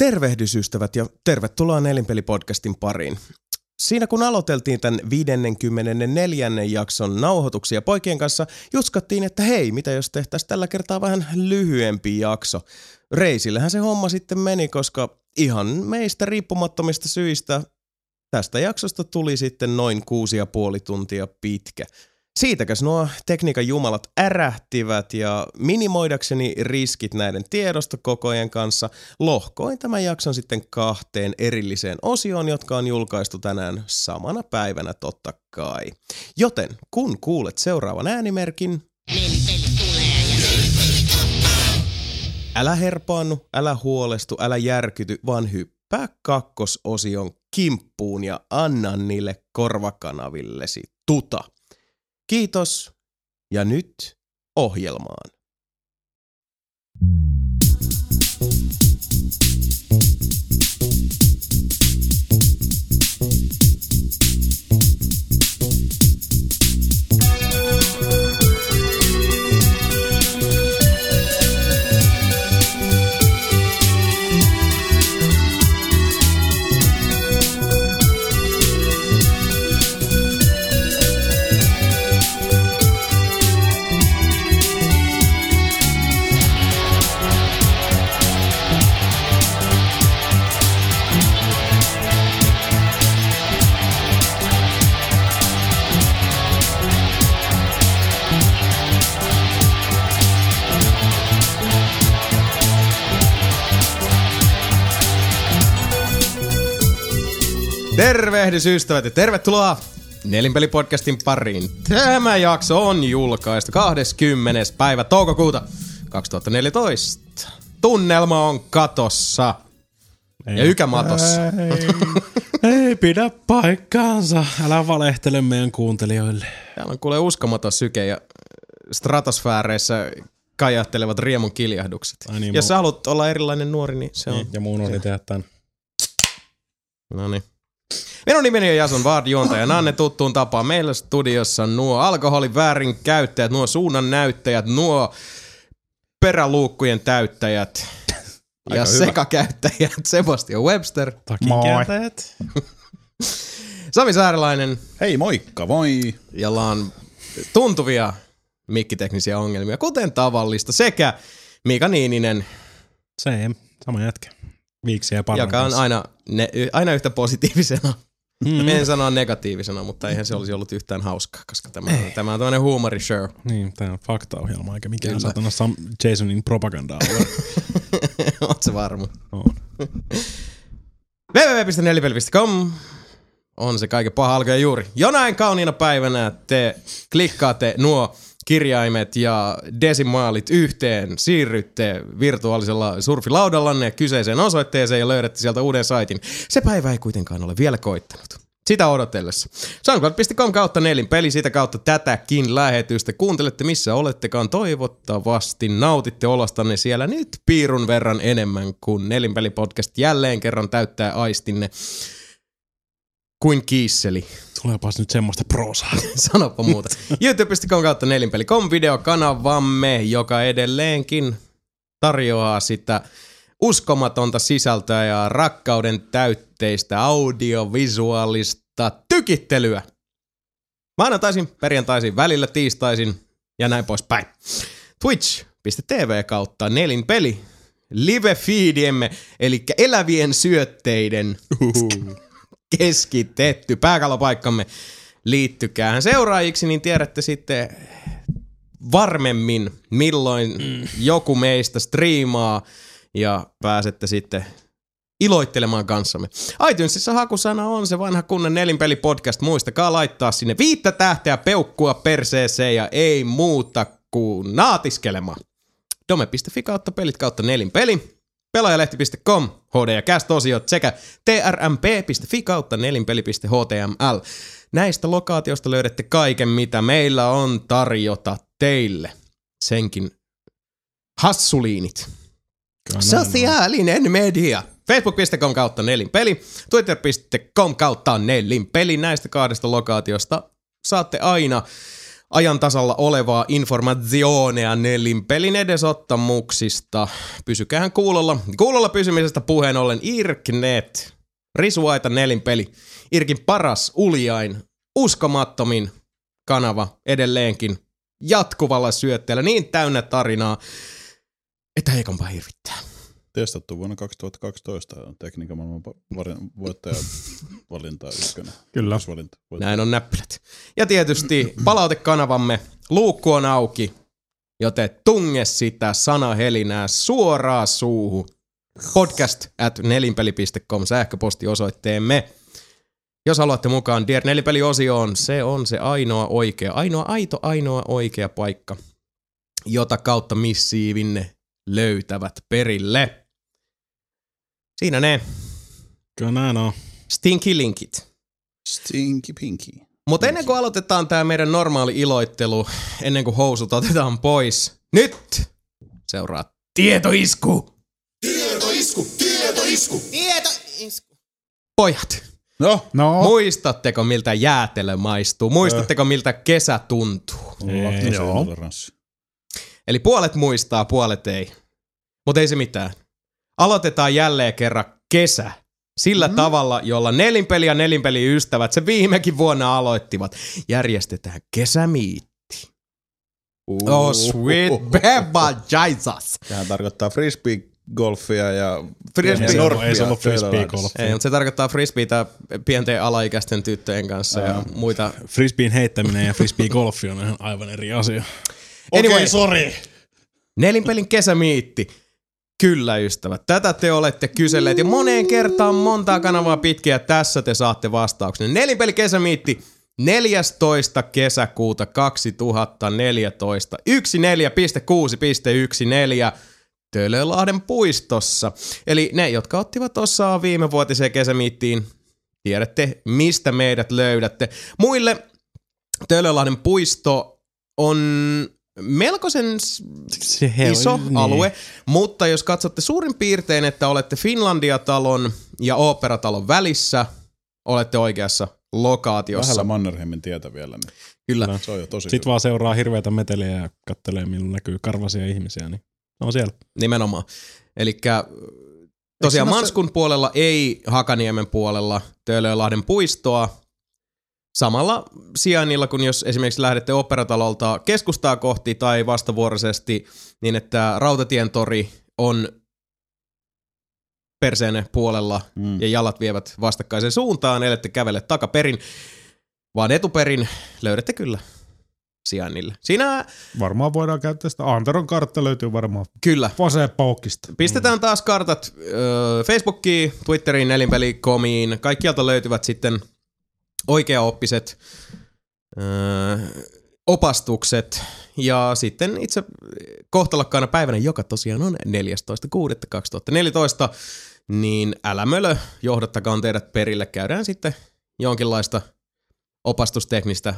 Tervehdysystävät ja tervetuloa Nelinpeli-podcastin pariin. Siinä kun aloiteltiin tämän 54. jakson nauhoituksia poikien kanssa, juskattiin, että hei, mitä jos tehtäisiin tällä kertaa vähän lyhyempi jakso. Reisillähän se homma sitten meni, koska ihan meistä riippumattomista syistä tästä jaksosta tuli sitten noin kuusi ja puoli tuntia pitkä. Siitäkäs nuo tekniikan jumalat ärähtivät ja minimoidakseni riskit näiden tiedostokokojen kanssa lohkoin tämän jakson sitten kahteen erilliseen osioon, jotka on julkaistu tänään samana päivänä totta kai. Joten kun kuulet seuraavan äänimerkin, älä herpaannu, älä huolestu, älä järkyty, vaan hyppää kakkososion kimppuun ja anna niille korvakanavillesi tuta. Kiitos ja nyt ohjelmaan. Tervehdys ystävät ja tervetuloa Nelinpeli-podcastin pariin. Tämä jakso on julkaistu 20. päivä toukokuuta 2014. Tunnelma on katossa. Ei, ja ykämatossa. Ei, ei pidä paikkaansa. Älä valehtele meidän kuuntelijoille. Täällä on kuule uskomaton syke ja stratosfääreissä kajahtelevat riemun kiljahdukset. Ai niin, Jos mu- sä haluat olla erilainen nuori, niin se on... Niin, ja muun oli tehdä tämän. No niin. Minun nimeni on Jason Vard, juontaja Nanne tuttuun tapaan. Meillä studiossa nuo alkoholin väärin käyttäjät, nuo suunnan näyttäjät, nuo peräluukkujen täyttäjät ja hyvä. sekakäyttäjät Sebastian Webster. Takinkääntäjät. Sami Saarelainen. Hei moikka, moi. Jolla on tuntuvia mikkiteknisiä ongelmia, kuten tavallista, sekä Mika Niininen. Se, sama jätkä. Viiksiä Joka on aina, ne, aina yhtä positiivisena Mm. en sanoa negatiivisena, mutta eihän se olisi ollut yhtään hauskaa, koska tämä, Ei. tämä on tämmöinen huumorishow. Niin, tämä on faktaohjelma, eikä mikään satana Sam Jasonin propaganda Oot se varma? On. www.nelipeli.com on se kaiken paha alkaa juuri. Jonain kauniina päivänä te klikkaatte nuo kirjaimet ja desimaalit yhteen, siirrytte virtuaalisella surfilaudallanne kyseiseen osoitteeseen ja löydätte sieltä uuden saitin. Se päivä ei kuitenkaan ole vielä koittanut. Sitä odotellessa. SoundCloud.com kautta nelin peli, sitä kautta tätäkin lähetystä. Kuuntelette missä olettekaan toivottavasti. Nautitte olostanne siellä nyt piirun verran enemmän, kuin nelinpelipodcast jälleen kerran täyttää aistinne kuin kiisseli. Tuleepas nyt semmoista prosaa. Sanoppa muuta. YouTube.com kautta nelinpeli.com videokanavamme, joka edelleenkin tarjoaa sitä uskomatonta sisältöä ja rakkauden täytteistä audiovisuaalista tykittelyä. Maanantaisin, perjantaisin, välillä tiistaisin ja näin poispäin. Twitch.tv kautta nelinpeli live feediemme, eli elävien syötteiden keskitetty pääkallopaikkamme. Liittykää seuraajiksi, niin tiedätte sitten varmemmin, milloin mm. joku meistä striimaa ja pääsette sitten iloittelemaan kanssamme. iTunesissa hakusana on se vanha kunnan nelinpeli podcast. Muistakaa laittaa sinne viittä tähteä peukkua perseeseen ja ei muuta kuin naatiskelemaan. Dome.fi kautta pelit kautta nelinpeli pelaajalehti.com, HD ja Cast-osiot sekä trmp.fi kautta nelinpeli.html. Näistä lokaatioista löydätte kaiken, mitä meillä on tarjota teille. Senkin hassuliinit. Sosiaalinen media. Facebook.com kautta nelinpeli, Twitter.com kautta nelinpeli. Näistä kahdesta lokaatiosta saatte aina ajan tasalla olevaa informationea Nelinpelin edesottamuksista. Pysykäähän kuulolla. Kuulolla pysymisestä puheen ollen Irknet. Risuaita Nelinpeli. Irkin paras, uljain, uskomattomin kanava edelleenkin jatkuvalla syötteellä. Niin täynnä tarinaa, että heikompaa hirvittää. Testattu vuonna 2012 on tekniikan maailman voittaja valinta ykkönen. Kyllä. Valinta, Näin on näppylät. Ja tietysti palautekanavamme luukku on auki, joten tunge sitä sanahelinää suoraan suuhun. Podcast at nelinpeli.com sähköpostiosoitteemme. Jos haluatte mukaan Dear Nelipeli-osioon, se on se ainoa oikea, ainoa aito, ainoa oikea paikka, jota kautta missiivinne löytävät perille. Siinä ne Kyllä näin on. stinky linkit. Stinky Pinky. Mutta ennen kuin aloitetaan tämä meidän normaali iloittelu, ennen kuin housut otetaan pois, nyt seuraa tietoisku. Tietoisku, tietoisku. Tietoisku. Pojat, No, No. muistatteko miltä jäätelö maistuu? Muistatteko miltä kesä tuntuu? laktoosintoleranssi. Eli puolet muistaa, puolet ei. Mutta ei se mitään. Aloitetaan jälleen kerran kesä. Sillä mm. tavalla, jolla nelinpeli ja nelinpeli ystävät se viimekin vuonna aloittivat. Järjestetään kesämiitti. Oh, sweet beba Jesus. Tähän tarkoittaa frisbee-golfia ja Frisbee. Ei se ollut- ei se ollut frisbee Föderlandissa. golf. Ei, mutta se tarkoittaa frisbeitä pienten alaikäisten tyttöjen kanssa ja muita. Frisbeen heittäminen ja frisbee golfi on ihan aivan eri asia. Anyway, sori. Nelinpelin kesämiitti. Kyllä, ystävät. Tätä te olette kyselleet ja moneen kertaan montaa kanavaa pitkiä. Tässä te saatte vastauksen. Nelinpeli kesämiitti 14. kesäkuuta 2014. 14.6.14 Tölölahden puistossa. Eli ne, jotka ottivat osaa viime vuotiseen kesämiittiin, tiedätte, mistä meidät löydätte. Muille Tölölahden puisto on melkoisen Se iso niin. alue, mutta jos katsotte suurin piirtein, että olette Finlandia-talon ja Oopperatalon välissä, olette oikeassa lokaatiossa. Vähällä Mannerheimin tietä vielä, niin Kyllä. se on jo tosi Sitten vaan seuraa hirveitä meteliä ja kattelee, milloin näkyy karvasia ihmisiä, niin on siellä. Nimenomaan. Eli tosiaan siinä ole Manskun puolella ei Hakaniemen puolella Töölönlahden puistoa. Samalla sijainnilla, kun jos esimerkiksi lähdette operatalolta keskustaa kohti tai vastavuoroisesti, niin että Rautatien tori on perseenne puolella Mm. ja jalat vievät vastakkaiseen suuntaan, ellette kävele takaperin, vaan etuperin löydätte kyllä sijainnille. Siinä Varmaan voidaan käyttää sitä. Anteron kartta löytyy varmaan kyllä Vasepaukista. Pistetään taas kartat ö, Facebookiin, Twitteriin, nelinpelikomiin. Kaikkialta löytyvät sitten oikeaoppiset ö, opastukset. Ja sitten itse kohtalokkaana päivänä, joka tosiaan on 14.6.2014, niin älä mölö, johdattakaan teidät perille. Käydään sitten jonkinlaista opastusteknistä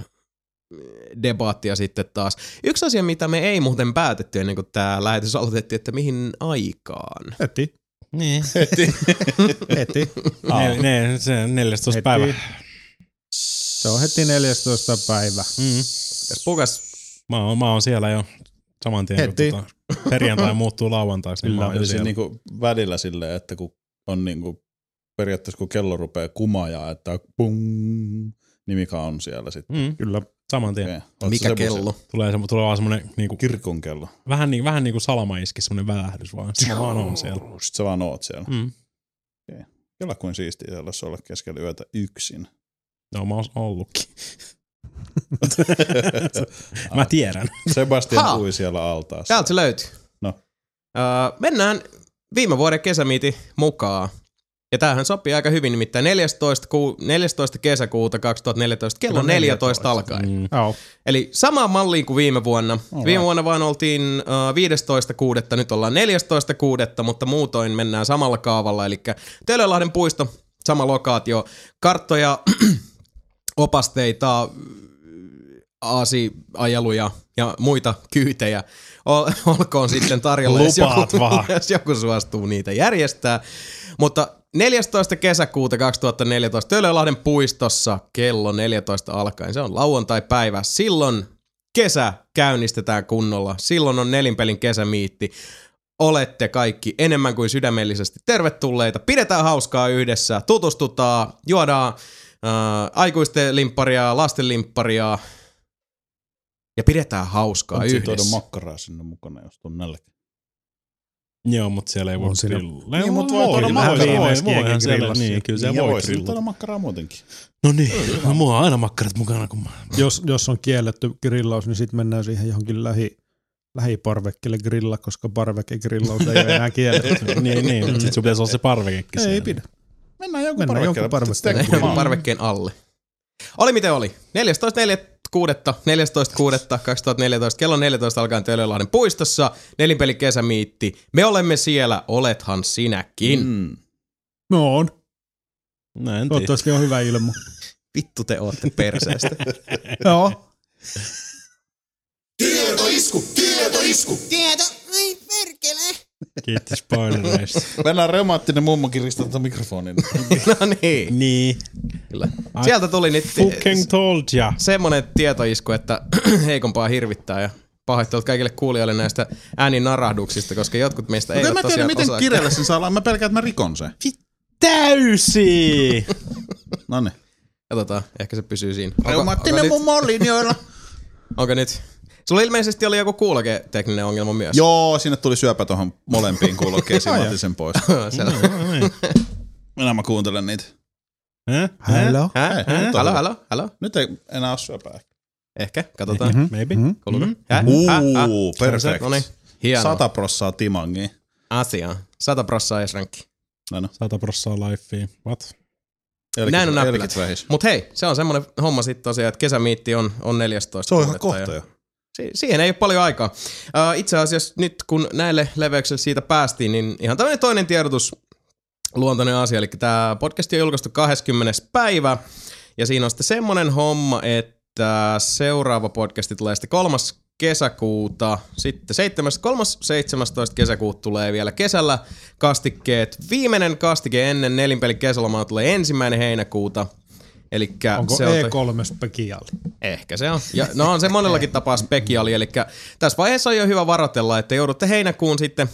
debaattia sitten taas. Yksi asia, mitä me ei muuten päätetty ennen kuin tämä lähetys aloitettiin, että mihin aikaan. Heti. Niin. Heti. Ne, ne, se 14 Heti. päivä. Se on heti 14. päivä. Mm. Pukas, pukas. Mä, oon, mä oon siellä jo saman tien, Heti. kun tota, perjantai muuttuu lauantaiksi, niin mä oon niinku välillä silleen, että kun on niinku, periaatteessa kun kello rupeaa kumajaa, että pum, niin mikä on siellä sitten. Mm, Kyllä. saman tien. Okay. Mikä kello? Tulee, se, tulee vaan semmonen niinku, Kirkon kello. vähän, niin, vähän niin kuin salamaiski, semmonen välähdys vaan. Sitten vaan oon siellä. Sitten sä vaan oot siellä. Mm. Kela kuin siistiä sellaisessa olla keskellä yötä yksin. No mä oon ollutkin. mä tiedän. Sebastian Ha! ui siellä altaassa. Täältä se löytyy. No. Öö, mennään viime vuoden kesämiiti mukaan. Ja tämähän sopii aika hyvin, nimittäin 14, ku, 14 kesäkuuta 2014 kello Kello 14 14. alkaen. Mm. Joo. Eli samaan malliin kuin viime vuonna. Alright. Viime vuonna vaan oltiin uh, 15.6., nyt ollaan 14.6., mutta muutoin mennään samalla kaavalla. Eli Tölölahden puisto, sama lokaatio, karttoja, opasteita, aasiajeluja ja muita kyytejä. Ol- olkoon sitten tarjolla, jos joku, vaan. jos joku suostuu niitä järjestää. Mutta 14. kesäkuuta 2014 Tölölahden puistossa kello 14 alkaen. Se on lauantai-päivä. Silloin kesä käynnistetään kunnolla. Silloin on nelinpelin kesämiitti. Olette kaikki enemmän kuin sydämellisesti tervetulleita. Pidetään hauskaa yhdessä, tutustutaan, juodaan äh, aikuisten limpparia, lasten limpparia ja pidetään hauskaa Onko tuoda yhdessä. makkaraa sinne mukana, jos on nälkä? Joo, mutta siellä ei voi siinä- grillata. Niin, mut voi tuoda voi, makkaraa. voi, Viimeiskin voihan siellä, grillassa. niin, kyllä siellä ja voi voi grillata. makkaraa muutenkin. No niin, no, mulla on aina makkarat mukana, kun mä... Jos, jos on kielletty grillaus, niin sitten mennään siihen johonkin lähi, lähiparvekkeelle grilla, koska parvekegrillaus ei ole enää kielletty. niin, niin, mutta sit sun pitäisi olla se parvekekin ei siellä. pidä. Mennään jonkun Mennään jonkun parvekkeelle. parvekkeelle. Sitten parvekkeen alle. Oli miten oli. 14.4. 14.6.2014. Kello 14 alkaen Töölönlahden puistossa. Nelinpeli kesämiitti. Me olemme siellä. Olethan sinäkin. Mm. No on. No en tiedä. Toivottavasti on hyvä ilma. Vittu te ootte perseestä. Joo. Tietoisku, tietoisku. Tieto, ai Kiitos spoilereista. Mennään reumaattinen mummo kiristää mikrofonin. no niin. niin. Kyllä. Sieltä tuli nyt Fucking told ya. semmonen tietoisku, että heikompaa hirvittää ja pahoittelut kaikille kuulijoille näistä äänin narahduksista, koska jotkut meistä Mutta eivät en mä tiedä, tosiaan miten osaa. kireelle sen saa olla. Mä pelkään, että mä rikon sen. Täysi! No niin. Katsotaan, ehkä se pysyy siinä. Reumaattinen mummo on linjoilla. onko nyt? Sulla ilmeisesti oli joku kuuloke-tekninen ongelma myös. Joo, sinne tuli syöpä tuohon molempiin kuulokkeisiin. Mä otin sen pois. Selvä. Enää mä kuuntelen niitä. Hello. Hä? Hei, Hä? nyt on ei enää ole syöpää. Ehkä, katsotaan. Mhm. Maybe. Mhm. Kuuluuko? Hä? Uu, Hä? Hä? perfect. No niin, hienoa. Sata prossaa timangia. Asia. Sata prossaa esrankki. No no. 100 prossaa lifea. What? Elkit- Näin on vähis. Mut hei, se on semmonen homma sitten tosiaan, että kesämiitti on, on 14. Se on ihan kohta jo. Si- siihen ei ole paljon aikaa. Uh, itse asiassa nyt kun näille leveyksille siitä päästiin, niin ihan tämmöinen toinen tiedotus luontoinen asia. Eli tämä podcast on julkaistu 20. päivä. Ja siinä on sitten semmonen homma, että seuraava podcasti tulee sitten kolmas kesäkuuta, sitten 7, 3, 17 kesäkuuta tulee vielä kesällä kastikkeet. Viimeinen kastike ennen nelinpelin kesälomaa tulee ensimmäinen heinäkuuta. Elikkä Onko se on E3 spekiaali? Ehkä se on. Ja, no on se monellakin tapaa spekiaali, eli tässä vaiheessa on jo hyvä varoitella, että joudutte heinäkuun sitten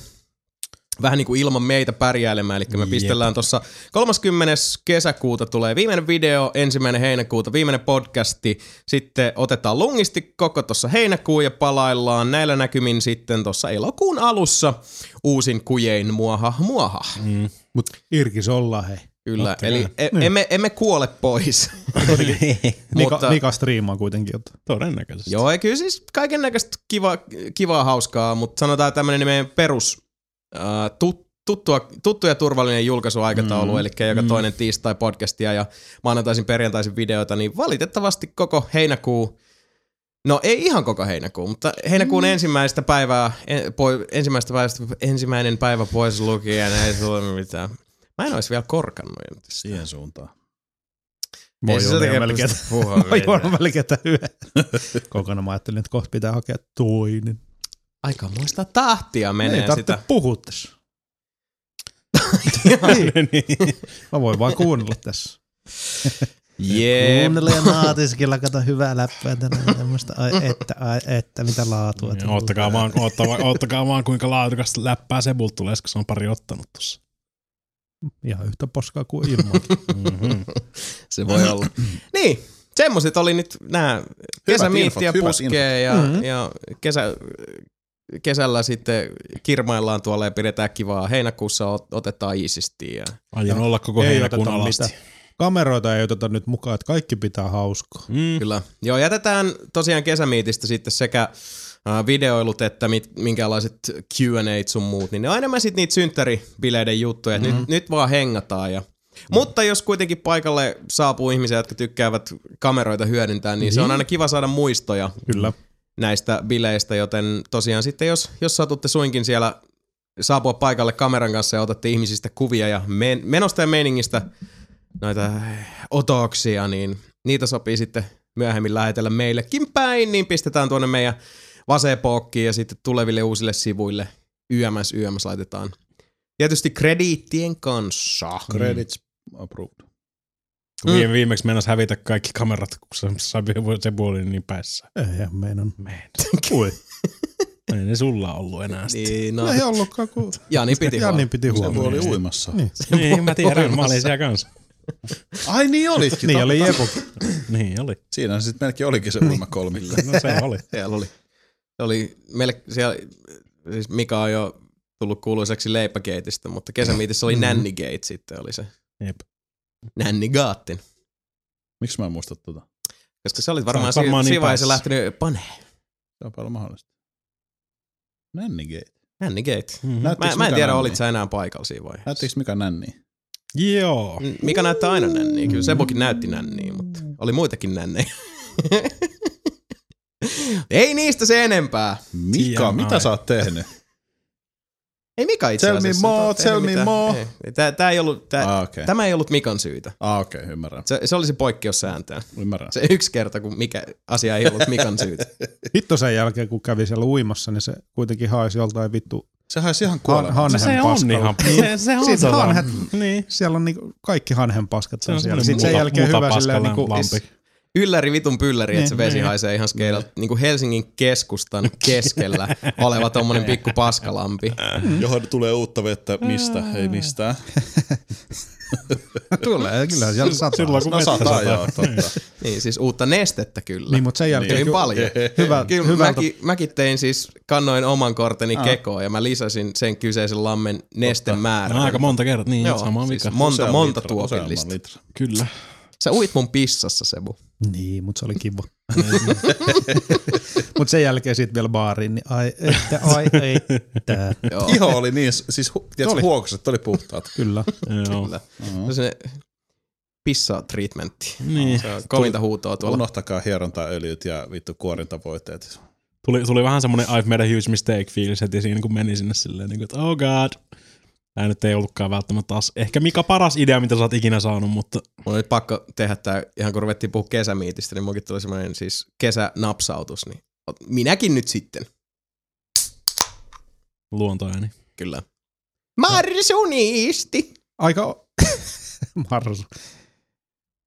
vähän niin kuin ilman meitä pärjäilemään, eli me Jep. pistellään tuossa 30. kesäkuuta tulee viimeinen video, ensimmäinen heinäkuuta viimeinen podcasti, sitten otetaan lungisti koko tuossa heinäkuun ja palaillaan näillä näkymin sitten tuossa elokuun alussa uusin kujein muaha muaha. Mm. Mut irkis ollaan hei. Kyllä, Totta eli e- emme, emme kuole pois. Mika, Mutta- Mika striimaa kuitenkin. Että. Todennäköisesti. Joo, ja kyllä siis kaiken näköistä kiva, kivaa, hauskaa, mutta sanotaan tämmöinen meidän perus ää, tut, tuttua, tuttu ja turvallinen julkaisuaikataulu, mm. eli joka toinen tiistai podcastia ja maanantaisin perjantaisin videoita, niin valitettavasti koko heinäkuu, no ei ihan koko heinäkuu, mutta heinäkuun mm. ensimmäistä päivää, en, po, ensimmäistä päivästä, ensimmäinen päivä pois lukien, ei tule mitään. Mä en olisi vielä korkannut. jo tästä. Siihen suuntaan. Voi Ei se olla melkein. Voi olla melkein yhden. Kokonaan mä ajattelin, että kohta pitää hakea toinen. Aika muista tahtia menee Ei tarvitse sitä. puhua tässä. niin. Mä voin vaan kuunnella tässä. Jep. Kuunnella ja naatiskella, kato hyvää läppää tänään. Tämmöistä, ai että, ai että, mitä laatua. Oottakaa vaan, oottakaa, oottakaa vaan kuinka laadukasta läppää Sebulta tulee, koska se on pari ottanut tossa. Ihan yhtä poskaa kuin ilmankin. Mm-hmm. Se voi olla. niin, semmoset oli nyt nämä kesämiittiä puskee ja, Mhm. ja kesä, kesällä sitten kirmaillaan tuolla ja pidetään kivaa. Heinäkuussa ot- otetaan iisisti. Ja... Aion olla koko Ei heinäkuun alasti. mitään. Kameroita ei oteta nyt mukaan, että kaikki pitää hauskaa. Mm. Kyllä. Joo, jätetään tosiaan kesämiitistä sitten sekä videoilut että mit, minkälaiset Q&A sun muut, niin ne on enemmän sitten niitä synttäribileiden juttuja, että mm-hmm. nyt, nyt vaan hengataan ja mutta jos kuitenkin paikalle saapuu ihmisiä, jotka tykkäävät kameroita hyödyntää, niin se on aina kiva saada muistoja Kyllä. näistä bileistä, joten tosiaan sitten jos, jos satutte suinkin siellä saapua paikalle kameran kanssa ja otatte ihmisistä kuvia ja men- menosta ja meiningistä noita otoksia, niin niitä sopii sitten myöhemmin lähetellä meillekin päin, niin pistetään tuonne meidän vasepookkiin ja sitten tuleville uusille sivuille YMS YMS laitetaan. Tietysti krediittien kanssa. Credits approved. Kun viime, viimeksi meinas hävitä kaikki kamerat, kun se, se puoli niin päässä. Eihän meinan. Meidän. Ui. Ei ne sulla ollut enää sitten. Niin, no, No ei ollutkaan, kun Jani piti Jani huolta. piti Se huomioon. oli uimassa. Niin. Niin, mä tiedän, mä olin siellä kanssa. Ai niin olitkin. Niin totta. oli Jepu. Niin oli. Siinä se sitten melkein olikin se uimakolmikko. No se oli. Siellä oli, se oli meille, siellä, siis Mika on jo tullut kuuluiseksi leipäkeitistä, mutta kesämiitissä oli Mm. Nannygate sitten oli se. Jep. Nannygaatin. Miksi mä en muista tota? Koska sä olit varmaan, oot varmaan si- niin siinä vaiheessa lähtenyt pane. Se on paljon mahdollista. Nännigate. Nannygate. Mm. Mä, Näyttikö mä en Mika tiedä, nänniä? olit sä enää paikalla siinä vaiheessa. Näyttikö mikä nänni? Joo. Mm, Mika näyttää aina nänniä. Kyllä Sebokin näytti nänniä, mutta oli muitakin nännejä. Ei niistä se enempää. Mika, TMI. mitä sä oot tehnyt? Ei Mika itse Tell me asiassa. more, ole tehnyt tell me more. Ei. Tää, tää ei ollut, tää, Ah, okei. Tämä ei ollut Mikan syytä. Ah, okei, okay, ymmärrän. Se, se oli se poikkeussääntöä. Ymmärrän. Se yksi kerta, kun mikä asia ei ollut Mikan syytä. Hitto sen jälkeen, kun kävi siellä uimassa, niin se kuitenkin haisi joltain vittu Se haisi ihan han, kuolema. hanhen Se on paskalla. ihan, Niin. se, se on Siitä sellainen. hanhet- Niin. Siellä on niinku kaikki hanhen paskat Se on siellä. Sitten sen jälkeen hyvä silleen niinku, lampi. Ylläri vitun pylläri, että se Niin, vesi niin. haisee ihan skeidalta. Niin kuin Helsingin keskustan keskellä oleva tommonen pikku paskalampi. Johon tulee uutta vettä. Mistä? Ei mistään. tulee, kyllä siellä sataa. Silloin kun No sataa, sataa. joo, totta. Niin siis uutta nestettä kyllä. Niin, mutta sen jälkeen Hyvin ky- paljon. hyvä, Kyllä hyvältä, mäkin, mäkin tein siis, kannoin oman korteni kekoon ja mä lisäsin sen kyseisen lammen nestemäärän. No, aika monta kertaa, niin Joo, sama siis vika. monta, monta litra. Kyllä. Sä uit mun pissassa, Sebu. Niin, mutta se oli kiva. mutta sen jälkeen sitten vielä baariin, niin ai että, ai että. Joo, Iho oli niin, siis hu- tiedätkö, Oli. huokoset oli puhtaat. Kyllä. Joo. kyllä. No se pissa-treatmentti. Niin. Se on kovinta huutoa tuolla. Unohtakaa hierontaöljyt ja vittu kuorintavoiteet. Tuli, tuli vähän semmonen I've made a huge mistake fiilis heti siinä, kun meni sinne silleen, niin kuin, että oh god. Tämä nyt ei ollutkaan välttämättä taas ehkä mikä paras idea, mitä sä oot ikinä saanut, mutta Mun on nyt pakko tehdä tää, ihan kun ruvettiin puhua kesämiitistä, niin munkin tuli semmoinen siis kesänapsautus, niin minäkin nyt sitten. luontoääni. Kyllä. Marsuniisti! Aika, Marsu.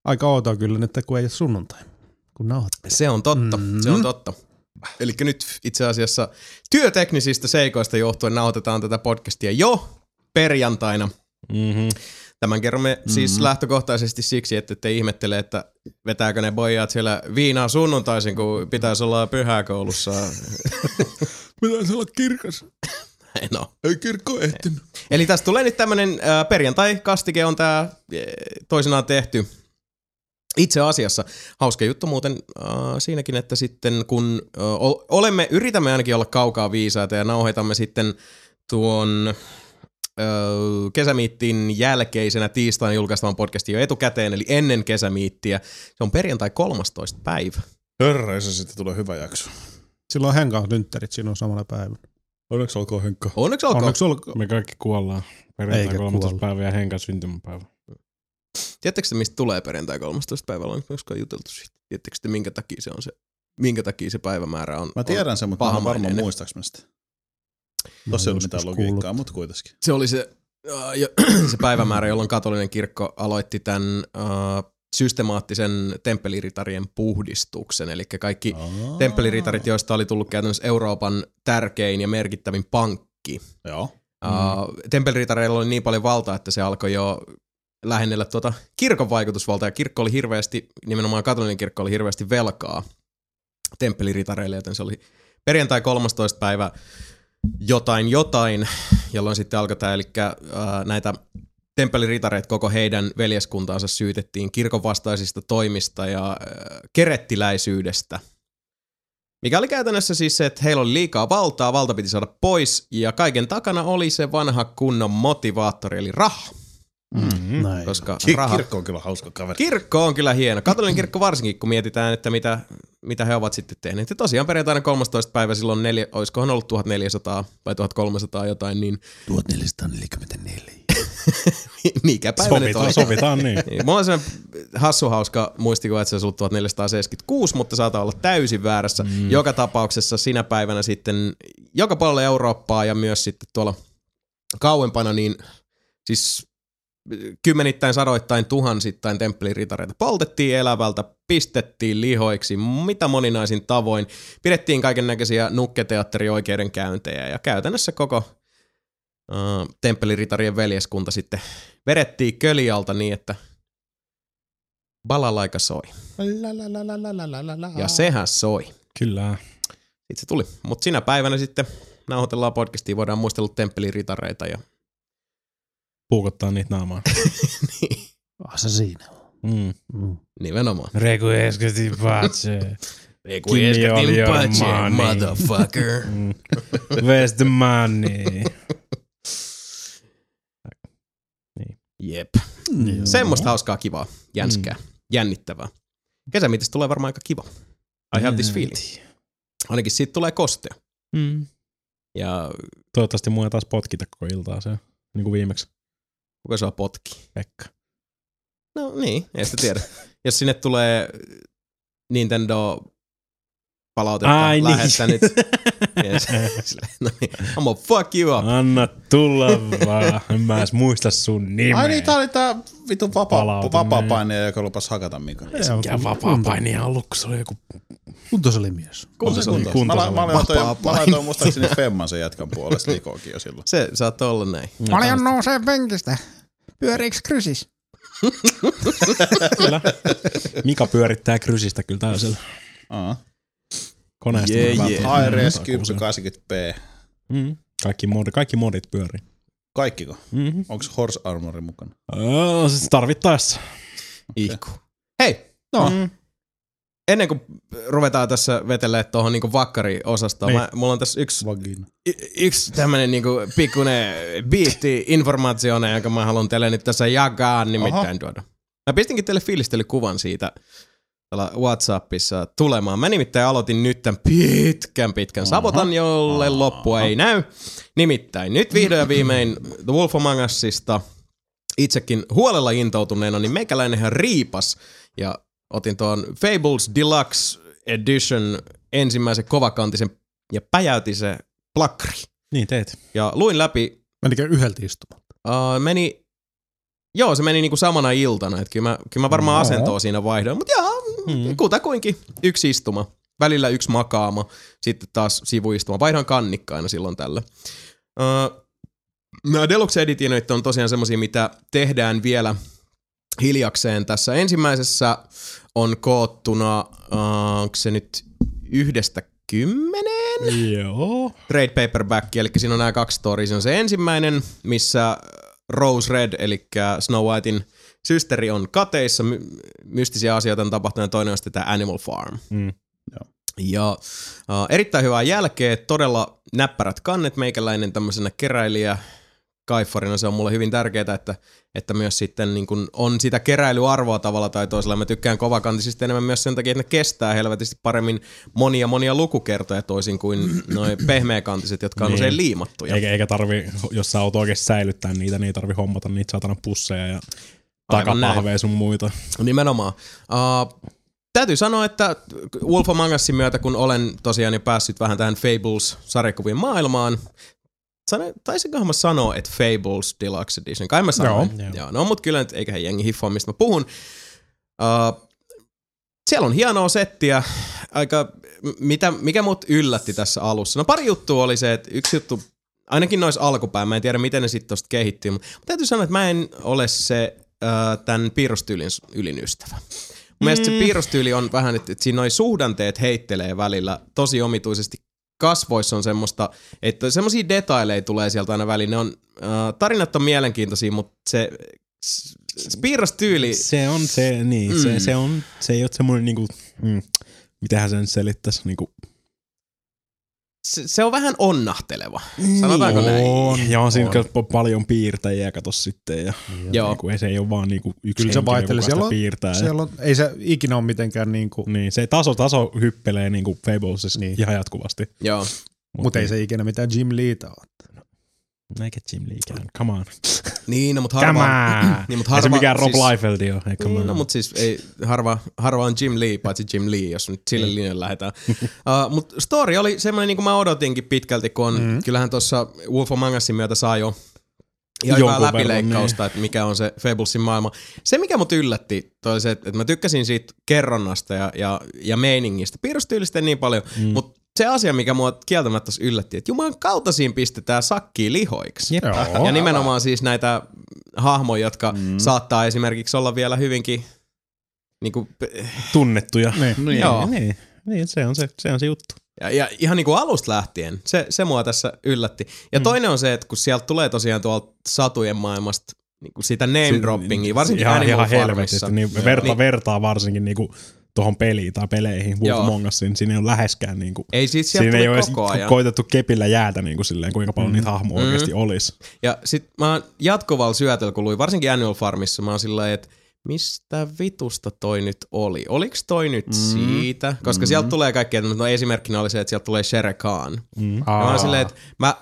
Aika outoa kyllä nyt, kun ei ole sunnuntai. Kun nauhat. Se on totta, Mm. se on totta. Eli nyt itse asiassa työteknisistä seikoista johtuen nauhoitetaan tätä podcastia jo perjantaina. Mm-hmm. Tämän kerromme mm-hmm. siis lähtökohtaisesti siksi, että te ihmettele, että vetääkö ne pojat siellä viinaa sunnuntaisin, kun pitäisi olla pyhäkoulussa. Pitäisi olla kirkas. no. Ei kirkko ehtinyt. Eli tästä tulee nyt tämmönen äh, perjantai-kastike on tää äh, toisinaan tehty. Itse asiassa hauska juttu muuten äh, siinäkin, että sitten kun äh, ol- olemme, yritämme ainakin olla kaukaa viisaita ja nauhoitamme sitten tuon kesämiittin jälkeisenä tiistaina julkaistavan podcastin jo etukäteen, eli ennen kesämiittiä. Se on perjantai 13. päivä. Hörreisä sitten tulee hyvä jakso. Silloin Henka lyntterit sinun samana päivänä. Onneksi olkoon Henkka. Onneksi olkoon. Onneksi olkoon. Me kaikki kuollaan. Perjantai Eikä 13. kuolla. päivä ja Henkan syntymäpäivä. Tiedättekö te, mistä tulee perjantai 13. päivä? Ollaan koskaan juteltu siitä. Tiedättekö te, minkä takia se on se, minkä takia se päivämäärä on? Mä tiedän sen, mutta mä en ole varma pahamainen. muistaaks mä sitä. Mä Tossa ei ollut mitään logiikkaa, mutta kuitenkin. Se oli se, äh, jo- se päivämäärä, jolloin katolinen kirkko aloitti tämän äh, systemaattisen temppeliritarien puhdistuksen. Eli kaikki Aa. temppeliritarit, joista oli tullut käytännössä Euroopan tärkein ja merkittävin pankki. Joo. Mm. Temppeliritareilla oli niin paljon valtaa, että se alkoi jo lähennellä tuota kirkon vaikutusvaltaa. Ja kirkko oli hirveästi, nimenomaan katolinen kirkko oli hirveästi velkaa temppeliritareille, joten se oli perjantai 13. päivä jotain jotain, jolloin sitten alkoi tämä, eli äh, näitä temppeliritareita koko heidän veljeskuntaansa syytettiin kirkon vastaisista toimista ja äh, kerettiläisyydestä. Mikä oli käytännössä siis se, että heillä oli liikaa valtaa, valta piti saada pois, ja kaiken takana oli se vanha kunnon motivaattori, eli raha. Mm-hmm. Näin. Koska Ki- raha, Kirkko on kyllä hauska kaveri. Kirkko on kyllä hieno. Katolinen kirkko varsinkin, kun mietitään, että mitä, mitä he ovat sitten tehneet. Ja tosiaan perjantaina 13. päivä silloin, neljä, olisikohan ollut 1400 vai 1300 jotain, niin 1444. mikä päivä nyt Sovitaan, oli. sovitaan niin. Niin, mulla on se hassu hauska muistikuva, että se olisi ollut 1476, mutta saattaa olla täysin väärässä. Mm. Joka tapauksessa sinä päivänä sitten joka puolella Eurooppaa ja myös sitten tuolla kauempana, niin siis kymmenittäin, sadoittain, tuhansittain temppeliritareita poltettiin elävältä, pistettiin lihoiksi, mitä moninaisin tavoin, pidettiin kaiken näköisiä nukketeatterioikeudenkäyntejä ja käytännössä koko uh, temppeliritarien veljeskunta sitten vedettiin kölialta niin, että balalaika soi. Ja sehän soi. Kyllä. Sitten se tuli. Mutta sinä päivänä sitten nauhoitellaan podcastia, voidaan muistella temppeliritareita ja Puukottaa niitä naamaan. niin, Ah, se siinä. Mm. Mm. nimenomaan. Eskatin all your pace, money. motherfucker. Mm. Where's the money? Jep. Joo. Semmoista hauskaa, kivaa, jänskää, mm. jännittävää. Kesämiitis tulee varmaan aika kiva. I have this feeling. Ainakin siitä tulee kostea. Mm. Ja Toivottavasti mua ei taas potkita koko iltaa se, niin kuin viimeksi kuka saa potki? Pekka. No niin, ei sitä tiedä. Jos sinne tulee Nintendo palautetta Ai niin. lähettänyt. Yes. Silleen, no niin, I'm gonna fuck you up. Anna tulla vaan. En mä edes muista sun nimeä. Ai niin, tää oli tää vitun vapaa, Palautuminen. vapaa-painija, joka lupas hakata Mika. Mikä vapaa-painija ollut, kun se oli joku... Kuntosalimimies. Kuntos, kuntos. Mä, mä laitoin, mä laitoin muistaakseni Femman sen jätkän puolesta likoonkin jo silloin. Se saattaa olla näin. Paljon nousee penkistä. Pyöriiks krysis? Kyllä. Mika pyörittää krysistä kyllä täysillä. Aa. Koneesta yeah, yeah. ARS takuuseen. 1080p. Mm. Kaikki, mod, kaikki modit pyörii. Kaikkiko? Mm-hmm. Onks Horse Armori mukana? Oh, siis tarvittaessa. Ihku. Hei, No. Mm. Ennen kuin ruvetaan tässä vetelee tuohon niinku vakkari-osastoon, Niin. mä, mulla on tässä yksi, Vagina. y- yksi tämmönen niinku pikkuinen biitti informaationa, jonka mä haluan teille nyt tässä jakaa nimittäin tuoda. Mä pistinkin teille fiilistelykuvan siitä tuolla Whatsappissa tulemaan. Mä nimittäin aloitin nyt tämän pitkän pitkän sabotan, jolle loppua ei näy. Nimittäin nyt vihdoin ja viimein The Wolf Among Usista itsekin huolella intoutuneena, niin meikäläinenhän riipas ja otin tuon Fables Deluxe Edition ensimmäisen kovakantisen ja päjäytin se plakkari. Niin teet. Ja luin läpi, Menikö yhdeltä istumaan? uh, meni, joo se meni niinku samana iltana, että kyllä mä, kyllä mä varmaan Joo. asentoa siinä vaihdoin, mutta joo, Mm. kutakuinkin yksi istuma, välillä yksi makaama, sitten taas sivuistuma, vaihdan kannikkaina silloin tällä. Uh, nämä Deluxe Editionit on tosiaan semmosia, mitä tehdään vielä hiljakseen tässä. Ensimmäisessä on koottuna, uh, onko se nyt yhdestä kymmeneen? Joo. trade paperback, eli siinä on nämä kaksi storia. Se on se ensimmäinen, missä Rose Red, eli Snow Whitein systeri on kateissa, my- mystisiä asioita on tapahtunut, ja toinen on sitten tämä Animal Farm. Mm. Ja uh, erittäin hyvää jälkeä, todella näppärät kannet, meikäläinen tämmöisenä keräilijä, kaiffarina se on mulle hyvin tärkeää, että, että myös sitten niin kun on sitä keräilyarvoa tavalla tai toisella. Mä tykkään kovakantisista enemmän myös sen takia, että ne kestää helvetisti paremmin monia monia lukukertoja toisin kuin noin pehmeäkantiset, jotka on Niin. usein liimattuja. Eikä, eikä tarvi, jos sä oot oikeasti säilyttää niitä, niin ei tarvi hommata niitä saatana pusseja ja takapahveja sun muita. Nimenomaan. Uh, täytyy sanoa, että Wolf Among Usin myötä, kun olen tosiaan jo päässyt vähän tähän Fables-sarjakuvien maailmaan, Sano, taisinkohan mä sanoa, että Fables Deluxe Edition. Kai mä sanoin. Joo. Joo. Joo. No mut kyllä nyt eiköhän jengi hiffaa, mistä mä puhun. Uh, siellä on hienoa settiä. Aika, mitä, mikä mut yllätti tässä alussa? No pari juttua oli se, että yksi juttu, ainakin noissa alkupään, mä en tiedä miten ne sitten tosta kehittyy, mutta täytyy sanoa, että mä en ole se uh, tämän piirrostyylin ylin ystävä. Mun mielestä se piirrostyyli on vähän, että, että siinä noi suhdanteet heittelee välillä tosi omituisesti. Kasvoissa on semmoista, että semmoisia detaileja tulee sieltä aina väliin. Ne on, äh, tarinat on mielenkiintoisia, mutta se, piirrostyyli, Se on se, niin, mm. se, se, on, se ei ole semmoinen niinku, mm, mitähän sen selittäisi, niinku, se, se on vähän onnahteleva. Sanotaanko näin? on, ja on siinä On. on. paljon piirtäjiä, kato sitten, ja Joo. niinku, ei, se ei ole vaan niinku yksi Kyllä se vaihtelee. Siellä on, piirtää. siellä on, ei se ikinä ole mitenkään niinku, ja, niin, se taso, taso hyppelee niinku Fablesissa Niin. niin. ihan jatkuvasti. Joo. mutta ei se ikinä mitään Jim Leeta ole. Eikä Jim Leekään, come on. Niin, no, mutta Come harva, on. niin, mutta ei harva, se mikään Rob siis, Liefeld ole, ei come Niin, on. no, mutta siis ei, harva, harva on Jim Lee, paitsi Jim Lee, jos nyt sille Niin. linjalle lähdetään. uh, mutta story oli semmoinen, niin kuin mä odotinkin pitkälti, kun on, mm. kyllähän tuossa Wolf Among Usin myötä saa jo ihan hyvää verran, läpileikkausta, että mikä on se Fablesin maailma. Se, mikä mut yllätti, toi se, että mä tykkäsin siitä kerronnasta ja, ja, ja meiningistä. Piirrostyylistä ei niin paljon, mm. mutta se asia, mikä mua kieltämättä yllätti, että jumalan kautta siinä pistetään sakkiin lihoiksi. Jep. Joo. Ja nimenomaan siis näitä hahmoja, jotka mm. saattaa esimerkiksi olla vielä hyvinkin niin kuin, Tunnettuja. Niin. Niin. Joo. Niin, niin se, on se, se on se juttu. Ja, ja ihan niin kuin alusta lähtien. Se, se mua tässä yllätti. Ja mm. toinen on se, että kun sieltä tulee tosiaan tuolta satujen maailmasta niin kuin sitä name droppingia, varsinkin ihan, Animal ihan Farmissa. helvetisti. Niin verta, Niin. vertaa varsinkin niinku tuohon peliin tai peleihin, Wolf Joo. Among Usiin, siinä ei ole läheskään niinku, Ei siis siinä ei ole edes koko ajan. koitettu kepillä jäätä niinku silleen, kuinka paljon niitä hahmoja oikeasti olisi. Ja sit mä oon jatkuvalla syötellä, kun luin varsinkin Annual Farmissa, mä oon sillä että mistä vitusta toi nyt oli? Oliks toi nyt mm. siitä? Koska mm. sieltä tulee kaikkea, että no esimerkkinä oli se, että sieltä tulee Shere Khan. Mm. Ja mä oon silleen, että mä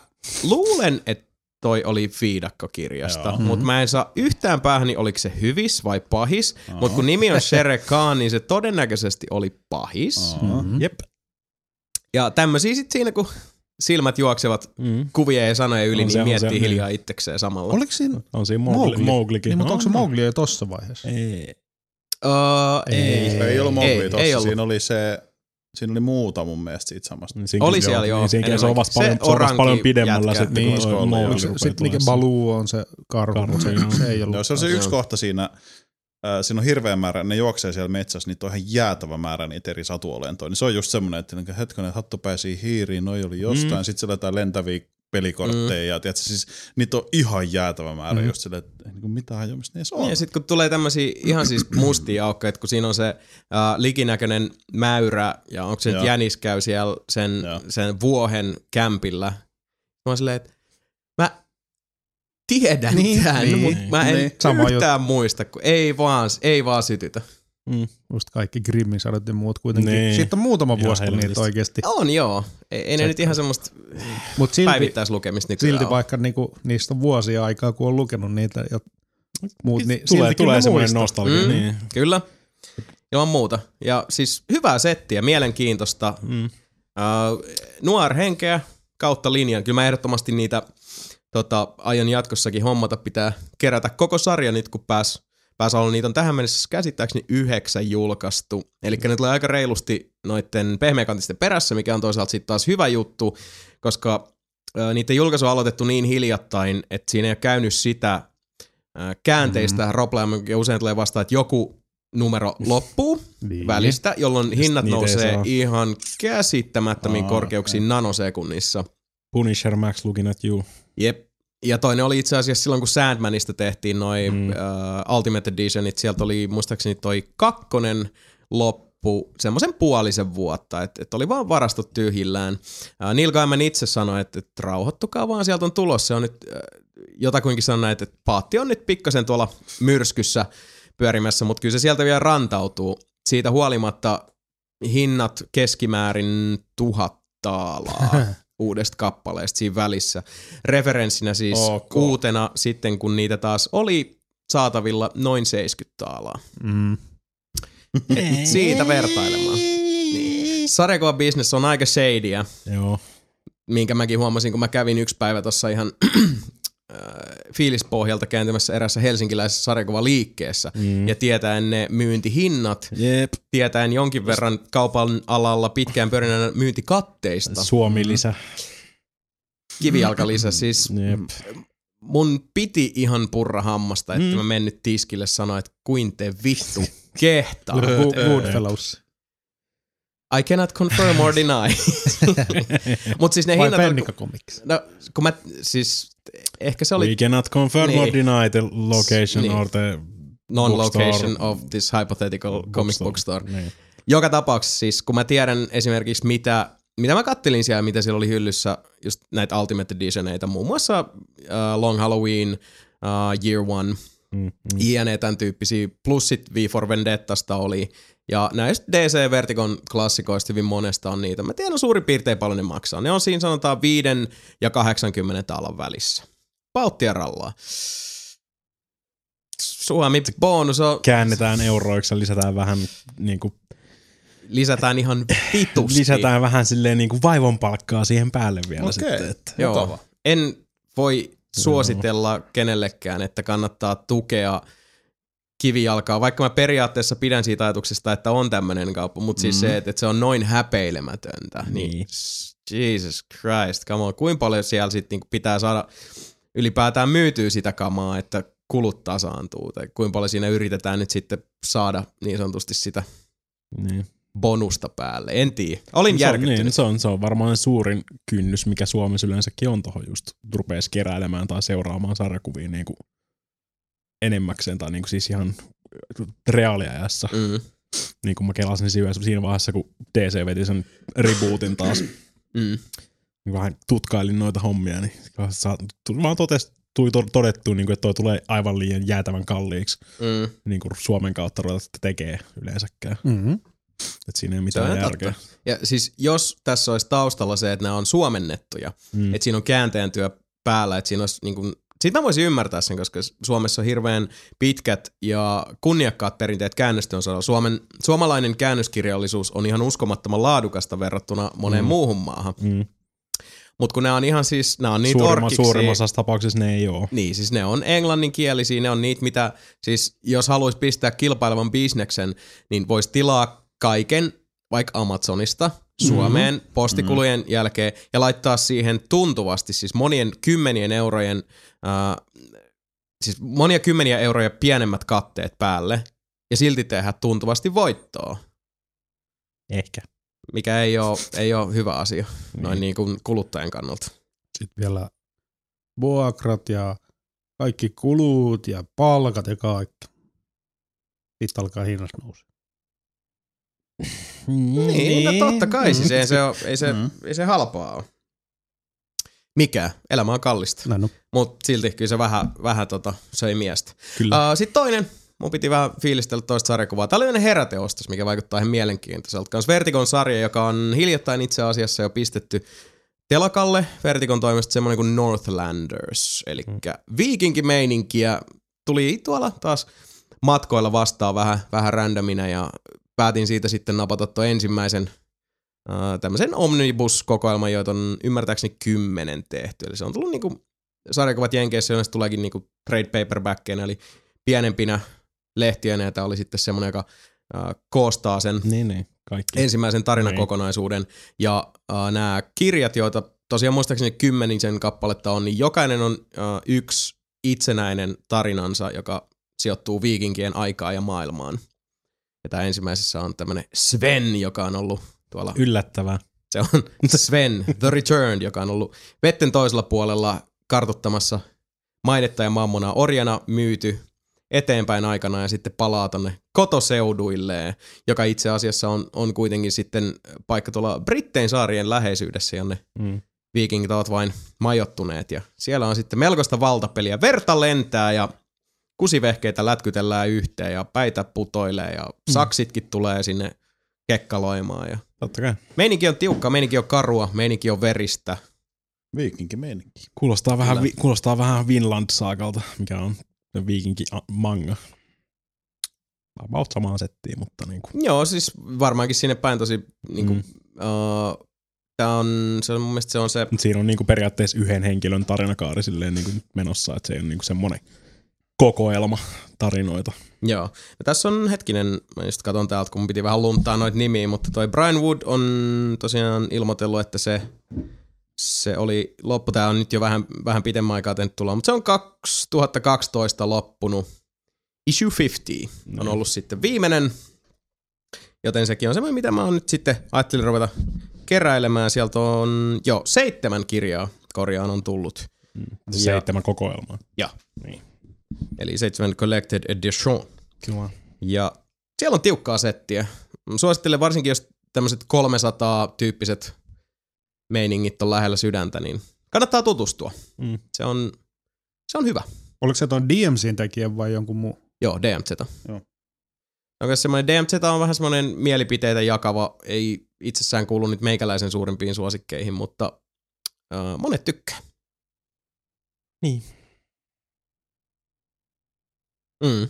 luulen, että toi oli viidakkokirjasta, mutta mä en saa yhtään päähän, niin oliko se hyvis vai pahis. Mutta kun nimi on Shere Khan, niin se todennäköisesti oli pahis. Mm. Jep. Ja tämmöisiä sit siinä, kun silmät juoksevat Mm. kuvien ja sanojen yli, On niin se, on miettii se, hiljaa itsekseen samalla. Oliko siinä On siinä Mowgli, Mowgli? Mowglikin. Niin, mutta On, onko se on. Mowgli jo tossa vaiheessa? Ei. Uh, ei, Ei. Ei ollut Mowgli ei, tossa. ei ollut. Siinä oli se, siinä oli muuta mun mielestä siitä samasta. Niin Oli se siellä, on- joo, Niin, se on vasta paljon, Se se on paljon pidemmällä jätkä. sitten, Niin, kun se se rupeaa sitten tulemaan. Baloo on se karhu, Karhu, mutta se, se ei ollut. No, se on se yksi kohta siinä, äh, siinä on hirveä määrä, ne juoksee siellä metsässä, niitä on ihan jäätävä määrä niitä eri satuolentoja. Niin se on just semmoinen, että niin hetkonen hattupäisiä hiiriin, noi oli jostain, mm. sitten jotain lentäviä pelikortteja, mm. ja tiedätkö, siis niitä on ihan jäätävä määrä mm. just silleen, että niin kuin mitä hajoamista ne on. Ja sitten kun tulee tämmöisiä ihan siis mustia aukkoja, että kun siinä on se uh, likinäköinen mäyrä ja onko se nyt Joo. jänis käy siellä sen, Joo. sen vuohen kämpillä. Mä oon silleen, että mä tiedän Niin, tämän, niin, mutta mä en niin. Sama yhtään muista, kun ei vaan, ei vaan sytytä. Just kaikki Grimmin sadot ja muut kuitenkin. Niin. Siitä on muutama vuosi, kun niitä oikeasti. On joo, ei, ei ne nyt ihan semmoista Mutta silti, päivittäislukemista nykyään silti ole. vaikka niinku, niistä on vuosia aikaa, kun on lukenut niitä ja muut, niin Tulee, siltikin tulee ne semmoinen nostalgia. Mm. Niin. Kyllä, ilman muuta. Ja siis hyvää settiä, mielenkiintoista. Mm. Uh, nuor henkeä kautta linjan. Kyllä mä ehdottomasti niitä tota, aion jatkossakin hommata. Pitää kerätä koko sarja nyt, kun pääs, pääs olla. Niitä on tähän mennessä käsittääkseni yhdeksän julkaistu. Eli ne tulee aika reilusti noitten pehmeäkantisten perässä, mikä on toisaalta sitten taas hyvä juttu, koska niiden julkaisu on aloitettu niin hiljattain, että siinä ei ole käynyt sitä käänteistä mm-hmm. roplea, mikä usein tulee vastaan, että joku numero loppuu Niin. välistä, jolloin hinnat niitä ei nousee ihan käsittämättömiin Aa, korkeuksiin nanosekunnissa. Punisher Max looking at you. Jep. Ja toinen oli itse asiassa silloin, kun Sandmanista tehtiin noin Mm. uh, Ultimate Editionit, sieltä oli muistaakseni toi kakkonen loppu semmoisen puolisen vuotta, että et oli vaan varastot tyhjillään. Uh, Neil Gaiman itse sanoi, että, että rauhoittukaa vaan, sieltä on tulossa. Se on nyt, uh, jotakuinkin sanoi, että, että paatti on nyt pikkasen tuolla myrskyssä pyörimässä, mutta kyllä se sieltä vielä rantautuu. Siitä huolimatta hinnat keskimäärin tuhat taalaa uudesta kappaleesta siinä välissä. Referenssinä siis Ok. uutena sitten, kun niitä taas oli saatavilla noin 70 taalaa. Mm. Et siitä vertailemaan. Niin. Sarjakuva business on aika shadyä, Joo. minkä mäkin huomasin, kun mä kävin yksi päivä tuossa ihan fiilispohjalta kääntymässä erässä helsinkiläisessä sarjakuvaliikkeessä. Mm. Ja tietäen ne myyntihinnat, Jep. tietäen jonkin verran kaupan alalla pitkään pyörineenä myyntikatteista. Suomi-lisä. Kivijalkalisä siis Jep. mun piti ihan purra hammasta, että Mm. mä mennyt tiskille sanoa, että kuin te vittu kehtaa. Good, Goodfellows. I cannot confirm or deny. Mut siis ne Vai hinnat... Comics? No, kun mä siis, ehkä se oli We cannot confirm or Niin. deny the location Niin. or the non-location of this hypothetical comic book store. Niin. Joka tapauksessa siis, kun mä tiedän esimerkiksi mitä, mitä mä kattelin siellä, mitä siellä oli hyllyssä, just näitä Ultimate Editioneita, muun muassa uh, Long Halloween, uh, Year One, Mm, mm. jne. tämän tyyppisiä, plus sit V for Vendettasta oli, ja näistä DC Vertigon klassikoista hyvin monesta on niitä. Mä tiedän suurin piirtein paljon ne maksaa. Ne on siinä sanotaan 5 ja 80 taalan välissä. Pauttia rallaa. Suomi bonus on, Käännetään euroiksi ja lisätään vähän niin kuin, lisätään ihan vitusti. lisätään vähän silleen niin kuin vaivonpalkkaa siihen päälle vielä Okei. sitten. Että. Joo. Mukava. En voi suositella kenellekään, että kannattaa tukea kivijalkaa, vaikka mä periaatteessa pidän siitä ajatuksesta, että on tämmöinen kauppa, mutta siis Mm. se, että, että se on noin häpeilemätöntä, niin, Niin. Jesus Christ, come on, kuinka paljon siellä sitten niinku pitää saada ylipäätään myytyä sitä kamaa, että kulut tasaantuu, tai kuinka paljon siinä yritetään nyt sitten saada niin sanotusti sitä Niin. bonusta päälle, en tiedä. Olin se, on, niin, se, on, se on varmaan suurin kynnys, mikä Suomessa yleensäkin on tuohon just rupees keräilemään tai seuraamaan sarjakuvia niin kuin enemmäkseen tai niin kuin siis ihan reaaliajassa. Mm, Niin kuin mä kelasin siinä siinä vaiheessa, kun DC veti sen rebootin taas, mm. niin vähän tutkailin noita hommia, niin vaan totes, tuli to- todettu, niin kuin, että toi tulee aivan liian jäätävän kalliiksi Mm. niin kuin Suomen kautta ruveta sitä tekee yleensäkään. Mm-hmm. Että siinä ei on mitään järkeä. totta. Ja siis jos tässä olisi taustalla se, että nämä on suomennettuja, Mm. että siinä on kääntäjän työ päällä, että siinä olisi niin kuin, siitä mä voisin ymmärtää sen, koska Suomessa on hirveän pitkät ja kunniakkaat perinteet käännöstyön saralla. Suomen, suomalainen käännöskirjallisuus on ihan uskomattoman laadukasta verrattuna moneen Mm. muuhun maahan. Mm. Mutta kun nämä on ihan siis, nämä on niitä Suurimma, orkkiksi, suurimmassa tapauksessa ne ei ole. Niin, siis ne on englanninkielisiä, ne on niitä, mitä, siis jos haluaisi pistää kilpailevan bisneksen, niin voisi tilaa kaiken vaikka Amazonista Suomeen mm-hmm. postikulujen mm-hmm. jälkeen ja laittaa siihen tuntuvasti, siis monien kymmenien eurojen, äh, siis monia kymmeniä euroja pienemmät katteet päälle ja silti tehdä tuntuvasti voittoa, Ehkä. mikä ei ole, ei ole hyvä asia noin niin kuin kuluttajan kannalta. Sitten vielä vuokrat ja kaikki kulut ja palkat ja kaikki. Sitten alkaa hinnasta nousta. Niin, no totta kai, siis ei se, ole, ei se, Mm. ei se halpaa ole. Mikä? Elämä on kallista. Näin on. Mutta silti kyllä se vähän, vähän tota, söi miestä. Kyllä. Uh, Sitten toinen, mun piti vähän fiilistellä toista sarjakuvaa. Tämä oli heräteostos, mikä vaikuttaa ihan mielenkiintoiselta. Kans Vertigon sarja, joka on hiljattain itse asiassa jo pistetty telakalle Vertigon toimesta semmoinen kuin Northlanders, eli mm. viikinkimeininkiä. Tuli tuolla taas matkoilla vastaan vähän, vähän randomina ja päätin siitä sitten napata tuon ensimmäisen tämmöisen omnibus-kokoelman, joita on ymmärtääkseni kymmenen tehty. Eli se on tullut niinku sarjakuvat Jenkeissä yleensä tuleekin niinku trade paperbackkeinä, eli pienempinä lehtiönä, ja tämä oli sitten semmoinen, joka koostaa sen niin, niin. Kaikki. ensimmäisen tarinakokonaisuuden. Ja uh, nämä kirjat, joita tosiaan muistaakseni kymmenisen kappaletta on, niin jokainen on yksi itsenäinen tarinansa, joka sijoittuu viikinkien aikaan ja maailmaan. Ja tämä ensimmäisessä on tämmöinen Sven, joka on ollut tuolla Yllättävää. se on Sven, The Return, joka on ollut vetten toisella puolella kartuttamassa mainetta ja mammonaa orjana myyty eteenpäin aikana ja sitten palaa tonne kotoseuduilleen, joka itse asiassa on, on kuitenkin sitten paikka tuolla Brittein saarien läheisyydessä, jonne Mm. viikingit ovat vain majottuneet. Ja siellä on sitten melkoista valtapeliä. Verta lentää ja kusivehkeitä lätkytellään yhteen ja päitä putoilee ja saksitkin tulee sinne kekkaloimaan. Ja Totta kai. Meininki on tiukka, meininki on karua, meininki on veristä. Viikinki meininki. Kuulostaa vähän, vi, kuulostaa vähän Vinland Saagalta, mikä on viikinki manga. About samaan settiin, mutta niin kuin. Joo, siis varmaankin sinne päin tosi niinku, mm. Mm. uh, tää on, se on mun mielestä se on se, siinä on niin kuin periaatteessa yhden henkilön tarinakaari silleen niin kuin menossa, että se ei ole niin kuin semmoinen kokoelma tarinoita. joo. Ja tässä on hetkinen, mä just katon täältä, kun piti vähän luntaa noita nimiä, mutta toi Brian Wood on tosiaan ilmoitellut, että se, se oli loppu, tää on nyt jo vähän, vähän pitemmän aikaa tehnyt tulla, mutta se on 2012 loppunut. Issue 50 on No. ollut sitten viimeinen, joten sekin on semmoinen, mitä mä oon nyt sitten ajattelin ruveta keräilemään. Sieltä on jo seitsemän kirjaa korjaan on tullut. Se Ja- seitsemän kokoelmaa. Ja. Niin. Eli seitsemän Collected Edition. Kyllä. Ja siellä on tiukkaa settiä. Suosittelen varsinkin, jos tämmöiset 300-tyyppiset meiningit on lähellä sydäntä, niin kannattaa tutustua. Mm. Se on, se on hyvä. Oliko se tuon DMCin tekijä vai jonkun muu? Joo, DMZ. Joo. Onko semmoinen DMZ on vähän semmoinen mielipiteitä jakava, ei itsessään kuulu nyt meikäläisen suurimpiin suosikkeihin, mutta äh, monet tykkää. Niin. Mm.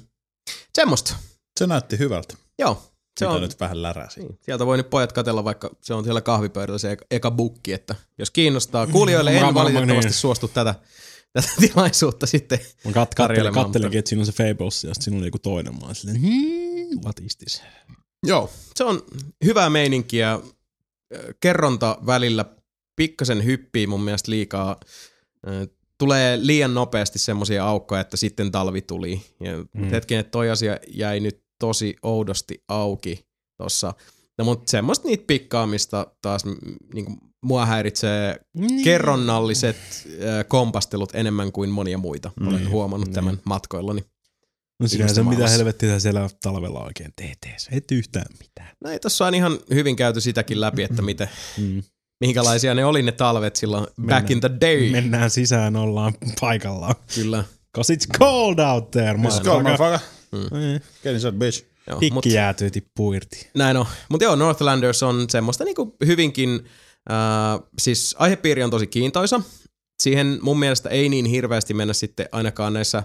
Semmosta. Se näytti hyvältä. Joo. Se Mitä on, nyt vähän läräsi. Niin, sieltä voi nyt pojat katella, vaikka se on siellä kahvipöydällä se eka, eka bukki, että jos kiinnostaa. Kuulijoille en mä- valitettavasti niin. suostu tätä, tätä tilaisuutta sitten. Mä kat- kattelin, kattelinkin, että siinä on se Fables ja sitten siinä oli joku toinen. Mä silleen, hmm, what is this? Joo. Se on hyvää meininkiä. Kerronta välillä pikkasen hyppii mun mielestä liikaa. Tulee liian nopeasti semmoisia aukkoja, että sitten talvi tuli. Ja mm. Hetken, että toi asia jäi nyt tosi oudosti auki tossa. No, mutta semmoista niitä pikkaamista taas mm, niin mua häiritsee Niin. kerronnalliset kompastelut enemmän kuin monia muita. Olen Niin, huomannut niin. tämän matkoillani. No sinänsä mitä helvettiä siellä talvella oikein teet? Et yhtään mitään. No ei tossa on ihan hyvin käyty sitäkin läpi, että miten, Mm. Minkälaisia ne oli ne talvet silloin back in the day. Mennään sisään, ollaan paikallaan. Kyllä. Cause it's cold out there, Let's go, motherfucker. Eh, Get inside, bitch. Joo, Pikki mut, jäätyy tippuu irti. näin on. Mutta joo, Northlanders on semmoista niinku hyvinkin, äh, siis aihepiiri on tosi kiintoisa. Siihen mun mielestä ei niin hirveästi mennä sitten ainakaan näissä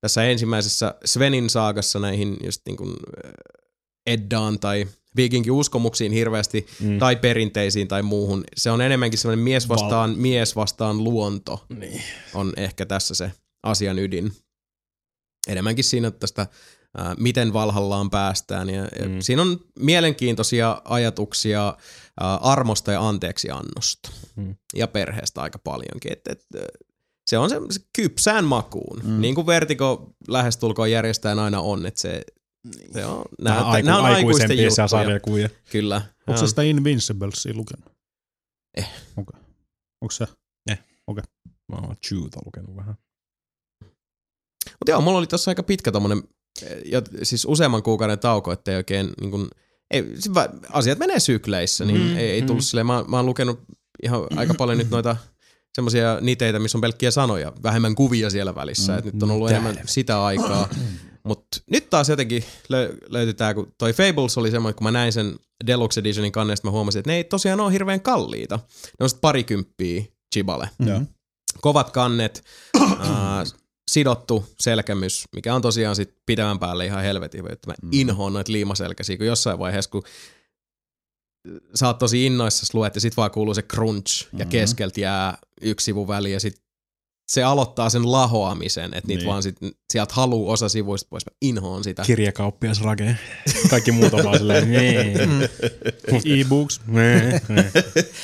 tässä ensimmäisessä Svenin saagassa näihin just niin kuin Eddaan tai viikinkin uskomuksiin hirveästi mm. tai perinteisiin tai muuhun. Se on enemmänkin semmoinen mies vastaan Val- mies vastaan luonto Niin. on ehkä tässä se asian ydin. Enemmänkin siinä tästä, ää, miten Valhallaan päästään. Ja, ja Mm. Siinä on mielenkiintoisia ajatuksia ää, armosta ja anteeksiannosta. Mm. Ja perheestä aika paljonkin. Et, et, se on se, se kypsään makuun. Mm. Niin kuin Vertigo lähestulkoon järjestään aina on. Että se, se on, Nämä aiku, nää on aikuisten juttuja. sarjakuvia. Kyllä. Onko se sitä Invinciblesia lukenut? Eh. Okei. Onko se? Mä oon Chewta lukenut vähän. Mutta joo, mulla oli tossa aika pitkä tommonen, eh, ja siis useamman kuukauden tauko, ettei oikein niin kun, ei, asiat menee sykleissä, niin Mm, ei, ei tullut mm. silleen, mä, mä oon lukenut ihan aika paljon nyt noita semmoisia niteitä, missä on pelkkiä sanoja, vähemmän kuvia siellä välissä, että nyt on ollut enemmän sitä aikaa. Mutta nyt taas jotenkin lö- löytyi tää, kun toi Fables oli semmoinen, kun mä näin sen Deluxe Editionin kannesta, mä huomasin, että ne ei tosiaan ole hirveän kalliita. Ne on sit parikymppiä Chiballe Joo. kovat kannet, ää, sidottu selkämys, mikä on tosiaan sit pidemmän päälle ihan helvetin hyvä. Että Mä inhoon noita liimaselkäisiä, kun jossain vaiheessa, kun sä oot tosi innoissas luet ja sit vaan kuuluu se crunch ja keskeltä jää yksi sivu väliin ja sit se aloittaa sen lahoamisen, että niitä Niin. vaan sit, sieltä haluu osa sivuista pois. Mä inhoon sitä. Kirjakauppias Rage. Kaikki muut on vaan silleen, nee, E-books. nee, nee.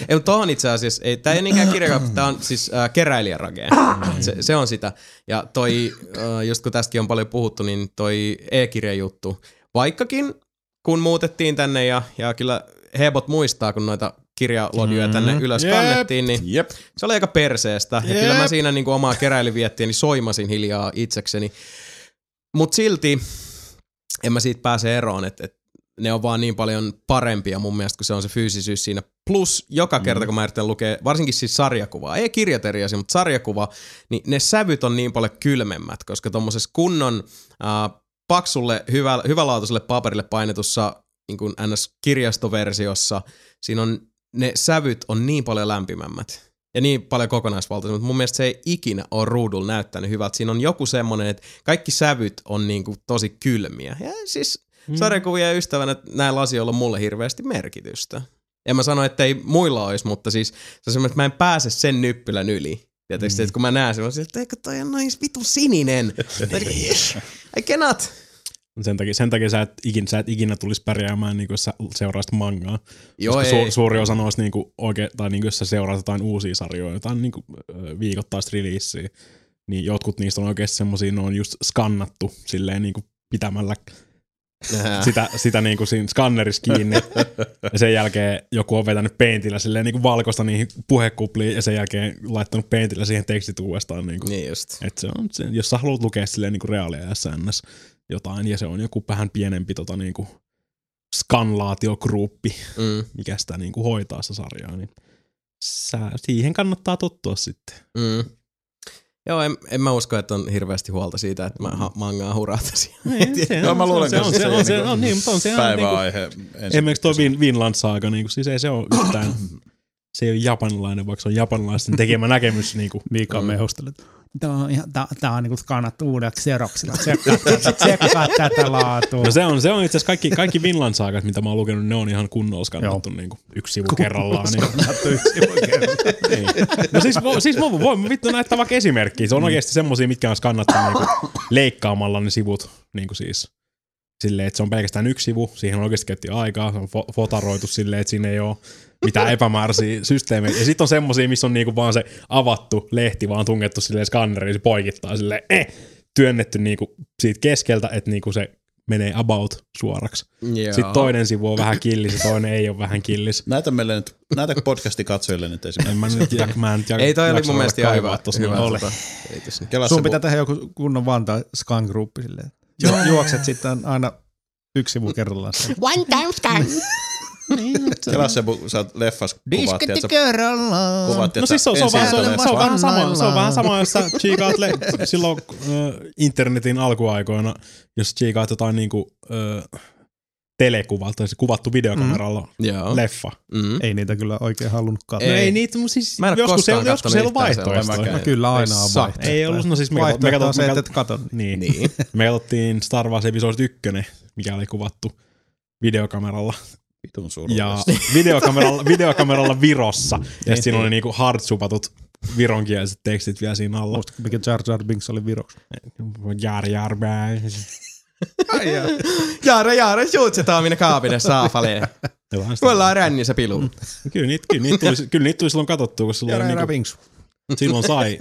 Ei, mutta tohon itse asiassa, ei, tää ei niinkään kirjakauppa, tää on siis äh, keräilijärage. Se, se, on sitä. Ja toi, äh, just kun tästäkin on paljon puhuttu, niin toi e-kirjajuttu, vaikkakin kun muutettiin tänne ja, ja kyllä Hebot muistaa, kun noita kirjalodjuja tänne ylös Jep. kannettiin, niin Jep. se oli aika perseestä. Ja Jep. kyllä mä siinä niinku omaa keräilyviettiäni soimasin hiljaa itsekseni. Mut silti en mä siitä pääse eroon, että et ne on vaan niin paljon parempia mun mielestä, kun se on se fyysisyys siinä. Plus joka kerta, kun mä yritän lukea, varsinkin siis sarjakuvaa, ei kirjateriasi, mutta sarjakuva, niin ne sävyt on niin paljon kylmemmät, koska tuommoisessa kunnon äh, paksulle, hyvä, hyvälaatuiselle paperille painetussa niin kuin NS-kirjastoversiossa, siinä on, ne sävyt on niin paljon lämpimämmät ja niin paljon kokonaisvaltaisemmat. Mun mielestä se ei ikinä ole ruudulla näyttänyt hyvältä. Siinä on joku semmoinen, että kaikki sävyt on niin kuin tosi kylmiä. Ja siis Mm. sarjakuvia ystävänä näillä asioilla on mulle hirveästi merkitystä. En mä sano, että ei muilla olisi, mutta siis se on semmoinen, että mä en pääse sen nyppylän yli. Tietysti, mm. että kun mä näen sen, mä silleen, että eikö toi on noin vitu sininen. I cannot. Sen takia, sen takia sä, et ikinä, sä et ikinä tulisi pärjäämään, niin jos sä seuraisit mangaa. Joo, Koska ei. su, suuri osa noista niin oikein, tai niin jos sä seuraat jotain uusia sarjoja, jotain niin viikoittaista releasia, niin jotkut niistä on oikeasti semmosia, ne on just skannattu silleen niin pitämällä Nää. sitä, sitä niin kuin siinä skannerissa kiinni. ja sen jälkeen joku on vetänyt peintillä silleen niin kuin valkoista niihin puhekupliin ja sen jälkeen laittanut peintillä siihen tekstit uudestaan. Niin kuin. Niin just. Et se on, se, jos sä haluat lukea silleen niin kuin reaalia SNS jotain ja se on joku vähän pienempi tota, niin kuin skanlaatiogruppi, Mm, mikä sitä niin kuin hoitaa sitä sarjaa, niin sä, siihen kannattaa tottua sitten. mm. Joo, en, en mä usko, että on hirveästi huolta siitä, että mä ha- mangaa hurahtaisin. se Joo, mä luulen se on, se on, se se on on, niin, mutta on se niinku, Päiväaihe. ensi- Esimerkiksi tuo Vin, Vinland Saga, niin kuin, siis ei se ole yhtään se ei ole japanilainen, vaikka se on japanilaisten tekemä näkemys. Niin kuin, Mika mm. mehustelet. Tämä on, ihan, tää, tää on niinku skannattu uudella Xeroxilla. Tsekkaa, tätä laatua. No se on, se on itse asiassa kaikki, kaikki Vinland saakat, mitä mä oon lukenut, ne on ihan kunnolla skannattu niin kuin yksi sivu kerrallaan. Niin. Skannattu yksi sivu kerrallaan. niin. No siis, vo, siis mä voin vittu näyttää vaikka esimerkkiä. Se on oikeasti semmosia, mitkä on skannattu niinku leikkaamalla ne sivut. Niinku siis silleen, että se on pelkästään yksi sivu, siihen on oikeasti käytti aikaa, se on fo- fotaroitu silleen, että siinä ei ole mitään epämääräisiä systeemejä. Ja sitten on semmosia, missä on niinku vaan se avattu lehti vaan tungettu silleen skanneriin, se poikittaa silleen, eh, työnnetty niinku siitä keskeltä, että niinku se menee about suoraksi. Joo. Sitten toinen sivu on vähän killis ja toinen ei ole vähän killis. Näytä meille nyt, näytä podcasti katsojille nyt En esimerkiksi. mä nyt, jak, mä en nyt jak, Ei toi oli mun mielestä ihan hyvä. tossa hyvä tota, selitys. Kelaa Sun se, pitää tehdä joku kunnon Vanta scan-gruppi silleen. Ju- juokset sitten aina yksi sivu kerrallaan. One time scan. kelaa se, kun sä leffas kuvaat, tiedätkö, kuvaat, No siis se on, se on, vähän, se, on, se, on vähän sama, se on vähän sama, jos sä chiikaat le- silloin äh, internetin alkuaikoina, jos chiikaat jotain niinku äh, telekuvalta, tai se kuvattu videokameralla mm. Leffa. Mm. Ei niitä kyllä oikein halunnut katsoa. Ei. No ei niitä, mutta siis Mä en joskus, ei, koskaan joskus ei ollut vaihtoehtoja. sellaista. No kyllä aina on Sa- vaihtoehto. Ei ollut, no siis me, me, Vaihtoehto on se, että katsot, et kato. niin. Niin. me katsottiin Star Wars Episode 1, mikä oli kuvattu videokameralla Vitun ja surullista. videokameralla, videokameralla Virossa. Ja Niin. siinä oli niinku hardsupatut vironkieliset tekstit vielä siinä alla. Muistatko, mikä Jar Jar Binks oli viroksi? Jar jar bää. Jaare, jaare, juutsetaan minne kaapinen saafaliin. Jotain sitä. Mulla on ränni se pilu. Kyllä niitä, kyllä niitä tuli, kyllä niitä tuli silloin katsottua, kun silloin, niinku, Binks. silloin sai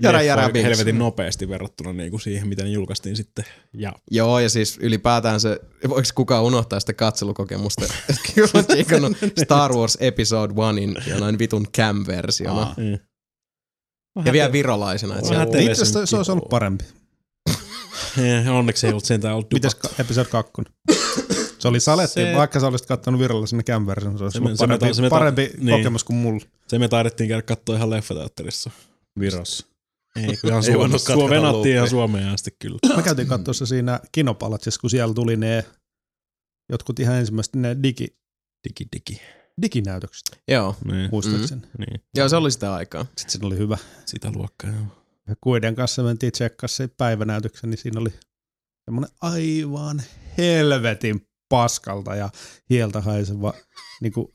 Jara, jara, binks. helvetin nopeasti verrattuna niinku siihen, miten ne julkaistiin sitten. Ja Joo, ja siis ylipäätään se, voiko kukaan unohtaa sitä katselukokemusta? Kyllä on tsiikannut Star Wars Episode 1 jonain vitun cam-versiona. Aa. mm. Ja vielä virolaisena. Että Itse asiassa se olisi ollut parempi. Eh, onneksi ei ollut sentään ollut Mites episode 2? Se oli saletti, Se- vaikka sä olisit kattonut virallisena cam-version, se olisi Se me- ollut se me- parempi, se me- parempi niin. kokemus kuin mulla. Se me taidettiin käydä katsoa ihan leffateatterissa. Virossa. Ei, kyllä ihan Ei voinut Venattiin ihan. Suomeen asti kyllä. Me käytiin katsoa se siinä Kinopalatsissa, kun siellä tuli ne jotkut ihan ensimmäiset ne digi, Digi, digi. diginäytökset, joo. Niin, muistaakseni. niin. joo, se oli sitä aikaa. Sitten siinä oli hyvä. Sitä luokkaa, joo. Ja kuiden kanssa mentiin tsekkaa se päivänäytöksen, niin siinä oli semmoinen aivan helvetin paskalta ja hieltä haiseva, niin kuin,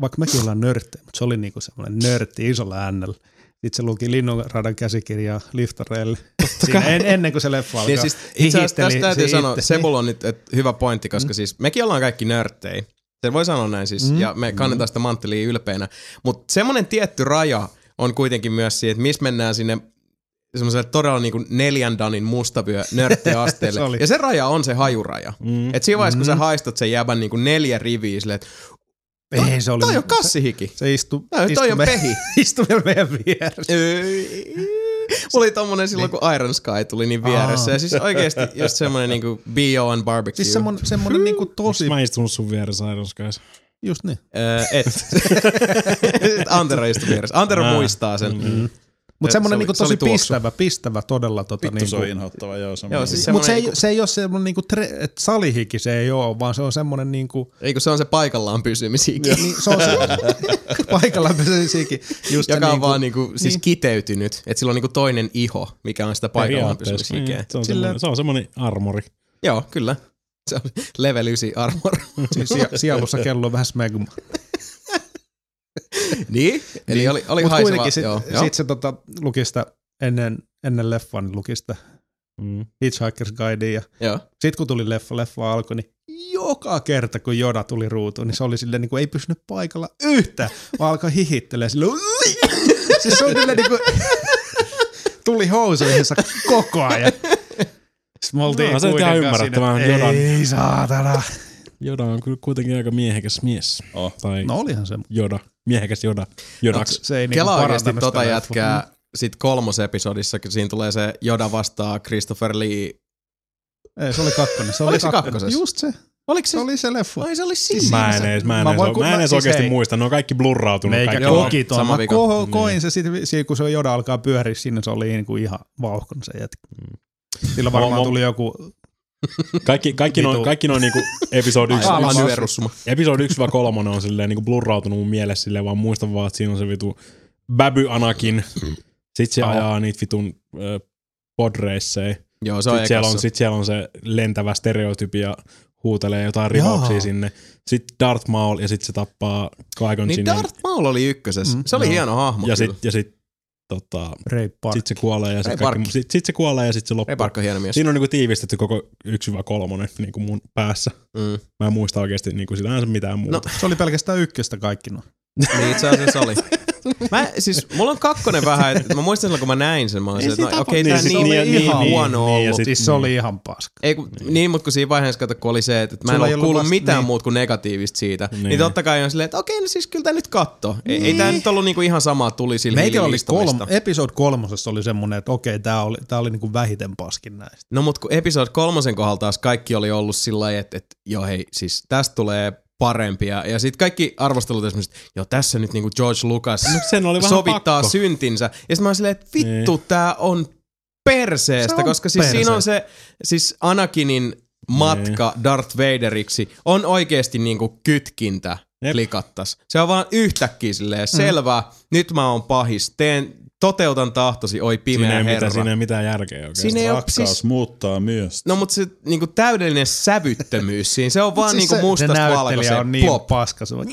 vaikka mekin ollaan nörttejä, mutta se oli niin kuin semmoinen nörtti isolla äänellä. Sitten se luki Linnunradan käsikirjaa liftareille. Siinä en, ennen kuin se leffa alkaa. Niin siis itse asiassa tästä täytyy se sanoa, itse. Sebulla on nyt et, hyvä pointti, koska mm. siis mekin ollaan kaikki nörttejä. Se voi sanoa näin siis, mm. Mm. ja me kannetaan sitä manttelia ylpeänä. Mutta semmoinen tietty raja on kuitenkin myös siinä, että missä mennään sinne semmoiselle todella niinku neljän danin mustavyö nörttiasteelle. Se oli. ja se raja on se hajuraja. Mm. Et siinä vaiheessa, kun sä Mm. haistat sen jäbän niinku neljä riviä silleen, että Ei, se oli, toi on kassihiki. Se, se istui, Toi, toi istui on me- pehi. istui vielä meidän vieressä. Oli tommonen silloin, kun Iron Sky tuli niin vieressä. Aa. Ja siis oikeesti just semmonen niinku B.O. and barbecue. Siis semmonen, semmonen niinku tosi, Mä istunut sun vieressä Iron Skies. just niin. Öö, et. Antero istui vieressä. Antero muistaa sen. Mm. Mutta Se- semmonen se oli- niinku se tosi tuoksu. pistävä, pistävä todella tota Vittu niinku. se on inhottava, joo. semmoinen. Joo, siis Mutta se, ei, semmonen se ei ole semmoinen niinku, tre, et salihiki se ei ole, vaan se on semmoinen niinku, Eikö se on se paikallaan pysymisikin, niin se on se paikalla pysyisikin. Just joka se on niinku, vaan niinku, siis niin. kiteytynyt. Että sillä on niinku toinen iho, mikä on sitä paikallaan pysymishikeä. niin. Se on, Sillä- semmoinen, se on semmoinen armori. Joo, kyllä. Se on level 9 armor. Siis sie- sielussa kello on vähän smegma. niin? Eli oli, oli Mutta haiseva. kuitenkin sit, joo, joo. sit se tota, luki sitä ennen, ennen leffaa, niin luki sitä Mm. Hitchhiker's Guidea. Ja joo. sit kun tuli leffa, leffa alkoi, niin joka kerta kun Joda tuli ruutuun, niin se oli silleen, niin kuin ei pysynyt paikalla yhtään, vaan alkoi hihittelee silleen. siis se on kyllä niin kuin, tuli housuihinsa koko ajan. Sitten me oltiin No, se ihan ymmärrettävää, Jodan- Ei saatana. Joda on kyllä kuitenkin aika miehekäs mies. Oh. Tai No olihan se. Joda. Miehekäs Joda. Jodaksi. Se ei niinku Kela parantanut tota jätkää sit kolmosepisodissa, kun siinä tulee se Joda vastaa Christopher Lee. Ei, se oli kakkonen. Se oli Oliko se kakkonen. kakkosessa? Just se. Oliko se? Se oli se leffa. Ai se oli Siis siinä. Mä en edes, mä en Mä edes, voin- mä en edes siis oikeasti ei. muista. Ne on kaikki blurrautunut. Meikä kaikki. Joo, kokit on. sama Mä ko- Niin. koin se sitten, kun se Joda alkaa pyöriä, siinä se oli niin kuin ihan vauhkon se jätkä. Mm. Sillä varmaan tuli joku Kaikki, kaikki noin, Vitu. kaikki noin niinku episode 1, Aivan yksi, nyörussuma. episode 1-3 on silleen niinku blurrautunut mun mielessä silleen, vaan muistan vaan, että siinä on se vitu Baby Anakin. Sitten se Joo. ajaa niitä vitun ö, podreissejä. Joo, se on Sitten siellä, on, ekassa. sit siellä on se lentävä stereotypi ja huutelee jotain rivauksia Jaa. sinne. Sitten Darth Maul ja sitten se tappaa Qui-Gon Niin sinne. Darth Maul oli ykkösessä. Mm, Se oli joo. hieno hahmo ja sitten ja sit, tota, Ray Park. sit se kuolee ja Ray sitten sit, sit se kuolee ja sitten se Ray loppuu. Park on hieno mies. Siinä on niinku tiivistetty koko 1-3 niinku mun päässä. Mm. Mä en muista oikeesti niinku sinänsä mitään muuta. No, Se oli pelkästään ykköstä kaikki no. Niin itse asiassa oli. Mä, siis, mulla on kakkonen vähän, että mä muistan silloin, kun mä näin sen, mä olin se, että no, okei, niin, tää siis niin, oli niin, ihan- niin huono niin, ja ollut. sit- Siis se oli ihan paska. Ei, kun, niin, mutta kun siinä vaiheessa, kato, kun oli se, että mä en ollut kuullut vasta- mitään niin. muuta kuin negatiivista siitä, niin, Niin. niin totta kai on silleen, että okei, no siis kyllä tää nyt katto. Ei, ei tää nyt ollut niinku ihan sama tuli sillä Meillä oli kolm, episode kolmosessa oli semmonen, että okei, tää oli, tää oli niinku vähiten paskin näistä. No mut kun episode kolmosen kohdalla taas kaikki oli ollut sillä lailla, että, että joo hei, siis tästä tulee parempia. Ja sitten kaikki arvostelut esimerkiksi, että joo tässä nyt niinku George Lucas No sen oli vähän sovittaa pakko. syntinsä. Ja sitten mä oon silleen, että vittu Niin. tää on perseestä, Se on koska siis siinä on se, siis Anakinin matka Darth Vaderiksi on oikeasti niinku kytkintä Jep. klikattas. Se on vaan yhtäkkiä silleen, selvä, nyt mä oon pahis, teen, toteutan tahtosi, oi Siinä pimeä ei, herra. mitään, siinä ei mitään järkeä oikeesti. Siinä ei Rakkaus siis, muuttaa myös. no mut se niinku täydellinen sävyttömyys siinä, se on vaan Siis niinku se, mustasta se näyttelijä valkoiseen. on niin Plop. paska. Se on,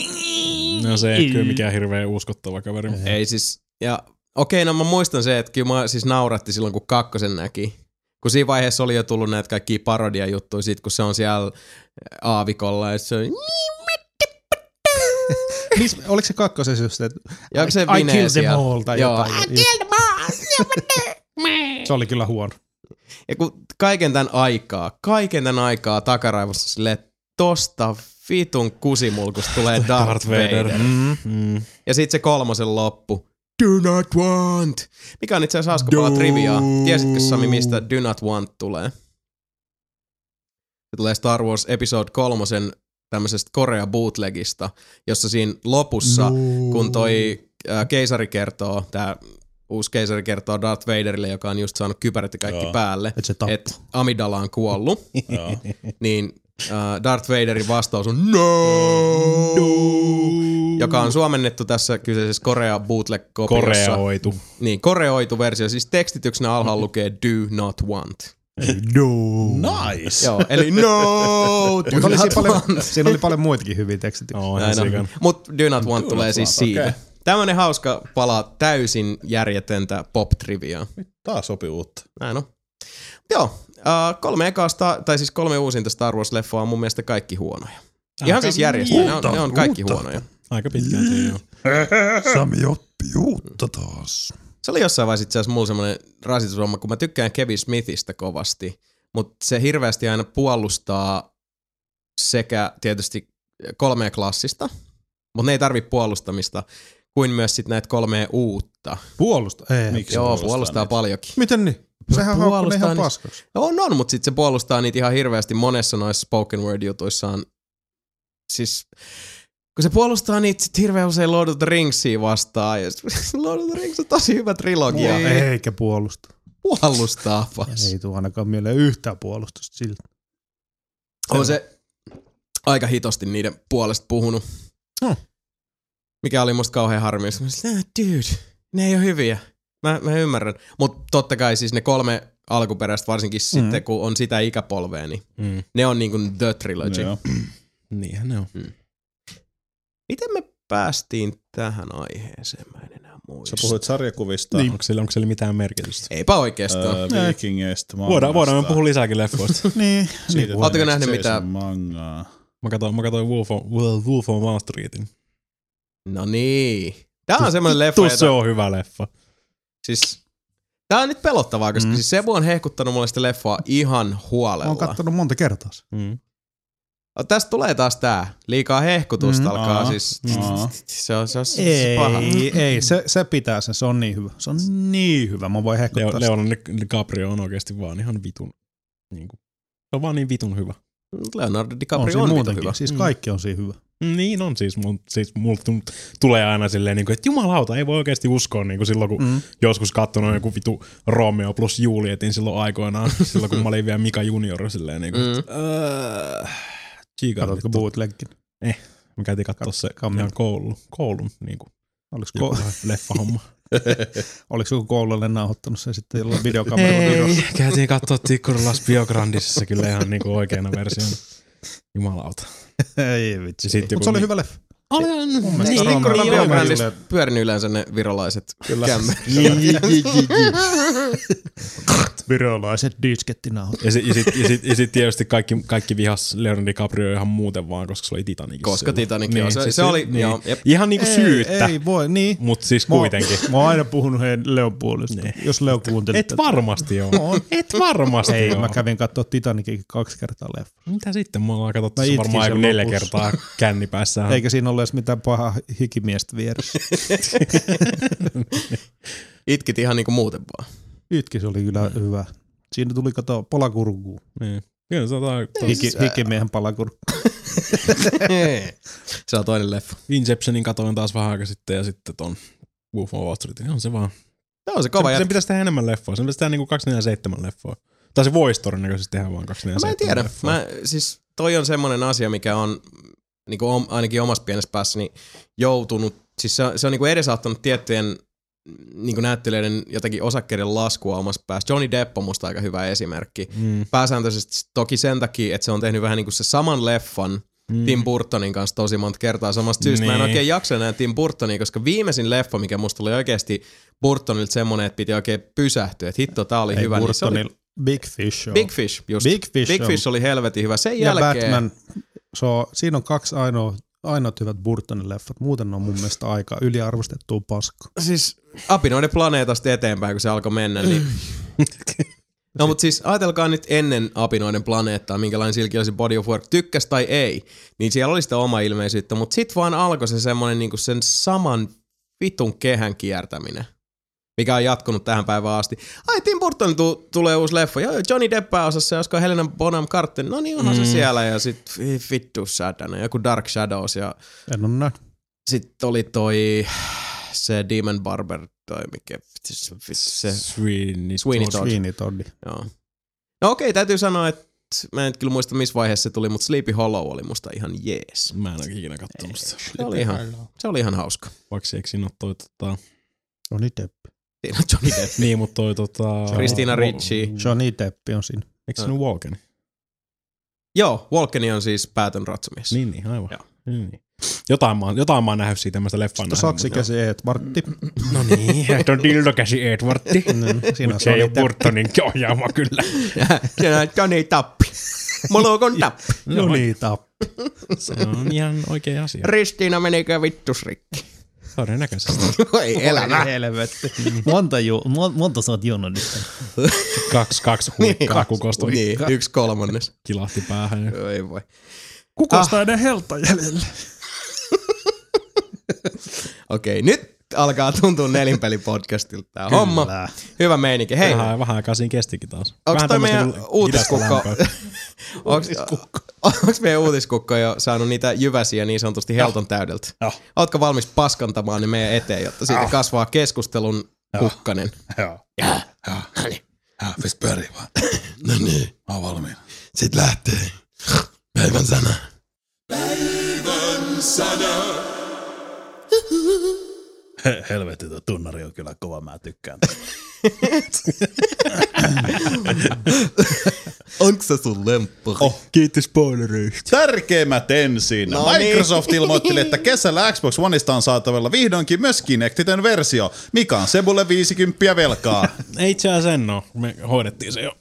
No se ei kyllä mikään hirveän uskottava kaveri. Ei siis, ja okei, no mä muistan se, että kyllä mä siis nauratti silloin, kun kakkosen näki. Kun siinä vaiheessa oli jo tullut näitä kaikkia parodia-juttuja siitä, kun se on siellä aavikolla, ja se on, Mis, oliko se kakkosessa just, että ja onko se I killed them all tai Joo. jotain. Se oli kyllä huono. Ja kun kaiken tämän aikaa, kaiken tämän aikaa takaraivossa silleen, tosta vitun kusimulkusta tulee Darth, Darth Vader. Vader. Mm. Mm. Ja sitten se kolmosen loppu. Do not want. Mikä on itse asiassa hauska pala triviaa. Tiesitkö Sami, mistä Do not want tulee? Se tulee Star Wars Episode kolmosen tämmöisestä Korea bootlegista, jossa siinä lopussa, no. kun toi äh, keisari kertoo, tää uusi keisari kertoo Darth Vaderille, joka on just saanut kypärät ja kaikki Joo. päälle, Että että Amidala on kuollut, Joo. niin äh, Darth Vaderin vastaus on no, joka on suomennettu tässä kyseisessä Korea bootleg-kopiossa. Koreoitu. Niin, koreoitu versio. Siis tekstityksenä alhaalla lukee do not want. Nice. Joo, eli no, do Mutta oli not siinä, paljon, want. siinä oli paljon muitakin hyviä tekstityksiä. Oo, ihan Näin on. sikan. Mut do not want Do tulee not siis want, siitä. okei. Tämmönen hauska pala täysin järjetöntä pop-triviaa. Taas sopi uutta. Näin on. Joo, äh, kolme ekasta, tai siis kolme uusinta Star Wars-leffoa on mun mielestä kaikki huonoja. Ihan siis järjestää, ne on, ne on kaikki huonoja. Aika pitkälti joo. Sami oppii uutta taas. Se oli jossain vaiheessa itse asiassa mulla semmoinen rasitusomma, kun mä tykkään Kevin Smithistä kovasti, mutta se hirveästi aina puolustaa sekä tietysti kolmea klassista, mutta ne ei tarvi puolustamista, kuin myös sitten näitä kolmea uutta. Puolusta. Ei. Miksi Joo, puolustaa puolustaa niitä? paljonkin. Miten niin? Sehän puolustaa ihan paskaksi. On, on, mutta sitten se puolustaa niitä ihan hirveästi monessa noissa spoken word jutuissaan. Siis, kun se puolustaa niitä sit hirveän usein Lord of the Ringsia vastaan, ja Lord of the Rings on tosi hyvä trilogia. Ei. Eikä puolusta. Puolustaa vas. Ei tuu ainakaan mieleen yhtään puolustusta siltä. On se aika hitosti niiden puolesta puhunut. Hmm. Mikä oli musta kauhean harmi. Mä sanoin, "Ah, dude, ne ei ole hyviä. Mä, mä ymmärrän. Mutta totta kai siis ne kolme alkuperäistä, varsinkin mm. sitten kun on sitä ikäpolvea, niin Mm. ne on niinku the trilogy. Joo. Niinhän ne on. Miten me päästiin tähän aiheeseen? Mä en enää muista. Sä puhuit sarjakuvista, Niin. Onko, sillä, onko sillä mitään merkitystä? Eipä oikeastaan. öö, vikingeistä, Voidaan, voidaan me puhua lisääkin leffoista. Niin. Siitä Ootteko tehdään nähnyt mitään- Mangaa. Mä katsoin, mä katsoin Wolf on, Wolf on Wall Streetin. No niin. Tää on semmoinen leffa, Tuu se jota, on hyvä leffa. siis Tää on nyt pelottavaa, koska Mm. mm. siis Sebu on hehkuttanut mulle sitä leffoa ihan Mä huolella. oon kattonut monta kertaa. sen. Mm. Tästä tulee taas tää. Liikaa hehkutusta Mm. alkaa Aa, siis... aa. Se on, se on, se on paha. Ei, ei se, se pitää sen, se on niin hyvä. Se on niin hyvä, mä voin Leo, hehkuttaa sitä. Leonardo DiCaprio on oikeasti vaan ihan vitun. Niin kuin, se on vaan niin vitun hyvä. Leonardo on DiCaprio on, on muutenkin. hyvä. Siis Mm. kaikki on siinä hyvä. Niin on siis, mun, siis mulla tu- tulee aina silleen, niin kuin, että jumalauta, ei voi oikeasti uskoa niin kuin silloin, kun mm. joskus katsonut joku vitu Romeo plus Julietin silloin aikoinaan, silloin kun mä olin vielä Mika Junior silleen, niin kuin, mm. Katsotko bootlegin? Me käytiin katsoa se Kammin. ihan koulu, koulun niin kuin, Oliko, ko- leffahomma. oliko joku koululle nauhoittanut sen sitten jollain videokameralla? Ei, käytiin katsoa Tikkurilas Biograndisessa kyllä ihan niin kuin oikeana versiona. Jumalauta. Ei vitsi. Mutta se oli hyvä leffa. Mielestä Niin, Roma- pyörinyt yleensä ne virolaiset. Virolaiset diskettinauhat. Ja, sit, ja, sit, ja, sit, ja sit tietysti kaikki, kaikki vihas Leonardo DiCaprio ihan muuten vaan, koska se oli Titanicissa. Koska. Titanic, joo, se- se oli- joo, jep. Ihan niinku syyttä, Ei, voi, niin. mutta siis Mä oon- kuitenkin. Mä oon aina puhunut heidän Leon puolesta. Niin. Jos Leo kuuntelit Et tätä. varmasti joo. On. Et varmasti Ei, joo. mä kävin katsoa Titanicin kaksi kertaa leffa. Mitä sitten? Mä oon katsottu se varmaan neljä kertaa kännipäissä. Eikä siinä ole edes mitään pahaa hikimiestä vieressä. Itkit ihan niinku muuten vaan. Itki se oli kyllä hyvä. Siinä tuli kato palakurkuu. Niin. Kyllä se on Hiki, hikimiehen palakurkku. se on toinen leffa. Inceptionin katoin taas vähän aika sitten ja sitten ton Wolf of Wall Streetin. On se vaan. Joo, se kova sen, sen pitäisi tehdä enemmän leffoa. Sen pitäisi tehdä niinku 247 leffoa. Tai se voisi todennäköisesti tehdä vaan 247 Mä en tiedä. leffoa. Mä, siis toi on semmonen asia, mikä on niin kuin om, ainakin omassa pienessä päässäni joutunut, siis se, on- se on niin kuin edesauttanut tiettyjen niin kuin näyttelijöiden jotenkin osakkeiden laskua omassa päässä. Johnny Depp on musta aika hyvä esimerkki. Mm. Pääsääntöisesti toki sen takia, että se on tehnyt vähän niin kuin se saman leffan Mm. Tim Burtonin kanssa tosi monta kertaa samasta syystä. Mä en Niin. oikein jaksa enää Tim Burtonia, koska viimeisin leffa, mikä musta oli oikeasti Burtonilta semmonen, että piti oikein pysähtyä, että hitto, tää oli Ei hyvä. Niin se oli. Big Fish on. Big Fish, just. Big Fish Big on. Fish oli helvetin hyvä. Sen ja jälkeen... Batman. So, siinä on kaksi ainoa, ainoat hyvät Burtonin leffat. Muuten ne on mun mielestä aika yliarvostettua paska. Siis apinoiden planeetasta eteenpäin, kun se alkoi mennä, niin... No mutta siis ajatelkaa nyt ennen apinoiden planeettaa, minkälainen silki olisi Body of Work, tykkäs tai ei, niin siellä oli sitä oma ilmeisyyttä, mutta sit vaan alkoi se semmonen niinku sen saman vitun kehän kiertäminen, mikä on jatkunut tähän päivään asti. Ai Tim Burton tu- tulee uusi leffa, joo, Johnny Depp osassa, olisiko Helena Bonham Carter, no niin onhan mm. se siellä, ja sit vi- vittu sädänä, joku Dark Shadows, ja En ole nähnyt. sitten oli toi se Demon Barber, toi mikä, se, se Sweeney, Sweeney Todd. Sweeney Toddi. joo. No okei, täytyy sanoa, että mä en kyllä muista missä vaiheessa se tuli, mutta Sleepy Hollow oli musta ihan jees. Mä en ole ikinä kattonut sitä. Se oli ihan, se oli ihan hauska. Vaikka eikö siinä ole toi tota... Johnny Depp. On Johnny Depp. Niin, mutta toi tota... Christina Ricci. Johnny Depp on siinä. Eikö se nyt Walken? Joo, Walkeni on siis päätön ratsumies. Niin, niin, aivan. Joo. Niin, niin. Jotain mä, oon- jotain mä oon nähnyt siitä, tämmöistä leffaa Sitten saksikäsi Edwardi. No niin, että on dildokäsi Edwardi. Mm, Siinä on Mut se ei ole. Burtonin ohjaama kyllä. Siinä on Johnny Tappi. Mulla on tappi. Johnny Tapp. Se on ihan oikea asia. Ristiina menikö vittus rikki? Todennäköisesti. Ei elämä. Helvetti. Monta, ju, mon- monta sä oot juonut nyt? Kaksi, kaksi huikkaa kukosta Niin, yksi kolmannes. kilahti päähän. ja- Ei voi. Kukosta ah. edes helta jäljellä. Okei, nyt alkaa tuntua nelinpelipodcastilta tää homma. Hyvä meininki. Hei, Vähän, vähän aikaa siinä kestikin taas. Vähän toi meidän hidasta uutiskukko, lämpöä. onks meidän uutiskukko jo saanut niitä jyväsiä niin sanotusti helton täydeltä? Joo. Ootko valmis paskantamaan ne meidän eteen, jotta siitä kasvaa keskustelun kukkanen? Joo. Joo. Joo. No niin. Joo, pist pyörii vaan. No niin. Mä oon valmiina. Sit lähtee. Päivän sana. He, helvetti, tuo tunnari on kyllä kova, mä tykkään. Onks se sun lemppari? Oh, Kiitos spoilereista. Tärkeimmät ensin. No niin. Microsoft ilmoitteli, että kesällä Xbox Oneista on saatavilla vihdoinkin myös Kinectiten versio, mikä on Sebulle 50 velkaa. Ei itse asiassa en oo. Me hoidettiin se jo.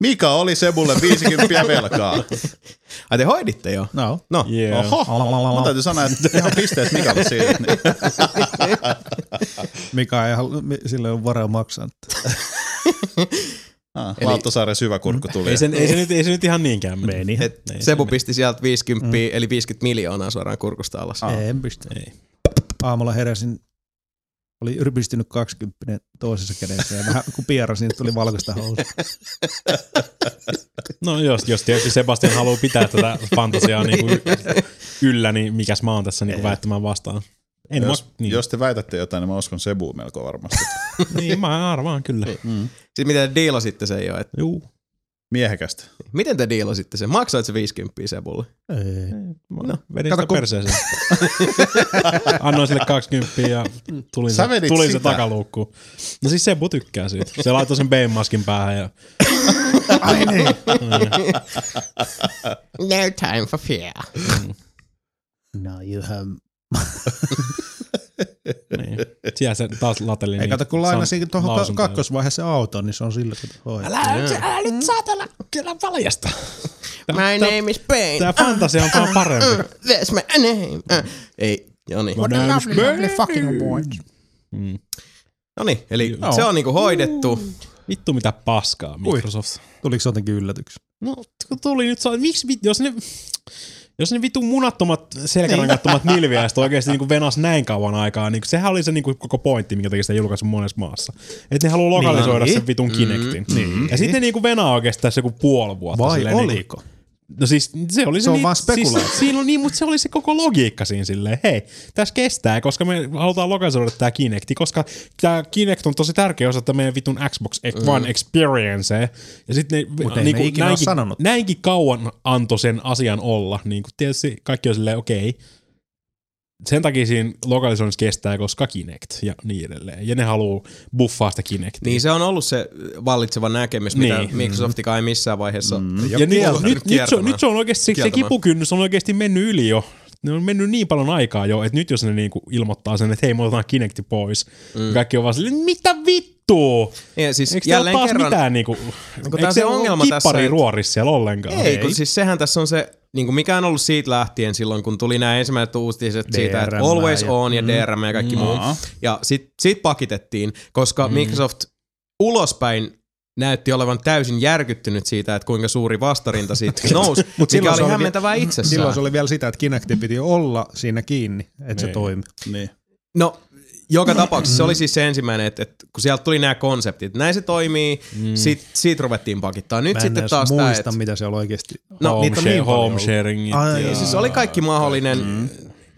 Mikä oli Sebulle 50 velkaa? Ai te hoiditte jo? No. No. Yeah. Oho, mun täytyy sanoa, että ihan pisteet Mikalle siitä. Niin. Mikä ei halua, sille on varaa maksaa. Ah, Laattosaaren syväkurkku tuli. Ei se, ei, se nyt, ei se nyt ihan niinkään mene. Meni. Et Ei, Sebu pisti sieltä 50, mm. eli 50 miljoonaa suoraan kurkusta alas. En pistä. Ei. Aamulla heräsin Oli rypistynyt 20 toisessa kädessä ja vähän kun pierasin, niin tuli valkoista housu. No jos, jos tietysti Sebastian haluaa pitää tätä fantasiaa niin kuin yllä, niin mikäs mä oon tässä niin kuin väittämään vastaan. En Jos, mä, niin. jos te väitätte jotain, niin mä uskon Sebu melko varmasti. niin, mä arvaan kyllä. Siis miten te diilasitte sen jo? Et Juu. Miehekästä. miten te diilasitte sen? Maksoit se 50 Sebulle? Ei. No, vedin Kato, sitä kun- perseeseen. Annoin sille 20 ja tulin, Sä se, tulin se sitä? takaluukkuun. No siis Sebu tykkää siitä. Se laittoi sen B-maskin päähän ja Ai niin. No time for fear. No you have... niin. siellä se taas lateli. Ei niin kato, kun lainasin tuohon ka- lausuntoja. kakkosvaiheessa auton, niin se on sillä, kun hoitaa. Älä, älä nyt saatana kyllä valjasta. My name is Pain. Tää fantasia on vaan parempi. That's my name. Uh. Ei, no niin. What a lovely, lovely fucking boy. Mm. No niin, eli Joo. se on niinku hoidettu. Vittu mitä paskaa Microsoft. Tuliko se jotenkin yllätyksi? No, kun tuli nyt, miksi, jos ne, jos ne vitun munattomat, selkärangattomat nilviäiset oikeasti niin venas näin kauan aikaa, niin sehän oli se niin kuin koko pointti, minkä takia sitä julkaisu monessa maassa. Että ne haluaa lokalisoida Niin. sen vitun Kinectin. Mm, ja sitten ne niin kuin venaa oikeastaan tässä joku puoli vuotta. Vai silleen Niin oliko? kuin, no siis se oli se, Se on niin, vaan spekulaatio. Siis, siinä on niin, mutta se oli se koko logiikka siinä silleen, hei, tässä kestää, koska me halutaan lokalisoida tämä Kinecti, koska tämä Kinect on tosi tärkeä osa meidän vitun Xbox One Experience. Ja sitten ne Mut oo sanonut. näinkin kauan antoi sen asian olla, niin kuin tietysti kaikki on silleen, okei, okay. Sen takia siinä lokalisoinnissa kestää, koska Kinect ja niin edelleen. Ja ne haluaa buffaa sitä Kinectia. Niin se on ollut se vallitseva näkemys, mitä Niin. Microsoftikaan ei missään vaiheessa mm. ja nyt, nyt, nyt, se, on- nyt se on oikeasti, se, se kipukynnys on oikeasti mennyt yli jo. Ne on mennyt niin paljon aikaa jo, että nyt jos ne niinku ilmoittaa sen, että hei, me otetaan Kinecti pois, mm. kaikki on vaan silleen, mitä vittua? Ja siis Eikö jälleen taas kerran, mitään niinku, tää eikö on se se ongelma ole tässä, että- ruorissa siellä ollenkaan? Ei, kun siis sehän tässä on se, niin kuin mikä on ollut siitä lähtien silloin, kun tuli nämä ensimmäiset uutiset siitä, että Always ja- On ja DRM ja kaikki muu. Aa. Ja sit, sit pakitettiin, koska Microsoft ulospäin näytti olevan täysin järkyttynyt siitä, että kuinka suuri vastarinta siitä nousi, mikä silloin oli se oli hämmentävää itsessään. Silloin se oli vielä sitä, että Kinecti piti olla siinä kiinni, että se Niin. toimi. Niin. No, joka tapauksessa se oli siis se ensimmäinen, että, että kun sieltä tuli nämä konseptit, näin se toimii, mm. sit, siitä ruvettiin pakittaa. Nyt Mä en sitten edes taas tämä, muista, että mitä se oli oikeasti. No, home, niitä on niin home sharingit. Ai, ja- siis oli kaikki mahdollinen, mm.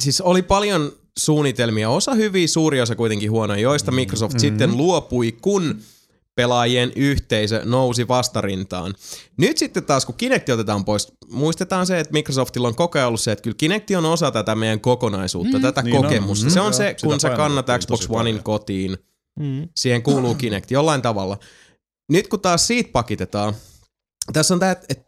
siis oli paljon suunnitelmia, osa hyviä, suuri osa kuitenkin huonoja, joista Microsoft mm. sitten luopui, kun pelaajien yhteisö nousi vastarintaan. Nyt sitten taas, kun Kinect otetaan pois, muistetaan se, että Microsoftilla on koko ajan ollut se, että kyllä Kinect on osa tätä meidän kokonaisuutta, mm. tätä Niin on. kokemusta. Mm. Se on se, sitä kun sä kannat Xbox Onein paljon. kotiin, Mm. siihen kuuluu Kinect jollain tavalla. Nyt kun taas siitä pakitetaan, tässä on tämä, että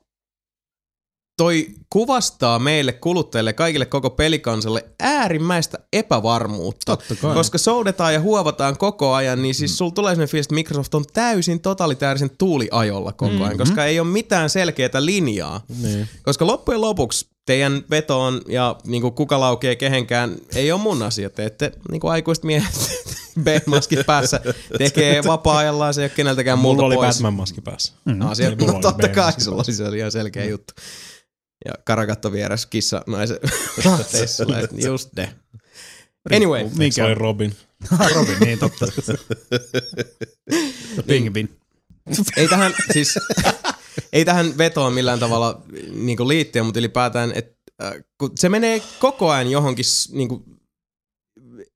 toi kuvastaa meille kuluttajille, kaikille koko pelikansalle äärimmäistä epävarmuutta. Koska soudetaan ja huovataan koko ajan, niin siis sulla tulee sellainen fiilis, että Microsoft on täysin totalitäärisen tuuliajolla koko ajan, koska ei ole mitään selkeää linjaa. Niin. Koska loppujen lopuksi teidän vetoon ja niin kuin kuka laukee kehenkään ei ole mun asia. Te ette niin kuin aikuiset miehet B-maskit päässä tekee vapaa-ajallaan, se ei ole keneltäkään Mulla multa oli pois. Batman-maski päässä. Asia, Ei mulla no totta kai, sulla se oli ihan selkeä juttu. Ja karakatto vieressä kissa naisen että just ne. Anyway, Se Mikä? oli Robin. Robin, niin totta. Pingvin. ei tähän siis, ei tähän vetoa millään tavalla niin liittyä, mutta ylipäätään, että äh, kun se menee koko ajan johonkin, niin kuin,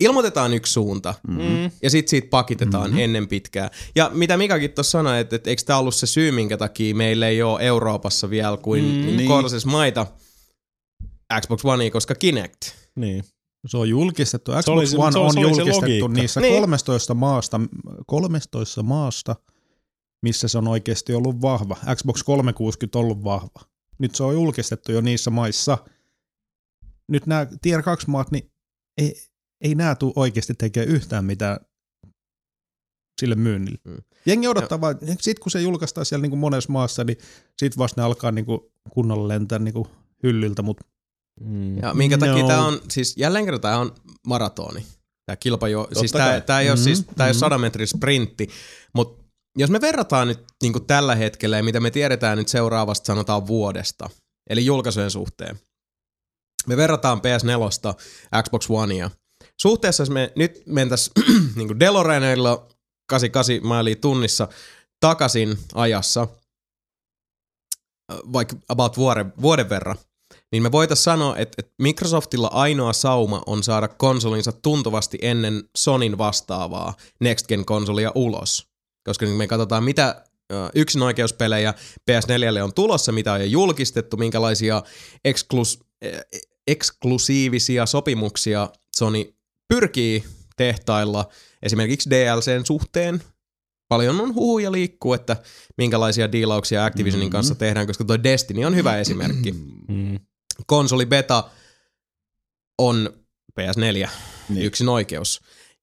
ilmoitetaan yksi suunta Mm. ja sitten siitä pakitetaan mm-hmm. ennen pitkää. Ja mitä Mikakin tuossa sanoi, että, että eikö tämä ollut se syy, minkä takia meillä ei ole Euroopassa vielä kuin mm, niin. Niin. kohdallisessa maita Xbox One, koska Kinect. Niin. Se on julkistettu. Xbox oli se- One se- se on oli se julkistettu niissä Niin. 13 maasta, 13 maasta, missä se on oikeasti ollut vahva. Xbox 360 on ollut vahva. Nyt se on julkistettu jo niissä maissa. Nyt nämä Tier 2 maat, niin ei, ei nämä tule oikeasti tekemään yhtään mitään sille myynnille. Mm. Jengi odottaa vaan, sit kun se julkaistaan siellä niin kuin monessa maassa, niin sit vasta ne alkaa niin kuin kunnolla lentää niin kuin hyllyltä, mutta Mm. Ja minkä takia No. tämä on, siis jälleen kerran tämä on maratoni. Tämä kilpajo, siis Totta tämä, ei ole Mhm, siis, tämä ei ole mhm. 100 metrin sprintti, mutta jos me verrataan nyt niin kuin tällä hetkellä ja mitä me tiedetään nyt seuraavasta sanotaan vuodesta, eli julkaisujen suhteen. Me verrataan PS4, Xbox Onea, suhteessa jos me nyt mentäis niin DeLoreanilla 88 mailia tunnissa takaisin ajassa, äh, vaikka about vuoden, vuoden verran, niin me voitaisiin sanoa, että, että Microsoftilla ainoa sauma on saada konsolinsa tuntuvasti ennen Sonin vastaavaa Next Gen konsolia ulos. Koska nyt me katsotaan, mitä ö, yksinoikeuspelejä PS4 on tulossa, mitä on jo julkistettu, minkälaisia eksklus, eh, eksklusiivisia sopimuksia Sony pyrkii tehtailla esimerkiksi DLCn suhteen. Paljon on huhuja liikkuu, että minkälaisia dealauksia Activisionin kanssa tehdään, koska toi Destiny on hyvä esimerkki Mm. konsoli beta on PS4 niin. Niin. yksin oikeus.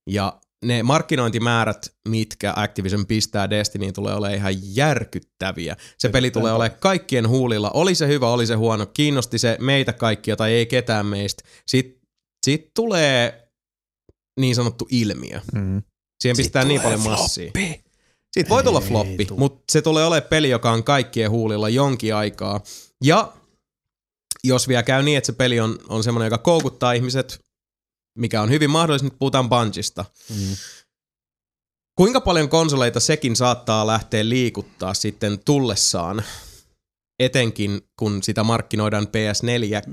Ja ne markkinointimäärät, mitkä Activision pistää Destinyin, tulee olemaan ihan järkyttäviä. Se peli tulee olemaan kaikkien huulilla. Oli se hyvä, oli se huono, kiinnosti se meitä kaikkia tai ei ketään meistä. Sitten sit tulee niin sanottu ilmiö. Mm. Siihen pistää niin paljon massia. Siitä voi tulla floppi, mutta se tulee olemaan peli, joka on kaikkien huulilla jonkin aikaa. Ja jos vielä käy niin, että se peli on, on semmoinen, joka koukuttaa ihmiset, mikä on hyvin mahdollista, nyt puhutaan Bungista. Mm. Kuinka paljon konsoleita sekin saattaa lähteä liikuttaa sitten tullessaan, etenkin kun sitä markkinoidaan PS4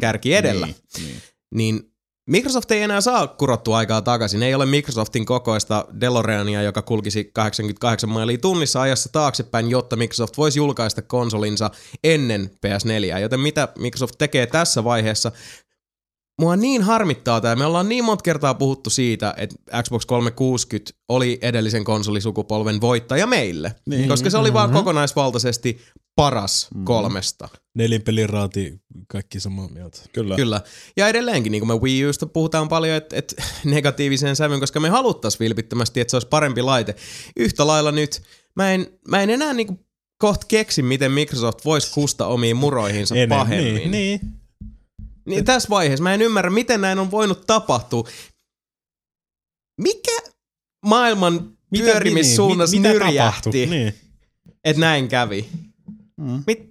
kärki edellä, Niin, niin. niin Microsoft ei enää saa kurottua aikaa takaisin. Ei ole Microsoftin kokoista DeLoreania, joka kulkisi 88 mailia tunnissa ajassa taaksepäin, jotta Microsoft voisi julkaista konsolinsa ennen PS4. Joten mitä Microsoft tekee tässä vaiheessa? Mua niin harmittaa tämä. Me ollaan niin monta kertaa puhuttu siitä, että Xbox 360 oli edellisen konsolisukupolven voittaja meille. Niin. Koska se oli vaan kokonaisvaltaisesti paras kolmesta. Nelinpelin raati, kaikki samaa mieltä. Kyllä. Kyllä. Ja edelleenkin, niin kuin me Wii Usta puhutaan paljon, että et negatiiviseen sävyyn, koska me haluttais vilpittömästi, että se olisi parempi laite. Yhtä lailla nyt, mä en, mä en enää niin kuin kohta keksi, miten Microsoft voisi kusta omiin muroihinsa Ennen, pahemmin. Niin, niin. Niin tässä vaiheessa mä en ymmärrä, miten näin on voinut tapahtua. Mikä maailman pyörimissuunnassa mitä nyrjähti? Niin. että näin kävi? Mm. Mit?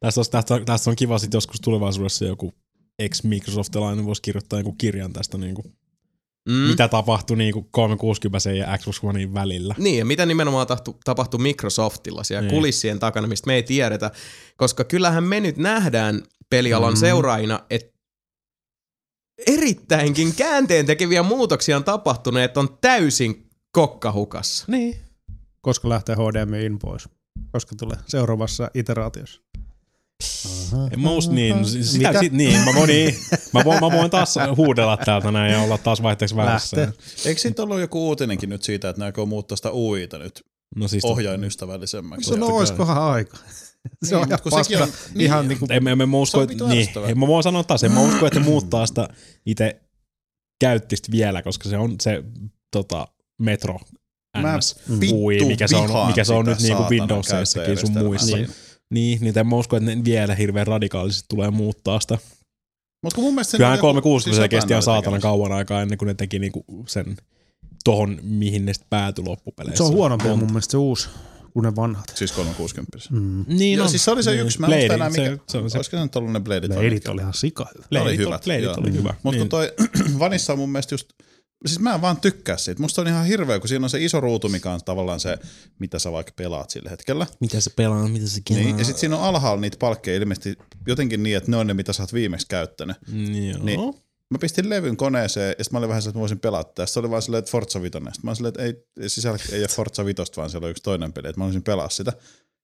Tästä, on, tästä, tästä on kiva sitten joskus tulevaisuudessa joku ex-Microsoftilainen voisi kirjoittaa joku kirjan tästä, niin kuin, Mm. mitä tapahtui niin kuin 360 ja Xbox Onein välillä. Niin, ja mitä nimenomaan tapahtui Microsoftilla siellä Niin. kulissien takana, mistä me ei tiedetä. Koska kyllähän me nyt nähdään pelialan mm. seuraajina, että erittäinkin käänteen tekeviä muutoksia on tapahtunut, että on täysin kokkahukassa. Niin. Koska lähtee HDMI in pois? Koska tulee seuraavassa iteraatiossa? Most niin, sitä, Mitä? sit, niin, mä voin, niin, mä voin, mä voin taas huudella täältä näin ja olla taas vaihteeksi väärässä. Lähtee. Eikö siitä ollut joku uutinenkin nyt siitä, että näkö muuttaa sitä UIta nyt No siis ohjainystävällisemmäksi? No oiskohan aika. Se Niin, on ihan mut kun sekin on- niin. Ihan niinku, En, en, en mä usko, Se on että, niin, en mä voin sanoa taas, en mä usko, että ne muuttaa sitä itse käyttistä vielä, koska se on se tota, Metro Mä NS vittu UI, mikä se on, mikä se on nyt niinku saatanan Windowsissakin sun muissa. käyttäjärjestelmää. Niin, niin en mä usko, että ne vielä hirveän radikaalisesti tulee muuttaa sitä. Mut kun mun mielestä sen Kyllähän joku- 360 siis se kesti ihan tekemässä. kauan aikaa ennen kuin ne teki niinku sen tohon, mihin ne sitten päätyi loppupeleissä. se on huonompi mun mielestä se uusi kuin ne vanhat. Siis 360. Mm. Niin Joo, on. siis se oli se yksi, mä en muista enää mikä, se, se, on se, olisiko se nyt ollut ne Bladeit mitkä? oli ihan sika hyvä. Ne oli Bladeit hyvät, Bladeit oli hyvä. Mutta Niin. kun toi Vanissa on mun mielestä just, siis mä en vaan tykkää siitä. Musta on ihan hirveä, kun siinä on se iso ruutu, mikä on tavallaan se, mitä sä vaikka pelaat sillä hetkellä. Mitä se pelaa, mitä se kelaa. Niin, ja sitten siinä on alhaalla niitä palkkeja ilmeisesti jotenkin niin, että ne on ne, mitä sä oot viimeksi käyttänyt. Niin, joo. Niin. Mä pistin levyn koneeseen ja sitten mä olin vähän että voisin pelata. Se oli vaan silleen, että Forza 5. Sitten mä olin silleen, että ei, sisällä ei ole Forza 5, vaan siellä on yksi toinen peli, että mä voisin pelaa sitä.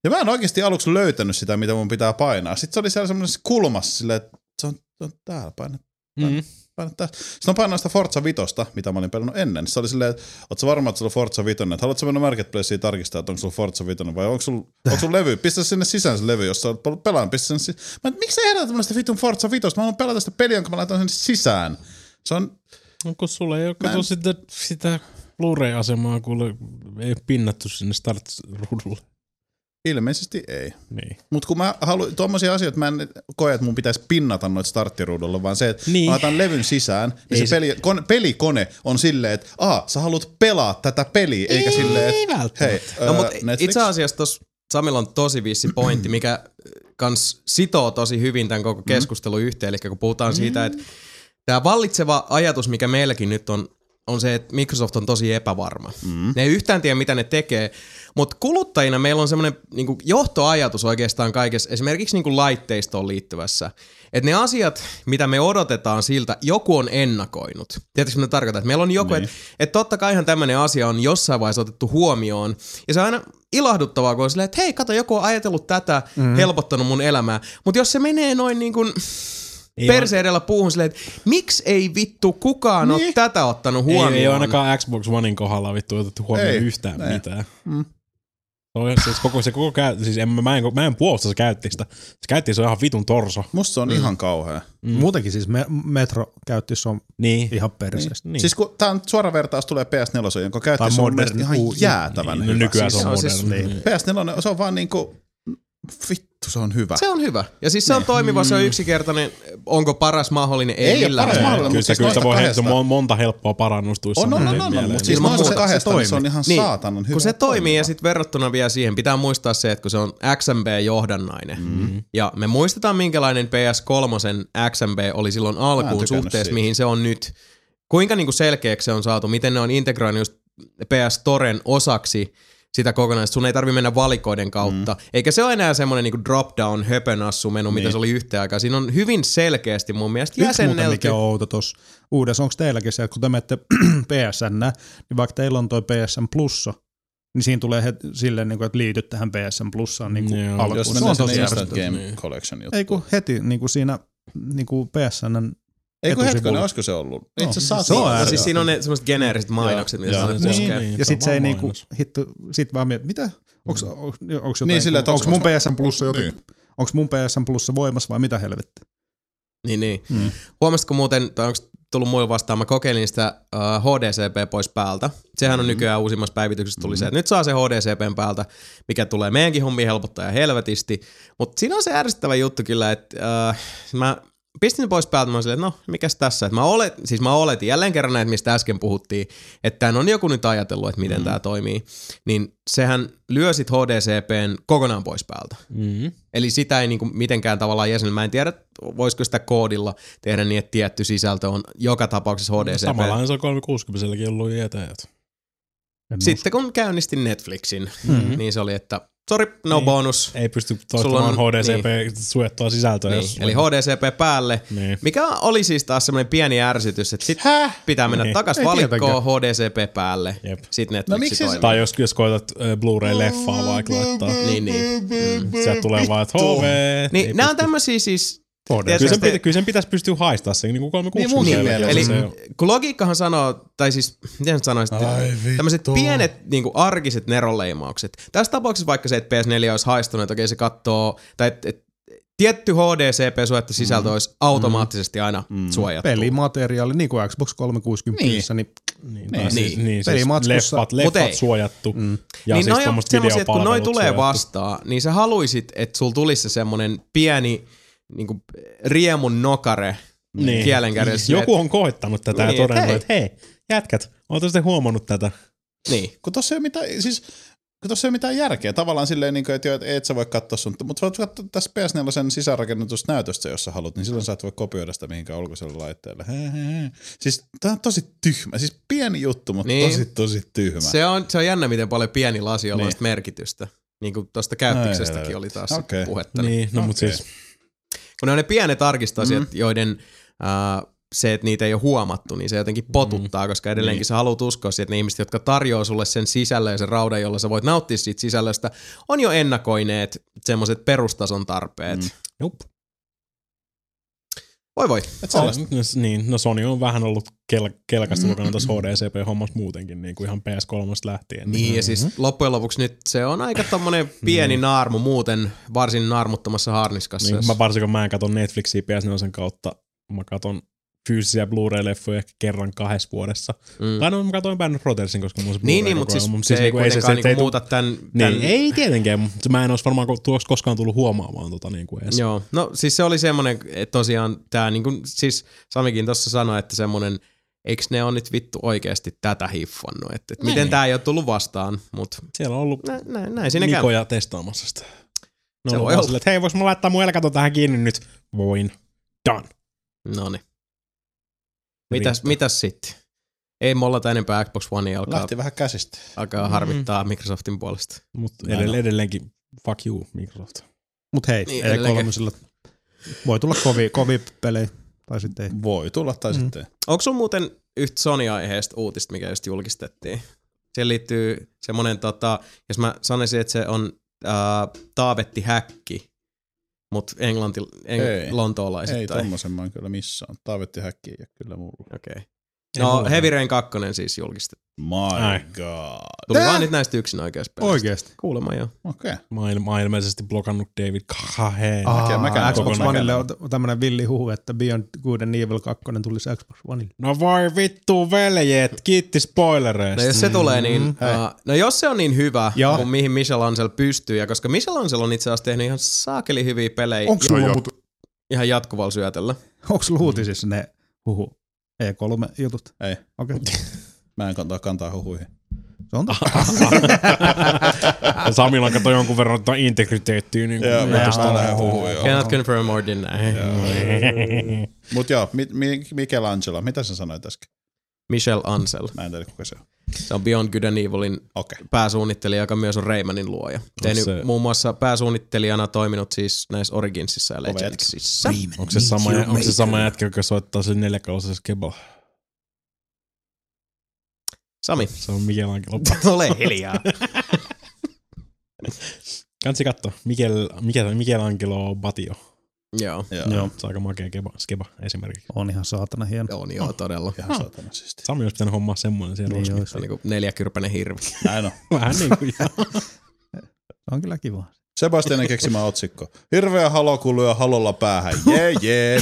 Ja mä en oikeasti aluksi löytänyt sitä, mitä mun pitää painaa. Sitten se oli siellä semmoisessa kulmassa silleen, että se on, se on täällä paina, Mm. Tästä. Sitten mä painoin sitä Forza 5, mitä mä olin pelannut ennen. Se oli silleen, että sä varma, että sulla on Forza 5, että haluatko mennä Marketplaceen tarkistaa, että onko sulla Forza 5 vai onko sulla, onko sulla levy? Pistä sinne sisään se levy, jos sä oot pelaan, pistä sinne sisään. Mä et, miksi sä ehdät tämmöistä vitun Forza 5? Mä haluan pelata sitä peliä, jonka mä laitan sinne sisään. Se on, No kun sulla ei ole Mä en- sitä, sitä Blu-ray-asemaa, kuule ei pinnattu sinne start-ruudulle. Ilmeisesti ei. Niin. Mutta kun mä haluan, tuommoisia asioita mä en koe, että mun pitäisi pinnata noita starttiruudulla, vaan se, että niin. Mä laitan levyn sisään, niin Ei se, se- peli, kon, pelikone on silleen, että aa, sä haluat pelaa tätä peliä, eikä silleen, että hei, No, ää, mutta Netflix, itse asiassa tuossa Samilla on tosi vissi pointti, mikä kans sitoo tosi hyvin tämän koko keskustelun yhteen. Eli kun puhutaan siitä, että tämä vallitseva ajatus, mikä meilläkin nyt on, on se, että Microsoft on tosi epävarma. Mm. Ne ei yhtään tiedä, mitä ne tekee, mutta kuluttajina meillä on semmoinen niin johtoajatus oikeastaan kaikessa, esimerkiksi niin laitteistoon liittyvässä, että ne asiat, mitä me odotetaan siltä, joku on ennakoinut. Tiedätkö, mitä tarkoitan? Että meillä on joku, Niin. että et totta kaihan tämmöinen asia on jossain vaiheessa otettu huomioon. Ja se on aina ilahduttavaa, kun on silleen, että hei, kato, joku on ajatellut tätä, mm. helpottanut mun elämää. Mutta jos se menee noin niin kuin Ei perse edellä puuhun silleen, että miksi ei vittu kukaan niin. ole tätä ottanut Ei, huomioon? ei ole ainakaan Xbox Onein kohdalla vittu otettu huomioon Ei, yhtään ei. mitään. Mm. Se, on, siis koko, se koko käy, siis en, mä, mä, en, mä en puolusta se käytti sitä. Se käytti se on ihan vitun torso. Musta se on mm. ihan kauhea. Mm. Muutenkin siis me, Metro käytti se on Niin. ihan perseestä. niin. Niin. Siis kun tää on suora vertaus tulee PS4, jonka käyttäjä on mun modern mielestä ihan jäätävän niin, hyvä. no nykyään siis se on siis- moderni. niin. PS4, se on vaan niinku, vittu se on hyvä. Se on hyvä. Ja siis se on toimiva, se on yksinkertainen. Onko paras mahdollinen? Ei, Ei ole paras tavalla. mahdollinen, Kyllä, mutta se, siis kyllä se noista voi se on monta helppoa parannustuissa. On, on, on, on, on, mutta siis Ilman noista muuta se kahdesta niin se on toimii. ihan Niin, saatanan hyvä. kun se toimii ja sitten verrattuna vielä siihen, pitää muistaa se, että kun se on XMB-johdannainen. Mm-hmm. Ja me muistetaan, minkälainen PS3 XMB oli silloin alkuun suhteessa, siitä. mihin se on nyt. Kuinka niinku selkeäksi se on saatu, miten ne on integroinut just PS Toren osaksi sitä kokonaisuutta. Sun ei tarvi mennä valikoiden kautta. Mm. Eikä se ole enää semmoinen niinku drop-down höpönassu-menu, mitä Niin. se oli yhteen aikaan. Siinä on hyvin selkeästi mun mielestä Yksi jäsennelty. mikä on outo tuossa uudessa, onko teilläkin se, että kun te menette PSN, niin vaikka teillä on toi PSN Plussa, niin siinä tulee het, silleen, niin kuin, että liityt tähän PSN Plussaan niin kuin alkuun. Jos Se on tosi. Game Niin. Collection juttu. Ei kun heti niin kuin siinä niin kuin PSN Ei kun etusivulla. hetkinen, olisiko se ollut? Itse asiassa se on. No siis siinä on ne semmoiset geneeriset mainokset, mitä se Niin, koskee. niin. ja sit on se ei vaan niinku, mainos. hitto, sit vaan miet, mitä? Onks, onks, onks jotain, Niin, sillä, onks onks mun PSN Plussa jotain, Niin. onks mun PSN Plussa voimassa vai mitä helvettiä? Niin, niin. Mm. Huomasitko muuten, tai onko tullut muille vastaan, mä kokeilin sitä uh, HDCP pois päältä. Sehän on nykyään uusimmassa päivityksessä tuli se, että nyt saa se HDCPn päältä, mikä tulee meidänkin hommiin helpottaa ja helvetisti. Mutta siinä on se ärsyttävä juttu kyllä, että uh, mä pistin pois päältä, mä silleen, että no, mikäs tässä? Et mä olet, siis mä oletin jälleen kerran näitä, mistä äsken puhuttiin, että tämän on joku nyt ajatellut, että miten mm. tämä toimii. Niin sehän lyö sit HDCPn kokonaan pois päältä. Mm. Eli sitä ei niinku mitenkään tavallaan jäsen. Mä en tiedä, voisiko sitä koodilla tehdä niin, että tietty sisältö on joka tapauksessa HDCP. Samallahan se on 360 ollut jätäjät. En Sitten kun käynnistin Netflixin, Mhm. mm-hmm. niin se oli, että sorry, no Niin. bonus. Ei pysty toistamaan HDCP-suojattua sisältöä. Niin, jos eli HDCP päälle, Niin. mikä oli siis taas semmoinen pieni ärsytys, että sit pitää mennä Niin. takas Ei valikkoon HDCP päälle, Jep. sit Netflixi No miksi se-. Tai jos, jos koetat äh, Blu-ray-leffaa vaikka laittaa. Niin, niin. Mm. Sieltä tulee vaan, että HV. Niin, nämä on tämmöisiä siis Kyllä sen, pitä, kyllä sen pitäisi pystyä haistaa se niin kuin 360. munkin selkeästi. mielestä. Eli kun logiikkahan sanoo, tai siis miten sä sanoisit, tämmöiset pienet niin kuin arkiset neronleimaukset. Tässä tapauksessa vaikka se, että PS4 olisi haistunut, että okei se katsoo, tai että et, tietty HDCP-suojattu sisältö Mm. olisi automaattisesti aina suojattu. Pelimateriaali, niin kuin Xbox 360, niin, niin Niin, Niin. siis, Niin. niin siis Pelimatskussa- leffat, leffat ei. suojattu. Mm. Ja niin siis noi on tommoset semmosia, että kun noi tulee suojattu. vastaan, niin sä haluisit, että sul tulisi se semmonen pieni niin kuin riemun nokare niin. kielenkärjessä. Joku on koettanut tätä Niin, ja todennut, hei. että hei, jätkät, ootte sitten huomannut tätä? Niin. Kun tossa ei ole mitään, siis kun tossa ei ole mitään järkeä. Tavallaan silleen, niin kuin, että, että et sä voi katsoa sun, mutta voit katsoa tässä PS4 sisäänrakennetusta näytöstä, jos sä haluat, niin silloin sä et voi kopioida sitä mihinkään ulkoiselle laitteelle. He, he, he. Siis tää on tosi tyhmä. Siis pieni juttu, mutta Niin. tosi tosi tyhmä. Se on, se on jännä, miten paljon pieni lasi on Niin. merkitystä. Niin kuin tuosta käyttiksestäkin oli taas okay. puhetta. Niin, no Okei. mutta siis, Kun ne on ne pienet arkistasiat, Mm. mm. joiden äh, se, että niitä ei ole huomattu, niin se jotenkin potuttaa, mm. koska edelleenkin Niin. sä haluat uskoa siihen, että ne ihmiset, jotka tarjoaa sulle sen sisällön ja sen raudan, jolla sä voit nauttia siitä sisällöstä, on jo ennakoineet semmoiset perustason tarpeet. Mm. Mm. Voi voi. Et sellaista. No, niin, no Sony on vähän ollut kel- kelkasta mukana Mm. tässä HDCP-hommassa muutenkin, niin kuin ihan PS3 lähtien. Niin, ja siis loppujen lopuksi nyt se on aika tommonen pieni naarmu muuten varsin naarmuttomassa harniskassa. Niin, mä varsinkin kun mä en katso Netflixiä PS4 kautta, mä katon fyysisiä Blu-ray-leffoja ehkä kerran kahdessa vuodessa. Mm. Tai no mä katsoin Band of Brothersin, koska mulla on se Niin, niin mutta siis, mut se ei niinku kuitenkaan se- niinku ei muuta tämän, Niin, tämän ei tietenkään, mutta mä en olisi varmaan tuoksi koskaan tullut huomaamaan tota niin kuin edes. Joo, no siis se oli semmoinen, että tosiaan tämä niin kuin, siis Samikin tuossa sanoi, että semmoinen, eikö ne on nyt vittu oikeasti tätä hiffannut, että, että miten Niin. tämä ei ole tullut vastaan, mutta Siellä on ollut näin, näin, näin siinä käy. Nikoja testaamassa sitä. No Se voi olla. sille, että hei, voiko mä laittaa mun elkaton tähän kiinni nyt? Voin. Done. No niin. Mitäs, mitäs sitten? Ei mollata enempää Xbox One alkaa, Lähti vähän käsistä. alkaa harvittaa Microsoftin puolesta. Mutta Näin edell- on. edelleenkin fuck you Microsoft. Mut hei, Niin, niin, edelleenkin. E3 voi tulla kovia, kovia pelejä. Tai sitten ei. Voi tulla tai Mm. sitten. ei. Onko sulla muuten yhtä Sony-aiheesta uutista, mikä just julkistettiin? Siihen liittyy semmonen, tota, jos mä sanoisin, että se on äh, taavetti häkki, mutta englanti, eng, Ei. lontoolaiset. Ei tai- tommosen mä en kyllä missään. Taavetti häkkiä ja kyllä mulla. Okei. Ei No Heavy Rain 2 siis julkistettiin. My Ai. god. Tuli Tää? vaan nyt näistä yksin oikeasta pelistä. Oikeesti. Kuulemma joo. Okei. Okay. Mä oon, mä ilmeisesti blokannut David Kaheen. Aa. Mäkään- Xbox kokonaan Oneille on tämmönen villi huhu, että Beyond Good and Evil 2 tulisi Xbox Oneille. No voi vittu veljet, kiitti spoilereista. No jos se tulee, niin, uh, no jos se on niin hyvä, Ja. kuin mihin Michel Ansel pystyy, ja koska Michel Ansel on itse asiassa tehnyt ihan saakeli hyviä pelejä Onks sulla ihan jatkuvalla syötellä. Onko sulla uutisissa ne huhu E3-jutut? Ei. Okei. Okay. Mä en kantaa kantaa huhuihin. Se on totta. Samilla kato jonkun verran tota integriteettiä. Niin Joo, mä tuosta lähden huhuihin. joo. Cannot confirm or deny. Mut joo, mi, mi, Michelangelo, mitä sä sanoit äsken? Michel Ansel. Mä en tiedä kuka se on. Se on Beyond Good and Evilin Okei. pääsuunnittelija, joka myös on Raymanin luoja. Tehnyt se- muun muassa pääsuunnittelijana toiminut siis näissä Originsissa ja Legendsissa. Onko se, sama, onko se sama jätkä, joka soittaa sen neljäkausessa keballa? Sami, Se on Michelangelo. ole hiljaa. Kansi katso. Mikel, Mikel, Michelangelo Batio. Joo, Joo. Joo. Se on aika makea keba, skeba esimerkiksi. On ihan saatana hieno. on joo, todella. Ihan saatana siisti. Sami olisi pitänyt hommaa semmoinen siellä Niin niin olisi. Se on niinku neljäkyrpäinen hirvi. Näin on. Vähän niin kuin joo. Se on kyllä kiva. Sebastianin keksimä otsikko. Hirveä halo lyö halolla päähän. Jee, jee.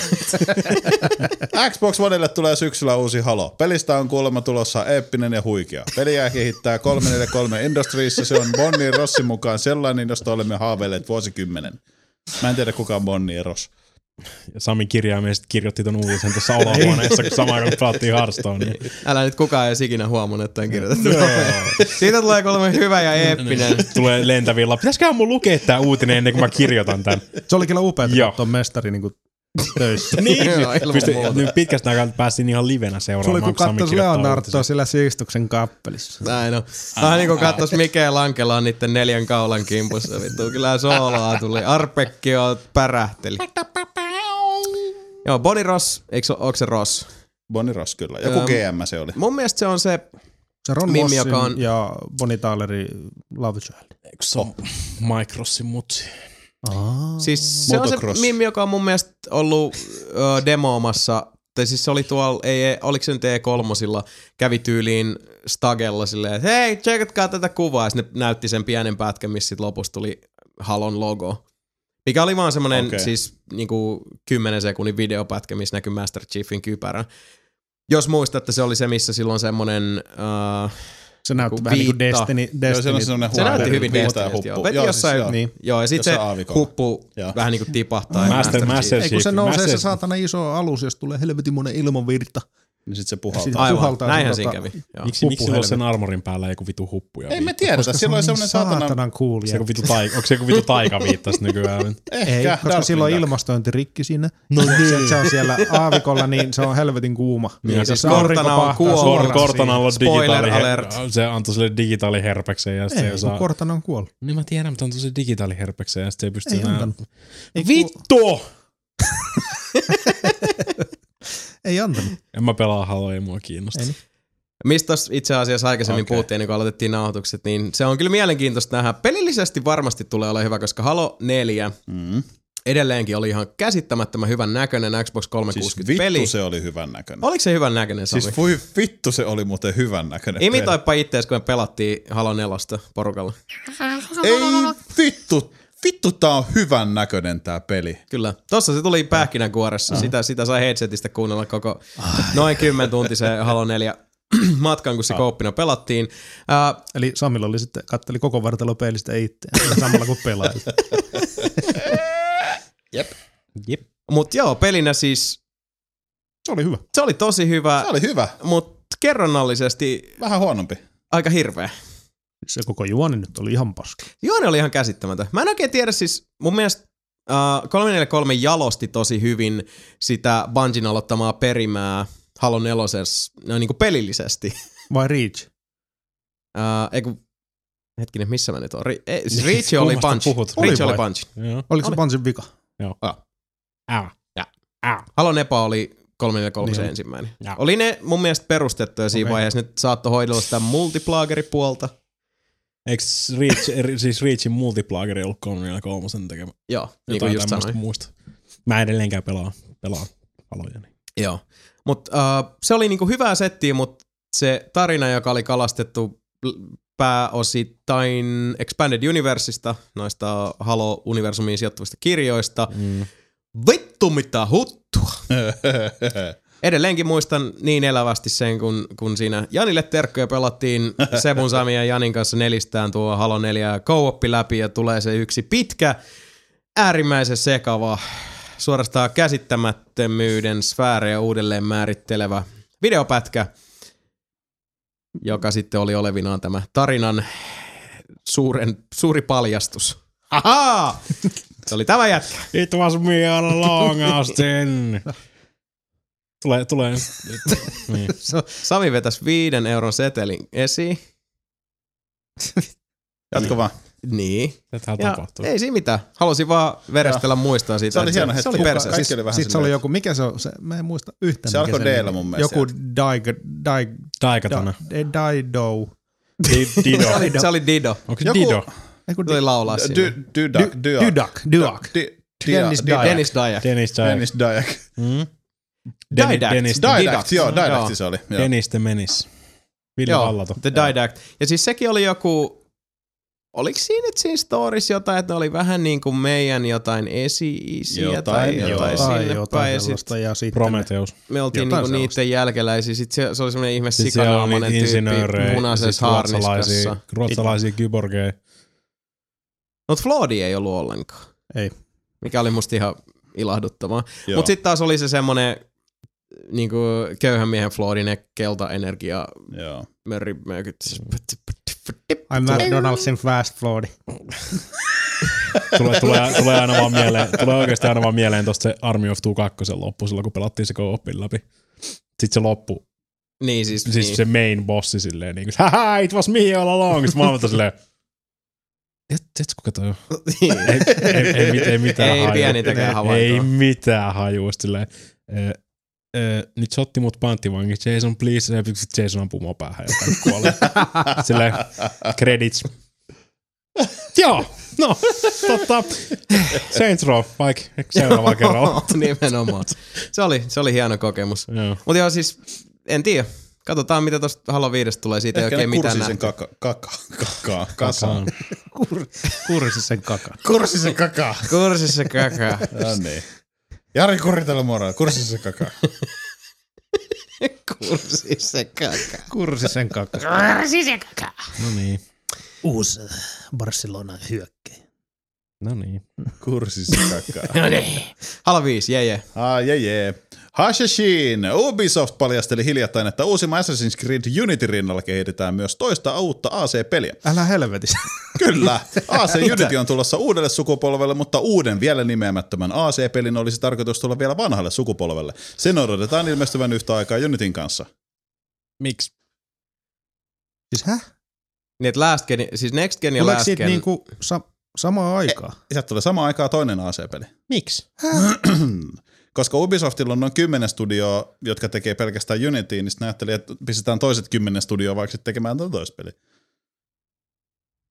Xbox Oneille tulee syksyllä uusi halo. Pelistä on kuulemma tulossa eeppinen ja huikea. Peliä kehittää 343 Industriessa. Se on Bonnie Rossin mukaan sellainen, josta olemme haaveilleet vuosikymmenen. Mä en tiedä kuka on Bonnie ja Ross. Ja Sami kirjaimellisesti kirjoitti ton uutisen tuossa olohuoneessa, kun samaan aikaan pelattiin Hearthstonea. Niin. Älä nyt kukaan edes ikinä huomannut, että on kirjoitettu. Siitä tulee kolme hyvä ja eeppinen. Tulee lentävillä. Pitäisiköhän mun lukea tää uutinen ennen kuin mä kirjoitan tän? Se oli kyllä upea, että mestari niin töissä. niin, ilman pysty, nyt pitkästä aikaa päästiin ihan livenä Se oli seuraamaan, kun kun katsoisi Leonardoa uutisen. sillä Siistuksen kappelissa. Näin on. Vähän niin kuin kattos Mikael Lankelaan niiden neljän kaulan kimpussa. Vittu, kyllä sooloa tuli. Arpekki on pärähteli. Joo, Bonnie Ross, eikö onko se Ross? Bonnie Ross kyllä. Joku Öm, GM se oli. Mun mielestä se on se, Se Ron Mimmi, joka on- ja Bonnie Tylerin Love Child. Eikö se on Microssin mutsi? Aa. siis se on se mimmi, joka on mun mielestä ollut ö, demoomassa, tai siis se oli tuolla, ei, ei, oliko se nyt E3, kävi tyyliin Stagella silleen, että hei, tsekatkaa tätä kuvaa, ja sitten ne näytti sen pienen pätkän, missä sit lopussa tuli Halon logo. Mikä oli vaan semmonen Okei. okay. siis niinku 10 sekunnin videopätkä, missä näkyy Master Chiefin kypärä. Jos muistatte, se oli se, missä silloin semmonen... Uh, Se näytti vähän niin kuin viitta. Destiny. Joo, se on Destiny. se näytti hyvin Destinyltä, joo. huppu. Veti Joo, jossain, siis joo. Niin. joo, ja sitten se aavikolla. huppu Joo. vähän niinku tipahtaa. Master- ja Master, Master Chief. Ei kun se nousee se Massive- saatana iso alus, jos tulee helvetin monen ilmanvirta. Niin sit se Sitten puhaltaa. Aivan, puhaltaa näinhän tota- siinä kävi. Joo. Miksi, miksi sulla on sen armorin päällä joku vitu huppu? Ja Ei me tiedetä. Koska Silloin se on semmoinen niin saatana... saatanan cool. Se joku vitu taika, onko se joku vitu taikaviittas nykyään? Ei, Ehkä. koska Darkwing silloin Duck. ilmastointirikki siinä. No se, se, on siellä aavikolla, niin se on helvetin kuuma. Niin, Ja siis Cortana on kuollut. suoraan Kor- Cortanalla on Spoiler digitaali, alert. se antoi sille digitaaliherpeksen ja sitten se Ei, saa... kun Cortana on kuollut. Niin mä tiedän, mutta antoi se digitaaliherpeksen ja sitten se ei pysty Ei enää... Ei, Vittu! Ei antanut. En mä pelaa Haloa, ei mua kiinnosta. Ei niin. Mistä itse asiassa aikaisemmin okay. puhuttiin, niin kun aloitettiin nauhoitukset, niin se on kyllä mielenkiintoista nähdä. Pelillisesti varmasti tulee olemaan hyvä, koska Halo 4 Mm. edelleenkin oli ihan käsittämättömän hyvän näköinen Xbox Siis 360 vittu peli. se oli hyvän näköinen. Oliko se hyvän näköinen, Sami? Siis voi vittu se oli muuten hyvän näköinen. Imitoipa ittees, kun me pelattiin Halo 4 porukalla. Ei vittu. Vittu tää on hyvän näköinen tää peli. Kyllä. Tossa se tuli pähkinänkuoressa. Sitä, sitä sai headsetistä kuunnella koko noin 10 tuntisen Halo 4 matkan, kun se kooppina pelattiin. Uh, Eli Samilla oli sitten, katteli koko vartalo peilistä itseään samalla kuin pelaili. Jep. Mutta joo, pelinä siis Se oli hyvä. se oli tosi hyvä, Se oli hyvä. mutta kerronnallisesti Vähän huonompi. aika hirveä. Se koko juoni nyt oli ihan paska. Juoni oli ihan käsittämätön. Mä en oikein tiedä siis, mun mielestä uh, 343 jalosti tosi hyvin sitä Bungin aloittamaa perimää Halo 4, no niin kuin pelillisesti. Vai Reach? Uh, ei kun, hetkinen, missä mä nyt oon? Ri- ei, siis Reach oli Punch. puhut? Reach Oli oli. Joo. Oliko se Oli. Bunsin vika? Ää. Ja. Ää. Halo Nepa oli 343 Niin. ensimmäinen. Joo. Oli ne mun mielestä perustettuja siinä Okei. vaiheessa. Nyt saattoi hoidella sitä multiplageripuolta. Eikö Reach, siis Reachin multiplageri ollut 343 tekemä? Joo, niin kuin just sanoin. muista. Mä edelleenkään pelaa, pelaa paloja. Niin. Joo. Mutta uh, se oli niinku hyvää settiä, mutta se tarina, joka oli kalastettu pääosittain Expanded Universeista, noista Halo-universumiin sijoittuvista kirjoista. Mm. Vittu mitä huttua! Edelleenkin muistan niin elävästi sen, kun, kun siinä Janille terkkoja pelattiin Sebun Sami ja Janin kanssa nelistään tuo Halo 4 co läpi ja tulee se yksi pitkä, äärimmäisen sekava, suorastaan käsittämättömyyden sfäärejä uudelleen määrittelevä videopätkä, joka sitten oli olevinaan tämä tarinan suuren, suuri paljastus. Ahaa! Se oli tämä jätkä. It was me all along, Austin. Tulee, tulee. niin. Sami vetäisi viiden euron setelin esiin. Jatko vaan. Niin. Tätähän Ja tapahtuu. ei siinä mitään. Halusin vaan verestellä muistaa siitä. Se oli hieno se, hetki. se oli perseessä. kaikki oli vähän Sitten se silleen, oli joku, mikä se on? Se, mä en muista yhtään. Se alkoi D-llä mun mielestä Joku Daiga, Daig, Daikatana. Da- Dido. Di- Dido. Se oli, se Dido. Onko se Joku- Dido? Se oli laulaa siinä. Dy- Dydak. Dydak. Dydak. Dennis Dyack. Dennis Dyack. Dennis Daik. Didact. Dennis, Didact. Didact, joo, Joo. Didacti se oli. Joo. Dennis the Menis. Ville Joo, Vallato. The Didact. Ja siis sekin oli joku... Oliko siinä nyt siinä stories jotain, että ne oli vähän niin kuin meidän jotain esi-isiä Jotain, tai joo. jotain Tai sinne jotain päin. Sellaista. Ja sitten Prometheus. me oltiin Jotain niinku niiden jälkeläisiä. Sitten se, se oli semmoinen ihme on sikanaamainen tyyppi insinöörejä, punaisessa siis ruotsalaisia, harniskassa. ruotsalaisia kyborgeja. Mutta Floodi ei ollut ollenkaan. Ei. Mikä oli musta ihan ilahduttavaa. Joo. Mutta sitten taas oli se semmonen niinku köyhän miehen Floodin kelta-energia Joo. mörrimökyt. I'm McDonald'sin fast food. Tulee, tulee, tulee, aina vaan mieleen, tulee oikeasti aina vaan mieleen tosta se Army of Two 2 loppu silloin, kun pelattiin se co-opin läpi. Sitten se loppu, Niin siis, siis niin. se main bossi silleen niin kuin, haha, it was me all along. Sitten oon silleen, et, et kuka toi on? Niin. Ei, ei, ei, ei mitään Ei hajua. Ei havaintoa. mitään hajua. Silleen, ö, ö, nyt se otti mut panttivangiksi. Jason, please. Ja sit Jason ampuu mua päähän ja kuolee. Silleen, credits. Joo, no, totta. Saints Row, vaikka seuraavalla kerralla. Nimenomaan. Se oli, se oli hieno kokemus. Mutta joo, siis en tiedä. Katsotaan, mitä tuosta Halo 5 tulee. Siitä Ehkä ei oikein mitään kursi sen nähty. kaka, kaka, kakaa, kasaan. Kasaan. Kursi sen kaka. Kursi sen kakaa. Kursissa kakaa. No niin. Jari Kuritella moro, kursi sen kakaa. Kursissa kakaa. Kursi sen kaka. No niin. Uusi Barcelona hyökkäjä. No niin. Kursi sen kakaa. No niin. 5, jee jee. Ah, jee, jee. Hashashin! Ubisoft paljasteli hiljattain, että uusimman Assassin's Creed Unity rinnalla kehitetään myös toista uutta AC-peliä. Älä helvetissä. Kyllä, AC Unity on tulossa uudelle sukupolvelle, mutta uuden vielä nimeämättömän AC-pelin olisi tarkoitus tulla vielä vanhalle sukupolvelle. Sen odotetaan ilmestyvän yhtä aikaa Unityn kanssa. Miksi? Siis häh? Niin, että last gen, siis next gen ja Tuleeko last siitä gen. niinku sa- samaan aikaan? Sieltä tulee samaan aikaan toinen AC-peli. Miksi? Koska Ubisoftilla on noin kymmenen studioa, jotka tekee pelkästään Unityin, niin sitten ne ajatteli, että pistetään toiset kymmenen studioa vaikka sitten tekemään tuon toista peliä.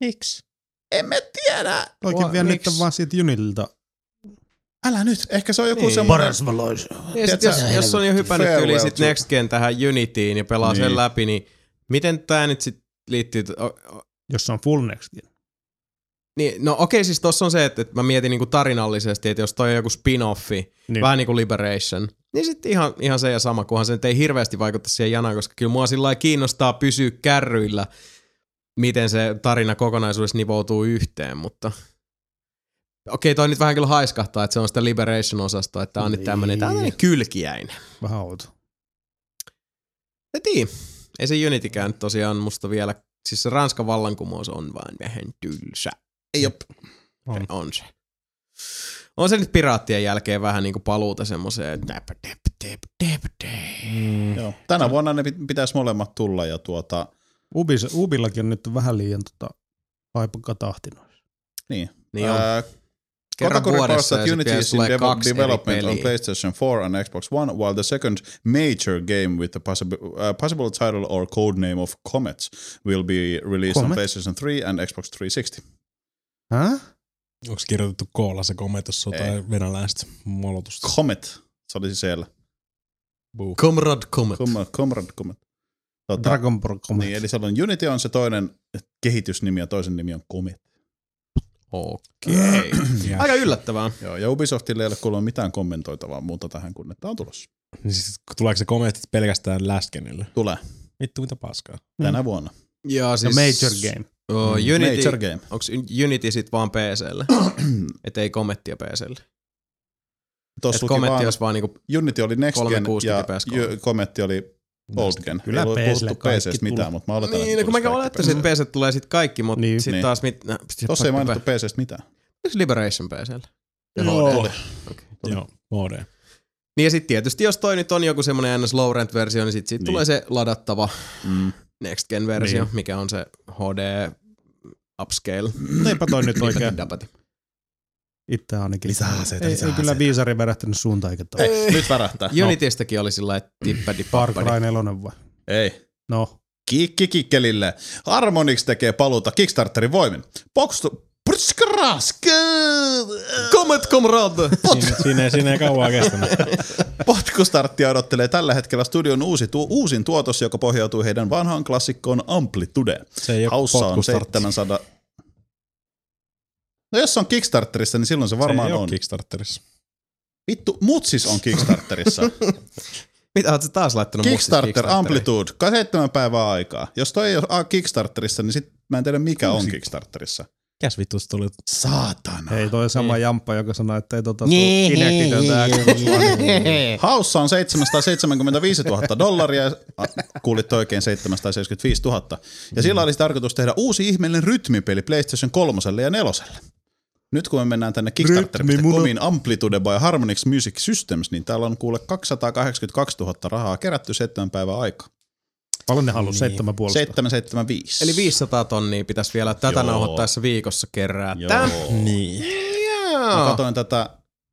Miksi? En mä tiedä. Oikein Wa- vielä nyt vaan siitä Unilta. Älä nyt. Ehkä se on joku Niin. semmoinen... valoisa. Sit, Tiedätkö, jos, jos on jo hypännyt yli sit next gen tähän Unityin ja pelaa niin. Sen läpi, niin miten tää nyt sit liittyy? O, o, Jos se on full next gen. niin, no okei, siis tossa on se, että, että mä mietin niinku tarinallisesti, että jos toi on joku spin-offi, Niin. niin. vähän niinku Liberation, niin sitten ihan, ihan se ja sama, kunhan se nyt ei hirveästi vaikuta siihen janaan, koska kyllä mua sillä kiinnostaa pysyä kärryillä, miten se tarina kokonaisuudessa nivoutuu yhteen, mutta okei, toi nyt vähän kyllä haiskahtaa, että se on sitä Liberation-osastoa, että on nyt tämmönen, tää on tämmönen kylkiäinen. Vähän outo. En tiedä. Ei se Unitykään nyt tosiaan musta vielä, siis se Ranskan vallankumous on vaan vähän tylsä. Ei op. On. On se. On se nyt piraattien jälkeen vähän niinku paluuta semmoiseen. Mm. Joo. Tänä vuonna ne pit- pitäisi molemmat tulla ja tuota, Ubis, Ubillakin on nyt vähän liian tota, vaipukka tahti noissa. niin. Niin on. Ää, Kerran vuodessa that ja Unity sitten is in tulee dev- kaksi eri development on peliä. PlayStation 4 and Xbox One, while the second major game with the possible, uh, possible title or codename of Comets will be released on Comet? PlayStation 3 and Xbox 360. Onko kirjoitettu koolla se kometos Ei. jotain venäläistä molotusta? Comet, se olisi siellä. Buu. Comrade Comet. Comrade, Comrade Comet. Tota, Dragon Ball Comet. niin, eli siellä on Unity on se toinen kehitysnimi ja toisen nimi on Comet. Okei. Ja, Aika yllättävää. Joo, ja Ubisoftille ei ole kuulunut mitään kommentoitavaa muuta tähän kuin, että on tulossa. niin siis, tuleeko se kometit pelkästään läskenille? Tulee Vittu mitä paskaa. tänä vuonna. Ja Ja siis... major game. Oh, Unity, Major game. Onks Unity sit vaan PClle? Et ei Comettia PClle. Tuossa Cometti vaan, olisi vaan niinku... Unity oli Next Gen 360 ja PS3. Ju- Cometti oli Old Gen. Kyllä ei PClle kaikki PCstä mitään, mutta mä oletan, Niin, no kun mäkin olettaisin, että PC tulee sit kaikki, mutta Niin. niin. sit Niin. taas mit... No, Tuossa ei mainittu PCstä mitään. Onko Liberation PClle? Ja Joo. HD? Joo, HD. Niin ja sitten tietysti, jos toi nyt on joku semmoinen NS low rent versio, niin sitten sit Niin. tulee se ladattava Mm. next gen versio, Niin. mikä on se HD upscale. Eipä toi nyt oikein itse ainakin. Lisää aseita, ei, lisää ei kyllä aseita. viisari värähtänyt suuntaan eikä toiseen. Ei, nyt värähtää. No, Unitystäkin oli sillä että tippadi Far pappadi. Cry 4 vai? ei. No, Kikki kikkelille. Harmonix tekee paluuta Kickstarterin voimin. Boxtu... Comet comrade! Siinä, siinä, ei, siinä ei kauaa kestänyt. Potkustarttia odottelee tällä hetkellä studion uusi, tu, uusin tuotos, joka pohjautuu heidän vanhaan klassikkoon Amplitude. Se ei ole Haussa on potkustartti. 700... No jos se on Kickstarterissa, niin silloin se varmaan se ei on. Kickstarterissa. Vittu, Mutsis on Kickstarterissa. Mitä oot sä taas laittanut Kickstarter? Amplitude, seitsemän päivää aikaa. Jos toi ei ole Kickstarterissa, niin sit mä en tiedä mikä on Kickstarterissa. Käs vittu se tuli. Saatana. ei toi sama jamppa, joka sanoi, että ei tota Niin. Kinectitöntä Xbox One. Haussa on 775 000 dollaria, kuulit oikein 775 000. Ja sillä olisi tarkoitus tehdä uusi ihmeellinen rytmipeli PlayStation 3 ja 4. Nyt kun me mennään tänne Kickstarter.comin Amplitude by Harmonix Music Systems, niin täällä on kuule 282 000 rahaa kerätty seitsemän päivää aikaa. Paljon ne halusi? Niin. Seitsemän puolesta. 775. Eli 500 tonnia pitäisi vielä tätä Joo. nauhoittaessa viikossa kerätä. Joo. Niin. Mä Joo. katsoin tätä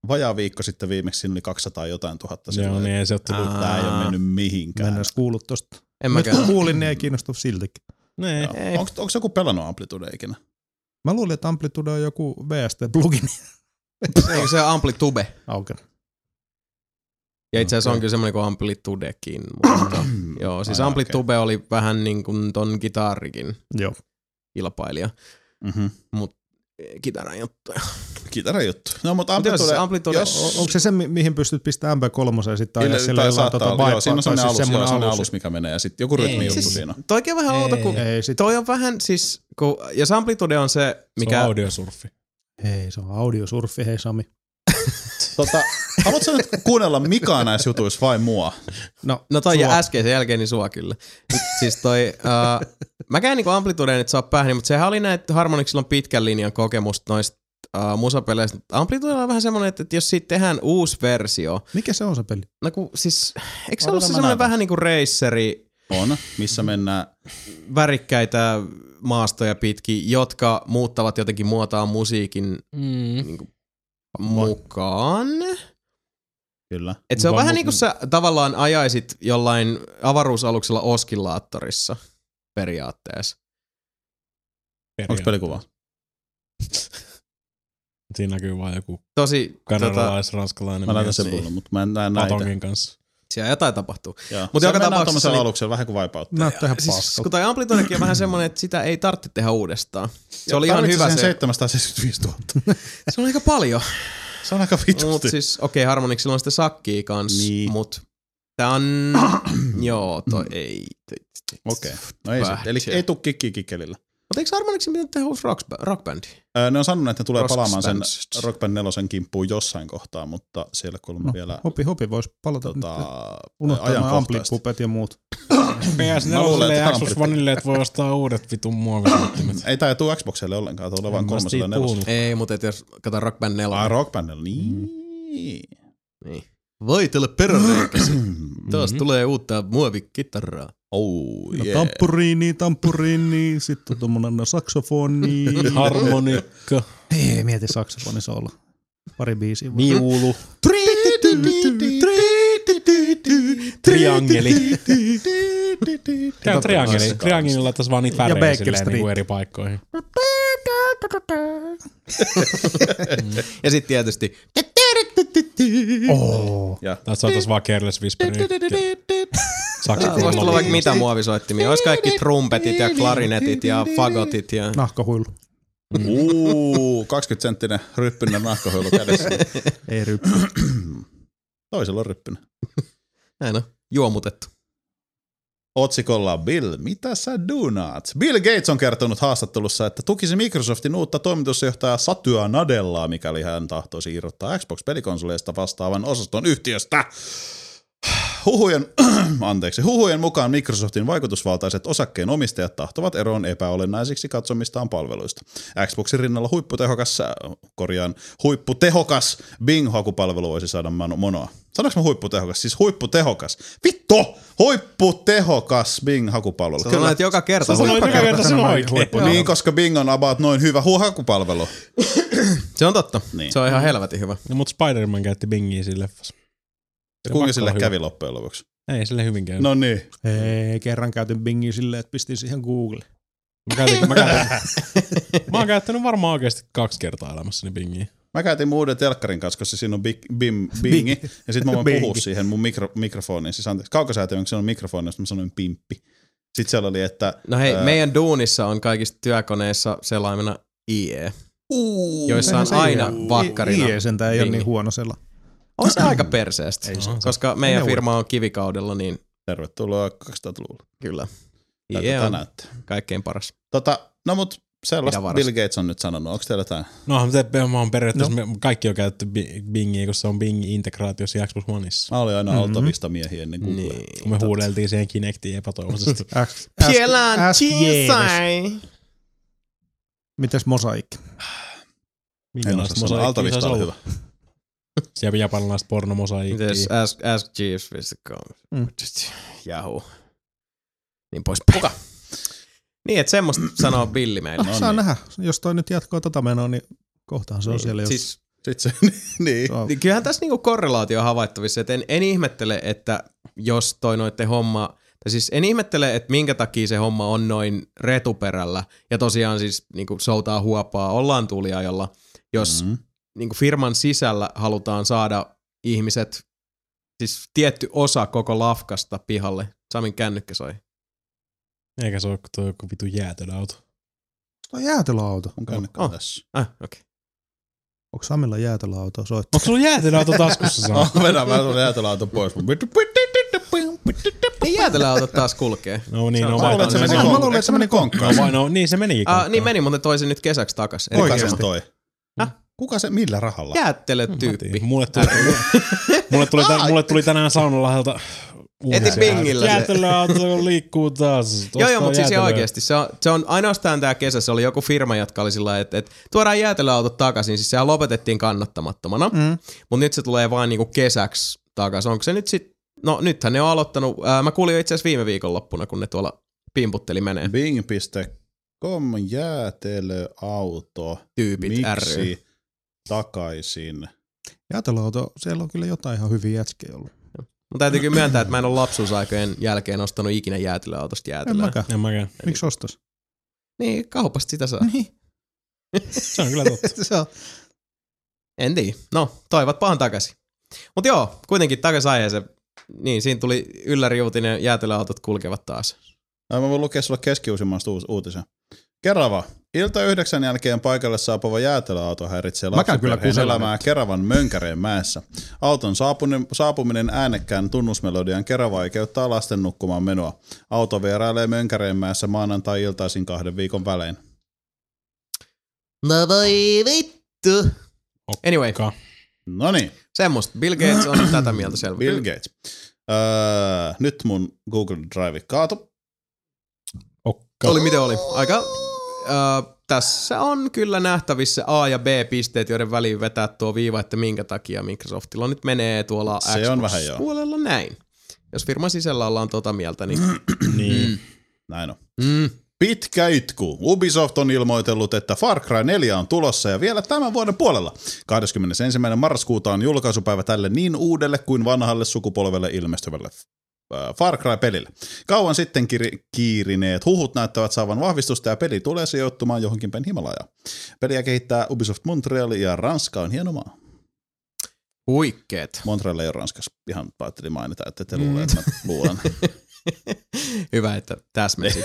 vajaa viikko sitten viimeksi, siinä oli 200 jotain tuhatta. Joo, silloin. niin ei se ole tullut. Tää ei ole mennyt Mä en mihinkään. edes kuullut tosta. En Mä kuulin, niin ei kiinnosta siltikin. Nee. Ei. Onko, onko joku pelannut Amplitude ikinä? Mä luulin, että Amplitude on joku VST-plugin. Eikö se Amplitube? Auken. Ja itse asiassa Okei. on kyllä semmoinen kuin Amplitudekin. Mutta, joo, siis Ai, Amplitube oli vähän niin kuin ton kitarikin Joo. kilpailija. Mm-hmm. Kitaran juttuja. Kitaran juttu. No, mutta Mutta jos Amplitude, Amplitude... jos- O- onko se se, mi- mihin pystyt pistämään MP3 ja sitten tai jollain saattaa tota olla, joo, siinä on semmoinen alus, semmoinen alus. alus, mikä menee, ja sitten joku rytmi juttu siis, siinä on. Toikin on vähän outo, kun Ei, sit, toi on vähän siis, kun, jos Amplitude on se, Mikä? Se on audiosurfi. hei, se on audiosurfi, hei Sami. Tota, haluatko nyt kuunnella Mikaa näissä jutuissa vai mua? No, No toi sua. ja äskeisen jälkeen niin sua kyllä. Siis toi, uh, mäkään niinku Amplitudeen nyt saa päähän, mutta sehän oli näin, että Harmonixilla on pitkän linjan kokemus noista uh, musapeleistä. Amplitudella on vähän semmoinen, että, että jos siitä tehdään uusi versio, Mikä se on se peli? no kun siis, eikö se ollut se semmoinen vähän niinku raceri, On, missä mennään. värikkäitä maastoja pitkin, jotka muuttavat jotenkin muotoa musiikin Mm. niinku, mukaan. Kyllä. Et se on Vaan vähän niin kuin sä tavallaan ajaisit jollain avaruusaluksella oskillaattorissa periaatteessa. Onko pelikuva? Siinä näkyy vaan joku Tosi, tota, kanadalais-ranskalainen Mä laitan sen niin. mutta mä en näe näitä. Patongin kanssa. siellä jotain tapahtuu. Joo. Mut Se joka tapauksessa tommosella niin- aluksella vähän kuin vaipautta. Näyttää ihan Siis, paskalta. kun toi Amplitudekin on vähän semmoinen, että sitä ei tarvitse tehdä uudestaan. Se oli ihan hyvä se. 775 000. Se on aika paljon. Se on aika Mutta vitusti. siis, okei, okay, Harmonixilla on sitä sakkia kans, Niin. mut tää on, joo, toi ei. Okei. No ei sit. Eli ei tuu kikki kikkelillä. Mutta eikö Harmonixin pitänyt tehdä uusi rock, rock bandi? Öö, Ne on sanonut, että ne tulee Rock palaamaan sen Bands. Rock Band 4 kimppuun jossain kohtaa, mutta siellä kuulemma No, vielä Hopi, hopi voisi palata tota, unohtaa nämä amplikupet ja muut. Mä luulen, PS4 että ja Xbox Oneille, että voi ostaa uudet vitun muovisoittimet. Ei tää tuu Xboxille ollenkaan, tulee vaan En mä siitä 304. puhunut. Ei, mutta et jos kato Rock Band 4. Ah, Rock Band 4, niin. Niin. Voitele peräreikäsi. Mm-hmm. Taas tulee uutta muovikitaraa. Oh, No, yeah. Tampuriini, tampuriini, sitten tuommoinen saksofoni. Harmonikka, Ei, mieti saksofoni solo. Pari biisiä. viulu, triangeli. Käy triangeli. Triangelilla laittaisi vaan niitä värejä silleen niinku eri paikkoihin. Ja sitten tietysti... Oh. Tai saataisiin vaan Careless Whisperin. Saksafonin Voisi tulla vaikka mitä muovisoittimia. Olisi kaikki trumpetit ja klarinetit ja fagotit ja... Nahkahuilu. Uu, 20 senttinen ryppyinen nahkahuilu kädessä. Ei ryppy. Toisella on ryppyinen. Näin on. Juomutettu. Otsikolla Bill, mitä sä duunaat? Bill Gates on kertonut haastattelussa, että tukisi Microsoftin uutta toimitusjohtajaa Satya Nadellaa, mikäli hän tahtoisi irrottaa Xbox-pelikonsoleista vastaavan osaston yhtiöstä. Huhujen, anteeksi, huhujen mukaan Microsoftin vaikutusvaltaiset osakkeen omistajat tahtovat eroon epäolennaisiksi katsomistaan palveluista. Xboxin rinnalla huipputehokas, äh, korjaan, huipputehokas Bing-hakupalvelu voisi saada mano- monoa. Sanoinko mä huipputehokas? Siis huipputehokas. Vittu! Huipputehokas Bing-hakupalvelu. Sä sanoit joka kerta. Sä sanoit huippu- joka kerta sen oikein. Niin, koska Bing on about noin hyvä hakupalvelu. Se on totta. Niin. Se on ihan helvetin hyvä. No, mutta Spider-Man käytti Bingiä siinä leffassa. Se Kuinka sille olla kävi loppujen lopuksi? hyvä. Ei sille hyvin käynyt. No niin. Ei, kerran käytin Bingiä silleen, että pistin siihen Google. Mä, käytin, mä, käytin, mä oon käyttänyt varmaan oikeasti kaksi kertaa elämässäni Bingiä. Mä käytin mun uuden telkkarin kanssa, koska siinä on big, bim, bingi, ja sitten mä voin puhua Bingi. siihen mun mikro, mikrofoniin. Siis anteeksi, kaukosäätimen, se on mikrofoni, josta mä sanoin pimppi. Sitten siellä oli, että... No hei, ää, meidän duunissa on kaikissa työkoneissa selaimena IE, Uu, joissa on aina IE vakkarina. IE sentään ei ole niin huono sella. On se aika perseestä, Ei se koska meidän firma on kivikaudella, niin Tervetuloa 200-luvulla. kyllä. Tätä IE on näyttää. kaikkein paras. Tota, no mut sellaista Mitä? Bill Gates on nyt sanonut. Onko teillä jotain? No, mutta mä oon periaatteessa, no. kaikki on käytetty Bi- Bingiä, kun se on Bing-integraatiossa Xbox Oneissa. Mä olin aina Mhm. mm-hmm. altavista miehiä ennen Google. Niin. Kun me huudeltiin siihen Kinectiin epätoivoisesti. Ask, Pielän ask Jeeves. Mites mosaikki? En osaa sanoa. Altavista oli hyvä. Siellä japanilaiset pornomosaikkiä. Mites ask, ask Jeeves.com. Mm. Yahoo. Niin pois. Puka. Niin, että semmoista sanoo Billi meille. No Saa niin. nähdä. Jos toi nyt jatkoo tota menoa, niin kohtahan se on siellä jos... Siis Sitten se, niin. se on- Niin kyllähän tässä niinku korrelaatio on havaittavissa, että en, en ihmettele, että jos toi noitten homma, tai siis en ihmettele, että minkä takia se homma on noin retuperällä, ja tosiaan siis niinku soutaa huopaa, ollaan tuliajalla, jos mm. Mm. niinku firman sisällä halutaan saada ihmiset, siis tietty osa koko lafkasta pihalle. Samin kännykkä soi. Eikä se ole tuo joku vitu jäätelöauto. Toi jäätelöauto. Mun kännykkä on Oh. tässä. Ah, okei. Okay. Onko Samilla jäätelöauto? Soit. Onko sulla jäätelöauto taskussa saa? Oh, vedän mä tuon jäätelöauton pois. Niin jäätelöautot taas kulkee. No niin, on no vaan- Mä luulen, että se meni konkkaan. luulen, että se meni konkkaan. No, vai, no niin se menikin. Ah, niin meni, mutta ne toi sen nyt kesäksi takas. Sen toi? Kuka se, millä rahalla? jäätelötyyppi. Mulle tuli, mulle, tuli, tän, mulle tuli tänään saunalahdelta Eti Bingillä se. Jäätelöauto liikkuu taas. Joo, joo, mutta siis jäätelöä. oikeasti. Se on, se on ainoastaan tämä kesä. Se oli joku firma, jotka oli sillä että, että tuodaan jäätelöautot takaisin. Siis sehän lopetettiin kannattamattomana. Mm. Mm. Mutta nyt se tulee vain niinku kesäksi takaisin. Onko se nyt sitten... No nythän ne on aloittanut. Ää, mä kuulin jo itse asiassa viime viikonloppuna, kun ne tuolla pimputteli menee. Bing.com jäätelöauto. Tyypit ry. Takaisin? Jäätelöauto, siellä on kyllä jotain ihan hyviä jätskiä ollut. Mutta täytyy kyllä myöntää, että mä en ole lapsuusaikojen jälkeen ostanut ikinä jäätelöautosta En jäätelöä. mäkään. En mäkään. Miksi ostas? Niin, kaupasta sitä saa. Niin. Se on kyllä totta. se on. En tiedä. No, toivat pahan takaisin. Mutta joo, kuitenkin takaisin aiheeseen. Niin, siinä tuli ylläri uutinen, jäätelöautot kulkevat taas. Ai, Mä voin lukea sulle uus- uutisen. Kerava. Ilta yhdeksän jälkeen paikalle saapuva jäätelöauto häiritsee Mä käyn kyllä lapsiperheen elämää Keravan Mönkäreen mäessä. Auton saapuminen, saapuminen äänekkään tunnusmelodian Kera vaikeuttaa lasten nukkumaan menoa. Auto vierailee Mönkäreen mäessä maanantai-iltaisin kahden viikon välein. No voi vittu. Anyway, Ka. No niin, semmoista. Bill Gates on tätä mieltä selvä. Bill Gates. Öö, nyt mun Google Drive kaatu. Okka. Oli miten oli. Aika, äh, tässä on kyllä nähtävissä A- ja B-pisteet, joiden väliin vetää tuo viiva, että minkä takia Microsoftilla nyt menee tuolla Se on vähän joo. puolella näin. Jos firman sisällä ollaan tota mieltä, niin... Niin. Näin on. Mm. Pitkä itku. Ubisoft on ilmoitellut, että Far Cry 4 on tulossa ja vielä tämän vuoden puolella. 21. marraskuuta on julkaisupäivä tälle niin uudelle kuin vanhalle sukupolvelle ilmestyvälle Far Cry-pelille. Kauan sitten kiri- kiirineet huhut näyttävät saavan vahvistusta ja peli tulee sijoittumaan johonkin päin Himalajaa. Peliä kehittää Ubisoft Montreal ja Ranska on hieno maa. Huikkeet. Montreal ei ole Ranskassa. Ihan ajattelin mainita, että te luulee, että mä luulen. Hyvä, että täsmäsit.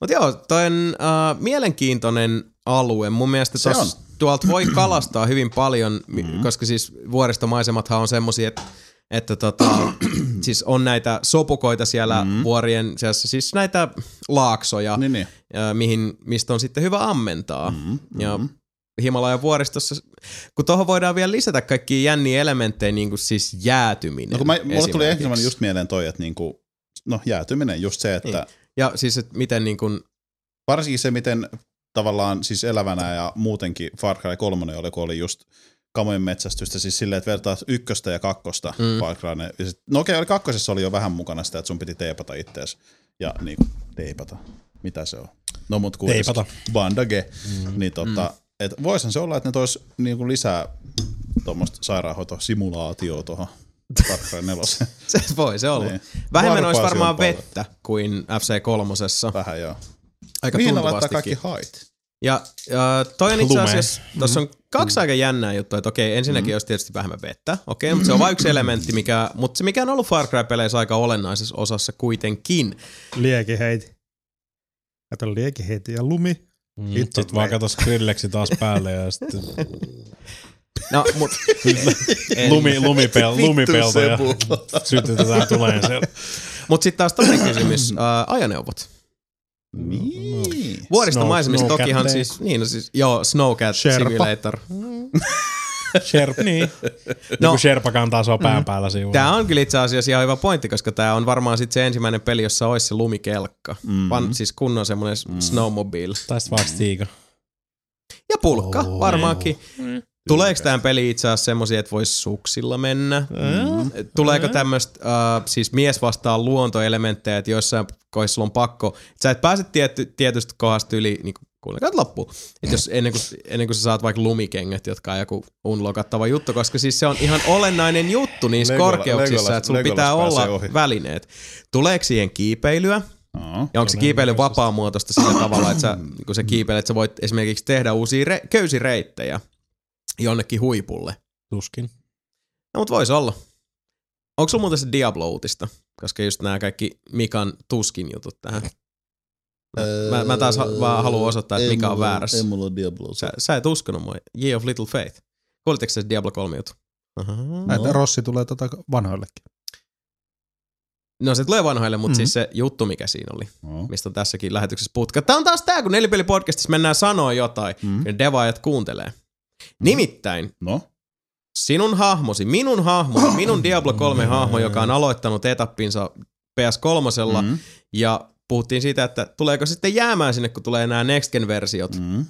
Mutta joo, toi on uh, mielenkiintoinen alue. Mun mielestä tos, tuolta voi kalastaa hyvin paljon, mm-hmm. koska siis vuoristomaisemathan on semmosia, että että tota, siis on näitä sopukoita siellä mm-hmm. vuorien, seassa, siis näitä laaksoja, niin, niin. ää, mihin, mistä on sitten hyvä ammentaa. Mm-hmm. Ja Himalajan vuoristossa, kun tuohon voidaan vielä lisätä kaikki jänniä elementtejä, niin kuin siis jäätyminen. No kun mä, mulle tuli ensimmäinen just mieleen toi, että niinku, no jäätyminen, just se, että Niin. Ja siis, että miten niin kuin, varsinkin se, miten tavallaan siis elävänä ja muutenkin Far Cry 3 oli, kun oli just kamojen metsästystä, siis silleen, että vertaat ykköstä ja kakkosta mm. Far Cry. Ja sit, no okei, oli kakkosessa oli jo vähän mukana sitä, että sun piti teipata ittees. Ja niin teipata. Mitä se on? No mut kuitenkin. Teipata. Bandage. Mm. Niin tota, mm. et voisihan se olla, että ne tois niin kuin lisää tuommoista sairaanhoitosimulaatioa tuohon Far Cry 4. se voi se olla. Niin. Vähemmän olisi varmaan vettä kuin FC3. Vähän joo. Aika Mihin laittaa kaikki hait? Ja ja toi on itse asiassa, tuossa on kaksi aika jännää juttua, että okei, ensinnäkin olisi tietysti vähemmän vettä, okei, mutta se on vain yksi elementti, mikä, mutta se mikä on ollut Far Cry-peleissä aika olennaisessa osassa kuitenkin. Liekiheiti. Kato liekiheiti ja lumi. Mm, Sitten vaan kato Skrillexi taas päälle ja sitten No, mut, lumi, lumipel, lumipelto ja sytytetään tuleen siellä. mut sitten taas toinen kysymys, ää, ajoneuvot. Niin. Vuoristomaisemissa Snow- tokihan Snowcat siis, niin no siis, joo, Snowcat Sherpa. Simulator. Sherp, niin. No. No, kun Sherpa kantaa on pään päällä siinä. Tämä on kyllä itse asiassa ihan hyvä pointti, koska tämä on varmaan sitten se ensimmäinen peli, jossa olisi se lumikelkka. Mm. Van, siis kunnon semmoinen mm. snowmobile. Tai sitten vaikka. Ja pulkka, Oh, varmaankin. Tuleeko tämän peli itse asiassa semmoisia, että voisi suksilla mennä? Mm. Tuleeko tämmöistä uh, siis mies vastaan luontoelementtejä, että joissain kohdissa sulla on pakko, sä et pääse tietty, tietystä kohdasta yli, niin kuunnelkaa loppuun. Että jos ennen kuin, ennen kuin sä saat vaikka lumikengät, jotka on joku unlokattava juttu, koska siis se on ihan olennainen juttu niissä Legolas- korkeuksissa, Legolas- että sulla Legolas pitää olla ohi. välineet. Tuleeko siihen kiipeilyä? Aa. Ja onko se kiipeily vapaamuotoista sillä tavalla, että sä, kun sä kiipeilet, että sä voit esimerkiksi tehdä uusia re- köysireittejä jonnekin huipulle? Tuskin. No, mutta voisi olla. Onko sulla muuten se Diablo-uutista? Koska just nämä kaikki Mikan tuskin jutut tähän. Mä, mä taas ha- vaan haluan osoittaa, että Mika on väärässä. Ei mulla Diablo. Sä, sä et uskonut mua. Year of Little Faith. Kuulitteko se Diablo 3 juttu? Ahaa. Näitä Rossi tulee tota vanhoillekin. No se tulee vanhoille, mutta Mhm. mm-hmm. siis se juttu, mikä siinä oli, No. mistä on tässäkin lähetyksessä putka. Tää on taas tää, kun Nelipeli-podcastissa mennään sanoa jotain, Mm. mm. ja devaajat kuuntelee. Nimittäin No. sinun hahmosi, minun hahmosi, minun Diablo 3 hahmo, joka on aloittanut etappinsa PS3 Mm. ja puhuttiin siitä, että tuleeko sitten jäämään sinne, kun tulee nämä Next Gen-versiot mm. Mm.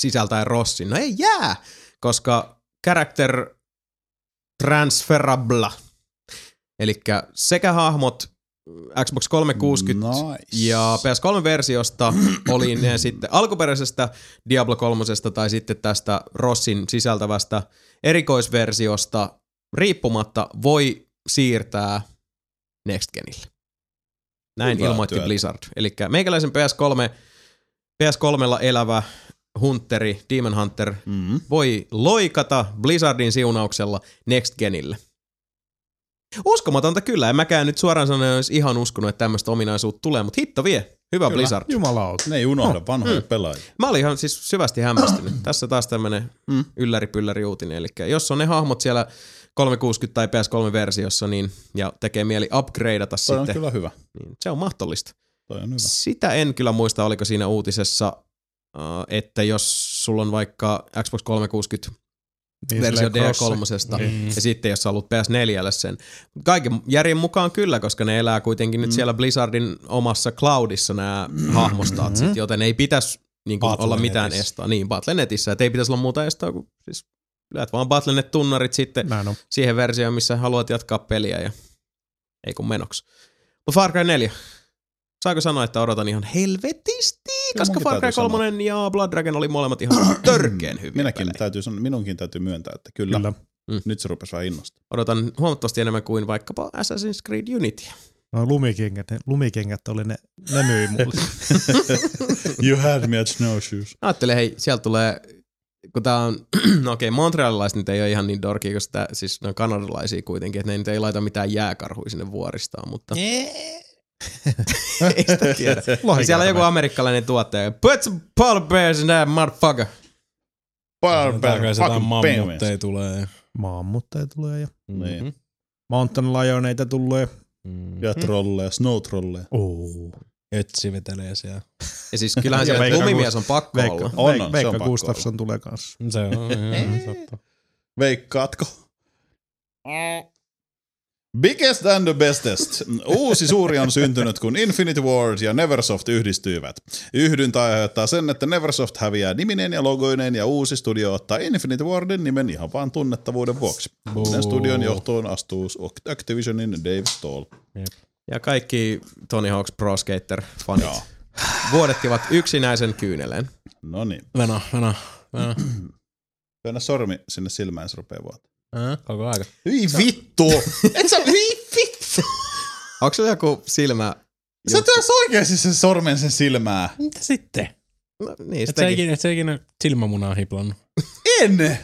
sisältäen Rossin. No ei jää, koska character transferable. Eli sekä hahmot Xbox 360 Nice. ja PS3-versiosta oli ne sitten alkuperäisestä Diablo 3 tai sitten tästä Rossin sisältävästä erikoisversiosta riippumatta voi siirtää Next Genille. Näin Hyvää ilmoitti työtä. Blizzard. Eli meikäläisen PS3, PS3 elävä Hunteri, Demon Hunter, Mm. voi loikata Blizzardin siunauksella Next Genille. Uskomatonta kyllä, en mäkään nyt suoraan sanoen olisi ihan uskonut, että tämmöistä ominaisuutta tulee, mutta hitto vie. Hyvä Kyllä. Blizzard. Jumalauta. Ne ei unohda vanhoja Mm. pelaajia. Mä olin ihan siis syvästi hämmästynyt. Tässä taas tämmönen Mm. ylläri-pylläri uutinen. Eli jos on ne hahmot siellä 360 tai PS3-versiossa, niin, ja tekee mieli upgradeata Toi on sitten, kyllä hyvä. niin se on mahdollista. Toi on hyvä. Sitä en kyllä muista, oliko siinä uutisessa, äh, että jos sulla on vaikka Xbox 360 Niin, versio silleen crossi. D3 Mm. ja sitten jos sä haluat PS4 sen. Kaiken järjen mukaan kyllä, koska ne elää kuitenkin nyt siellä Blizzardin omassa cloudissa nämä hahmostatsit, joten ei pitäisi niin kuin, olla mitään estoa. Niin, Battle.netissä, että ei pitäisi olla muuta estoa kuin siis lyöt vaan Battle.net-tunnarit sitten Näin on. siihen versioon, missä haluat jatkaa peliä ja ei kun menoksi. Mutta Far Cry 4. Saako sanoa, että odotan ihan helvetisti, koska Far Cry täytyy sanoa. 3 ja Blood Dragon oli molemmat ihan törkeen hyviä Minäkin pelejä. täytyy sanoa, minunkin täytyy myöntää, että kyllä. Kyllä. Nyt se rupesi vähän innostaa. Odotan huomattavasti enemmän kuin vaikkapa Assassin's Creed Unity. No lumikengät, ne, lumikengät oli ne, ne myi mulle. you had me at snowshoes. Ajattelin, hei, sieltä tulee, kun tää on, no okei, montrealilaiset nyt ei ole ihan niin dorkia, koska tää, siis ne on kanadalaisia kuitenkin, että ne nyt ei laita mitään jääkarhuja sinne vuoristaan, mutta ei sitä tiedä. Siellä on joku amerikkalainen tuottaja, put some polar bears in that motherfucker. Se jotain fucking mammutteja tulee. Maanmuuttajia tulee ja Niin. mountain lioneita tulee. Mm. Ja trolleja, snow trolleja. Oh. Ötsi vetelee siellä. Ja siis kyllähän siellä lumimies on pakko Veikka, olla. On, on, Veikka Gustafsson tulee kanssa. Se on totta. Veikkaatko? Biggest and the bestest. Uusi suuri on syntynyt, kun Infinity Ward ja Neversoft yhdistyivät. Yhdyntä aiheuttaa sen, että Neversoft häviää nimineen ja logoineen ja uusi studio ottaa Infinity Wardin nimen ihan vaan tunnettavuuden vuoksi. Uuden studion johtoon astuu Activisionin Dave Stoll. Ja kaikki Tony Hawk's Pro Skater-fanit vuodettivat yksinäisen kyyneleen. No niin. Venä, venä, venä. Työnnä sormi sinne silmään, se rupeaa vuotta. Ää, Koko aika. Hyi vittu! Et sä, hyi vittu! Onko sulla joku silmä? Sä työs oikeesti sen sormen sen silmää. Mitä sitten? No, niin, Et se sä ikinä, et sä ikinä silmämunaa hiplannut. En!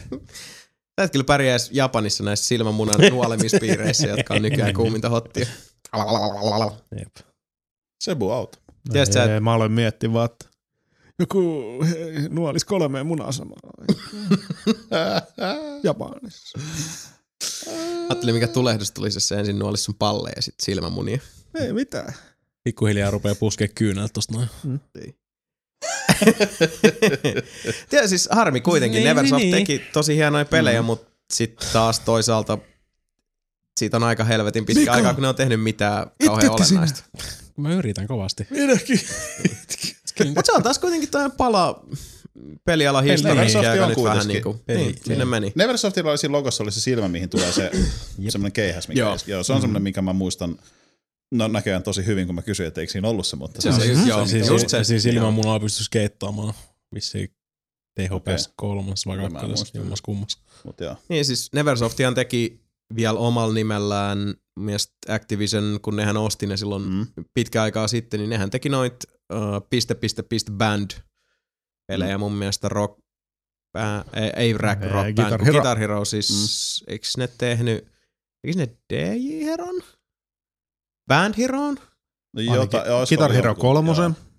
Sä et kyllä pärjää edes Japanissa näissä silmämunan nuolemispiireissä, jotka on nykyään kuuminta hottia. Jep. Sebu auto. Tiedätkö sä, Ei, mä aloin miettiä vaan, että joku he, nuolis kolmeen munaa samaa. Japanissa. Ajattelin, mikä tulehdus tulisi, jos se ensin nuolisi sun palleja ja sitten silmämunia. Ei mitään. Pikkuhiljaa rupeaa puskea kyynältä tosta noin. Tiedä, siis harmi kuitenkin. Niin, Neversoft niin. teki tosi hienoja pelejä, mm. mutta sitten taas toisaalta siitä on aika helvetin pitkä Mika, aikaa, kun ne on tehnyt mitään kauhean itketkö sinä? olennaista. Mä yritän kovasti. Minäkin. Mutta se on taas kuitenkin toinen pala pelialan historia, Neversoft joka on nyt vähän kuitenkin. niinku, Peli- niin, sinne meni. Neversoftilla oli siinä logossa oli se silmä, mihin tulee se semmoinen keihäs. Mikä Joo. Joo. Se on semmoinen, mikä mä muistan no näköjään tosi hyvin, kun mä kysyin, että eikö siinä ollut se, mutta Se on se just- joo, siis, just se. Siis ilmanmunalla pystyy skeittaamaan. Vissiin THPS kolmas vai en kakkones, jommas kummas. Mutta joo. Niin siis Neversoftihan teki vielä omalla nimellään mielestä Activision, kun nehän osti ne silloin Mm. pitkä aikaa sitten, niin nehän teki noit uh, piste, piste, piste band pelejä mun mielestä rock, äh, ei, ei rack, Ei, rock Guitar band, Hero. Guitar Hero siis, mm. eikö ne tehnyt, eikö ne DJ Heron? Band Heron? No, jota, olisiko Guitar Hero kolmosen. joo.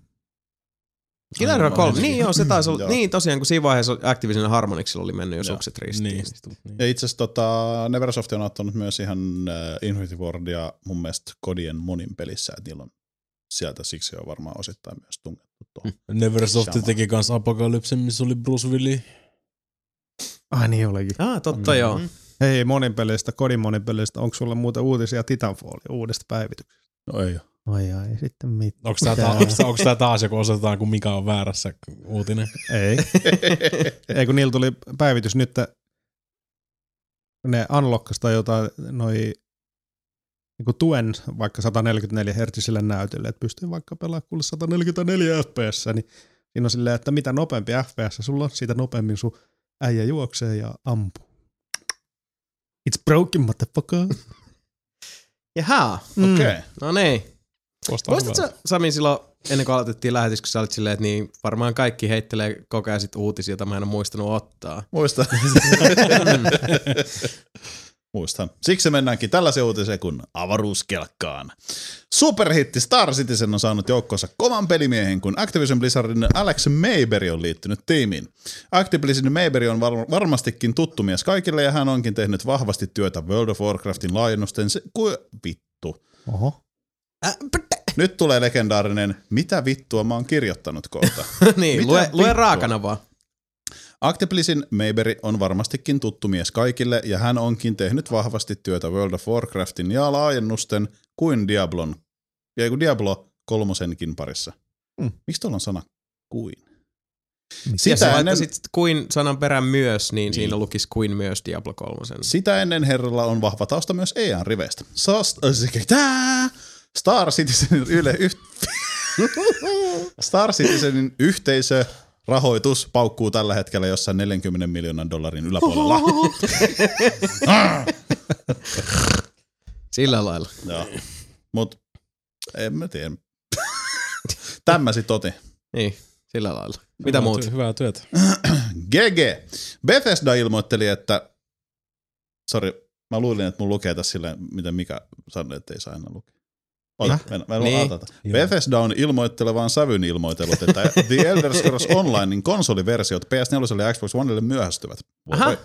Guitar Hero mä 3, menisin. niin joo, se taisi olla, Joo. niin tosiaan kun siinä vaiheessa Activision Harmonixilla oli mennyt jo Joo. sukset ristiin. Niin. Niin. Ja itse asiassa tota, Neversoft on ottanut myös ihan äh, Infinity Wardia mun mielestä kodien monin pelissä, että niillä on sieltä siksi on varmaan osittain myös tungettu tuohon. Neversoft Sama. teki kans Apocalypse, missä oli Bruce Willis. Ai niin olikin. Ah, totta joo. Hei, monin pelistä, kodin monin pelistä, onko sulla muuta uutisia Titanfallin uudesta päivityksestä? No ei ole. Ai ai, sitten mit. Onko tää, ta- onks, tää, onks tää taas joku osoitetaan, kun mikä on väärässä uutinen? Ei. Ei, kun niillä tuli päivitys nyt, ne unlockas tai jotain noi niin tuen vaikka 144 Hz näytölle, että pystyy vaikka pelaamaan kuule 144 fps, niin siinä on silleen, että mitä nopeampi FPS sulla on, siitä nopeammin sun äijä juoksee ja ampuu. It's broken, motherfucker. Jaha, Mm. Okei. Okay. no niin. Muistatko sä, Sami silloin, ennen kuin aloitettiin lähetys, kun sä olit silleen, että niin varmaan kaikki heittelee koko ajan sit uutisia, joita mä en ole muistanut ottaa. Muista. Muistan. Siksi mennäänkin tällaisen uutiseen kuin avaruuskelkkaan. Superhitti Star Citizen on saanut joukkoonsa kovan pelimiehen, kun Activision Blizzardin Alex Mayberry on liittynyt tiimiin. Activision Mayberry on var- varmastikin tuttu mies kaikille ja hän onkin tehnyt vahvasti työtä World of Warcraftin laajennusten se- ku- vittu. Oho. Nyt tulee legendaarinen, mitä vittua mä oon kirjoittanut kohta. niin, Mitä lue, lue raakana vaan. Activision Mayberry on varmastikin tuttu mies kaikille ja hän onkin tehnyt vahvasti työtä World of Warcraftin ja laajennusten kuin Diablon, ja kuin Diablo kolmosenkin parissa. Mm. Miksi tuolla on sana kuin? Ja Sitä sä ennen, laittaisit kuin sanan perään myös, niin, Niin. siinä lukisi kuin myös Diablo 3. sitä ennen herralla on vahva tausta myös EAN riveistä. Sast- äh! Star Citizenin yle yht- Star Citizenin yhteisö rahoitus paukkuu tällä hetkellä jossain 40 miljoonan dollarin yläpuolella. Sillä lailla. Joo. Mut en mä tiedä. Tämä sit oti. Niin, sillä lailla. Mitä Hyvää muut? ty- Hyvää työtä. GG. Bethesda ilmoitteli, että... Sori, mä luulin, että mun lukee tässä silleen, miten mikä sanoi, että ei saa enää lukea. Ota, mä, mä, mä Niin. niin. Bethesda on ilmoittelevaan sävyn ilmoitellut, että The Elder Scrolls Onlinein konsoliversiot PS4 ja Xbox Onelle myöhästyvät. Aha.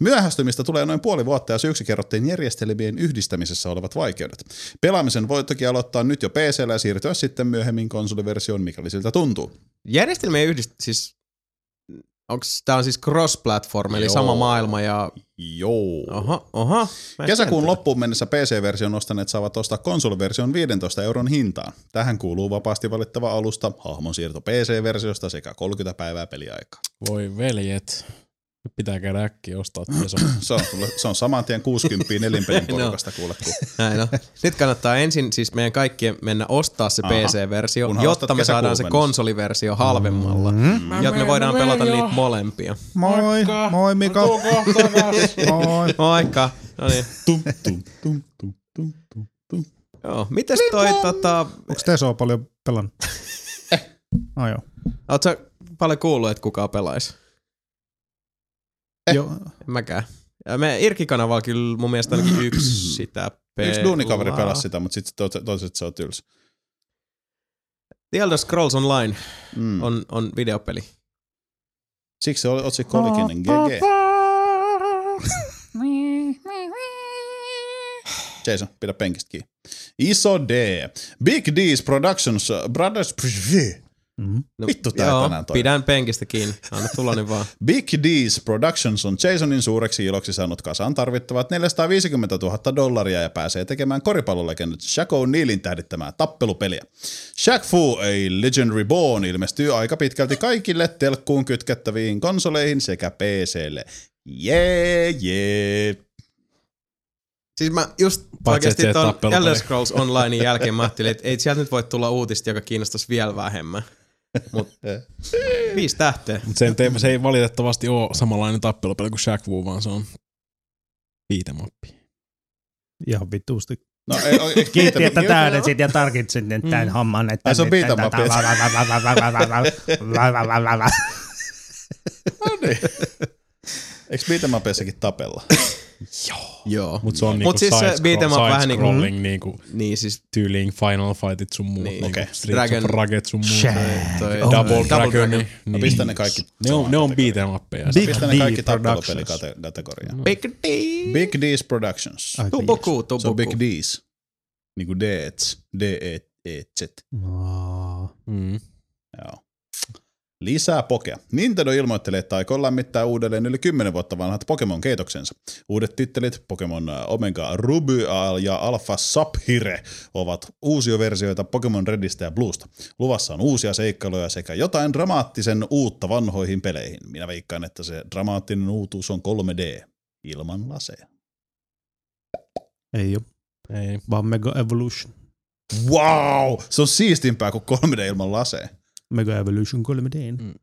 Myöhästymistä tulee noin puoli vuotta ja syyksi kerrottiin järjestelmien yhdistämisessä olevat vaikeudet. Pelaamisen voi toki aloittaa nyt jo PCllä ja siirtyä sitten myöhemmin konsoliversioon, mikäli siltä tuntuu. Järjestelmien yhdist... Siis, onks, tää on siis cross-platform, eli Joo. sama maailma ja... Joo. Oho, oho. Mä en Kesäkuun loppuun mennessä PC-version ostaneet saavat ostaa konsoliversion 15 euron hintaan. Tähän kuuluu vapaasti valittava alusta, hahmon siirto PC-versiosta sekä 30 päivää peliaikaa. Voi veljet. Pitää käydä äkkiä ostaa tässä. Se on, se on saman tien 60 nelinpelin No. porukasta kuule. Kun Näin on. Nyt kannattaa ensin siis meidän kaikkien mennä ostaa se Aha. PC-versio, Kunhan jotta me saadaan se konsoliversio halvemmalla. Mm. Jotta me voidaan pelata niitä molempia. Moi, moi Mika. moi. Moikka. No niin. tum, tum, tum, tum, tum, tum, tum. Joo. Mites toi tota... Onko Teso paljon pelannut? Ah, joo. Oot sä paljon kuullut, että kukaan pelaisi? Joo. En mäkään. Ja me Irkki-kanavalla kyllä mun mielestä ainakin yksi sitä pelaa. Yksi duunikaveri pelasi sitä, mutta sitten toiset se on tylsä. The Elder Scrolls Online Mm. on, on videopeli. Siksi se oli- otsikko olikin GG. Jason, pidä penkistä kiinni. Iso D. Big D's Productions, Brothers, Mm. No, Vittu tää joo, tänään toimii. pidän penkistä kiinni. Anna tulla niin vaan. Big D's Productions on Jasonin suureksi iloksi saanut kasaan tarvittavat 450 000 dollaria ja pääsee tekemään koripallolegendat Shaq O'Nealin tähdittämää tappelupeliä. Shaq Fu, A Legend Reborn, ilmestyy aika pitkälti kaikille telkkuun kytkettäviin konsoleihin sekä PClle. Jee, jee. Siis mä just Paitsi, oikeasti ton. Elder Scrolls Onlinein jälkeen mä ajattelin, että ei sieltä nyt voi tulla uutista, joka kiinnostaisi vielä vähemmän. Mut viisi tähteä. Mutta se, ei- se ei valitettavasti ole samanlainen tappelupeli kuin Shaq Fu, vaan se on viitemappi. Ihan vituusti. No ei, Kiitti, että täydensit ja tarkitsit nyt tämän homman. Että Ai, se on up, No niin. Eikö beatemapeissakin tapella? Joo. Mutta se on Mut niinku siis se beat 'em up vähän niinku- side-scrolling niinku Niin siis tyyliin Final Fightit sun muut, Niin. niin, niinku Streets Dragon- of Rage sun muut. Toi Oh, Double, Double Dragon. Niin. No pistä ne kaikki Ne on, ne on samaan beat'em-appeja. Big Pistä ne D kaikki Productions. Big D. Big D's Productions. Aika Tubuku, Se on. Big D's. Niinku D-ets. D-E-E-Z. Aa. Mm. Joo. Lisää pokea. Nintendo ilmoittelee, että aikoo lämmittää uudelleen yli 10 vuotta vanhat Pokemon-keitoksensa. Uudet tittelit Pokemon Omega Ruby ja Alpha Sapphire ovat uusioversioita Pokemon Redistä ja Bluesta. Luvassa on uusia seikkailuja sekä jotain dramaattisen uutta vanhoihin peleihin. Minä veikkaan, että se dramaattinen uutuus on 3D ilman laseja. Ei ole, Ei. vaan Mega Evolution. Wow! Se on siistimpää kuin 3D ilman laseja. Mega Evolution 3D. Mm.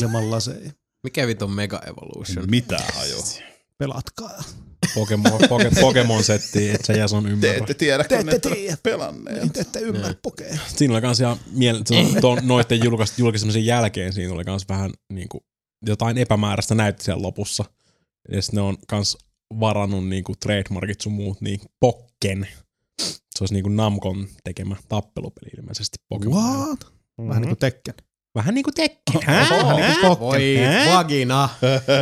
Ilman laseja. Mikä vittu on Mega Evolution? Mitä hajua? Pelatkaa. Pokemon, poke, Pokemon setti, et sä Jason Te ymmärrä. ette tiedä, kun ette tiedä. pelanneet. Te ette ymmärrä pokea. Siinä oli kans ihan miele- ton, noitten julkais, julkaisemisen jälkeen siinä oli kans vähän niinku jotain epämääräistä näytti siellä lopussa. Ja ne on kans varannut niinku trademarkit sun muut, niin Pokken. Se olisi niinku Namcon tekemä tappelupeli ilmeisesti Pokemon. What? Vähän niin kuin Tekken. Vähän niinku Tekken. Vähän niin kuin. Voi vagina.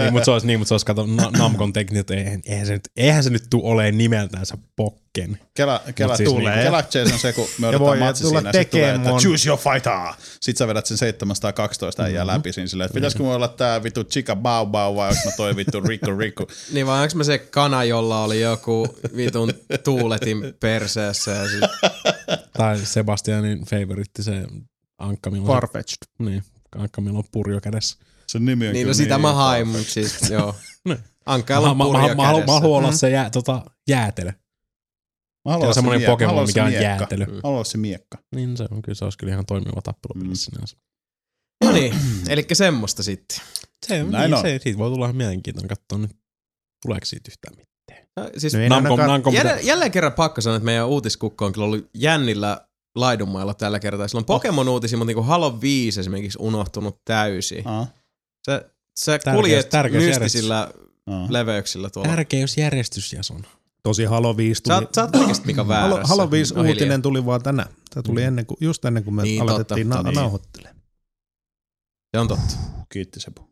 niin, mutta se olisi, niin, mutta se olisi kato, Na- Namcon teknit, että eihän, eihän, se nyt, eihän se nyt tuu olemaan nimeltänsä Pokken. Kela, kela, siis tulee. niinku- Kela Chase on se, kun me Ja odotetaan voi matsi tulla siinä, ja sit tulee, että choose your fighter. Sitten sä vedät sen 712 äijää Mm-hmm. läpi siinä silleen, että pitäisikö mulla olla tää vittu chica bau bau vai onko mä toi vittu Riku Riku. Niin vai onks mä se kana, jolla oli joku vitun tuuletin perseessä ja sit, Tai Sebastianin favoritti, se Ankka, milloin Farfetched. niin, Ankka, milloin on purjo kädessä. Sen nimi on Niin kyllä no sitä mä niin hain, mut siis joo. Ankkailla Mä, on mä, mä, purjo mä, haluan, mä kädessä. haluan olla se jää, tota, jäätelö. Mä haluan Se semmoinen miekka. Mä Pokemon, haluan mikä on se miekka. jäätelö. Mä haluan olla se miekka. Niin se on, kyllä se olisi kyllä ihan toimiva tappelupeli Mm. sinänsä. No niin, elikkä semmoista sitten. Se, Näin niin, on. se, siitä voi tulla ihan mielenkiintoinen katsoa nyt, tuleeko siitä yhtään mitään. No, siis No ainakaan- Namcom, jälleen, jälleen kerran pakko sanoa, että meidän uutiskukko on kyllä ollut jännillä laidunmailla tällä kertaa. Sillä on Pokemon-uutisia, mutta niinku Halo 5 esimerkiksi unohtunut täysin. Aa, Sä, sä Tärkeys- kuljet tärkeysjärjestys. mystisillä aa. leveyksillä tuolla. Tärkeysjärjestys, Jason. Tosi Halo 5 tuli. Sä, oot- sä oot kaikesta mikä Halo, väärässä. Halo 5 No, hiljaa. uutinen tuli vaan tänään. Tämä tuli ennen kuin, just ennen kuin me Niin, niin, aloitettiin totta, na- totta. nauhoittelemaan. Se on totta. Kiitti Sepu.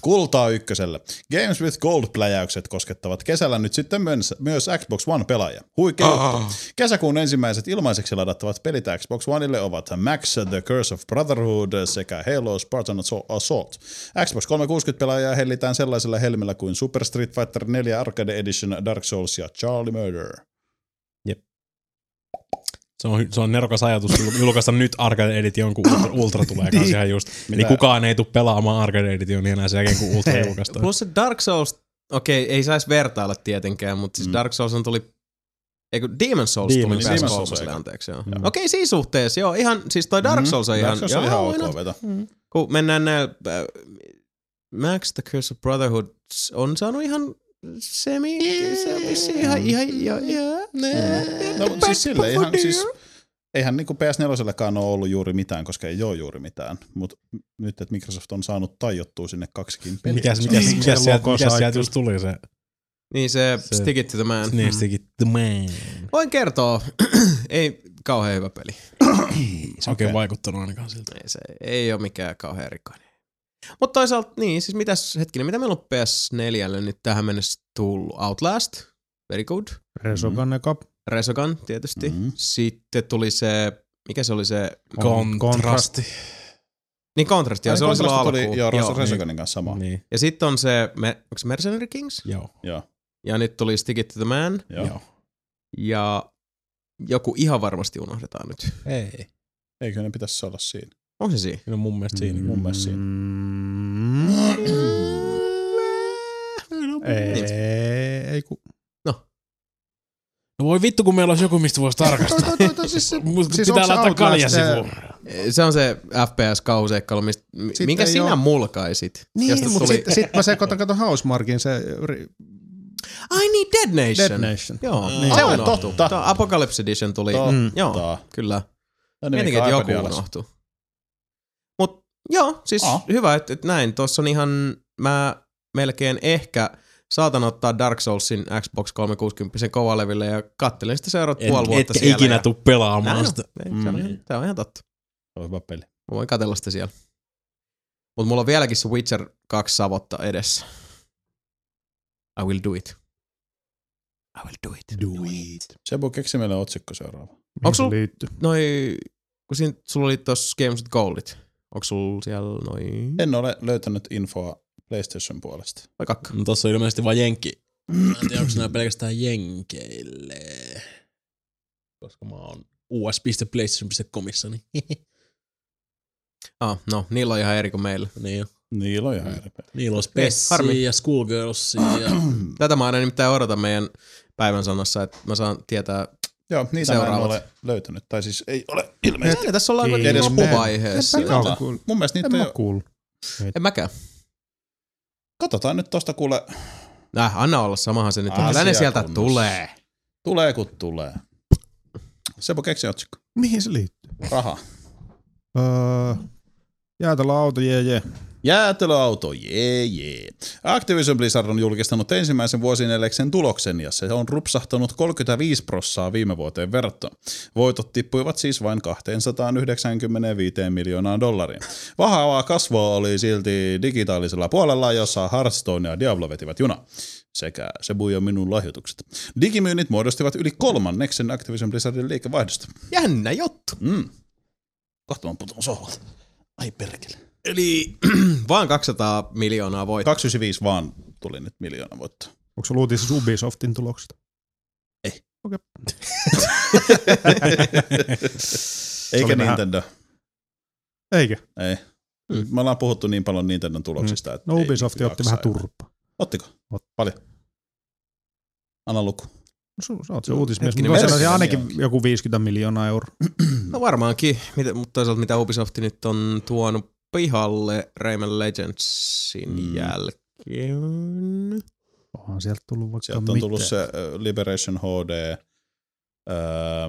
Kultaa ykköselle. Games with Gold-pläjäykset koskettavat kesällä nyt sitten myös, Xbox One-pelaajia. Huikea juttu. Kesäkuun ensimmäiset ilmaiseksi ladattavat pelit Xbox Oneille ovat Max The Curse of Brotherhood sekä Halo Spartan Assault. Xbox 360-pelaajia hellitään sellaisella helmillä kuin Super Street Fighter 4 Arcade Edition, Dark Souls ja Charlie Murder. Se on, se on nerokas ajatus julkaista nyt Arcade Edition, kun Ultra, Ultra tulee kanssa ihan just. Eli Mitä? kukaan ei tule pelaamaan Arcade Editionia enää sen jälkeen, kun Ultra julkaistaan. Plus se Dark Souls, okei, ei saisi vertailla tietenkään, mutta siis Mm. Dark Souls on tuli Eikö Demon Souls Demon's tuli Demon's Souls, anteeksi joo. Joo. Okei, siinä suhteessa, joo, ihan, siis toi Dark Souls on Mm, ihan, Dark Souls on ihan ok veto. kun mennään näillä, äh, Max the Curse of Brotherhood on saanut ihan semi, se on vissiin ihan, ihan, ja, ja, No, mutta siis sille ihan, siis, eihän niinku PS4 ole ollut juuri mitään, koska ei ole juuri mitään. Mutta nyt, että Microsoft on saanut tajottua sinne kaksikin peliä. Mikäs, se mikäs, Se mikäs, sieltä, mikäs sieltä just tuli se? Niin se, Se- Stick It to the Man. Niin, sekin The Man. Voin kertoa, ei kauhean hyvä peli. Se on oikein vaikuttanut ainakaan siltä. Ei, se ei ole mikään kauhean erikoinen. Mutta toisaalta, niin, siis mitäs, hetkinen, mitä meillä on PS4 nyt tähän mennessä tullut? Outlast, very good. Resogun eka. Resogun tietysti. Mhm. Sitten tuli se, mikä se oli se, Kontrasti. niin Contrast, joo, Ai, se oli silloin alkuun. tuli, joo, Joo, Resogunin kanssa sama. Niin, Ja sitten on se, me, onko se Mercenary Kings? joo. Joo, Ja nyt tuli Stick It to the Man. joo. joo. Ja joku ihan varmasti unohdetaan nyt. Ei. Eikö ne pitäisi olla siinä? On se siinä? Kyllä mun mielestä siinä. Mun mielestä siinä. Mm, ei, ei ku. No voi vittu, kun meillä olisi joku, mistä voisi tarkastaa. Toi, toi, toi, siis se, Musta siis pitää se laittaa Outlast, kaljasivu. Se on se FPS-kauseikkailu, mistä, Sitten minkä sinä oo- mulkaisit. Niin, mutta tuli- sitten sit mä sekoitan, kato Housemarkin, se Ai niin, Dead Nation. Dead Nation. Joo, Niin. se unohtuu. totta. Tuo Apocalypse Edition tuli. Totta. Mm. Joo, kyllä. No niin, Mietinkin, että joku. Mut joo, siis Aa. hyvä, että, että näin. Tuossa on ihan, mä melkein ehkä saatan ottaa Dark Soulsin Xbox 360 kovaleville ja kattelin sitä seuraavat puoli vuotta Etkä siellä. ikinä ja- tuu Näin pelaamaan on. sitä. Ei, Se on, ihan, se on ihan totta. Se on hyvä peli. Mä voin katella sitä siellä. Mutta mulla on vieläkin se Witcher 2 savotta edessä. I will do it. I will do it. Do it. Sebu, keksi meille otsikko seuraava. Onks sul- liitty? Noi, kun siinä, sulla oli tossa Games with Goldit. Onko sulla siellä noin... En ole löytänyt infoa PlayStation puolesta. Vai kakka? No tossa on ilmeisesti vaan jenki. Mä en tiedä, onko nämä pelkästään jenkeille. Koska mä oon us.playstation.comissa, niin Ah, no, niillä on ihan eri kuin meillä. niin. Niillä on ihan eri peli. Niillä on harmi. Spessi ja Schoolgirlsia ja Tätä mä aina nimittäin odotan meidän päivän sanassa, että mä saan tietää. Joo, niitä mä en ole löytänyt. Tai siis ei ole ilmeisesti. Ei, tässä ollaan kuitenkin edes loppuvaiheessa. Kuullut. Mun mielestä En niitä mä ei kuullut. En mäkään. Katsotaan nyt tosta kuule. Näh, anna olla, samahan se nyt on. Kyllä ne sieltä kunnossa. tulee. Tulee kun tulee. Sebu, keksi otsikko. Mihin se liittyy? Raha. Öö, jäätelöauto, jee, jee. Jäätelöauto, jee jee. Activision Blizzard on julkistanut ensimmäisen vuosineljäksen tuloksen ja se on rupsahtanut 35 prossaa viime vuoteen verrattuna. Voitot tippuivat siis vain 295 miljoonaa dollaria. Vahaavaa kasvua oli silti digitaalisella puolella, jossa Hearthstone ja Diablo vetivät juna sekä Sebu ja minun lahjoitukset. Digimyynnit muodostivat yli kolmanneksen Activision Blizzardin liikevaihdosta. Jännä juttu. Mm. Kohta mä sohvalta. Ai perkele. Eli vaan 200 miljoonaa voittoa. 295 vaan tuli nyt miljoona voittoa. Onko se uutisissa Ubisoftin tuloksista? Eikä oli vähän- Nintendo. Eikö? Ei. Me ollaan puhuttu niin paljon Nintendon tuloksista, että No ei Ubisoft otti jaksa vähän enää. turpaa. Ottiko? Ot- Paljon. Anna luku. No, sä oot se uutismies, hetkinen, mutta sanoisin ainakin niin joku 50 miljoonaa euroa. No varmaankin, mitä, mutta toisaalta mitä Ubisoft nyt on tuonut pihalle Rayman Legendsin Mm. jälkeen. Onhan sieltä tullut vaikka Sieltä on mitään. tullut se Liberation HD. Öö,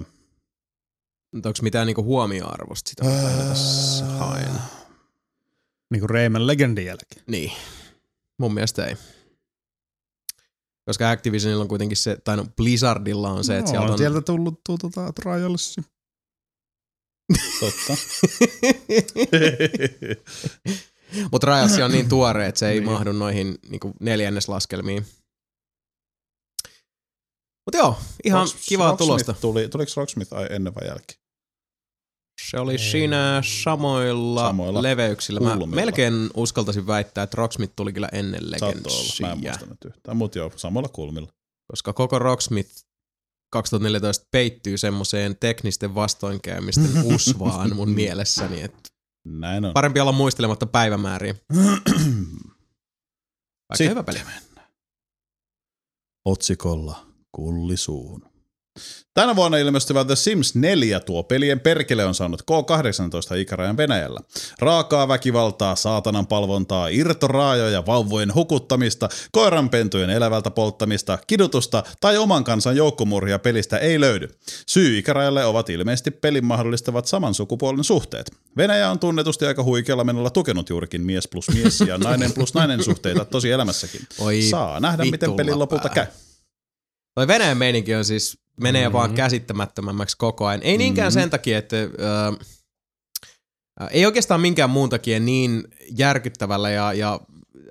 onko mitään niinku huomioarvosta sitä, mitä mä tässä haen? Niin kuin Rayman Legendin jälkeen. Niin, mun mielestä ei. Koska Activisionilla on kuitenkin se, tai no Blizzardilla on se, että no, sieltä on on... sieltä tullut tuo, tota, Trialsi. Totta. Mutta Trials on niin tuore, että se ei Niin. mahdu noihin niinku neljänneslaskelmiin. Mutta joo, ihan Rocks- kivaa Rocksmith tulosta. Tuli, tuliko Rocksmith ennen vai jälkeen? Se oli siinä samoilla, Samoilla leveyksillä. Mä kulmilla. melkein uskaltaisin väittää, että Rocksmith tuli kyllä ennen olla, mä en Legendsia. muista nyt yhtään. Mutta joo, samalla kulmilla. Koska koko Rocksmith 2014 peittyy semmoiseen teknisten vastoinkäymisten usvaan mun mielessäni, että Näin on. parempi olla muistelematta päivämääriä. Vaikka Sitten hyvä peli. Otsikolla kulli suuhun. Tänä vuonna ilmestyvä The Sims 4 tuo pelien perkele on saanut K18 ikärajan Venäjällä. Raakaa väkivaltaa, saatanan palvontaa, irtoraajoja, vauvojen hukuttamista, koiranpentujen elävältä polttamista, kidutusta tai oman kansan joukkomurhia pelistä ei löydy. Syy ikärajalle ovat ilmeisesti pelin mahdollistavat saman sukupuolen suhteet. Venäjä on tunnetusti aika huikealla menolla tukenut juurikin mies plus mies ja nainen plus nainen suhteita tosi elämässäkin. Oi, Saa nähdä, miten pelin lopulta käy. Toi Venäjän meininki on siis, menee Mhm. vaan käsittämättömämmäksi koko ajan. Ei niinkään Mhm. sen takia, että... Ö, ö, ei oikeastaan minkään muun takia niin järkyttävällä ja, ja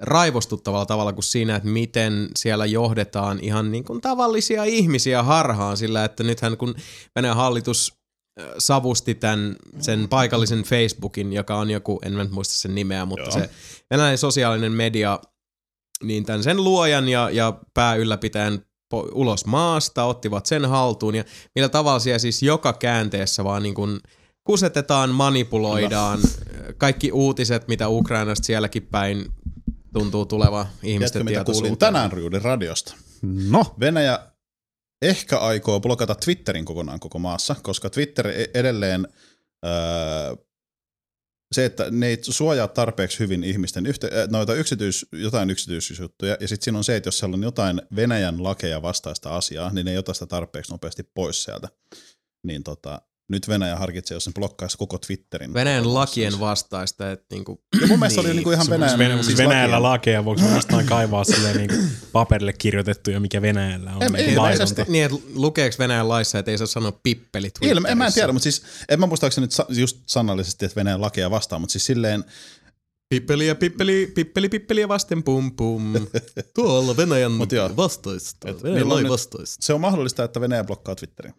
raivostuttavalla tavalla kuin siinä, että miten siellä johdetaan ihan niin kuin tavallisia ihmisiä harhaan sillä, että nythän kun Venäjän hallitus ö, savusti tämän, sen paikallisen Facebookin, joka on joku, en mä nyt muista sen nimeä, mutta Joo. se venäläinen sosiaalinen media, niin tämän sen luojan ja, ja pääylläpitäjän ulos maasta, ottivat sen haltuun ja millä tavalla siellä siis joka käänteessä vaan niin kuin kusetetaan, manipuloidaan, kaikki uutiset, mitä Ukrainasta sielläkin päin tuntuu tuleva ihmisten Tiedätkö, mitä kuulin tänään Ryudin radiosta? No, Venäjä ehkä aikoo blokata Twitterin kokonaan koko maassa, koska Twitter e- edelleen öö, se, että ne ei suojaa tarpeeksi hyvin ihmisten yhte, äh, noita yksityis, jotain yksityisyysjuttuja, ja sitten siinä on se, että jos siellä on jotain Venäjän lakeja vastaista asiaa, niin ne ei ota sitä tarpeeksi nopeasti pois sieltä. Niin tota, nyt Venäjä harkitsee, jos ne blokkaisi koko Twitterin. Venäjän lakien vastaista, että niinku, Ja mun mielestä oli niinku ihan Se- Venäjän... Venä- siis Venäjällä lakeja, voiko jostain kaivaa silleen niinku paperille kirjoitettuja, mikä Venäjällä on Ei- niinku ilmeisesti. niin, että lukeeko Venäjän laissa, että ei saa sanoa pippeli Ilme, en mä en tiedä, mutta siis, en mä muistaakseni nyt just sanallisesti, että Venäjän lakeja vastaan, mutta siis silleen, Pippeliä, pippeli, pippeli, pippeliä vasten pum pum. Tuolla Venäjän Mut joo. vastaista. Venäjän lain vastaista. se on mahdollista, että Venäjä blokkaa Twitterin.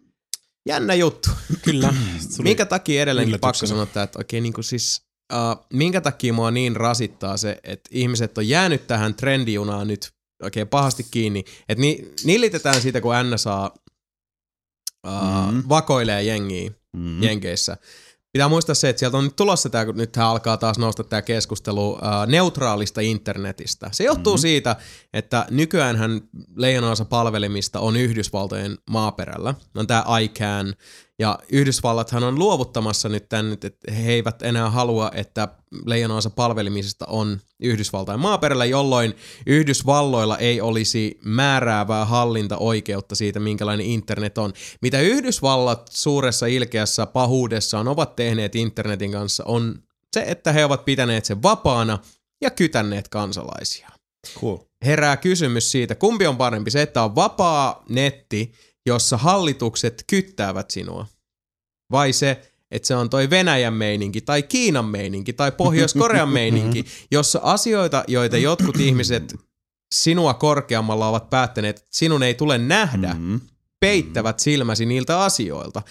Jännä juttu. Kyllä. Minkä takia edelleenkin yllätyksenä. pakko sanoa tää, että oikein niin kuin siis, uh, minkä takia mua niin rasittaa se, että ihmiset on jäänyt tähän trendijunaan nyt oikein pahasti kiinni, että ni, nillitetään siitä, kun NSA uh, Mhm. mm. vakoilee jengiä Mm. Jenkeissä. Pitää muistaa se, että sieltä on nyt tulossa tämä, kun nyt alkaa taas nousta tämä keskustelu ää, neutraalista internetistä. Se johtuu Mhm. mm-hmm. siitä, että nykyäänhän leijonaosa palvelimista on Yhdysvaltojen maaperällä. On tämä ICANN, ja Yhdysvallathan on luovuttamassa nyt tämän, että he eivät enää halua, että leijonaosa palvelimisista on Yhdysvaltain maaperällä, jolloin Yhdysvalloilla ei olisi määräävää hallintaoikeutta siitä, minkälainen internet on. Mitä Yhdysvallat suuressa ilkeässä pahuudessaan ovat tehneet internetin kanssa on se, että he ovat pitäneet sen vapaana ja kytänneet kansalaisia. Cool. Herää kysymys siitä, kumpi on parempi, se, että on vapaa netti, jossa hallitukset kyttäävät sinua, vai se, että se on toi Venäjän meininki tai Kiinan meininki tai Pohjois-Korean meininki, jossa asioita, joita jotkut ihmiset sinua korkeammalla ovat päättäneet, että sinun ei tule nähdä, Mm. peittävät silmäsi niiltä asioilta.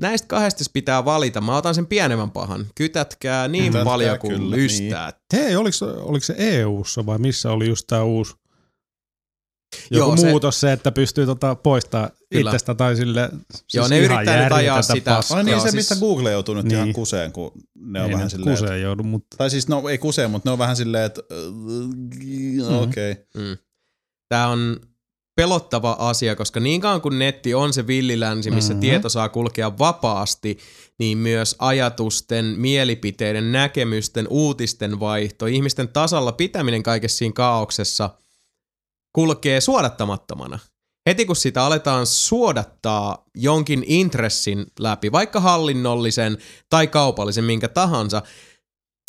Näistä kahdesta pitää valita. Mä otan sen pienemmän pahan. Kytätkää niin Kytätkää paljon kuin kyllä, lystää. Hei, oliko, oliko se EU-ssa vai missä oli just tämä uusi Joo, joku se- muutos se, että pystyy tota poistaa Kyllä. itsestä tai sille siis Joo, ne yrittää nyt ajaa sitä. paskaa. Ai niin, Joo, se siis- mistä Google joutuu nyt Niin. ihan kuseen, kun ne on Ei vähän silleen... että- kuseen joudu, mutta Tai siis, no ei kuseen, mutta ne on vähän silleen, että Mm-hmm. okei. Okay. Tämä on pelottava asia, koska niin kauan kuin netti on se villilänsi, missä Mhm. tieto saa kulkea vapaasti, niin myös ajatusten, mielipiteiden, näkemysten, uutisten vaihto, ihmisten tasalla pitäminen kaikessa siinä kaauksessa kulkee suodattamattomana. Heti kun sitä aletaan suodattaa jonkin intressin läpi, vaikka hallinnollisen tai kaupallisen, minkä tahansa,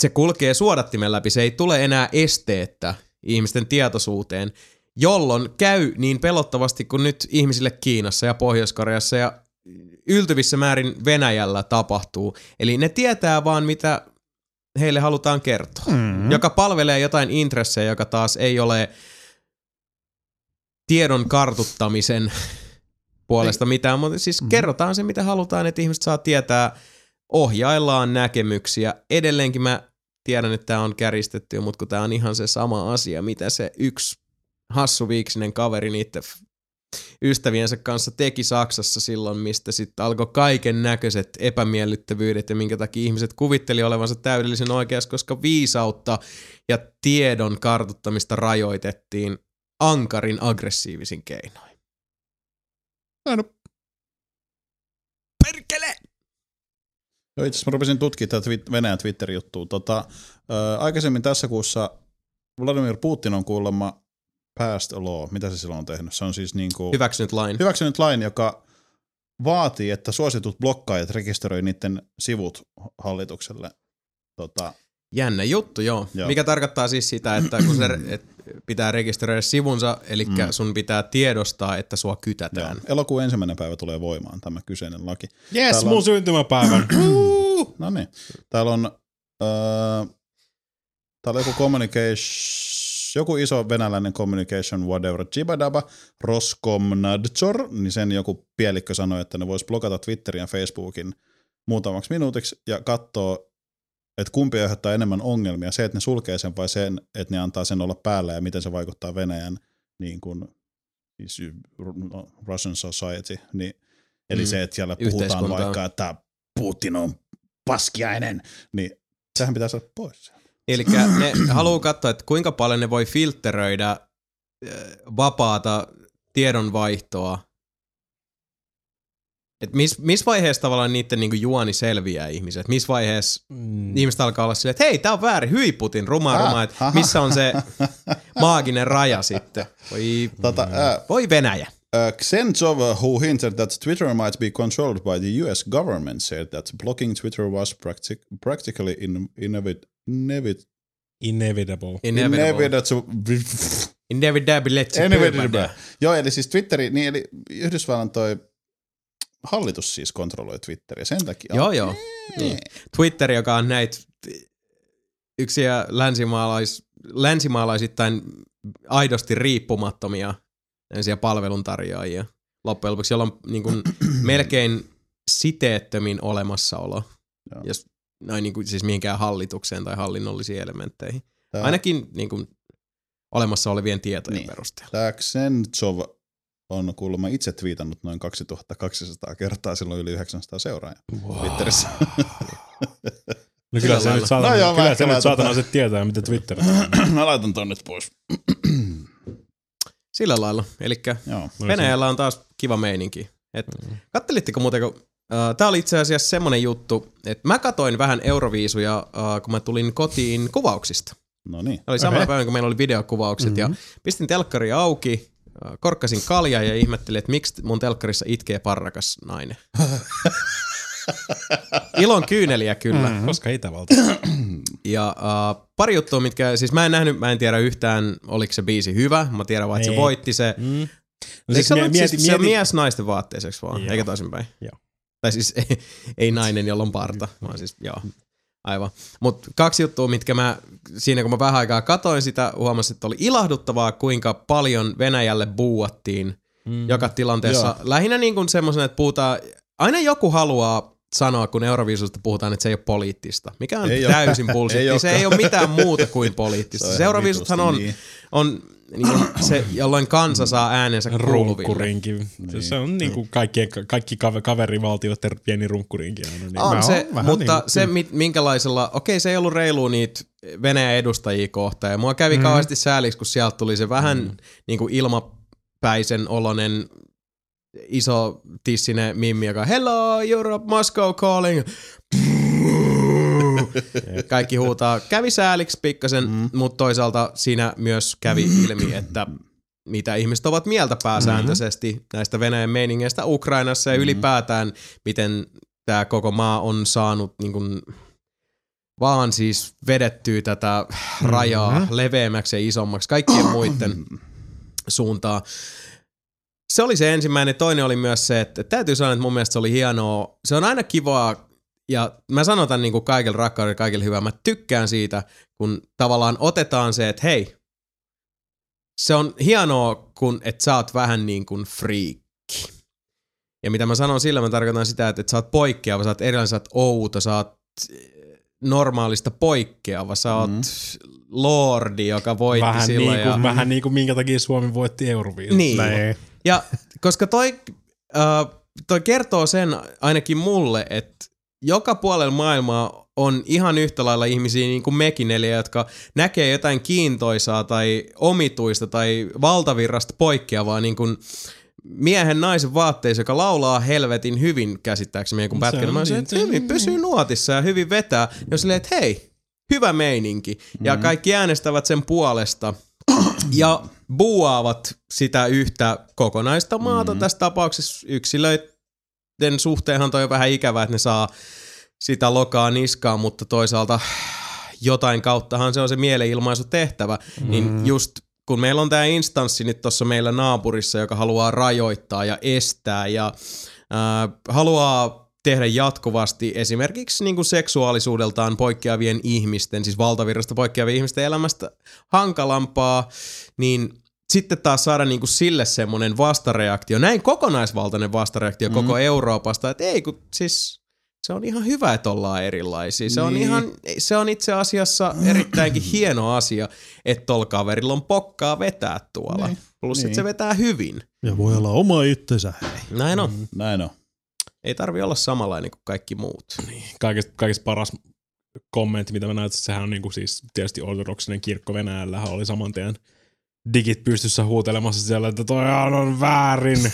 se kulkee suodattimen läpi, se ei tule enää esteettä ihmisten tietoisuuteen, jolloin käy niin pelottavasti kuin nyt ihmisille Kiinassa ja Pohjois-Koreassa ja yltyvissä määrin Venäjällä tapahtuu. Eli ne tietää vaan, mitä heille halutaan kertoa, mm-hmm. joka palvelee jotain intressejä, joka taas ei ole tiedon kartuttamisen puolesta mitään, mutta siis mm-hmm. kerrotaan se, mitä halutaan, että ihmiset saa tietää, ohjaillaan näkemyksiä. Edelleenkin mä tiedän, että tämä on käristetty, mutta kun tämä on ihan se sama asia, mitä se yksi hassuviiksinen kaveri niiden ystäviensä kanssa teki Saksassa silloin, mistä sitten alkoi kaiken näköiset epämiellyttävyydet ja minkä takia ihmiset kuvitteli olevansa täydellisen oikeassa, koska viisautta ja tiedon kartuttamista rajoitettiin ankarin aggressiivisin keinoin. Aina. Perkele! Joo, itse asiassa mä rupesin tutkimaan tätä Venäjän Twitter-juttua. Tota, ö, aikaisemmin tässä kuussa Vladimir Putin on kuulemma passed a law. Mitä se silloin on tehnyt? Se on siis niin kuin Hyväksynyt lain. hyväksynyt lain, joka vaatii, että suositut blokkaajat rekisteröi niiden sivut hallitukselle. Tota, Jännä juttu, joo. Joo. joo. Mikä tarkoittaa siis sitä, että kun se et pitää rekisteröidä sivunsa, eli mm. sun pitää tiedostaa, että sua joo. kytätään. Elokuun ensimmäinen päivä tulee voimaan tämä kyseinen laki. Yes, Täällä mun on- syntymäpäivän. No niin. Täällä on, öö, täällä on joku communication, joku iso venäläinen communication whatever, Jibadaba, Roskomnadzor, niin sen joku pielikkö sanoi, että ne vois blokata Twitterin ja Facebookin muutamaksi minuutiksi ja katsoa, että kumpi aiheuttaa enemmän ongelmia, se, että ne sulkee sen vai sen, että ne antaa sen olla päällä ja miten se vaikuttaa Venäjän niin kuin, siis no, Russian society, niin, eli Mm. se, että siellä puhutaan vaikka, että Putin on paskiainen, niin sehän pitää saada pois. Eli ne haluaa katsoa, että kuinka paljon ne voi filtteröidä äh, vapaata tiedonvaihtoa. Et missä mis vaiheessa tavallaan niiden niinku juoni selviää ihmiset? Missä vaiheessa Mm. ihmiset alkaa olla silleen, että hei, tää on väärin, hyi Putin, ruma, Ah, ruma, että missä on se maaginen raja sitten? Voi, Tota, ää, voi Venäjä. Uh, Xentsov, who hinted that Twitter might be controlled by the US government, said that blocking Twitter was practic- practically in- inevit- inevit- Inevitable. Inevitable. inevitable. Inevitable. inevitable. Joo, eli siis Twitteri, niin eli Yhdysvallan toi hallitus siis kontrolloi Twitteriä sen takia. Joo, joo. Niin. Twitter, joka on näitä yksiä länsimaalais, länsimaalaisittain aidosti riippumattomia palveluntarjoajia loppujen lopuksi, jolla on niin kuin melkein siteettömin olemassaolo. Joo. Jos noin niin kuin, siis mihinkään hallitukseen tai hallinnollisiin elementteihin. Tää- Ainakin niin kuin, olemassa olevien tietojen Niin. perusteella. Tämä Xentsov on kuulemma itse twiitannut noin 2200 kertaa, silloin yli 900 seuraajaa wow. Twitterissä. No kyllä se nyt saatana, No joo, kyllä se nyt saatana se tietää, mitä Twitter on. Mä laitan ton nyt pois. Sillä lailla. Eli Joo. Venäjällä on taas kiva meininki. Et, kattelitteko muuten, kun äh, Tämä oli itse asiassa semmonen juttu, että mä katoin vähän Euroviisuja, äh, kun mä tulin kotiin kuvauksista. No niin. Oli samalla päivänä, kun meillä oli videokuvaukset mm-hmm. ja pistin telkkari auki, korkkasin kaljaa ja ihmettelin, että miksi mun telkkarissa itkee parrakas nainen. Ilon kyyneliä kyllä. Mm-hmm. Koska Itävalta. Ja uh, pari juttua, mitkä, siis mä en nähnyt, mä en tiedä yhtään, oliko se biisi hyvä. Mä tiedän vaan, että se voitti se. Mm. No siis mie- mieti, siis, se on mieti, mies naisten vaatteiseksi vaan, Joo. eikä toisinpäin. Joo. Tai siis ei, ei nainen, jolla on parta, vaan siis joo. Aivan. Mutta kaksi juttua, mitkä mä siinä kun mä vähän aikaa katoin sitä, huomasin, että oli ilahduttavaa, kuinka paljon Venäjälle buuattiin Mm. joka tilanteessa. Lähinnä niin kuin semmoisen, että puhutaan, aina joku haluaa sanoa, kun Euroviisusta puhutaan, että se ei ole poliittista. Mikä on Ei täysin Ei bullshit. se olekaan. ei ole mitään muuta kuin poliittista. Se Se Euroviisuthan on, vitusti on niin kuin se, jolloin kansa saa äänensä kuuluville. runkkurinki. Niin. Se on niinku kaikkien, kaikki kave- kaverivaltioiden pieni runkkurinki aina. Niin. On Mä se, mutta niin kuin- se minkälaisella, okei se ei ollut reilu niitä Venäjän edustajia kohtaan. Ja mua kävi mm. kauheasti sääliksi, kun sieltä tuli se vähän mm. niin kuin ilmapäisen olonen iso tissinen mimmi, joka Hello Europe, Moscow calling. Kaikki huutaa. Kävi sääliksi pikkasen, mm. mutta toisaalta siinä myös kävi ilmi, että mitä ihmiset ovat mieltä pääsääntöisesti mm-hmm. näistä Venäjän meiningeistä Ukrainassa ja mm-hmm. ylipäätään, miten tämä koko maa on saanut niin kuin, vaan siis vedettyä tätä rajaa mm-hmm. leveämmäksi ja isommaksi kaikkien muiden suuntaan. Se oli se ensimmäinen. Toinen oli myös se, että täytyy sanoa, että mun mielestä se oli hienoa. Se on aina kivaa, ja mä sanotan niin kuin kaikille rakkaudelle, kaikille hyvää. Mä tykkään siitä, kun tavallaan otetaan se, että hei, se on hienoa, kun että sä oot vähän niin kuin friikki. Ja mitä mä sanon sillä, mä tarkoitan sitä, että, että sä oot poikkeava, sä oot erilainen, sä oot outo, sä oot normaalista poikkeava, sä oot mm. lordi, joka voitti vähän, silloin. niin kuin, ja... vähän niin kuin minkä takia Suomi voitti Euroviisut. Niin. Näin. Ja koska toi, äh, toi kertoo sen ainakin mulle, että joka puolella maailmaa on ihan yhtä lailla ihmisiä niin kuin mekin, eli jotka näkee jotain kiintoisaa tai omituista tai valtavirrasta poikkeavaa niin kuin miehen naisen vaatteissa, joka laulaa helvetin hyvin käsittääkseni, kun pätkän. Mä niin, että hyvin niin. pysyy nuotissa ja hyvin vetää. Ja silleen, että hei, hyvä meininki. Ja kaikki äänestävät sen puolesta ja buuaavat sitä yhtä kokonaista maata. Mm. Tässä tapauksessa yksilöiden suhteenhan toi on vähän ikävää, että ne saa sitä lokaa niskaan, mutta toisaalta jotain kauttahan se on se mielenilmaisu tehtävä. Mm. Niin just kun meillä on tämä instanssi nyt tuossa meillä naapurissa, joka haluaa rajoittaa ja estää ja äh, haluaa tehdä jatkuvasti esimerkiksi niin kuin seksuaalisuudeltaan poikkeavien ihmisten, siis valtavirrasta poikkeavien ihmisten elämästä hankalampaa, niin sitten taas saada niin kuin sille semmoinen vastareaktio, näin kokonaisvaltainen vastareaktio mm. koko Euroopasta, että ei kun siis se on ihan hyvä, että ollaan erilaisia. Se on, Niin. ihan, se on itse asiassa erittäinkin hieno asia, että tol kaverilla on pokkaa vetää tuolla. Niin. Plus, Niin. että se vetää hyvin. Ja voi olla oma itsensä. Näin on. Mm. Näin on. Ei tarvi olla samanlainen kuin kaikki muut. Kaikista, kaikista paras kommentti, mitä mä näytän, sehän on niinku siis tietysti ortodoksinen kirkko Venäjällä oli saman tien digit pystyssä huutelemassa siellä, että toi on väärin.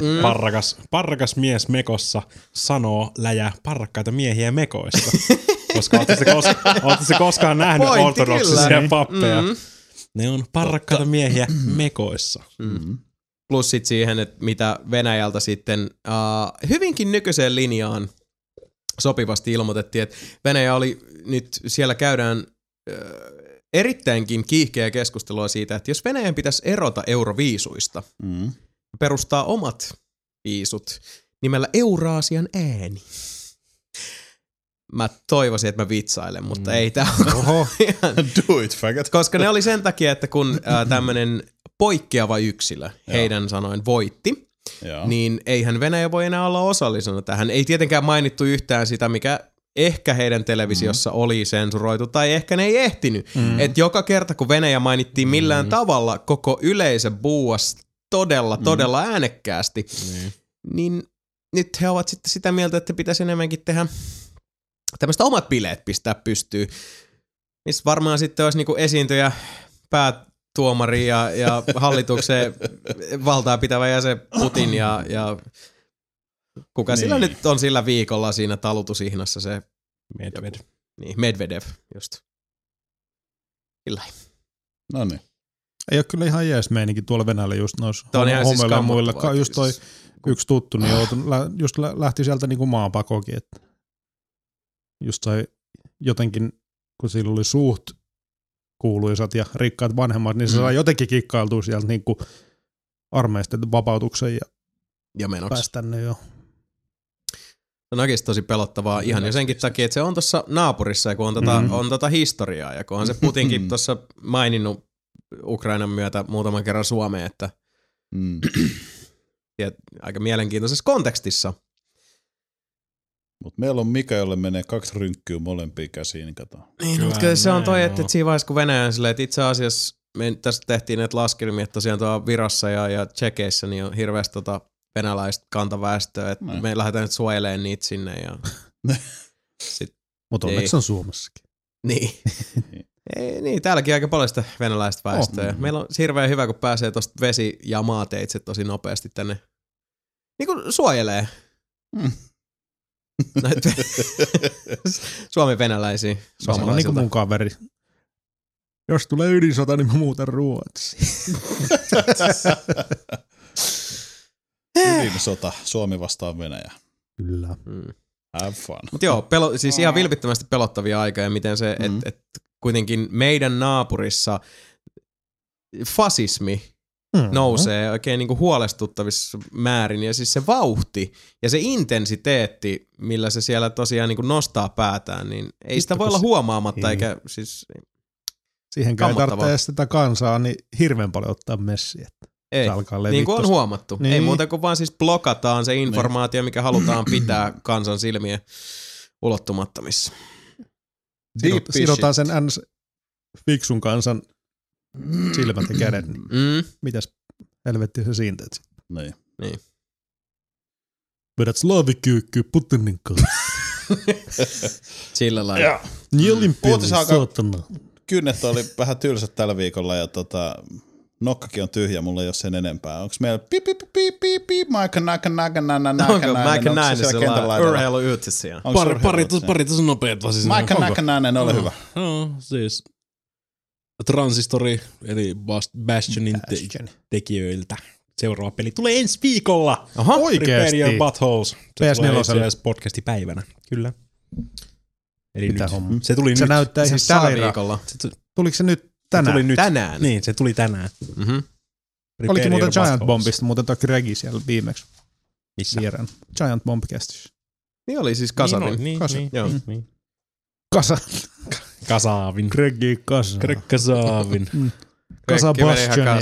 Mm. Parrakas, parrakas mies mekossa sanoo läjä parrakkaita miehiä mekoista. Koska ootte se, kos, ootte se koskaan nähnyt Pointti ortodoksisia kyllä. pappeja. Mm. Ne on parrakkaita miehiä mekoissa. Mm. Plus sit siihen, että mitä Venäjältä sitten uh, hyvinkin nykyiseen linjaan sopivasti ilmoitettiin, että Venäjä oli nyt, siellä käydään uh, erittäinkin kiihkeä keskustelua siitä, että jos Venäjän pitäisi erota euroviisuista, Mm. perustaa omat viisut nimellä Euraasian ääni. Mä toivoisin, että mä vitsailen, mutta mm. ei tää ihan Do it, faggot. koska ne oli sen takia, että kun äh, tämmöinen poikkeava yksilö, heidän sanoen, voitti, Joo. niin eihän Venäjä voi enää olla osallisena tähän. Ei tietenkään mainittu yhtään sitä, mikä ehkä heidän televisiossa mm. oli sensuroitu, tai ehkä ne ei ehtinyt. Mm. Et joka kerta, kun Venäjä mainittiin millään mm. tavalla, koko yleisö buuas todella, todella äänekkäästi, Niin. niin nyt he ovat sitten sitä mieltä, että pitäisi enemmänkin tehdä tämmöistä omat bileet pistää pystyyn. Missä varmaan sitten olisi niinku esiintyjä päätuomari ja, ja hallituksen valtaa pitävä jäsen Putin ja, ja kuka niin. sillä Niin. nyt on sillä viikolla siinä talutusihnassa se Medved. niin, Medvedev just. Sillä lailla. No niin. Ei ole kyllä ihan jees meininki tuolla Venäjällä just noissa ihan siis muilla. Ka- Just toi kyllä. yksi tuttu, niin joutui, lä- just lä- lähti sieltä niinku maapakokin, että just sai jotenkin kun sillä oli suht kuuluisat ja rikkaat vanhemmat, niin se Mm. saa jotenkin kikkailtua sieltä niin kuin armeista vapautuksen ja Ja menoksi. päästä tänne jo. Se on oikeasti tosi pelottavaa ihan jo senkin takia, että se on tuossa naapurissa ja kun on, tota, Mhm. on tota historiaa ja kun on se Putinkin tuossa maininnut Ukrainan myötä muutaman kerran Suomeen, että Mm. tiedät, aika mielenkiintoisessa kontekstissa. Mutta meillä on Mika, jolle menee kaksi rynkkyä molempiin käsiin, niin kato. Niin, Kyllä mutta se on toi, että, että siinä vaiheessa kun Venäjä on silleen, että itse asiassa me tässä tehtiin näitä laskelmia, että tosiaan tuolla Virassa ja, ja Tsekeissä niin on hirveästi tota venäläistä kantaväestöä, että Näin. me lähdetään nyt suojelemaan niitä sinne ja Mutta onneksi on Suomessakin. niin. Ei, niin, täälläkin aika paljon sitä venäläistä väestöä. Oh. Meillä on hirveän hyvä, kun pääsee tuosta vesi- ja maateitse tosi nopeasti tänne niin kuin suojelee Mm. näitä Suomen venäläisiä Mä sanon niin kuin suomalaisilta. mun kaveri. Jos tulee ydinsota, niin mä muutan Ruotsiin. Ydinsota, Suomi vastaan Venäjä. Kyllä. Mm. Have fun. Mutta joo, pelo, siis ihan vilpittömästi pelottavia aikoja, miten se, Mm. että et kuitenkin meidän naapurissa fasismi Mm. nousee oikein niinku huolestuttavissa määrin ja siis se vauhti ja se intensiteetti, millä se siellä tosiaan niinku nostaa päätään, niin ei sitä voi olla huomaamatta Ei. eikä siis Siihen ei tarvitse sitä kansaa, niin hirveän paljon ottaa messiä. Ei. Se alkaa Niin kuin on huomattu. Niin. Ei muuta kuin vaan siis blokataan se informaatio, mikä halutaan pitää kansan silmien ulottumattomissa. Deep Sidotaan sen ns. fiksun kansan silmät ja kädet. Niin Mm. mitäs helvettiä sä siinä teet? sit? Niin. Vedät slaavikyykkyä Putinin kanssa. Sillä lailla. Nielin peli, Uutisaika- saatana. Kynnet oli vähän tylsät tällä viikolla ja tota, nokkakin on tyhjä, mulla ei ole sen enempää. Onko meillä pip pip pip pip pip, maika naka naka nana naka Onko nana, mä onko se näin siellä urheiluuutisia? Onko se Pari, pari, pari tosi nopeet vaan siis. Maika naka nana, ole hyvä. Joo, siis Transistori, eli Bast- Bastionin te- Bastion. tekijöiltä. Seuraava peli tulee ensi viikolla. Oho, Oikeesti? Prepare your buttholes. Se PS4. tulee itse asiassa podcastipäivänä. Kyllä. Eli Mitä nyt. homma? Se tuli Se nyt. näyttää ihan siis tällä sairaan. viikolla. Se, tu- Tuliko se nyt se tänään? tuli nyt. Tänään. Niin, se tuli tänään. Mm-hmm. Olikin muuten Giant buttholes. Bombista, muuten toi Gregi siellä viimeksi Missä? vieraan. Giant Bomb kästys. Niin oli siis Kasarin. Niin, niin, Kasa- niin, Joo. niin, niin. Kasa. Kasaavin. Gregi Kasa. Greg Kasaavin. Kasa meni ihan Bastionia.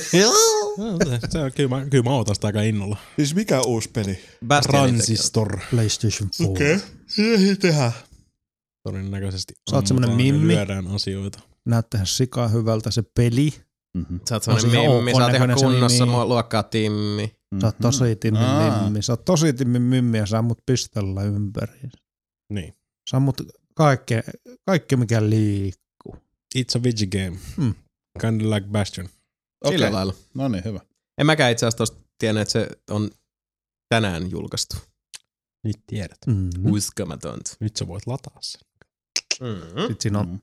se- se on, kyllä, mä, kyllä mä ootan sitä aika innolla. Siis mikä uusi peli? Bastionin Transistor. PlayStation 4. Ei tehdä. Todennäköisesti Sä oot semmonen mimmi. lyödään asioita. Näyttää ihan sikaa hyvältä se peli. Mm-hmm. Sä oot On semmonen se ihan mimmi, sä oot ihan kunnossa, mua luokkaa Timmi. Sä oot tosi timmin Aa. mimmi. Sä oot tosi timmin mimmi ja sammut pistolla ympäri. Niin. Sammut kaikkea, kaikki mikä liikkuu. It's a video game. Mm. Kind of like Bastion. Sillä Okei, lailla. no niin, hyvä. En mäkään itse asiassa tosta tiennyt, että se on tänään julkaistu. Nyt tiedät. Mm. Uskomatonta. Nyt sä voit lataa sen. Mm-hmm. Sitten siinä on, Mm.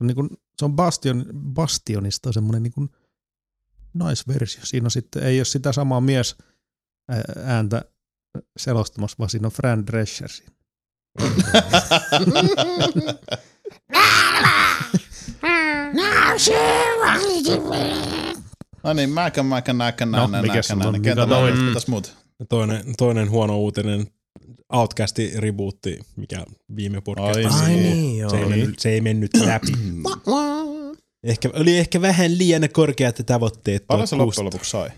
On niin kuin, se on Bastion, Bastionista semmoinen niin kuin naisversio. Siinä on sitten, ei ole sitä samaa mies ää, ääntä selostamassa, vaan siinä on Fran Drescher. siinä. No niin, mäkä, mäkä, näkä, No, näkä, on? nänä. Mikä Ketä toi? toi? Mitäs muut? Toinen, toinen huono uutinen. Outcasti rebootti, mikä viime podcastissa. Ai Ai niin. niin, joo. Se ei, mennyt, se ei mennyt läpi. Ehkä, oli ehkä vähän liian korkeat tavoitteet. Paljon se 1600. loppujen lopuksi sai?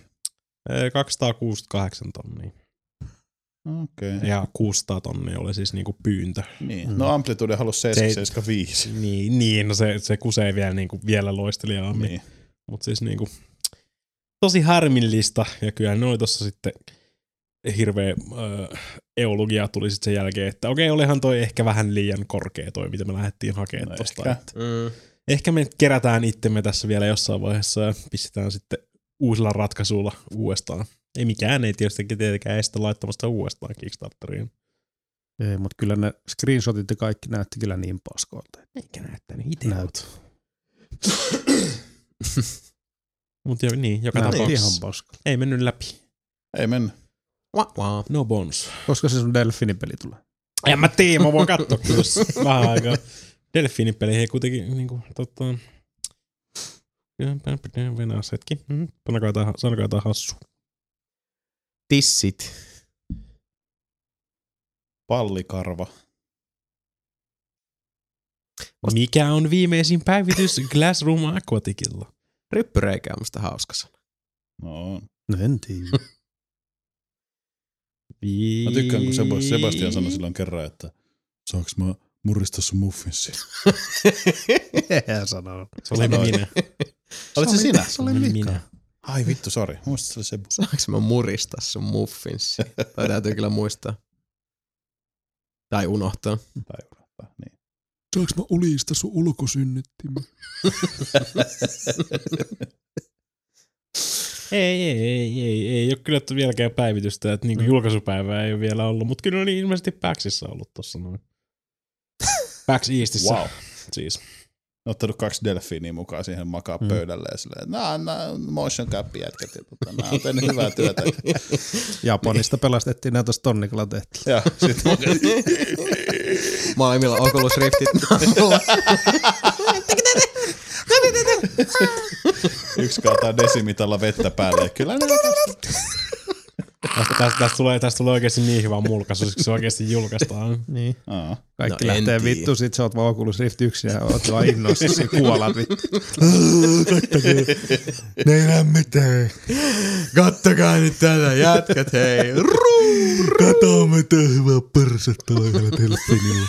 Eh, 268 tonnia. Okei. Okay. Ja 600 tonnia oli siis niinku pyyntö. Niin. No Amplitude halusi 775. Niin, niin no se, se kusee vielä, niinku, vielä loistelijaammin. Niin. Mutta siis niinku, tosi harmillista. Ja kyllä ne oli tossa sitten hirveä äh, eologia tuli sitten sen jälkeen, että okei, olihan toi ehkä vähän liian korkea toi, mitä me lähdettiin hakemaan No tosta. ehkä. Että Mm. ehkä me kerätään itsemme tässä vielä jossain vaiheessa ja pistetään sitten uusilla ratkaisuilla uudestaan. Ei mikään ei tietysti tietenkään estä laittamasta uudestaan Kickstarteriin. Ei, mutta kyllä ne screenshotit ja kaikki näytti kyllä niin paskoilta. Eikä näyttänyt itse. Näyt. Mutta jo, niin, joka ihan tapauksessa ei mennyt läpi. Ei mennyt. Wah, wah. No bonus. Koska se sun Delfini-peli tulee? En mä tiedä, mä voin katsoa vähän aikaa. Delfiinipeleihin ei kuitenkin niinku tota... Venäjäs hetki. Mm, Sanokaa jotain, sanokaa jotain hassu. Tissit. Pallikarva. Mikä on viimeisin päivitys Glassroom Aquaticilla? Ryppyreikä on musta hauska sana. No, No en tiedä. mä tykkään, kun Sebas- Sebastian sanoi silloin kerran, että saanko mä muristaa sun muffinsi? Eihän sanonut. Se oli Sanoin. minä. Olit se sinä? Se oli minä. Ai vittu, sori. Muista se oli Sebu. Saanko mä muristaa sun muffinsi? Tai täytyy kyllä muistaa. Tai unohtaa. Tai unohtaa, niin. Saanko mä ulista sun ulkosynnyttimä? Ei, ei, ei, ei, ei ole kyllä vieläkään päivitystä, että niinku julkaisupäivää ei ole vielä ollut, mutta kyllä on ilmeisesti PAXissa ollut tossa noin. PAX Eastissä. Wow. Siis. Ottanut kaksi delfiiniä mukaan siihen makaa Mm. pöydälle ja silleen, nää on motion cap jätkät ja tota, nää on tehnyt hyvää työtä. Japanista pelastettiin näitä tuossa tonnikolla tehtiin. ja sit mä Maailmilla Oculus Riftit naamulla. Yksi kaataa desimitalla vettä päälle. ja Kyllä ne Tästä, tästä, tästä, tulee, tästä tulee oikeasti niin hyvä mulkaisu, kun se oikeasti julkaistaan. Niin. Aa. Kaikki No lähtee vittu, sit sä oot vaan Oculus Rift 1 ja oot vaan innoissa, ja kuolat vittu. Ne ei näe mitään. Kattokaa nyt tätä, jätkät hei. Kato miten hyvä persetta on yhdellä delfinillä.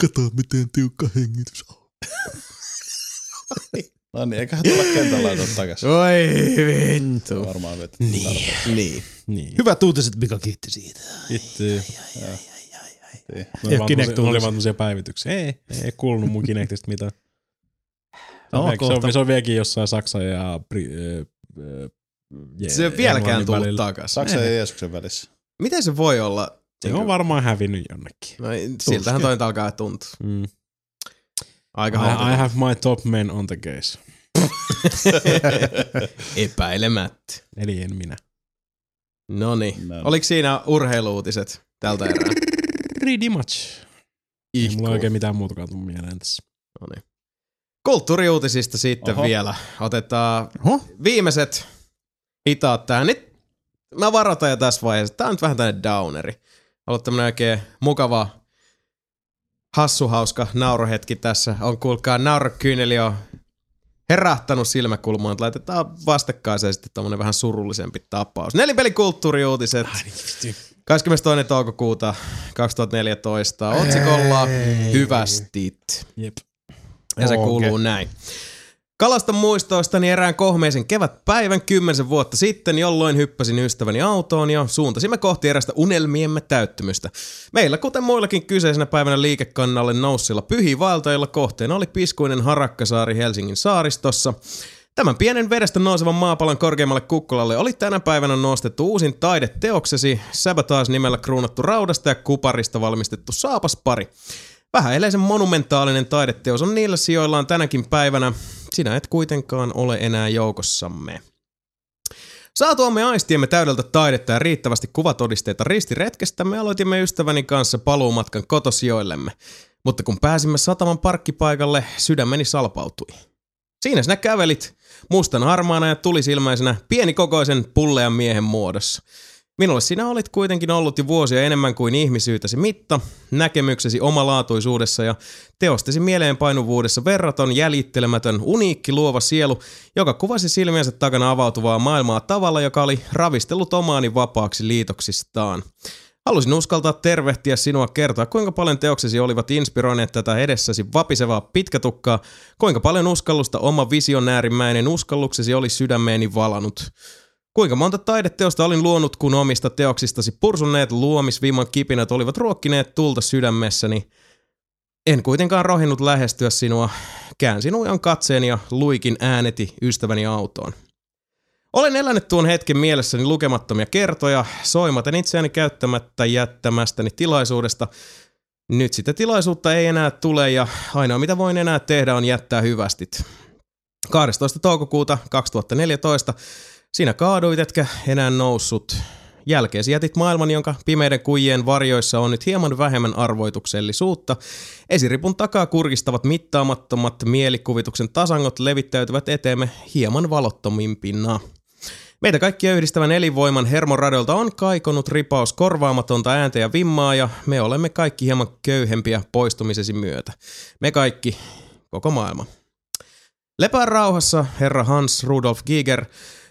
Kato miten tiukka hengitys on. No niin, eiköhän tulla kentällä takaisin. Oi vittu. Varmaan vettä. Niin. niin. Niin. Hyvät uutiset, Mika kiitti siitä. Niin. Ja oli vaan Kinect oli vaan tämmöisiä päivityksiä. Ei, ei kuulunut mun Kinectista mitään. Se No, on, vielä- se, on, se on vieläkin jossain Saksa ja äh, äh, je- Se ei vieläkään tullut takas. Saksan ja Jeesuksen välissä. Miten se voi olla? Se on varmaan hävinnyt jonnekin. No, siltähän toi nyt alkaa tuntua. Mm. Aika I, I have my top men on the case. Epäilemättä. Eli en minä. No niin. No niin. Oliko siinä urheiluutiset tältä erää? Pretty much. Ei mulla oikein mitään muutakaan tuu mieleen tässä. No niin. Kulttuuriuutisista sitten Oho. vielä. Otetaan Oho. viimeiset hitaat tähän. Nyt mä varoitan jo tässä vaiheessa. Tää on nyt vähän tämmönen downeri. Ollut tämmönen oikein mukava, hassuhauska naurohetki tässä. On kuulkaa naurokyyneli jo herähtänyt silmäkulmaan, että laitetaan vastakkaiseen sitten tommonen vähän surullisempi tapaus. Nelipelikulttuuriuutiset. 22. toukokuuta 2014 otsikolla Hyvästit. Jep. Ja se kuuluu näin. Kalastan muistoistani erään kohmeisen kevätpäivän kymmenisen vuotta sitten, jolloin hyppäsin ystäväni autoon ja suuntasimme kohti erästä unelmiemme täyttymystä. Meillä, kuten muillakin kyseisenä päivänä liikekannalle noussilla pyhivaeltajilla kohteena oli piskuinen Harakkasaari Helsingin saaristossa. Tämän pienen vedestä nousevan maapallon korkeammalle kukkulalle oli tänä päivänä nostettu uusin taideteoksesi, Sabotage nimellä kruunattu raudasta ja kuparista valmistettu saapaspari. Vähäileisen monumentaalinen taideteos on niillä sijoillaan tänäkin päivänä. Sinä et kuitenkaan ole enää joukossamme. Saatuamme aistiemme täydeltä taidetta ja riittävästi kuvatodisteita ristiretkestä, me aloitimme ystäväni kanssa paluumatkan kotosijoillemme. Mutta kun pääsimme sataman parkkipaikalle, sydämeni salpautui. Siinä sinä kävelit, mustan harmaana ja tulisilmäisenä, pienikokoisen pullean miehen muodossa. Minulle sinä olit kuitenkin ollut jo vuosia enemmän kuin ihmisyytäsi mitta, näkemyksesi omalaatuisuudessa ja teostesi mieleenpainuvuudessa verraton, jäljittelemätön, uniikki luova sielu, joka kuvasi silmiensä takana avautuvaa maailmaa tavalla, joka oli ravistellut omaani vapaaksi liitoksistaan. Halusin uskaltaa tervehtiä sinua kertoa, kuinka paljon teoksesi olivat inspiroineet tätä edessäsi vapisevaa pitkätukkaa, kuinka paljon uskallusta oma visionäärimmäinen uskalluksesi oli sydämeeni valanut. Kuinka monta taideteosta olin luonut, kun omista teoksistasi pursuneet luomisviiman kipinät olivat ruokkineet tulta sydämessäni. En kuitenkaan rohinnut lähestyä sinua. Käänsin ujan katseeni ja luikin ääneti ystäväni autoon. Olen elänyt tuon hetken mielessäni lukemattomia kertoja, soimaten itseäni käyttämättä jättämästäni tilaisuudesta. Nyt sitä tilaisuutta ei enää tule ja ainoa mitä voin enää tehdä on jättää hyvästit. 12. toukokuuta 2014 sinä kaaduit etkä enää noussut Jälkeesi jätit maailman, jonka pimeiden kujien varjoissa on nyt hieman vähemmän arvoituksellisuutta. Esiripun takaa kurkistavat mittaamattomat mielikuvituksen tasangot levittäytyvät eteemme hieman valottomimpina. Meitä kaikkia yhdistävän elinvoiman hermoradolta on kaikonut ripaus korvaamatonta ääntä ja vimmaa ja me olemme kaikki hieman köyhempiä poistumisesi myötä. Me kaikki, koko maailma. Lepää rauhassa, herra Hans Rudolf Giger.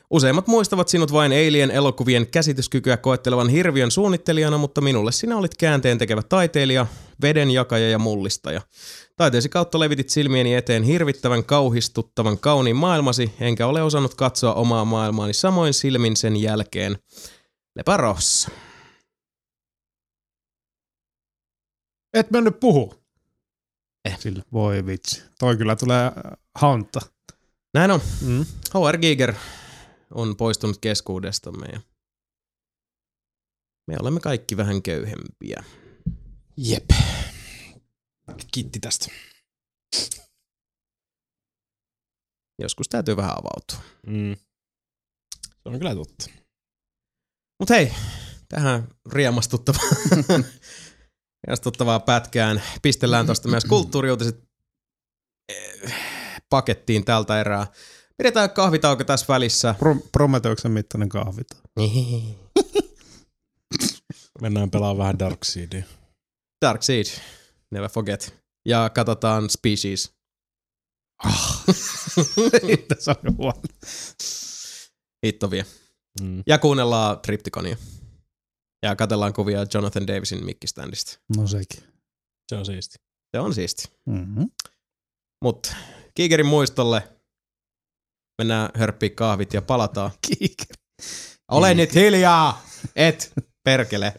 Useimmat muistavat sinut vain Alien elokuvien käsityskykyä koettelevan hirviön suunnittelijana, mutta minulle sinä olit käänteen tekevä taiteilija, vedenjakaja ja mullistaja. Taiteesi kautta levitit silmieni eteen hirvittävän kauhistuttavan kauniin maailmasi, enkä ole osannut katsoa omaa maailmaani samoin silmin sen jälkeen. Rauhassa. Et mä nyt puhu. Eh. Sillä, voi vitsi. Toi kyllä tulee äh, hauntta. Näin on. Mm. HR Giger on poistunut keskuudestamme ja me olemme kaikki vähän köyhempiä. Jep. Kiitti tästä. Joskus täytyy vähän avautua. Mm. Se on kyllä totta. Mut hei, tähän riemastuttavaan, riemastuttavaan pätkään pistellään tuosta myös kulttuuriuutiset eh, pakettiin tältä erää. Pidetään kahvitauko tässä välissä. Pro- Prometeuksen mittainen kahvita. Mennään pelaamaan vähän Darkseedia. Dark Seed, never forget. Ja katsotaan Species. Tässä on huono. Hitto vie. Mm. Ja kuunnellaan Triptykonia. Ja katellaan kuvia Jonathan Davisin mikkiständistä. No sekin. Se on siisti. Se on siisti. Mm-hmm. Mut Kiikerin muistolle mennään hörppiä kahvit ja palataan. Kiiker. Ole nyt hiljaa! Et, perkele.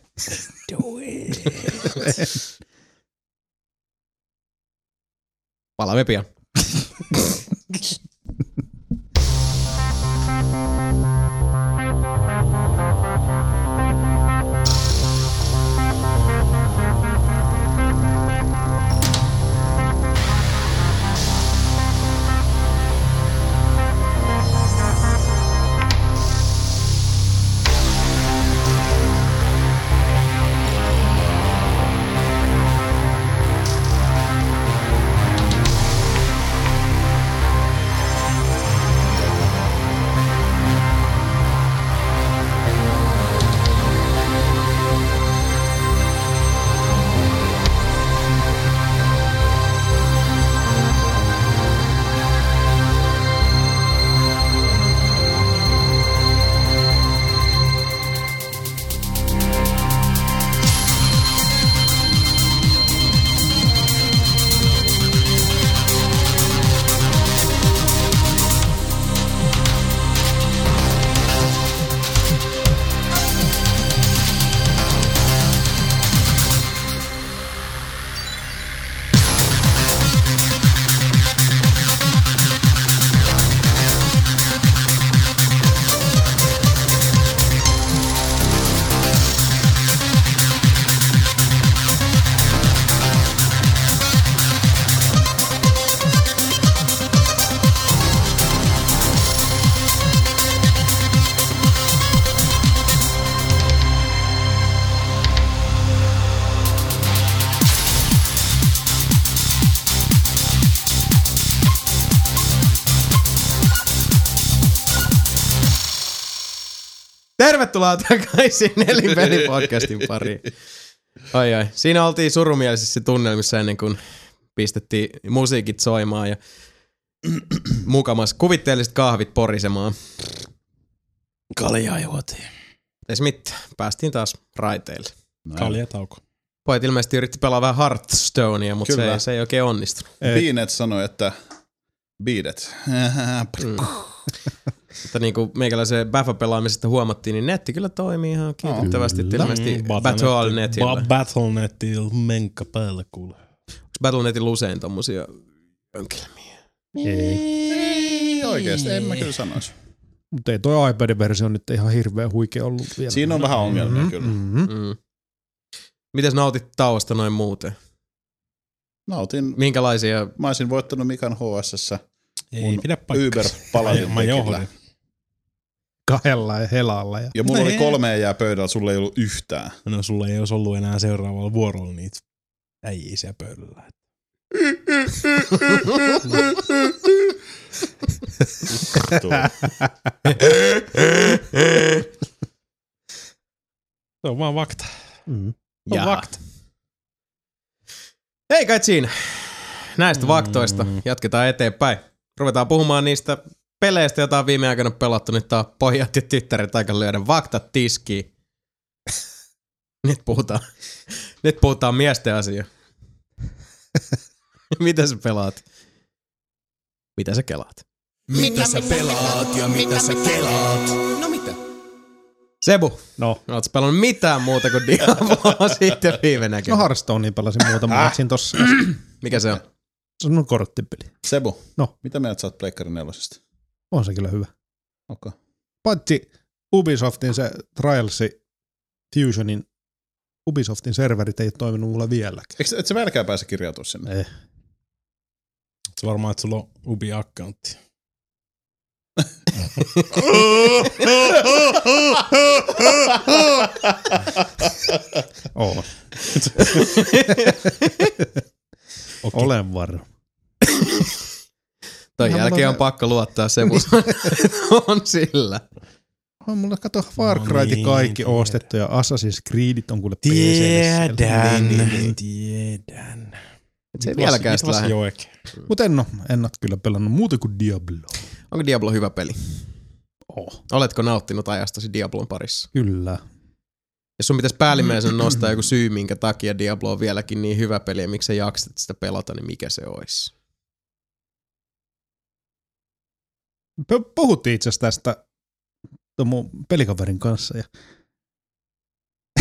Palaamme pian. Tervetuloa takaisin Nelinpeli-podcastin pariin. Ai ai. Siinä oltiin surumielisissä tunnelmissa ennen kuin pistettiin musiikit soimaan ja mukamas kuvitteelliset kahvit porisemaan. Kaljaa juotiin. Ei se mitään. Päästiin taas raiteille. Kaljatauko. Pojat ilmeisesti yritti pelaa vähän Hearthstonea, mutta se, ei- se ei oikein onnistunut. Beanet sanoi, että beatet. Mm. Mutta niin kuin meikäläisen Baffa-pelaamisesta huomattiin, niin netti kyllä toimii ihan kiitettävästi. että ilmeisesti Battle.netillä. Ba- Battle.netillä menkka päällä kuule. Battle.netillä usein tommosia ongelmia. Ei oikeesti, en mä kyllä sanoisi. Mutta ei toi iPad-versio nyt ihan hirveän huikea ollut vielä. Siinä on vähän ongelmia kyllä. Mm-hmm. Mm. Mites nautit tauosta noin muuten? Nautin, Minkälaisia? mä olisin voittanut Mikan HSS Ei pidä paikkaa. Uber Mä johdin. kahdella ja helalla. Ja Ja mulla oli kolme jää pöydällä, sulla ei ollut yhtään. No sulla ei olisi ollut enää seuraavalla vuorolla niitä äijiä siellä pöydällä. Tuo. Se on vaan fakta. mm. On fakta. Ei kai siinä. Näistä mm. vaktoista jatketaan eteenpäin. Ruvetaan puhumaan niistä peleistä, joita on viime aikoina pelattu. Nyt on pojat ja tyttäret aika lyödä vaktat tiskiin. Nyt puhutaan, nyt puhutaan miesten asia. Mitä sä pelaat? Mitä sä kelaat? Mitä sä pelaat ja mitä sä kelaat? No mitä? Sebu, No, oot sä pelannut mitään muuta kuin Diabloa sitten viime no näkemään? Hearthstoneen pelasin muutaman Äh. matsin tossa. Mikä se on? Se on korttipeli. Sebu, No. mitä mieltä sä oot Pleikkari nelosesta? On se kyllä hyvä. Okay. Paitsi Ubisoftin se Trialsi Fusionin Ubisoftin serverit ei ole toiminut mulle vieläkään. Eikö, et sä vieläkään pääse kirjautua sinne? Eh. Se varmaan, että sulla on Ubi-accountti. Oo. Olen varma. Toi Ihan jälkeen mulla- on pakko luottaa Sebu. on sillä. On mulla kato Far No Cry niin, kaikki tiedän. ostettu ja Assassin's Creedit on kuule PC:lle siellä. Tiedän, tiedän. Se ei vieläkään sitä lähde. jo oikein. Mut en oo, en oo kyllä pelannut muuta kuin Diablo. Onko Diablo hyvä peli? Oh. Oletko nauttinut ajastasi Diablon parissa? Kyllä. Jos sun pitäisi päällimmäisen nostaa joku syy, minkä takia Diablo on vieläkin niin hyvä peli ja miksi sä jaksat sitä pelata, niin mikä se olisi? Puhuttiin itse asiassa tästä mun pelikaverin kanssa ja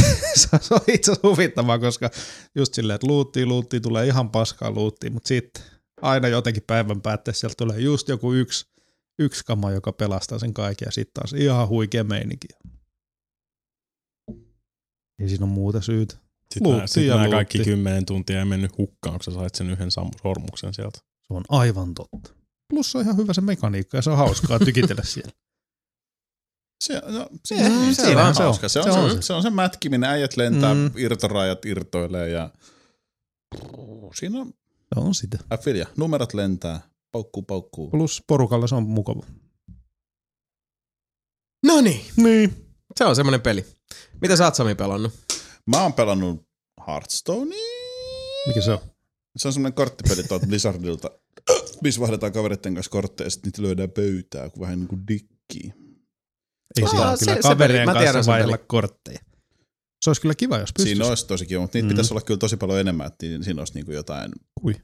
se on itse asiassa huvittavaa, koska just silleen, että luuttii, luuttii, tulee ihan paskaa luuttiin, mutta sitten aina jotenkin päivän päätteessä sieltä tulee just joku yksi, yksi kama, joka pelastaa sen kaiken ja sitten taas ihan huikea meininki. Ei siinä ole muuta syytä. Sitten Luutti nämä, kaikki kymmenen tuntia ei mennyt hukkaan, kun sä sait sen yhden sormuksen sieltä. Se on aivan totta. Plus se on ihan hyvä se mekaniikka ja se on hauskaa tykitellä siellä. Se, no, se, Eh, se, se on, on se on. hauska. Se on Se se, on se, se. se, on se mätkiminen, äijät lentää, Mm. mm. irtorajat irtoilee ja siinä on Se on sitä. Affilia. Numerot lentää, paukkuu, paukkuu. Plus porukalla se on mukava. No niin, Niin. Se on semmonen peli. Mitä sä oot Sami pelannut? Mä oon pelannut Hearthstonea. Mikä se on? Se on semmoinen korttipeli tuolta Blizzardilta, missä vaihdetaan kavereiden kanssa kortteja ja sitten niitä lyödään pöytää, kun vähän niin kuin dikkii. Ei Aa, siinä se- kyllä se kaverien peli. Mä kanssa vaihdella kortteja. Se olisi kyllä kiva, jos pystyisi. Siinä olisi tosi kiva, mutta niitä Mm. pitäisi olla kyllä tosi paljon enemmän, että siinä olisi niin kuin jotain... Kui?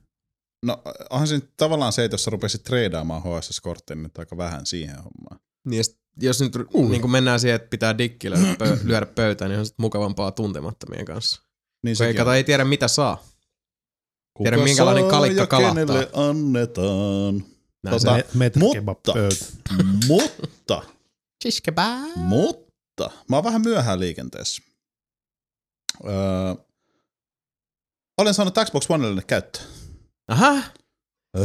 No onhan se tavallaan se, että jos sä rupesit treidaamaan HSS-kortteja, niin aika vähän siihen hommaan. Niin jos, jos nyt uh. niin mennään siihen, että pitää dikki lyödä, pö- lyödä pöytään, niin on sit mukavampaa tuntemattomien kanssa. Niin Kun ei, sekin kato, ei tiedä mitä saa. Kuka tiedä, minkälainen saa kalikka kalahtaa. kenelle annetaan. Näin Tota, se- Me, meitä mutta- mutta, Shish-kebab. mutta, mä oon vähän myöhään liikenteessä. Öö, olen saanut Xbox Onelle käyttöön. Aha,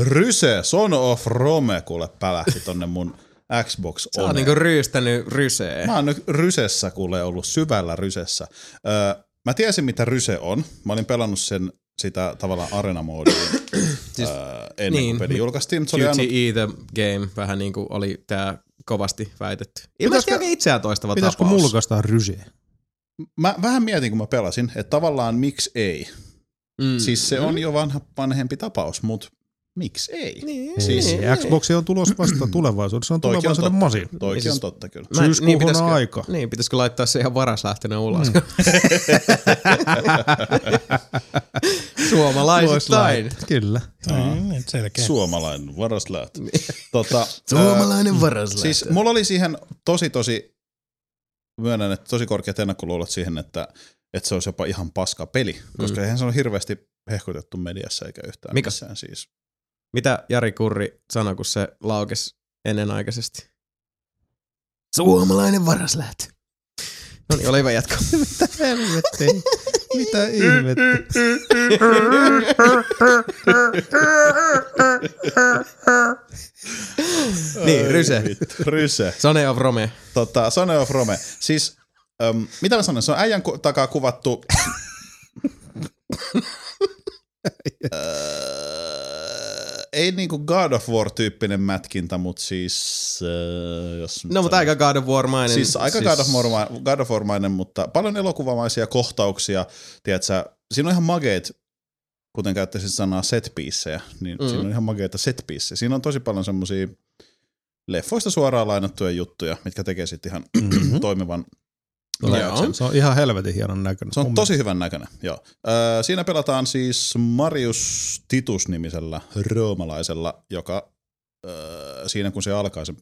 Ryse, Son of Rome, kuule pälähti tonne mun Xbox sä oot niinku ryystänyt rysee. Mä oon nyt Rysessä kuule ollut syvällä Rysessä. Öö, mä tiesin mitä Ryse on. Mä olin pelannut sen sitä tavallaan arena-moodia Siis- öö, ennen niin. kuin peli julkaistiin. Se oli ainut, QTE the game, vähän niin kuin oli tää kovasti väitetty. Ilmeisesti Pitäisikö- aika itseään toistava Pitäisikö tapaus. mulkaistaa rysiä? mä vähän mietin, kun mä pelasin, että tavallaan miksi ei. Mm. Siis se on jo vanha, vanhempi tapaus, mutta miksi ei? Niin, Siis- niin, Xbox on tulos vasta tulevaisuudessa. on Toikin on tulevaisuuden totta. masin. Toikin Niin siis- on totta kyllä. Mä- Syyskuuhun pitäisikö- on aika. Niin, pitäisikö laittaa se ihan varaslähtönä ulos? Mm. Suomalaisittain. Kyllä. Mm, selkeä. Suomalainen varaslähtö. tota, Suomalainen varaslähtö. Siis mulla oli siihen tosi tosi, myönnän, että tosi korkeat ennakkoluulot siihen, että, että se olisi jopa ihan paska peli, koska Mm. eihän se ole hirveästi hehkutettu mediassa eikä yhtään Mikä? missään siis. Mitä Jari Kurri sanoi, kun se laukesi ennenaikaisesti? Suomalainen varaslähtö. No niin, oli hyvä jatko. Helvetti. Mitä ihmettä? Niin, Ryse. Ryse. Sone of Rome. Tota, Son of Rome. Siis, äm, mitä mä sanon, se on äijän ku- takaa kuvattu... Öö, ei niinku God of War-tyyppinen mätkintä, mutta siis... Äh, jos No, mutta aika God of War-mainen. Siis aika God of, War, God of War-mainen, mutta paljon elokuvamaisia kohtauksia. Tiedätkö, siinä on ihan mageet, kuten käyttäisin sanaa set piecejä, niin mm. siinä on ihan mageita set piecejä. Siinä on tosi paljon semmosia leffoista suoraan lainattuja juttuja, mitkä tekee sitten ihan mm-hmm. toimivan Joo. Se on ihan helvetin hienon näköinen. se on tosi hyvän näköinen, joo. Öö, siinä pelataan siis Marius Titus-nimisellä roomalaisella, joka öö, siinä kun se alkaa, se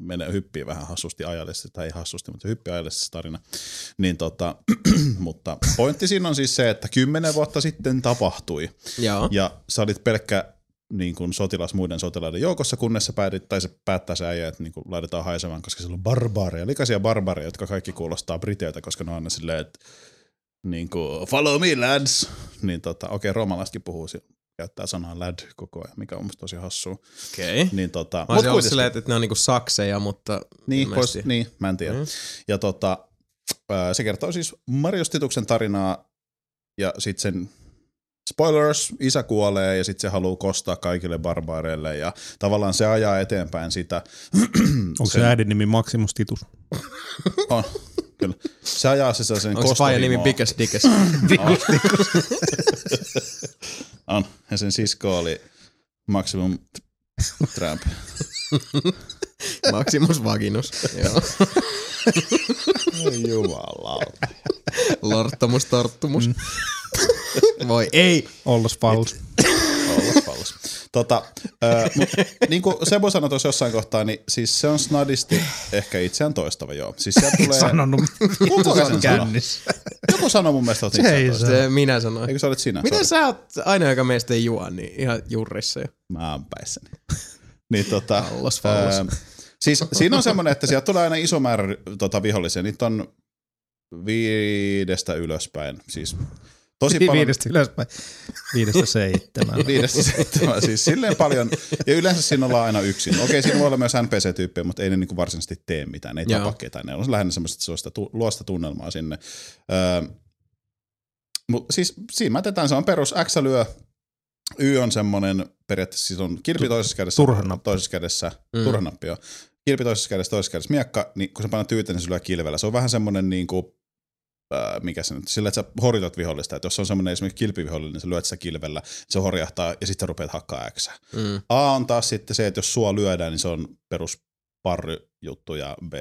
menee hyppii vähän hassusti ajallisesti, tai ei hassusti, mutta se hyppii ajallisesti se tarina. Niin tota, mutta pointti siinä on siis se, että kymmenen vuotta sitten tapahtui, Joo. ja sä olit pelkkä niin kuin sotilas muiden sotilaiden joukossa, kunnes sä päätit, tai se päättää se äijä, että niin kuin laitetaan haisemaan, koska siellä on barbaareja, likaisia barbaareja, jotka kaikki kuulostaa briteiltä, koska ne on aina silleen, että niin kuin, follow me lads, niin tota, okei, roomalaisetkin puhuu, käyttää sanaa lad koko ajan, mikä on musta tosi hassua. Okei. Okay. Niin tota, Mä olisin kuitenkin- silleen, että ne on niinku sakseja, mutta niin, ilmeisesti- niin, mä en tiedä. Mm. Ja tota, se kertoo siis Marius Tituksen tarinaa ja sitten sen spoilers, isä kuolee ja sitten se haluaa kostaa kaikille barbaareille ja tavallaan se ajaa eteenpäin sitä. Onko se äidin nimi Maximus Titus? On, kyllä. Se ajaa se sellaisen Onko se nimi. Biggest Dickest? On. Ja sen sisko oli Maximum Tramp. Maximus Vaginus. Joo. Jumalauta. Lorttomus Torttumus. Voi ei. Ollos Falls. Ollas pallas. Tota, äh, mut, niin kuin Sebo sanoi tuossa jossain kohtaa, niin siis se on snadisti ehkä itseään toistava, joo. Siis sieltä tulee... Sanonut, Kuka sen kännissä. Joku sanoi mun mielestä, että Ei itseään se. toistava. Se minä sanoin. Eikö sä olet sinä? Miten Sorry. sä oot ainoa, joka meistä ei juo, niin ihan jurrissa jo. Mä oon päissäni. Niin tota, Fallos, fallos. ää, siis siinä on semmoinen, että sieltä tulee aina iso määrä tota, vihollisia. Niitä on viidestä ylöspäin. Siis tosi paljon. Viidestä ylöspäin. Viidestä seitsemään. Viidestä seitsemään, siis silleen paljon. Ja yleensä siinä ollaan aina yksin. Okei, siinä voi olla myös NPC-tyyppejä, mutta ei ne niinku varsinaisesti tee mitään. Ne ei Joo. tapa ketään. Ne on lähinnä semmoista sellaista tu- luosta tunnelmaa sinne. Öö, mutta siis siinä mätetään, se on perus X lyö, Y on semmoinen, periaatteessa siis on kilpi toisessa kädessä, Turhanappi. toisessa kädessä, Mm. turhanappi joo. Kilpi toisessa kädessä, toisessa kädessä miekka, niin kun sä painatyyteen, niin se lyö kilvellä. Se on vähän semmoinen niin kuin, äh, mikä se nyt, sillä että sä horitat vihollista, että jos on semmoinen esimerkiksi kilpivihollinen, niin sä lyöt sitä kilvellä, se horjahtaa ja sitten rupeat hakkaa X. Mm. A on taas sitten se, että jos sua lyödään, niin se on perus parry-juttu ja B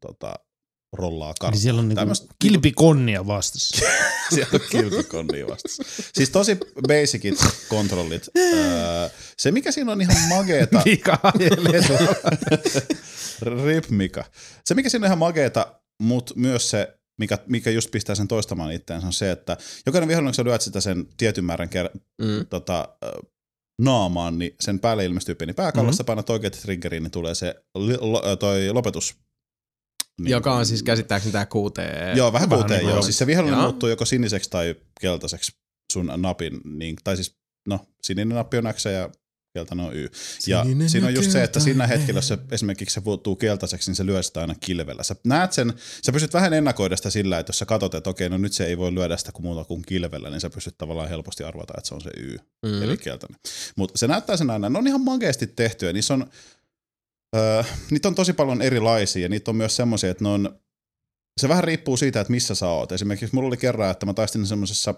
tota, rollaa Eli karttaa. siellä on niinku Tämmöstä- kilpikonnia vastassa. siellä on kilpikonnia vastassa. Siis tosi basicit kontrollit. Öö, se, mikä siinä on ihan mageeta, tuolla. Rip Mika. Se, mikä siinä on ihan mageeta, mutta myös se, mikä, mikä just pistää sen toistamaan itseänsä, on se, että jokainen vihollinen, kun sä lyöt sitä sen tietyn määrän ker- Mm. tota, naamaan, niin sen päälle ilmestyy pieni pääkallosta, Mhm. mm-hmm. painat oikein triggeriin, niin tulee se li- lo, toi lopetus. Niin, Joka on siis käsittääkseni tää QT. Joo, vähän kuuteen, niin joo. Siis se vihollinen Joo. muuttuu joko siniseksi tai keltaiseksi sun napin, niin, tai siis, no, sininen nappi on X ja keltainen on Y. Ja Sininen siinä on just se, että siinä hetkellä, jos se esimerkiksi se muuttuu keltaiseksi, niin se lyö sitä aina kilvellä. Sä näet sen, sä pystyt vähän ennakoida sitä sillä, että jos sä katsot, että okei, no nyt se ei voi lyödä sitä kuin muuta kuin kilvellä, niin sä pystyt tavallaan helposti arvata, että se on se Y, Mm. eli keltainen. Mutta se näyttää sen aina, ne on ihan makeasti tehty ja niissä on, öö, niitä on tosi paljon erilaisia ja niitä on myös semmoisia, että ne on, se vähän riippuu siitä, että missä sä oot. Esimerkiksi mulla oli kerran, että mä taistin semmoisessa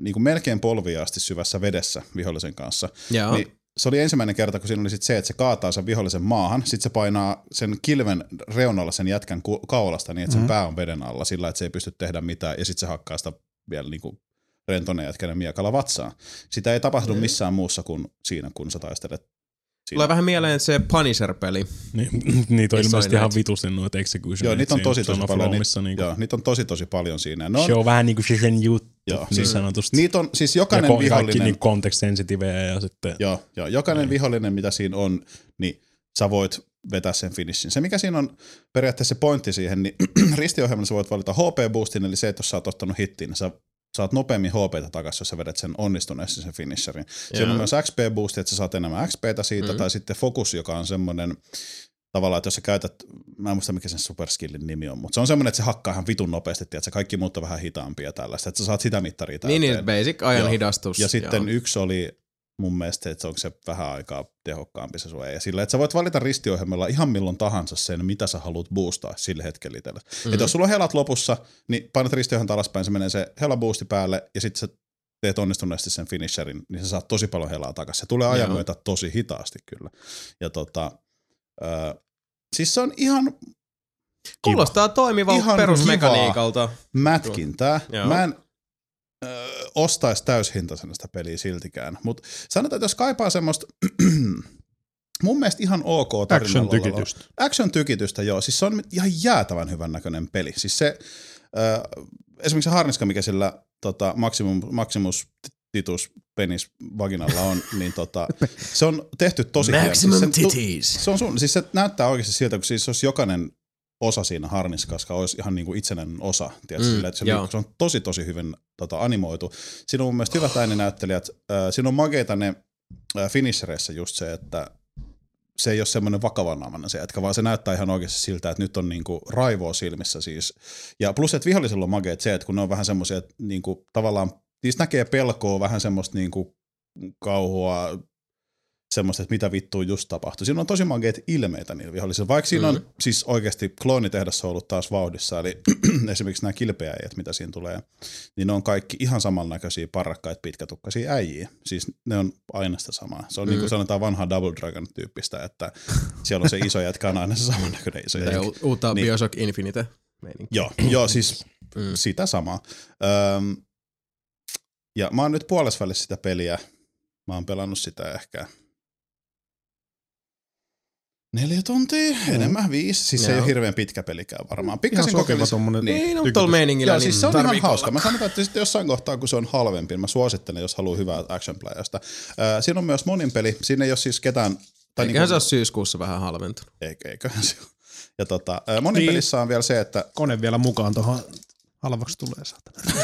niin kuin melkein polviin asti syvässä vedessä vihollisen kanssa. Joo. Niin se oli ensimmäinen kerta, kun siinä oli sit se, että se kaataa sen vihollisen maahan, sitten se painaa sen kilven reunalla sen jätkän kaulasta niin, että sen Mhm. pää on veden alla sillä, että se ei pysty tehdä mitään, ja sitten se hakkaa sitä vielä niin kuin rentone jätkänä miekalla vatsaan. Sitä ei tapahdu missään muussa kuin siinä, kun sä taistelet siinä. Tulee vähän mieleen se Punisher-peli. Niin, niitä on Missä ilmeisesti ihan vitusti noita execution. Joo, niitä on tosi tosi paljon. Niitä, Niitä, niin joo, niitä on tosi tosi paljon siinä. Ne se on, on vähän niin kuin se sen juttu, Joo, joo, siis- niin sanotusti. niitä on, siis ja jokainen kaikki vihollinen, niin ja sitten... Joo, joo, jokainen vihollinen, mitä siinä on, niin sä voit vetää sen finishin. Se mikä siinä on periaatteessa se pointti siihen, niin ristiohjelmalla sä voit valita HP-boostin, eli se, että jos sä oot ottanut hittiin, niin sä saat nopeammin HPtä takaisin, jos sä vedät sen onnistuneesti sen finisherin. Siellä on myös XP-boosti, että sä saat enemmän XPtä siitä, mm. tai sitten Focus, joka on semmoinen, tavallaan, että jos sä käytät, mä en muista mikä sen superskillin nimi on, mutta se on semmoinen, että se hakkaa ihan vitun nopeasti, että se kaikki muut on vähän hitaampia ja tällaista, että sä saat sitä mittaria Niin, täyteen. niin basic ajan Joo. hidastus. Ja sitten joo. yksi oli mun mielestä, että onko se vähän aikaa tehokkaampi se sun ja sillä, että sä voit valita ristiohjelmalla ihan milloin tahansa sen, mitä sä haluat boostaa sillä hetkellä itselle. Mm-hmm. Että jos sulla on helat lopussa, niin painat ristiohjelman alaspäin, se menee se hela boosti päälle ja sitten sä teet onnistuneesti sen finisherin, niin sä saat tosi paljon helaa takaisin. Se tulee ajan myötä tosi hitaasti kyllä. Ja tota, siis se on ihan Kuulostaa toimivalta Ihan perusmekaniikalta. mätkintää. Joo. Mä en ö, ostaisi täyshintaisena sitä peliä siltikään, mutta sanotaan, että jos kaipaa semmoista mun mielestä ihan ok Action-tykitystä. Action-tykitystä, joo. Siis se on ihan jäätävän hyvän näköinen peli. Siis se, ö, esimerkiksi se harniska, mikä sillä tota, maksimum, maximus titus penis vaginalla on, niin tota, se on tehty tosi hienosti. Maximum Siis se, titties. se on sun, siis se näyttää oikeasti siltä, kun siis olisi jokainen osa siinä harniskassa olisi ihan niin kuin itsenäinen osa. Tiedätkö, Mm, että se, liikkuu. se on tosi tosi hyvin tota, animoitu. Siinä on mun mielestä hyvät ääninäyttelijät. Äh, siinä on makeita ne äh, finishereissä just se, että se ei ole semmoinen vakavanaamainen se jätkä, vaan se näyttää ihan oikeasti siltä, että nyt on niinku raivoa silmissä siis. Ja plus, että vihollisilla on makeet se, että kun ne on vähän semmoisia, että niinku, tavallaan niistä näkee pelkoa, vähän semmoista niinku kauhua, semmoista, että mitä vittua just tapahtui. Siinä on tosi makeita ilmeitä niillä vihollisilla, vaikka siinä on siis oikeasti kloonitehdas on ollut taas vauhdissa, eli esimerkiksi nämä kilpeäjät, mitä siinä tulee, niin ne on kaikki ihan samannäköisiä parrakkaita pitkätukkaisia äijiä. Siis ne on aina sitä samaa. Se on mm. niin kuin sanotaan vanhaa Double Dragon tyyppistä, että siellä on se iso jätkä on aina se samannäköinen iso jätkä. uutta Niin. Bioshock Infinite meininki. Joo, joo, siis Mm. sitä samaa. Öm, ja mä oon nyt puolesvälissä sitä peliä. Mä oon pelannut sitä ehkä neljä tuntia, mm. enemmän viisi. Siis se ei ole hirveän pitkä pelikään varmaan. Ihan Pikkasen tommonen Niin, no, tuolla meiningillä. Joo, niin siis se on ihan tarvii hauska. olla. Mä sanotaan, että sitten jossain kohtaa, kun se on halvempi, niin mä suosittelen, jos haluaa hyvää action playasta. Äh, siinä on myös monin peli. Siinä ei ole siis ketään... Tai Eiköhän se ole syyskuussa vähän halventunut. Eikö, eiköhän se ole. Ja tota, äh, monin Niin. pelissä on vielä se, että Kone vielä mukaan tuohon halvaksi tulee saatana.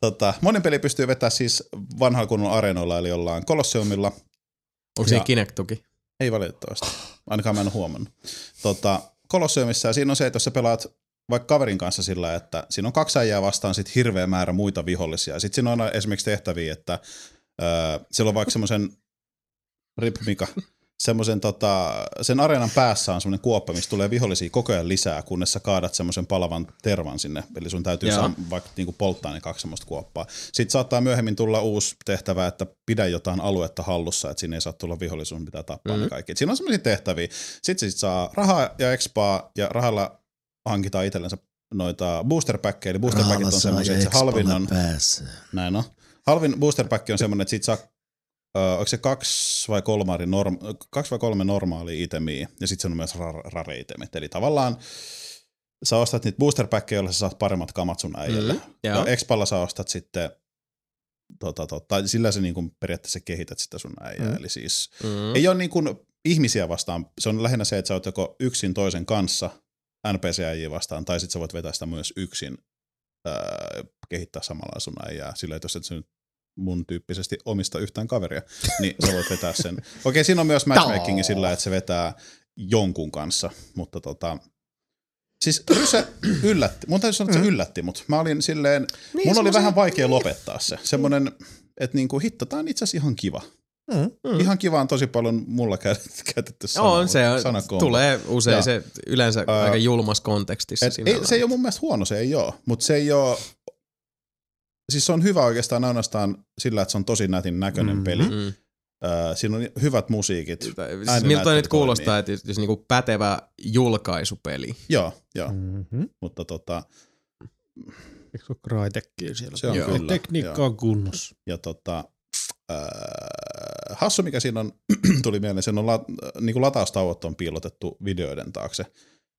tota, monin peli pystyy vetämään siis vanhalla kunnon areenoilla, eli ollaan Kolosseumilla. Onko siinä Kinect-tuki? Ei valitettavasti. Ainakaan mä en ole huomannut. Tota, Kolosseumissa ja siinä on se, että jos sä pelaat vaikka kaverin kanssa sillä, että siinä on kaksi äijää vastaan sit hirveä määrä muita vihollisia. Ja sitten siinä on aina esimerkiksi tehtäviä, että öö, siellä on vaikka semmoisen, rip Mika, semmoisen tota, sen areenan päässä on semmoinen kuoppa, missä tulee vihollisia koko ajan lisää, kunnes sä kaadat semmoisen palavan tervan sinne. Eli sun täytyy saa, vaikka niinku polttaa ne kaksi semmoista kuoppaa. Sitten saattaa myöhemmin tulla uusi tehtävä, että pidä jotain aluetta hallussa, että sinne ei saa tulla vihollisia, sun pitää tappaa mm. ne kaikki. Et siinä on semmoisia tehtäviä. Sitten sit saa rahaa ja expaa, ja rahalla hankitaan itsellensä noita booster packeja, eli booster packit on semmoisia, että se halvin on, näin on. Halvin booster pack on semmoinen, että sit saa Ö, onko se kaksi vai, kolme, norm, kaksi vai kolme normaalia itemiä, ja sitten se on myös ra- rare itemit. Eli tavallaan sä ostat niitä booster packeja, joilla sä saat paremmat kamat sun äijälle. Mm, ja Expalla sä ostat sitten, tota, tota, sillä sä niinku periaatteessa kehität sitä sun äijää. Mm. Eli siis Mm. mm. ei ole niinku ihmisiä vastaan, se on lähinnä se, että sä oot joko yksin toisen kanssa NPC-äijiä vastaan, tai sitten sä voit vetää sitä myös yksin öö, kehittää samalla sun äijää. Sillä, että jos et sä nyt mun tyyppisesti omista yhtään kaveria, niin sä voit vetää sen. Okei, siinä on myös matchmakingi sillä, että se vetää jonkun kanssa, mutta tota, Siis Ryse yllätti, mun täytyy sanoa, että se yllätti mut. Mä olin silleen, niin, mun oli vähän vaikea lopettaa se. Semmonen, että niinku hitto, tää on itse asiassa ihan kiva. Mm. Ihan kiva on tosi paljon mulla käyt- käytetty sana. On se, on, sanakombo. tulee usein Joo. se yleensä Ää, aika julmas kontekstissa. Et ei, se ei ole mun mielestä huono, se ei ole, mutta se ei ole, siis se on hyvä oikeastaan ainoastaan sillä, että se on tosi nätin näköinen Mhm. peli. Mm. Äh, siinä on hyvät musiikit. Siis miltä toi nyt toimii. kuulostaa, että jos, jos niinku pätevä julkaisupeli. Joo, joo, Mm-hmm. mutta tota, Eikö se ole Crytekkiä siellä? se on Joo. kyllä. Tekniikka joo. on kunnossa. Ja tota, äh, hassu mikä siinä on, tuli mieleen, sen on la, niin kuin lataustauot on piilotettu videoiden taakse.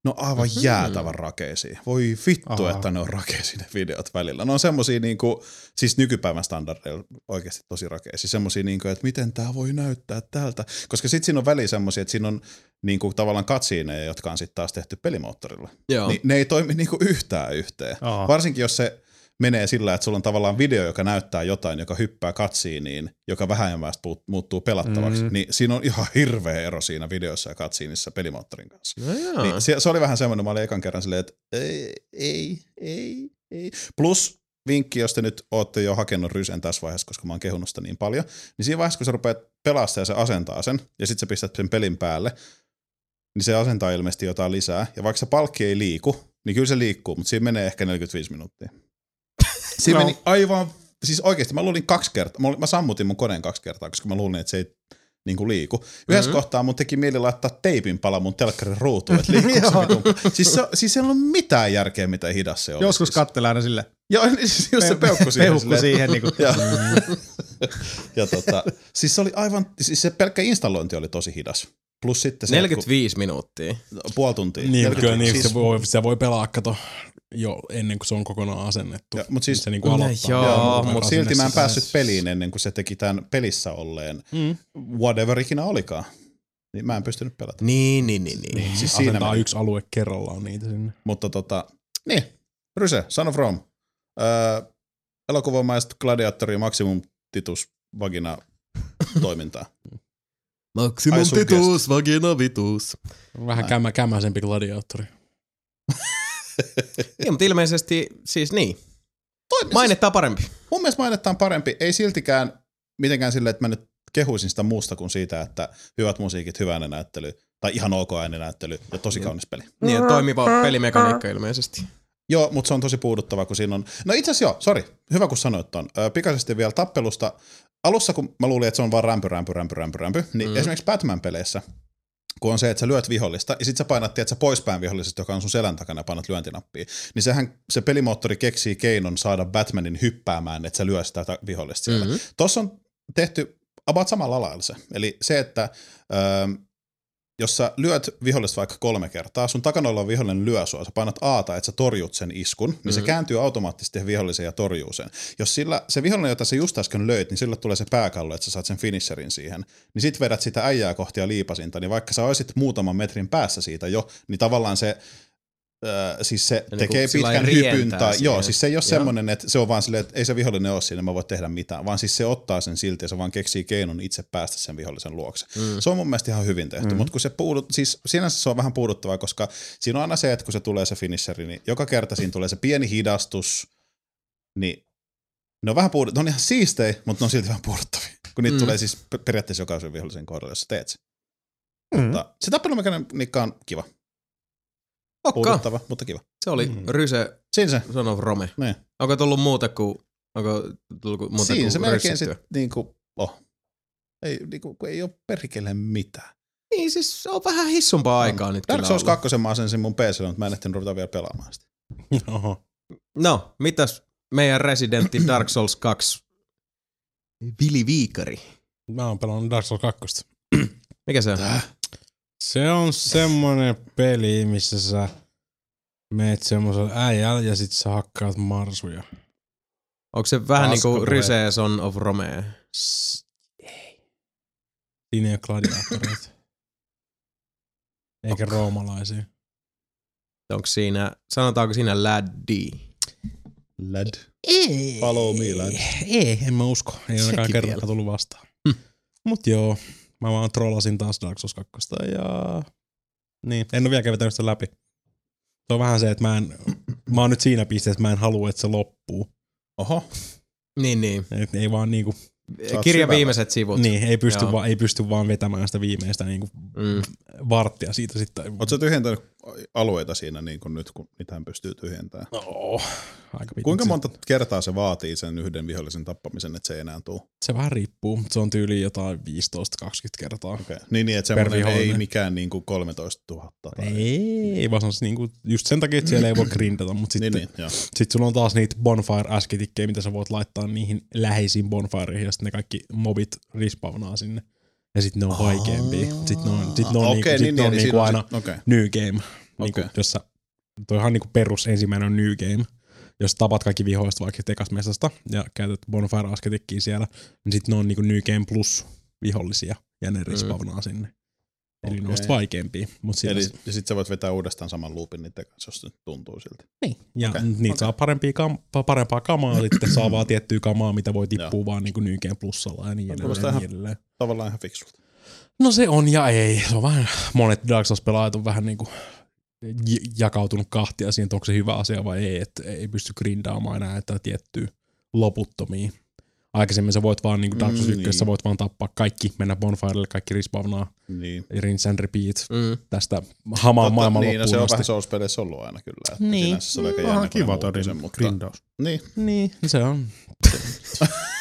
Ne on aivan Mhm. jäätävän rakeisia. Voi vittu, Aa. että ne on rakeisia ne videot välillä. Ne on semmosia niinku, siis nykypäivän standardeilla oikeasti tosi rakeisia. Semmosia niinku, että miten tää voi näyttää tältä. Koska sit siinä on väliä semmosia, että siinä on niinku tavallaan katsiineja, jotka on sitten taas tehty pelimoottorilla. Joo. Niin ne ei toimi niinku yhtään yhteen. Aa. Varsinkin jos se menee sillä, että sulla on tavallaan video, joka näyttää jotain, joka hyppää katsiiniin, joka vähän puut- muuttuu pelattavaksi, Mm. niin siinä on ihan hirveä ero siinä videossa ja katsiinissa pelimoottorin kanssa. No joo. Niin se, se oli vähän semmoinen, mä olin ekan kerran silleen, että ei, ei, ei, ei. Plus vinkki, jos te nyt ootte jo hakenut rysen tässä vaiheessa, koska mä oon kehunut sitä niin paljon, niin siinä vaiheessa, kun sä rupeat sitä ja se asentaa sen, ja sitten sä pistät sen pelin päälle, niin se asentaa ilmeisesti jotain lisää, ja vaikka se palkki ei liiku, niin kyllä se liikkuu, mutta siinä menee ehkä 45 minuuttia. Siinä No. meni aivan, siis oikeasti mä luulin kaksi kertaa, mä, olin, mä sammutin mun koneen kaksi kertaa, koska mä luulin, että se ei niin kuin liiku. Yhdessä Mhm. kohtaa mun teki mieli laittaa teipin pala mun telkkarin ruutuun, että liikkuuko se. Siis, se, siis ei ollut mitään järkeä, mitä hidas se oli. Joskus siis. kattelee aina sille. Joo, niin siis just se peukku siihen. Peukku silleen, siihen. Niin kuin, Ja, ja tota, siis se oli aivan, siis se pelkkä installointi oli tosi hidas. Plus sitten se, 45 minuuttia. kun, puoli tuntia. Niin, 40 kyllä niin, siis, se, voi, se voi pelaa, kato, jo ennen kuin se on kokonaan asennettu. Ja, mut siis- se niinku No aloittaa. joo, Joo, mut mutta silti mä en päässyt sitä. peliin ennen kuin se teki tämän pelissä olleen Mm. whatever ikinä olikaan. Niin mä en pystynyt pelata. Niin, niin, niin, niin. Siis Siis siinä meni. yksi alue kerrallaan niitä sinne. Mutta tota, niin, Ryse, Son of Rome. Öö, elokuvamaista gladiaattori maksimum titus vagina toimintaa. Maximum titus, vagina vitus. Vähän kämä, kämäsempi gladiaattori. Niin, mutta ilmeisesti siis niin. Toimi, Mainetta parempi. siis, mun mielestä mainetta on parempi. Ei siltikään mitenkään silleen, että mä nyt kehuisin sitä muusta kuin siitä, että hyvät musiikit, hyvä äänenäyttely, tai ihan ok äänenäyttely ja tosi kaunis peli. Niin, toimiva pelimekaniikka ilmeisesti. Joo, mutta se on tosi puuduttava, kun siinä on... No itse asiassa joo, sori, hyvä kun sanoit ton. Pikaisesti vielä tappelusta. Alussa, kun mä luulin, että se on vaan rämpy, rämpy, rämpy, rämpy, rämpy, niin mm. esimerkiksi Batman-peleissä, kun on se, että sä lyöt vihollista, ja sit sä painat, että sä poispäin vihollisesta, joka on sun selän takana, ja painat lyöntinappia, niin sehän se pelimoottori keksii keinon saada Batmanin hyppäämään, että sä lyö sitä ta- vihollista siellä. Mhm. Mm-hmm. Tuossa on tehty about samalla lailla se. Eli se, että öö, jos sä lyöt vihollista vaikka kolme kertaa, sun takana oleva vihollinen lyö sua, sä painat Aata, että sä torjut sen iskun, niin mm-hmm. se kääntyy automaattisesti siihen viholliseen ja torjuu sen. Jos sillä, se vihollinen, jota sä just äsken löit, niin sillä tulee se pääkallo, että sä saat sen finisherin siihen, niin sit vedät sitä äijää kohti ja liipasinta, niin vaikka sä olisit muutaman metrin päässä siitä jo, niin tavallaan se Öö, siis se Ja tekee pitkän hypyn tai, joo, siihen. siis se ei ole Joo. semmoinen, että se on vaan silleen, että ei se vihollinen ole siinä, mä voi tehdä mitään, vaan siis se ottaa sen silti ja se vaan keksii keinon itse päästä sen vihollisen luokse. Mm. Se on mun mielestä ihan hyvin tehty, mm. mutta kun se puudut, siis sinänsä se on vähän puuduttavaa, koska siinä on aina se, että kun se tulee se finisheri, niin joka kerta siinä tulee se pieni hidastus, niin ne on vähän puudut, ne on ihan siistejä, mutta ne on silti vähän puuduttavia, kun niitä Mm. tulee siis pe- periaatteessa jokaisen vihollisen kohdalla, jos sä teet sen. Mm. Mutta se tappelumekaniikka on kiva. Puuduttava, mutta kiva. Se oli Mm. Ryse Siinä se, Son of Rome. niin. Onko tullut muuta kuin, onko tullut muuta Siinä kuin se melkein sitten niinku, oh. Ei, niinku, ei ole perkele mitään. Niin, siis se on vähän hissumpaa aikaa nyt Dark kyllä Souls ollut. 2 mä asensin mun PC, mutta mä en ehtinyt ruveta vielä pelaamaan sitä. Oho. No, mitäs meidän residentti Dark Souls 2 Vili Viikari? Mä oon pelannut Dark Souls 2. Mikä se on? Se on semmonen peli, missä sä meet semmoisella äijällä ja sit sä hakkaat marsuja. Onko se vähän niinku. Ryse Son of Rome? S- ei. Siinä ei ole gladiaattoreita. Eikä roomalaisia. Onko siinä, sanotaanko siinä laddi? Lad. Ei. Follow me, lad. Ei, en mä usko. Ei ainakaan kerran tullut vastaan. Hm. Mut joo, mä vaan trollasin taas Dark Souls 2 ja... Niin, en ole vielä kävetänyt sitä läpi. Se on vähän se, että mä en... Mä oon nyt siinä pisteessä, että mä en halua, että se loppuu. Oho. Niin, niin. Et ei vaan niinku... Kirja viimeiset sivut. Niin, ei pysty, Joo. vaan, ei pysty vaan vetämään sitä viimeistä niinku Mm. varttia siitä sitten. Oletko tyhjentänyt alueita siinä niin kuin nyt, kun niitähän pystyy tyhjentämään? Oh, aika. Kuinka monta kertaa se vaatii sen yhden vihollisen tappamisen, että se ei enää tule? Se vähän riippuu. Se on tyyli jotain 15-20 kertaa. Okay. Niin, niin, että semmoinen ei mikään niin kuin 13 000. Tai... Ei, vaan se on se niinku, just sen takia, että siellä ei voi grindata, mutta Niin, sitten niin, joo. Sitten sulla on taas niitä bonfire asketikkejä, mitä sä voit laittaa niihin läheisiin bonfireihin, ja sitten ne kaikki mobit respawnaa sinne. Ja sitten ne on vaikeampia. Sitten ne on, sit ne on, Okei, niinku, sit niin, ne on niin, niinku siinä on aina sit- okei. new game niinku, Okei. jossa toihan niinku perus ensimmäinen on New Game, jos tapat kaikki vihoista vaikka tekas mestasta ja käytät Bonfire Asketikkiä siellä, niin sitten ne on niinku New Game plus vihollisia ja ne respawnaa sinne. Eli ne on vaikeampia. Mut Eli Eli, ja sit sä voit vetää uudestaan saman loopin niiden kanssa, jos nyt tuntuu siltä. niin. Ja okay. niitä okei. saa parempia kam- parempaa kamaa, sitten saa vaan tiettyä kamaa, mitä voi tippua vaan niinku New Game plussalla ja niin edelleen. Kuulostaa ja Niin ihan- edelleen. Tavallaan ihan fiksulta. No se on ja ei. Se on vähän, monet Dark Souls-pelaajat on vähän niinku j- jakautunut kahtia siihen, että onko se hyvä asia vai ei, että ei pysty grindaamaan enää että tiettyä loputtomia. Aikaisemmin sä voit vaan, niinku Dark Souls Mm, 1, sä niin. voit vaan tappaa kaikki, mennä bonfirelle, kaikki respawnaa, Niin. rinse and repeat Mm. tästä hamaan maailman niin, no se loppuun on vähän Souls-peleissä ollut aina kyllä. Että Niin. Sinänsä se oli aika ne kiva muutti toi sen, mutta... grindaus. Niin, Niin, se on.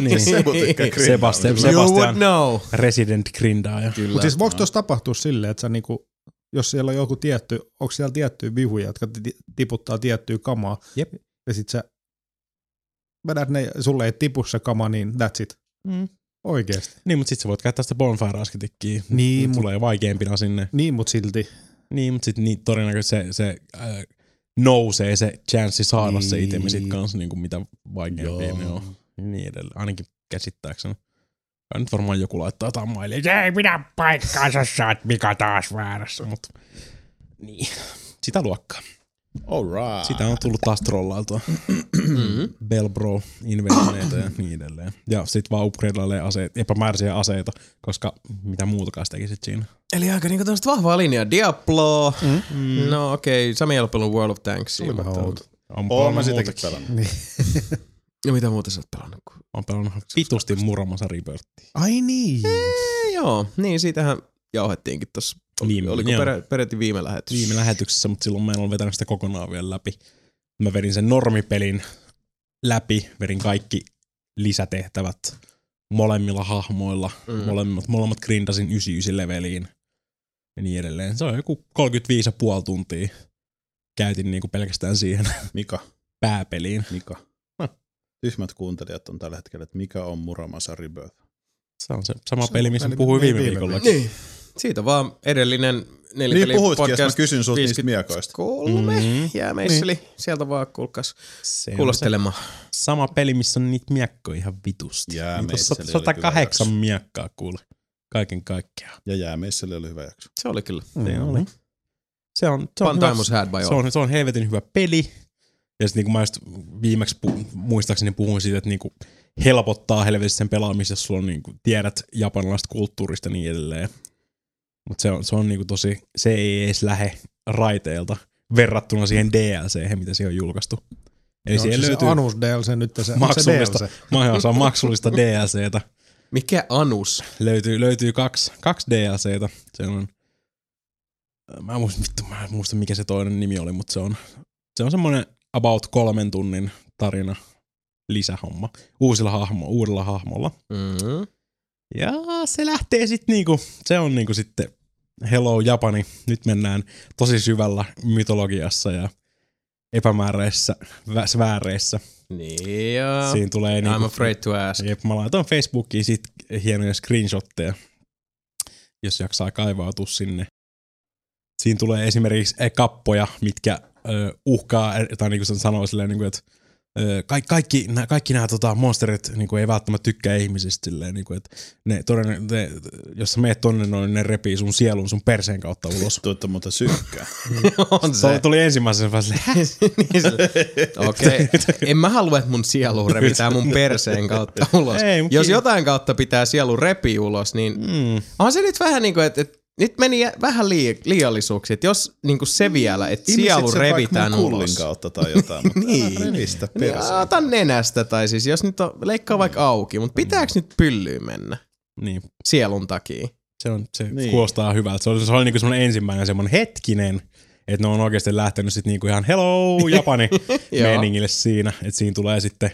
niin. se mun tykkää grindaa. Sebastian, Sebastian know. resident grindaaja. Mutta siis voiko tuossa tapahtua silleen, että sä niinku, jos siellä on joku tietty, onko siellä tiettyjä vihuja, jotka ti- tiputtaa tiettyä kamaa, Jep. ja sit sä vedät ne, sulle ei tipu se kama, niin that's it. Mm. Oikeesti. Niin, mutta sit sä voit käyttää sitä bonfire asketikkiä. Niin, mut- Tulee vaikeampina sinne. Niin, mutta silti. Niin, mutta sitten niin, todennäköisesti se, se äh, nousee se chanssi saada se Niin. itemi sit kanssa, niin kuin mitä vaikeampia Joo. ne on. Niin edelleen, ainakin käsittääkseni. Ja nyt varmaan joku laittaa jotain mailia, että ei pidä paikkaansa, sä oot Mika taas väärässä, mutta niin, sitä luokkaa. Alright. Sitä on tullut taas trollailtua. Mm. Belbro, inventoneita ja niin edelleen. Ja sit vaan upgradeailee aseet, epämääräisiä aseita, koska mitä muutakaan tekisit siinä. Eli aika niinku tämmöistä vahvaa linjaa. Diablo. Mm. No okei, okay. Sami World of Tanksia. Oli vähän mutta- outo. On Oon mä sitäkin pelannut. Niin. Ja mitä muuta sä oot pelannut? On pelannut vitusti Muramasa Rebirthia. Ai niin. Eh, joo, niin siitähän jauhettiinkin tossa. Viime- Oliko joo. perä, peräti viime lähetys? viime lähetyksessä, mutta silloin mä en ole vetänyt sitä kokonaan vielä läpi. Mä verin sen normipelin läpi, verin kaikki lisätehtävät molemmilla hahmoilla, Mm. mm. molemmat, molemmat grindasin 99 leveliin ja niin edelleen. Se on joku 35,5 tuntia käytin niinku pelkästään siihen Mika, pääpeliin. Mika. Tyhmät kuuntelijat on tällä hetkellä, että mikä on Muramasa Rebirth. Se on se sama Se peli, missä puhuin niin, viime viime viikolla. Niin. Siitä vaan edellinen Niin nelipeli puhuitkin, jos mä podcast kysyn sulta niistä 50 miekoista. kolme Mhm. jää meisseli. Sieltä vaan kuulkaas Se on se kuulostelemaan. sama peli, missä on niitä miekkoja ihan vitusti. Jää Niitä on meisseli oli 108 hyvä miekkaa kuule. Kaiken kaikkiaan. Ja jäämeisseli oli hyvä jakso. Se oli kyllä. Se Mm. oli. Se on, se on, hyvä, time was had by se all. on, se on helvetin hyvä peli. Ja sitten niinku mä just viimeksi pu, muistaakseni puhuin siitä, että niinku helpottaa helvetisti sen pelaamista, jos sulla on niinku, tiedät japanilaista kulttuurista ja niin edelleen. Mutta se on, se on niinku tosi, se ei edes lähe raiteilta verrattuna siihen DLC, mitä siihen on julkaistu. Eli Onko siihen se, löytyy se Anus DLC nyt se, maksullista, se DLC? mä maksullista DLCtä. Mikä anus? Löytyy, löytyy kaksi, kaksi DLCtä. Se on, mä en muista, vittu, mä en muista mikä se toinen nimi oli, mutta se on, se on semmoinen about kolmen tunnin tarina lisähomma. Uusilla hahmo, uudella hahmolla. Mm-hmm. Ja se lähtee sitten niinku, se on niinku sitten Hello Japani. Nyt mennään tosi syvällä mytologiassa ja epämääräisissä vä- sfääreissä. Niin ja... Siinä tulee niinku, I'm afraid to ask. Jep, mä laitoin Facebookiin sit hienoja screenshotteja, jos jaksaa kaivautua sinne. Siinä tulee esimerkiksi eh, kappoja, mitkä uhkaa, tai niin kuin sanoo silleen, niin kuin, että ö, kaikki, kaikki, nää, kaikki nämä tota, monsterit niin kuin ei välttämättä tykkää ihmisistä silleen, niin kuin, että ne, todennä, ne, jos sä meet tonne noin, ne repii sun sielun sun perseen kautta ulos. Tuotta muuta synkkää. on Se se. tuli ensimmäisenä vaan? Niin se- Okei. En mä halua, että mun sielu revitään mun perseen kautta ulos. Ei, Jos jotain kautta pitää sielu repi ulos, niin mm, on se nyt vähän niin kuin, että, että nyt meni vähän lii- liiallisuuksia, että jos niin kuin se vielä, että sielu sä vaikka revitään kullin ulos. kautta tai jotain, mutta Niin. revistä Niin, nenästä, tai siis jos nyt on, leikkaa vaikka auki, mutta pitääkö nyt pyllyyn mennä niin, sielun takia? Se, on, se Niin. niin. kuulostaa hyvältä. Se oli, se oli niinku semmoinen ensimmäinen semmoinen hetkinen, että ne on oikeasti lähtenyt sitten niinku ihan hello Japani meningille siinä. Että siinä tulee sitten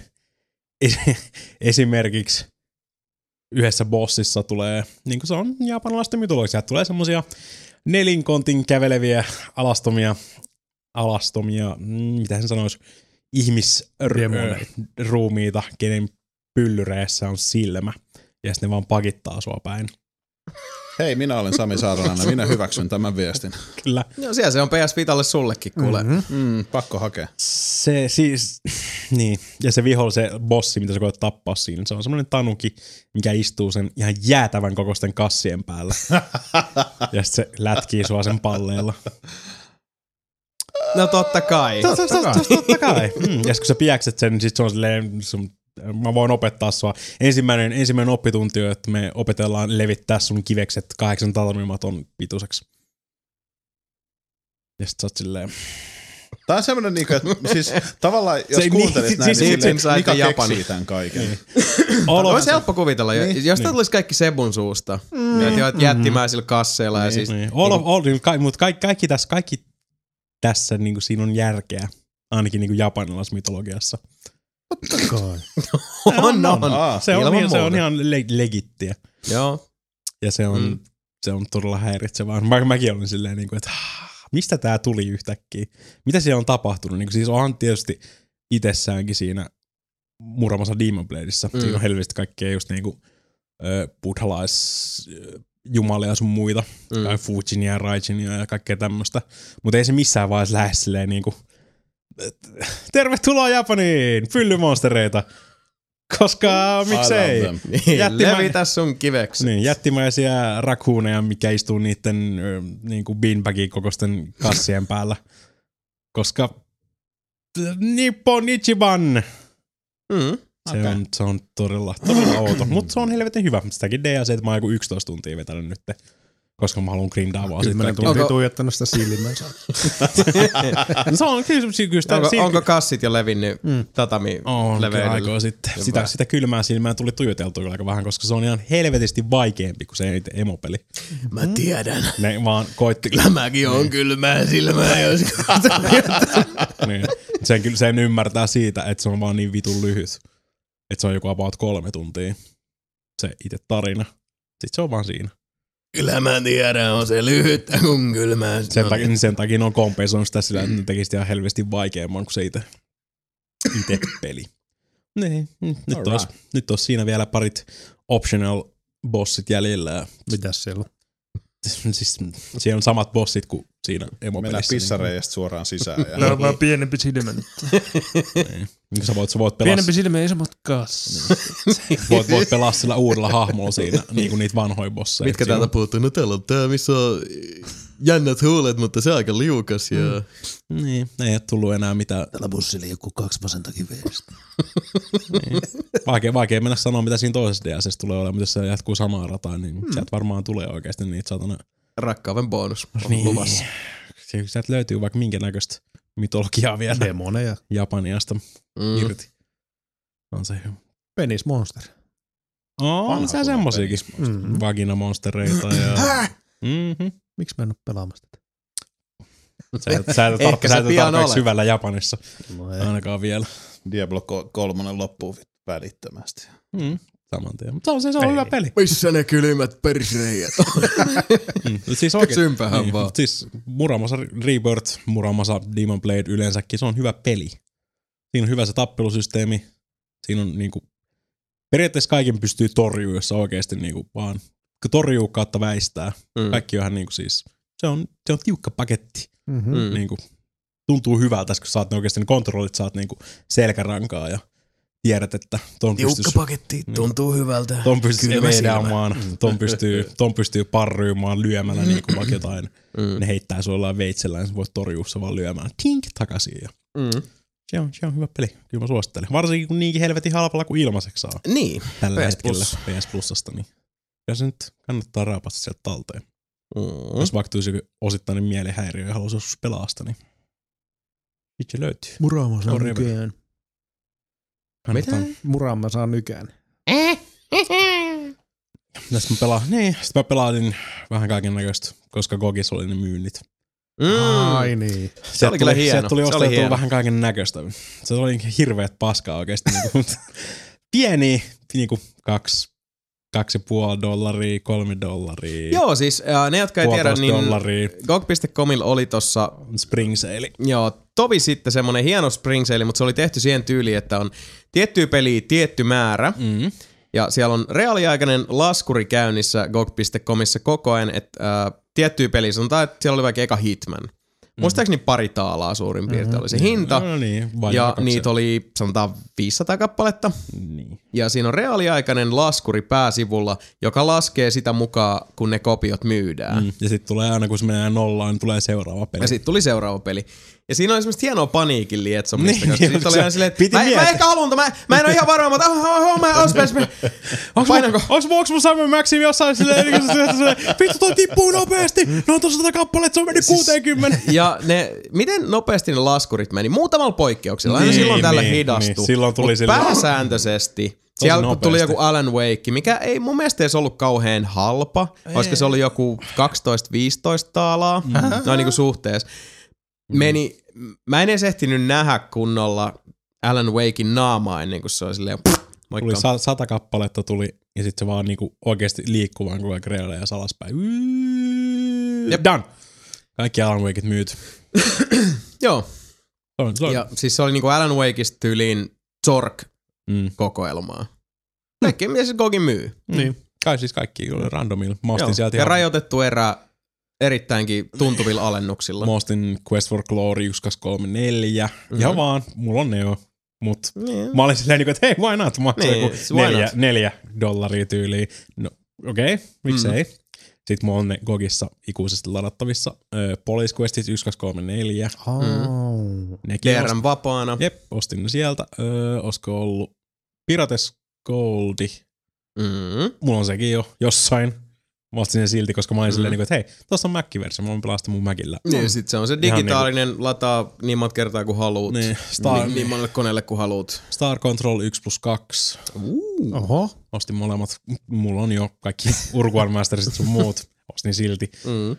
es- esimerkiksi yhdessä bossissa tulee, niin kuin se on japanilaisten mytologia, tulee semmoisia nelinkontin käveleviä alastomia, alastomia, mm, mitä sen sanoisi, ihmisruumiita, kenen pyllyreissä on silmä. Ja sitten ne vaan pakittaa sua päin. Hei, minä olen Sami Saarelainen, minä hyväksyn tämän viestin. Kyllä. No siellä se on PS Vitalle sullekin, kuule. Mm-hmm. Mm, pakko hakea. Se siis, niin. Ja se viholl, se bossi, mitä sä koet tappaa siinä, se on semmoinen tanuki, mikä istuu sen ihan jäätävän kokoisten kassien päällä. ja sitten se lätkii sua sen palleella. No totta kai. Totta, totta, totta, totta kai. Mm. Ja kun sä piäkset sen, niin sit se on silleen, sun, mä voin opettaa sua. Ensimmäinen, ensimmäinen oppitunti on, että me opetellaan levittää sun kivekset kahdeksan talmimaton pituiseksi. Ja sit sä oot silleen, Tämä on semmoinen, niinku, että siis tavallaan, jos Se- kuuntelit niin, näin, siis- niin siis silleen, Mika Japani. keksii tämän kaiken. olo, Olisi helppo kuvitella, niin, jos tämä tulisi kaikki Sebun suusta. Mm. Ja jättimäisillä kasseilla ja siis... Niin. All of, all, ka, mutta kaikki, kaikki, tässä, kaikki tässä niin kuin siinä on järkeä, ainakin niin kuin japanilaisessa mytologiassa. Kai. On, on. Aa, Se on, se on ihan le- legittiä. Joo. Ja se on, Mm. se on todella häiritsevää. Mä, mäkin olin silleen, niin kuin, että "Ah, mistä tämä tuli yhtäkkiä? Mitä siellä on tapahtunut? Niin kuin, siis onhan tietysti itsessäänkin siinä muramassa Demon Bladeissa. Mm. Siinä on helvesti kaikkea just niinku ö, buddhalais jumalia sun muita. Mm. Fujinia ja Raijinia ja kaikkea tämmöistä. Mutta ei se missään vaiheessa lähde silleen niinku, tervetuloa Japaniin, pyllymonstereita. Koska miksei? I love them. Niin, Jättimä- levitä sun kiveksi. Niin, jättimäisiä rakuuneja, mikä istuu niiden ö, niinku beanbagin kokoisten kassien päällä. Koska Nippon Ichiban, Mm. se, on, se on todella, todella outo. Mutta se on helvetin hyvä. Sitäkin DLC, että mä oon joku 11 tuntia vetänyt nyt. Koska mä haluan grindaa vaan sit Kymmenen tuntia Onko- tuijottanut sitä silmää. No se on kyllä, kyllä sitä, Onko, siinä- onko kassit jo levinnyt mm. tatami On kyllä aikaa sitten. Sitä, sitä kylmää silmää tuli tuijoteltua kyllä aika vähän, koska se on ihan helvetisti vaikeampi kuin se itse emopeli. Mä tiedän. Ne vaan koitti... Mäkin on kylmää silmää, jos niin. sen, kyllä, sen ymmärtää siitä, että se on vaan niin vitun lyhyt. Että se on joku about kolme tuntia. Se itse tarina. Sitten se on vaan siinä. Kyllä mä tiedän, on se lyhyttä kun kylmää. Sen, takia, niin. sen takia ne on kompensoinut sitä sillä, että ne tekisi sitä ihan helvesti vaikeamman kuin se itse, itse peli. Niin, nyt, olisi, nyt olisi siinä vielä parit optional bossit jäljellä. Mitäs siellä on? Siis, siellä on samat bossit kuin siinä Mennään emopelissä. pissareijasta suoraan sisään. Ja No vaan pienempi silmä nyt. Niin, niin, sä voit, sä voit pelaa, Pienempi silmä ei samat kassi. voit, voit pelaa sillä uudella hahmolla siinä, niin kuin niitä vanhoja bosseja. Mitkä täältä puuttuu? No täällä on tää, missä on jännät huulet, mutta se on aika liukas. Ja... Mm. Niin, ei ole tullut enää mitään. Tällä bussilla joku kaksi vasentakin veestä. Vaikea, vaikea mennä sanoa, mitä siinä toisessa DLCssä tulee olemaan, mutta jos se jatkuu samaa rataa, niin hmm. sieltä varmaan tulee oikeasti niitä satana. Rakkauden bonus on Niin. luvassa. Sieltä löytyy vaikka minkä näköistä mytologiaa vielä Demoneja. Japaniasta Mm. irti. On se hyvä. Penis Monster. On Vanha se semmosiakin. Mm. Vaginamonstereita ja... mm-hmm. Miksi mä en ole pelaamassa tätä? Sä, et- sä et tarpe- sä et tarpeeksi olet. syvällä Japanissa, No ei. ainakaan vielä. Diablo 3 loppuu vittu välittömästi. Mm. Saman tien. Mutta se on, se, on Ei. hyvä peli. Missä ne kylmät persreijät? Mm. Mut Siis oikein, niin, vaan. mut Siis Muramasa Rebirth, Muramasa Demon Blade yleensäkin, se on hyvä peli. Siinä on hyvä se tappelusysteemi. Siinä on niinku, periaatteessa kaiken pystyy torjumaan, jos sä oikeasti niinku vaan torjuu kautta väistää. Mm. Kaikki on ihan niinku siis, se on, se on tiukka paketti. Mm-hmm. Mm. Mm. Niinku, tuntuu hyvältä, kun saat ne oikeasti ne kontrollit, saat niinku selkärankaa ja tiedät, että ton Tiukka pystyisi paketti, tuntuu hyvältä. ton pystyy silmä. eveedaamaan, ton pystyy, ton pystyy parryymaan lyömällä niin kuin vaikka jotain. Mm. Ne heittää sulla veitsellä, niin sä voit torjua se vaan lyömään tink takaisin. Ja Mm. se, on, se on hyvä peli, kyllä mä suosittelen. Varsinkin kun niinkin helvetin halpalla kuin ilmaiseksi saa Niin. tällä PS hetkellä Plus. PS Plusasta. Niin ja se nyt kannattaa raapasta sieltä talteen. Mm. Jos vaikka tulisi osittainen mielenhäiriö ja haluaisi joskus pelaa sitä, niin itse löytyy. Murama saa Forever. nykään. Kannattaa. Murama saa nykään. Ja sit mä pelaan, niin, sit mä pelasin vähän kaiken näköistä, koska Gogis oli ne myynnit. Mm. Ai niin. Se oli kyllä hieno. Tuli Se oli ostettua hieno. vähän kaiken näköistä. Se oli hirveät paskaa oikeasti. niinku, pieni, niinku kaksi, kaksi puoli dollaria, kolme dollaria, Joo, siis äh, ne, jotka ei tiedä, niin GOG.comilla oli tossa spring sale. Joo, tovi sitten semmonen hieno spring sale, mutta se oli tehty siihen tyyliin, että on tiettyä peliä tietty määrä. Mm. Ja siellä on reaaliaikainen laskuri käynnissä GOG.comissa koko ajan, että äh, tiettyä peliä sanotaan, että siellä oli vaikka eka Hitman. Muistaakseni pari taalaa suurin piirtein oli se hinta. No niin, vai Ja niitä oli sanotaan 500 kappaletta. Niin. Ja siinä on reaaliaikainen laskuri pääsivulla, joka laskee sitä mukaan, kun ne kopiot myydään. Mm. Ja sitten tulee aina, kun se menee nollaan, niin tulee seuraava peli. Ja sitten tuli seuraava peli. Ja siinä oli semmoista hienoa paniikin lietsomista. Niin, Niin, oli se- ihan silleen, että piti mä, mä ehkä haluan, mä, mä en ole ihan varma, mutta oh, oh, oh, mä ospes, mä, Onks painanko? mun, onks, onks mun Simon Maxim jossain silleen, niin se- vittu toi tippuu nopeasti, no on tossa sata kappaletta, se on mennyt 60. Ja ne, miten nopeasti ne laskurit meni? Muutamalla poikkeuksella. Aina Niin, silloin tällä niin, hidastu. niin. Silloin tuli Mut silleen- pääsääntöisesti. Siellä kun tuli nopeasti. joku Alan Wake, mikä ei mun mielestä edes ollut kauhean halpa. Olisiko se ollut joku 12-15 taalaa, mm. no niin kuin suhteessa. Meni, mä en edes ehtinyt nähdä kunnolla Alan Wakein naamaa ennen kuin se oli silleen, moikka. Tuli sa- sata kappaletta tuli, ja sitten se vaan niinku oikeesti liikkuu vaan koko ajan ja alaspäin. Jep. Done. Kaikki Alan Wakeit myyt. Joo, se on. ja siis se oli niinku Alan Wakeista tyyliin Zork-kokoelmaa. Mm. Kaikki, mitä se Gogin myy. Niin. Kai siis kaikki oli randomilla. Mä ostin Joo. sieltä Ja ihan, rajoitettu erä erittäinkin tuntuvilla alennuksilla. mä ostin Quest for Glory 1, 2, 3, 4. Mm-hmm. Ihan vaan, mulla on ne jo. Mut Niin. mä olin silleen niinku, että hei, why not? Mä Niin, niin, joku neljä, not? neljä dollaria tyyliin. No, okei, okay, miksei. Mm. Sitten mulla on ne Gogissa ikuisesti ladattavissa. Ö, Police Questit 1, 2, 3, 4. Oh. Nekin ostin. DRM vapaana. Jep, ostin ne sieltä. Öö, olisiko ollut Pirates Goldi? Mm. Mulla on sekin jo jossain. Mä ostin sen silti, koska mä olin Mm. silleen, niinku, että hei, tossa on Mac-versio, mä voin pelastaa mun Macillä. Niin, sit se on se digitaalinen, lataa niin monta kertaa kuin haluut. Niin, Niin, Star, niin, niin monelle koneelle kuin haluut. Star Control 1 plus 2. Oho. Ostin molemmat. Mulla on jo kaikki Urquan Mastersit sun muut. Ostin silti. Mm.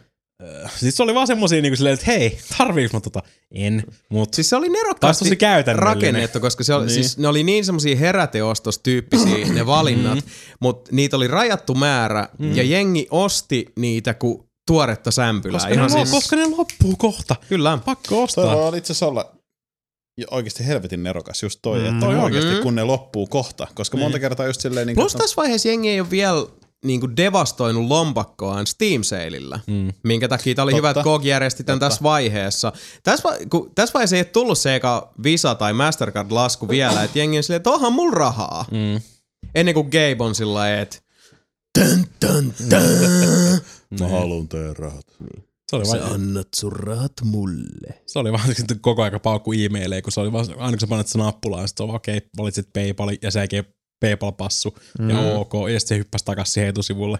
Sitten se oli vaan semmosia niinku silleen, että hei, tarviiks mä tota? En, mut Siis se oli nerokkaasti tosi käytännöllinen. rakennettu, koska se oli, Niin. siis ne oli niin semmosia heräteostostyyppisiä ne valinnat, mm. mutta niitä oli rajattu määrä mm. ja jengi osti niitä kuin tuoretta sämpylää. Koska, Ihan ne, siis, koska ne loppuu kohta. Kyllä. Pakko Toi ostaa. voi itse asiassa olla ja oikeasti helvetin nerokas just toi, Mm. että toi oikeasti Mm. kun ne loppuu kohta. Koska monta kertaa just silleen niin Plus tässä vaiheessa jengi ei ole vielä niinku devastoinut lompakkoaan Steam Saleillä, mm. minkä takia tämä oli Totta. hyvä, että GOG järjesti tämän tässä vaiheessa. Tässä, va- kun, tässä vaiheessa ei ole tullut se eka Visa tai Mastercard-lasku vielä, että jengi on silleen, että onhan mulla rahaa. Mm. Ennen kuin Gabe on sillä että tön, tön, tön. mä haluun teidän rahat. Se oli, Sä vaan, annat sun rahat mulle. se oli vaan sitten koko aika paukku e-maileja, kun se oli vaan, aina kun sä panet sen nappulaan, sitten se okei, valitsit PayPalin ja sen jälkeen PayPal-passu mm. ja OK, ja sitten se hyppäsi takaisin siihen etusivulle.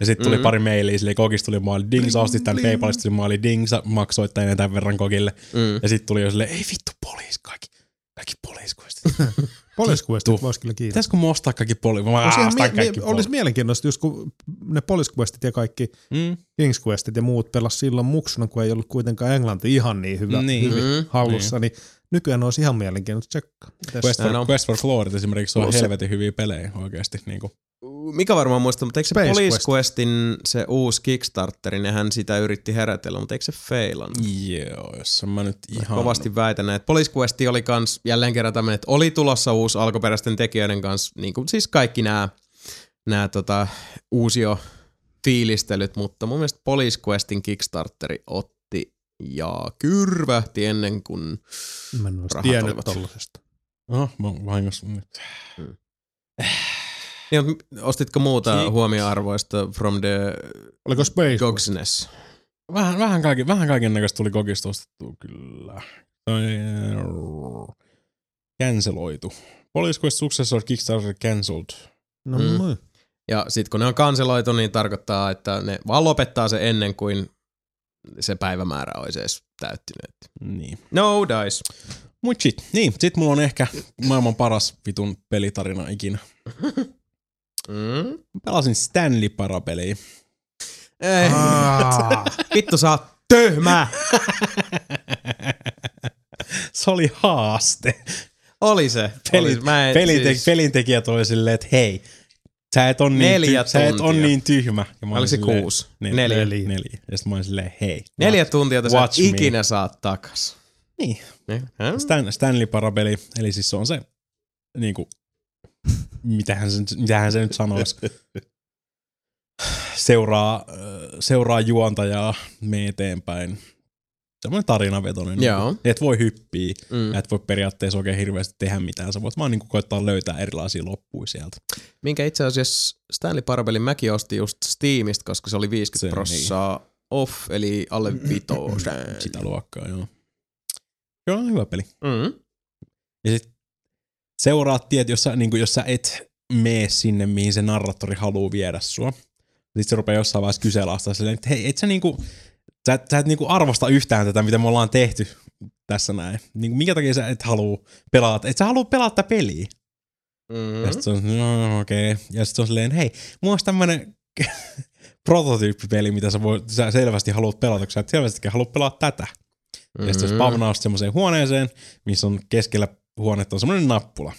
Ja sitten tuli mm. pari mailia, silleen kokista tuli maali ding, sä ostit tämän PayPalista tuli maali ding, sä maksoit tämän tämän verran kokille. Mm. Ja sitten tuli jo silleen, ei vittu, poliis, kaikki, kaikki poliiskuistit. Police Questit Tuu. voisi kyllä kiinnostaa. Pitäisikö mun ostaa kaikki poliis? Mä Olisi, mie- kaikki mie- olisi mielenkiintoista, just kun ne Police Questit ja kaikki Mm. King's Questit ja muut pelas silloin muksuna, kun ei ollut kuitenkaan englanti ihan niin hyvä Niin. hyvin Mm. hallussa, niin. Nykyään olisi ihan mielenkiintoista tsekkaa. Quest for, on. Quest for Glory esimerkiksi on Plus se- helvetin hyviä pelejä oikeasti. Niin kuin. Mikä varmaan muistaa, mutta eikö se Space Police Quest. Questin se uusi Kickstarteri, nehän sitä yritti herätellä, mutta eikö se feilannut? Joo, jos mä nyt ihan... Kovasti väitän, että Police Quest oli kans jälleen kerran tämmöinen, että oli tulossa uusi alkuperäisten tekijöiden kanssa, niin kuin siis kaikki nämä nämä tota, uusio fiilistelyt, mutta mun mielestä Police Questin Kickstarteri otti ja kyrvähti ennen kuin... Mä en olisi tiennyt tollasesta. Oh, mä oon vahingossa nyt. Niin, mut ostitko muuta Kick. huomioarvoista from the Oliko Space? Gogsness? Vähän, vähän, kaiken, vähän kaiken näköistä tuli kokista ostettua kyllä. Toi, Canceloitu. Police Quest Successor Kickstarter cancelled. No Mm. Ja sitten kun ne on kanseloitu, niin tarkoittaa, että ne vaan lopettaa se ennen kuin se päivämäärä olisi edes täyttynyt. Niin. No dice. Mut shit. Niin, sit mulla on ehkä maailman paras vitun pelitarina ikinä. Mm? Pelasin Stanley Parapeliä. Ei. Ah. Vittu sä oot tyhmä. Se oli haaste. Oli se. Peli, Oli, mä en, pelinte, siis, pelintekijät oli silleen, että hei, sä et, on niin, Neljä ty- sä et on niin tyhmä. Ja mä Oliko se kuusi? Nel- Neljä. Neljä. neljä. Ja sit mä olin silleen, hei. neljä tuntia sä et me. ikinä saat takas. Niin. Niin. Häh? Stan, Stanley Parabeli, eli siis se on se niinku mitähän se, mitähän se nyt sanoisi. Seuraa, seuraa juontajaa, me eteenpäin. Semmoinen tarinavetoinen. Joo. Niin, et voi hyppiä, Mm. mm. et voi periaatteessa oikein hirveästi tehdä mitään. Sä voit vaan niin koittaa löytää erilaisia loppuja sieltä. Minkä itse asiassa Stanley Parabellin mäkin osti just Steamista, koska se oli 50 Se, niin. prossaa off, eli alle vitosen. Sitä luokkaa, joo. Se on hyvä peli. Mm. Ja sit seuraat tiet, jos sä, niin kuin, jos sä et mene sinne, mihin se narratori haluaa viedä sua. Sitten se rupeaa jossain vaiheessa kyseenalaistaa silleen, että hei, et sä niinku, sä, et- sä et niinku arvosta yhtään tätä, mitä me ollaan tehty tässä näin. Niin minkä takia sä et halua pelata, et sä halua pelata peliä. Mm. Ja sitten on, no okei. Okay. Ja sitten on silleen, hei, mulla olisi tämmönen prototyyppipeli, mitä sä, voit, sä selvästi haluat pelata, kun sä et selvästikään halua pelata tätä. Mm-hmm. Ja sitten se spavnaa semmoiseen huoneeseen, missä on keskellä huonetta on semmoinen nappula.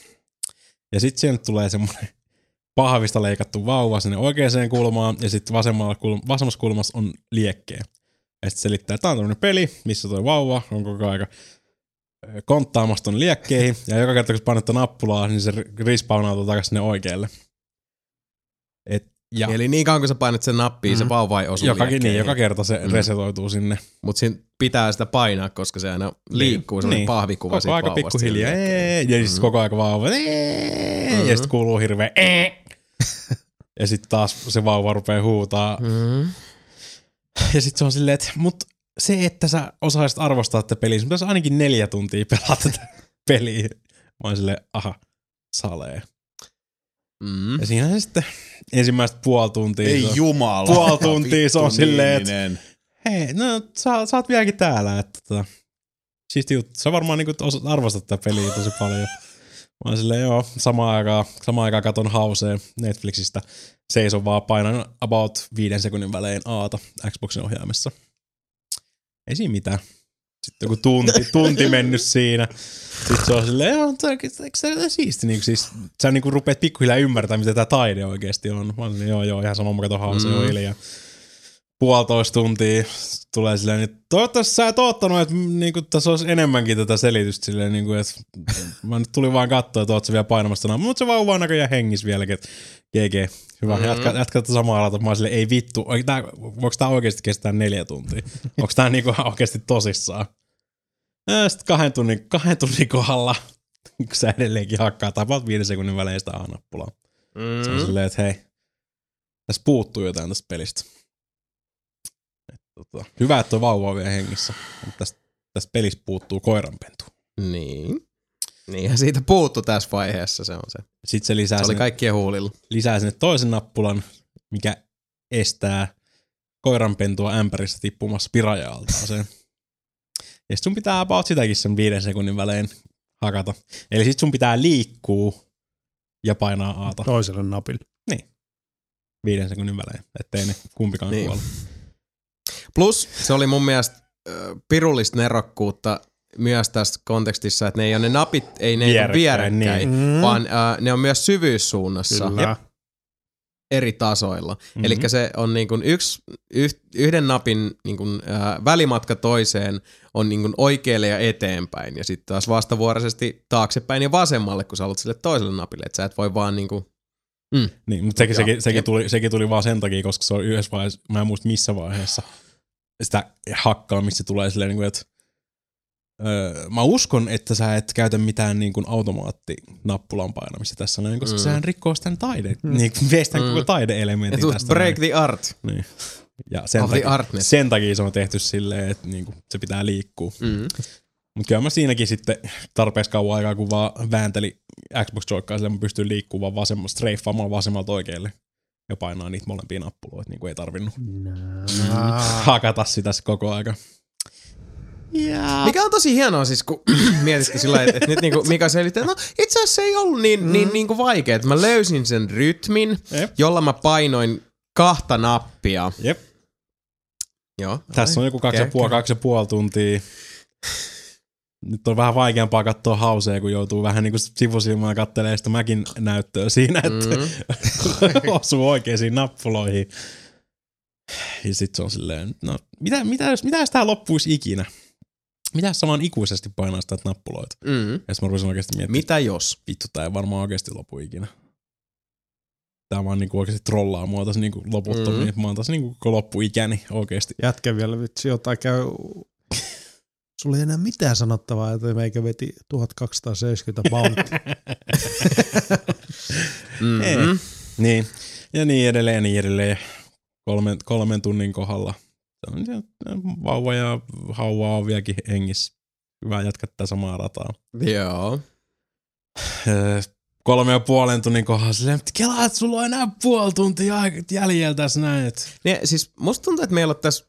Ja sitten siihen tulee semmoinen pahvista leikattu vauva sinne oikeaan kulmaan, ja sitten vasemmalla kulm- vasemmassa kulmassa on liekkejä. Ja sitten selittää, että tämä on tämmöinen peli, missä tuo vauva on koko aika konttaamassa tuonne liekkeihin, ja joka kerta kun painat nappulaa, niin se respawnautuu takaisin sinne oikealle. Et, ja Eli niin kauan kun sä painat sen nappiin, mm. se Mhm. vauva ei osu joka, niin, joka kerta se Mm. mm. resetoituu sinne. Mut siinä pitää sitä painaa, koska se aina liikkuu, semmoinen Niin. pahvikuva Koko siitä aika pikkuhiljaa. ja siis koko aika vauva. Ja sitten kuuluu hirveä. Ja sitten taas se vauva rupeaa huutaa. Mm. Ja sitten se on silleen, että mut se, että sä osaisit arvostaa tätä peliä, sun pitäisi ainakin neljä tuntia pelata tätä peliä. Mä oon silleen, aha, salee. Mm. Ja siinä se sitten ensimmäistä puoli tuntia. Ei on- jumala. Puoli tuntia se on silleen, että hei, no sä, sä oot vieläkin täällä, että tota, siisti juttu. Sä varmaan niinku osaat arvostaa tätä peliä tosi paljon. Mä oon silleen, joo, samaan aikaan, samaan aikaan katon hauseen Netflixistä. Seison vaan painan about viiden sekunnin välein aata Xboxin ohjaimessa. Ei siinä mitään. Sitten joku tunti, tunti mennyt siinä. Sitten se on silleen, joo, eikö se siisti? Niin, siis, sä niin rupeat pikkuhiljaa ymmärtämään, mitä tämä taide oikeasti on. Mä oon joo, joo, ihan sama, mä katon hauseen Mm. mm. hiljaa puolitoista tuntia tulee silleen, että toivottavasti sä et oottanut, että niinku, tässä olisi enemmänkin tätä selitystä silleen, niinku, että mä nyt tulin vaan katsoa, että oot sä vielä painamassa tänään, mutta se vauva on näköjään hengissä vieläkin, että GG, hyvä, Mhm. mm. jatka, jatka tätä samaa alata, mä silleen, ei vittu, tää, voiko tää oikeasti kestää neljä tuntia? Onko tää niinku oikeasti tosissaan? Sitten kahden tunnin, kahden tunnin kohdalla, kun sä edelleenkin hakkaa tapaat viiden sekunnin välein sitä A-nappulaa. Se on Mm. silleen, että hei, tässä puuttuu jotain tästä pelistä. Tota, hyvä, että tuo vauva on vielä hengissä. Mutta tästä, tästä pelistä puuttuu koiranpentu. Niin. Niinhän siitä puuttu tässä vaiheessa, se on se. Sitten se lisää, Se oli sinne, kaikkien huulilla. lisää sinne toisen nappulan, mikä estää koiranpentua ämpärissä tippumassa piraja-altaaseen. Ja sit sun pitää about sitäkin sen viiden sekunnin välein hakata. Eli sit sun pitää liikkuu ja painaa aata Toiselle napille. viiden sekunnin välein, ettei ne kumpikaan Niin. niin. kuole. Plus se oli mun mielestä pirullista nerokkuutta myös tässä kontekstissa, että ne ei ole ne napit, ei ne vierekkäin, Vierekkäin, vierekkäin niin. mm. vaan ö, ne on myös syvyyssuunnassa Kyllä. eri tasoilla. Mhm. Mm-hmm. Eli se on niin kuin yksi, yh, yhden napin niin kuin, äh, välimatka toiseen on niin kuin oikealle ja eteenpäin ja sitten taas vastavuoroisesti taaksepäin ja vasemmalle, kun sä haluat sille toiselle napille, että sä et voi vaan niin kuin, Niin, mutta sekin, sekin, sekin, tuli, sekin tuli vaan sen takia, koska se on yhdessä vaiheessa, mä en muista missä vaiheessa, sitä hakkaamista tulee silleen, niin kuin, että öö, mä uskon, että sä et käytä mitään niin kuin automaattinappulan painamista tässä näin, koska Mm. sehän rikkoo sitä taide, mm. niin veistän Mm. koko taideelementin tästä break näin. the art Niin. Ja sen of takia, artness. sen takia se on tehty silleen, että niin kuin, se pitää liikkua. Mm. Mutta kyllä mä siinäkin sitten tarpeeksi kauan aikaa, kun vaan väänteli Xbox Joykaa, sillä mä pystyin liikkumaan vasemmasta, streiffaamaan vasemmalta oikealle ja painaa niitä molempia nappuloita, niin kuin ei tarvinnut hakata sitä koko aika. Ja... Mikä on tosi hienoa siis, kun mietitte sillä että, että nyt niinku Mika selittää, että no itse asiassa se ei ollut niin, mm. niin, niin kuin vaikea, että mä löysin sen rytmin, Jep. jolla mä painoin kahta nappia. Jep. Joo. Tässä on joku kaksi, ja puoli, kaksi ja puoli tuntia. Nyt on vähän vaikeampaa katsoa hausea, kun joutuu vähän niin kuin sivusilmään kattelee sitä mäkin näyttöä siinä, että Mm. osuu oikeisiin nappuloihin. Ja sit se on silleen, no mitä, mitä, jos, mitä jos tää loppuisi ikinä? Mitä jos sä vaan ikuisesti painaa sitä nappuloita? Mm. Ja sit mä rupesin oikeesti miettimään, Mitä jos? vittu tää ei varmaan oikeesti lopu ikinä. tää vaan niinku oikeesti trollaa mua tässä niinku loputtomiin. Mm. Mä oon tässä niinku koko loppuikäni oikeesti. Jätkä vielä vitsi jotain käy... Sulla ei enää mitään sanottavaa, että meikä veti 1270 bounty. Mm-hmm. Niin. Ja niin edelleen ja niin edelleen. Kolmen, kolmen tunnin kohdalla. Vauva ja hauva on vieläkin hengissä. Hyvä jatkaa tätä samaa rataa. Joo. Öö, kolme ja puolen tunnin kohdalla silleen, että kelaa, että sulla on enää puoli tuntia aika- jäljellä tässä näin. Et. Niin, siis musta tuntuu, että meillä on tässä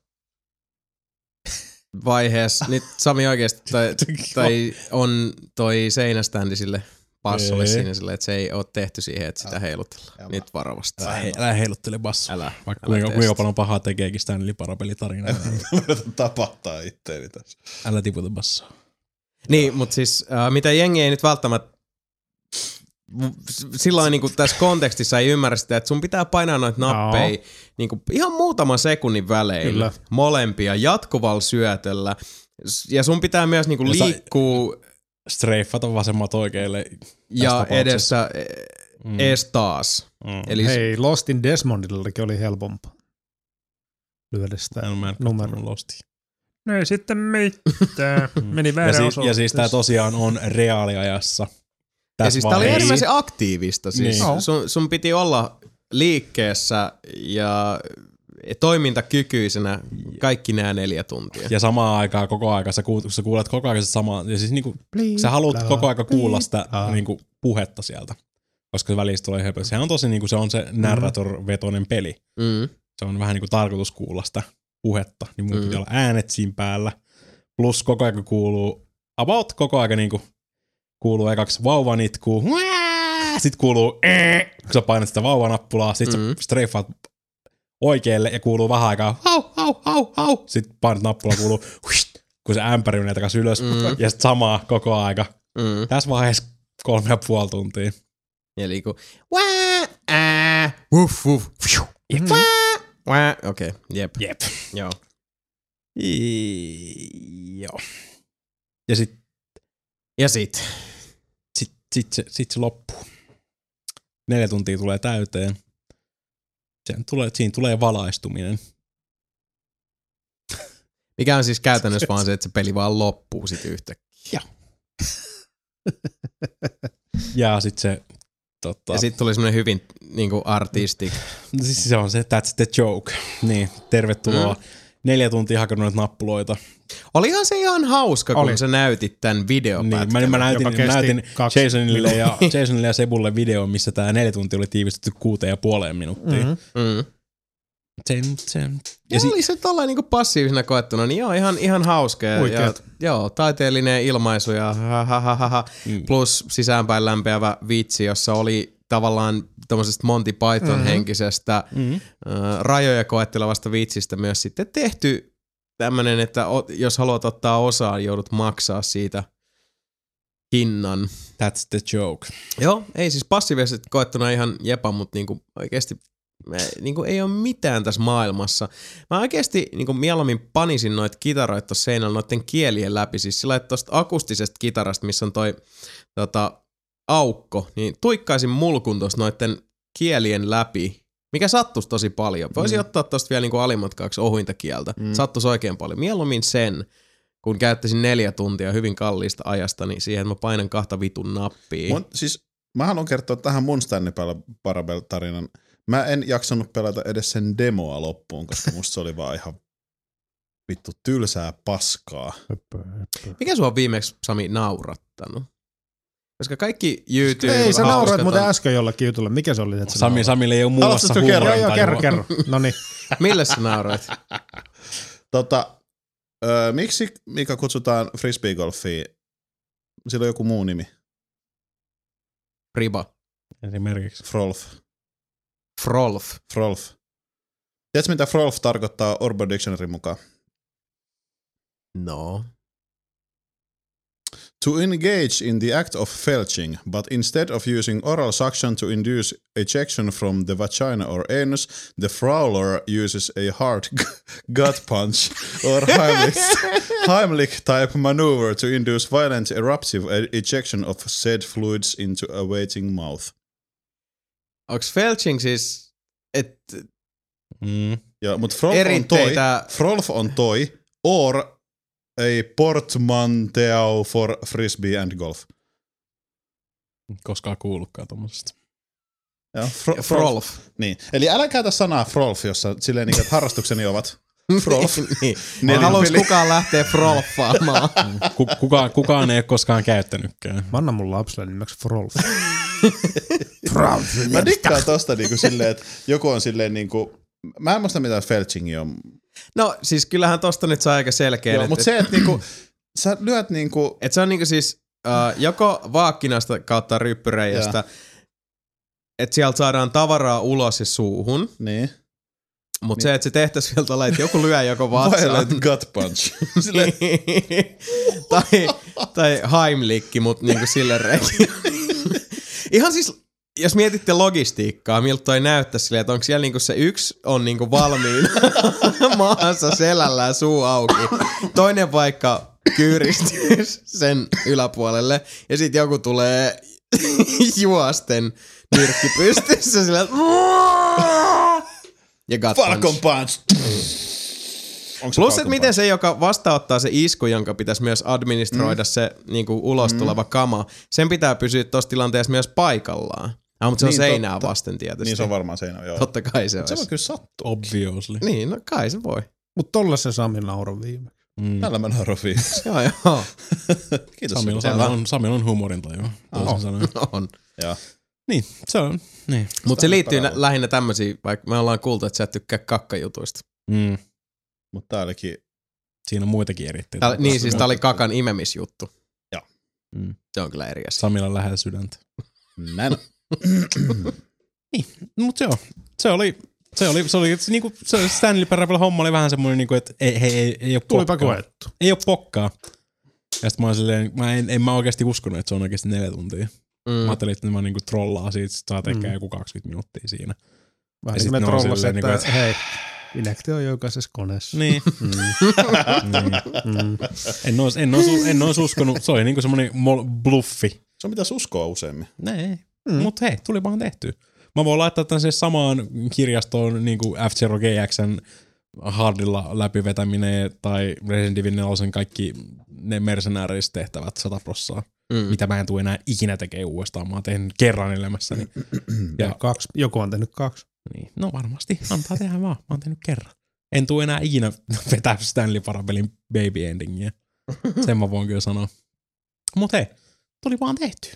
vaiheessa, nyt Sami oikeesti, tai, tai on toi seinäständi sille passolle Ei. siinä sille, että se ei ole tehty siihen, että sitä heilutellaan. Älä. Nyt varovasti. Älä, he, älä heiluttele basso. Älä. Vaikka älä kuinka, kuinka sitä. paljon pahaa tekeekin Stanley Parapelitarina. Mä yritän tapahtaa itteeni tässä. älä tiputa bassoa. Niin, mutta siis äh, mitä jengi ei nyt välttämättä silloin niin tässä kontekstissa ei ymmärrä sitä, että sun pitää painaa noita nappeja niin ihan muutaman sekunnin välein Kyllä. molempia jatkuvalla syötöllä. Ja sun pitää myös niin Ja sa- liikkua Streiffata vasemmat oikealle. ja edessä mm. Mm. ees taas. Mm. Eli Hei, Lostin Desmondillakin oli helpompaa. Lyödä sitä En mä en numero. katsonut Lostia. No ei sitten mitään. Meni Ja väärä siis, ja siis tää tosiaan on reaaliajassa. Ja Tässä siis tää oli äärimmäisen aktiivista. Siis Niin. sun, sun piti olla liikkeessä ja toimintakykyisenä kaikki nämä neljä tuntia. Ja samaan aikaan koko aika sä kuulet, sä kuulet koko ajan samaa, ja siis niinku, Please, sä haluat koko aika kuulla sitä Ah. niinku, puhetta sieltä. Koska se välistä tulee helposti. Sehän on tosi niinku, se on se narrator-vetoinen peli. Mm. Se on vähän niinku tarkoitus kuulla sitä puhetta. Niin mun Mm. pitää olla äänet siinä päällä. Plus koko aika kuuluu, about koko aika niinku, kuuluu ekaksi vauvan itkuu. Sitten kuuluu, "Ee", kun sä painat sitä vauvanappulaa. Sitten Mm. sä streifaat oikealle ja kuuluu vähän aikaa hau, hau, hau, hau. Sitten painat nappulaa kuuluu huist, kun se ämpäri menee takaisin ylös. Mm. Ja sitten samaa koko aika. Mm. Tässä vaiheessa kolme ja puoli tuntia. Eli kun wää, ää, wuff, wuff, fiu, wää, wää. Okei, okay, jep, Jep. joo. I- Joo. Ja sitten Ja sit. sit, sit, se, sit se loppuu. Neljä tuntia tulee täyteen. Sen tulee, siinä tulee valaistuminen. Mikä on siis käytännössä vaan se, että se peli vaan loppuu sit yhtäkkiä. Ja sitten se... Tota, Ja sit tuli semmonen hyvin niinku artistic. No siis se on se that's the joke. Niin, tervetuloa. Mm. Neljä tuntia hakenut nappuloita. Olihan se ihan hauska, kun Oli. sä näytit tän videopätkän. Niin, mä, mä näytin, näytin Jasonille ja, Jasonille ja Sebulle video, missä tää neljä tuntia oli tiivistetty kuuteen ja puoleen minuuttiin. Mhm. Mm-hmm. Mm. Sen. Ja, si- oli se tollain niinku passiivisena koettuna, niin joo, ihan, ihan hauska. Ja, ja, joo, taiteellinen ilmaisu ja ha, ha, ha, ha, ha. Mm. plus sisäänpäin lämpeävä vitsi, jossa oli tavallaan tämmöisestä Monty Python-henkisestä Mm-hmm. äh, rajoja koettelevasta vitsistä myös sitten tehty tämmönen, että o, jos haluat ottaa osaa, joudut maksaa siitä hinnan. That's the joke. Joo, ei siis passiivisesti koettuna ihan jepa, mutta niinku oikeasti me, niinku ei ole mitään tässä maailmassa. Mä oikeasti niinku mieluummin panisin noita kitaroita tuossa seinällä noiden kielien läpi. Siis sillä tosta akustisesta kitarasta, missä on toi tota, aukko, niin tuikkaisin mulkun tuossa noiden kielien läpi, mikä sattus tosi paljon. Voisi mm. ottaa tosta vielä niinku alimmat kaksi ohuinta kieltä. Mm. Sattus oikein paljon. Mieluummin sen, kun käyttäisin neljä tuntia hyvin kalliista ajasta, niin siihen että mä painan kahta vitun nappia. Mun, siis mä haluan kertoa tähän mun Stanley Parable-tarinan. Mä en jaksanut pelata edes sen demoa loppuun, koska musta se oli vaan ihan vittu tylsää paskaa. Mikä sua on viimeksi, Sami, naurattanut? Koska kaikki YouTube... Ei, sä nauroit muuten äsken jollakin jutulla. Mikä se oli? Että Sami? Samille ei ole muassa Haluatko kerran? Joo, joo, kerro, kerro. No niin. Millä sä nauroit? Tota, öö, miksi mikä kutsutaan frisbeegolfiin? Sillä on joku muu nimi. Riba. Esimerkiksi. Frolf. Frolf. Frolf. Tiedätkö mitä Frolf tarkoittaa Urban Dictionary mukaan? No. To engage in the act of felching, but instead of using oral suction to induce ejection from the vagina or anus, the fowler uses a hard gut punch or Heimlich, Heimlich type maneuver to induce violent eruptive ejection of said fluids into a waiting mouth. onks felching siis, et Mm. Joo, mutta Frolf on toi, Eritteitä- Frolf on toi, or a portmanteau for frisbee and golf. Koskaan kuullutkaan tommosesta. Joo, fro, Frolf. Niin. Eli älä käytä sanaa Frolf, jossa silleen niin, että harrastukseni ovat Frolf. niin. Nelinpeli. Haluais kukaan lähteä frolfaamaan. Ku, kuka, kukaan ei ole koskaan käyttänytkään. Mä annan mun lapselle nimeksi Frolf. Mä dikkaan tosta niinku silleen, että joku on silleen niinku, mä en muista mitä felchingi on, No siis kyllähän tosta nyt saa aika selkeä. Joo, mutta se, että niinku, sä lyöt niinku, Et se on niinku siis uh, joko vaakkinasta kautta ryppyreijästä, että sieltä saadaan tavaraa ulos ja suuhun, niin, mutta se, että se tehtäisiin vielä tällä, että joku lyö joko vatsaan. violent gut punch. silleen, tai, tai Heimlikki, mutta niinku sille reikin. Ihan siis, jos mietitte logistiikkaa, miltä toi näyttää silleen, että onko siellä niinku se yksi on niinku valmiina maassa selällään suu auki. Toinen vaikka kyyristyy sen yläpuolelle ja sitten joku tulee juosten nyrkki pystyssä silleen, ja gut Falcon punch. punch. Onko se Plus, että miten se, joka vastaanottaa se isku, jonka pitäisi myös administroida mm. se niin kuin ulos tuleva kama, sen pitää pysyä tuossa tilanteessa myös paikallaan. Ah, mutta se on Niin, seinää totta. vasten tietysti. Niin se on varmaan seinä, joo. Totta kai se Se voi kyllä sattua. Obviously. Niin, no kai se voi. Mut tolla se Sami nauroi viime. Mm. Tällä mä nauroin viimeksi. Joo, joo. Kiitos. Samilla. Samilla, on, Samilla on huumorintaju, toisin sanoen. on. Joo. Niin, se on. Niin. Mutta se liittyy nä- lähinnä tämmöisiin, vaikka me ollaan kuultu, että sä et tykkää kakkajutuista. Mm. Mutta tää olikin, Siinä on muitakin eritteitä. Tää, oli- niin, siis tää oli kakan imemisjuttu. Joo. Mm. Se on kyllä eri asia. Samilla lähellä sydäntä. näin on. Mut joo, se oli, se oli, se oli, se, niinku, se Stanley Parable homma oli vähän semmoinen, niinku, että ei, ei, ei, ei ole Tulipa pokkaa. koettu. Ei ole pokkaa. Ja sit mä, oon silleen, mä en, en mä oikeasti uskonut, että se on oikeasti neljä tuntia. Mm. Mä Mm. ajattelin, että mä niinku trollaa siitä, sit saa tekee Mm. joku 20 minuuttia siinä. Vähän niin me ne on trollas, silleen että, niinku, että- hei, Inekti on jokaisessa koneessa. Niin. Mm. niin. Mm. En ois, en ois, en ois uskonut, se oli niinku semmonen mol- bluffi. Se on mitä uskoa useammin. Nee. Mm. Mm. Mut hei, tuli vaan tehty. Mä voin laittaa tän siihen samaan kirjastoon niin kuin F-Zero GXn hardilla läpivetäminen tai Resident Evil 4 kaikki ne mercenaries tehtävät 100 prossaa, Mm. mitä mä en tule enää ikinä tekee uudestaan. Mä oon tehnyt kerran elämässäni. Ja Ja, kaksi, joku on tehnyt kaksi. niin, no varmasti, antaa tehdä vaan. Mä oon tehnyt kerran. En tule enää ikinä vetää Stanley Parabelin baby endingiä. Sen mä voin kyllä sanoa. Mut hei, tuli vaan tehty.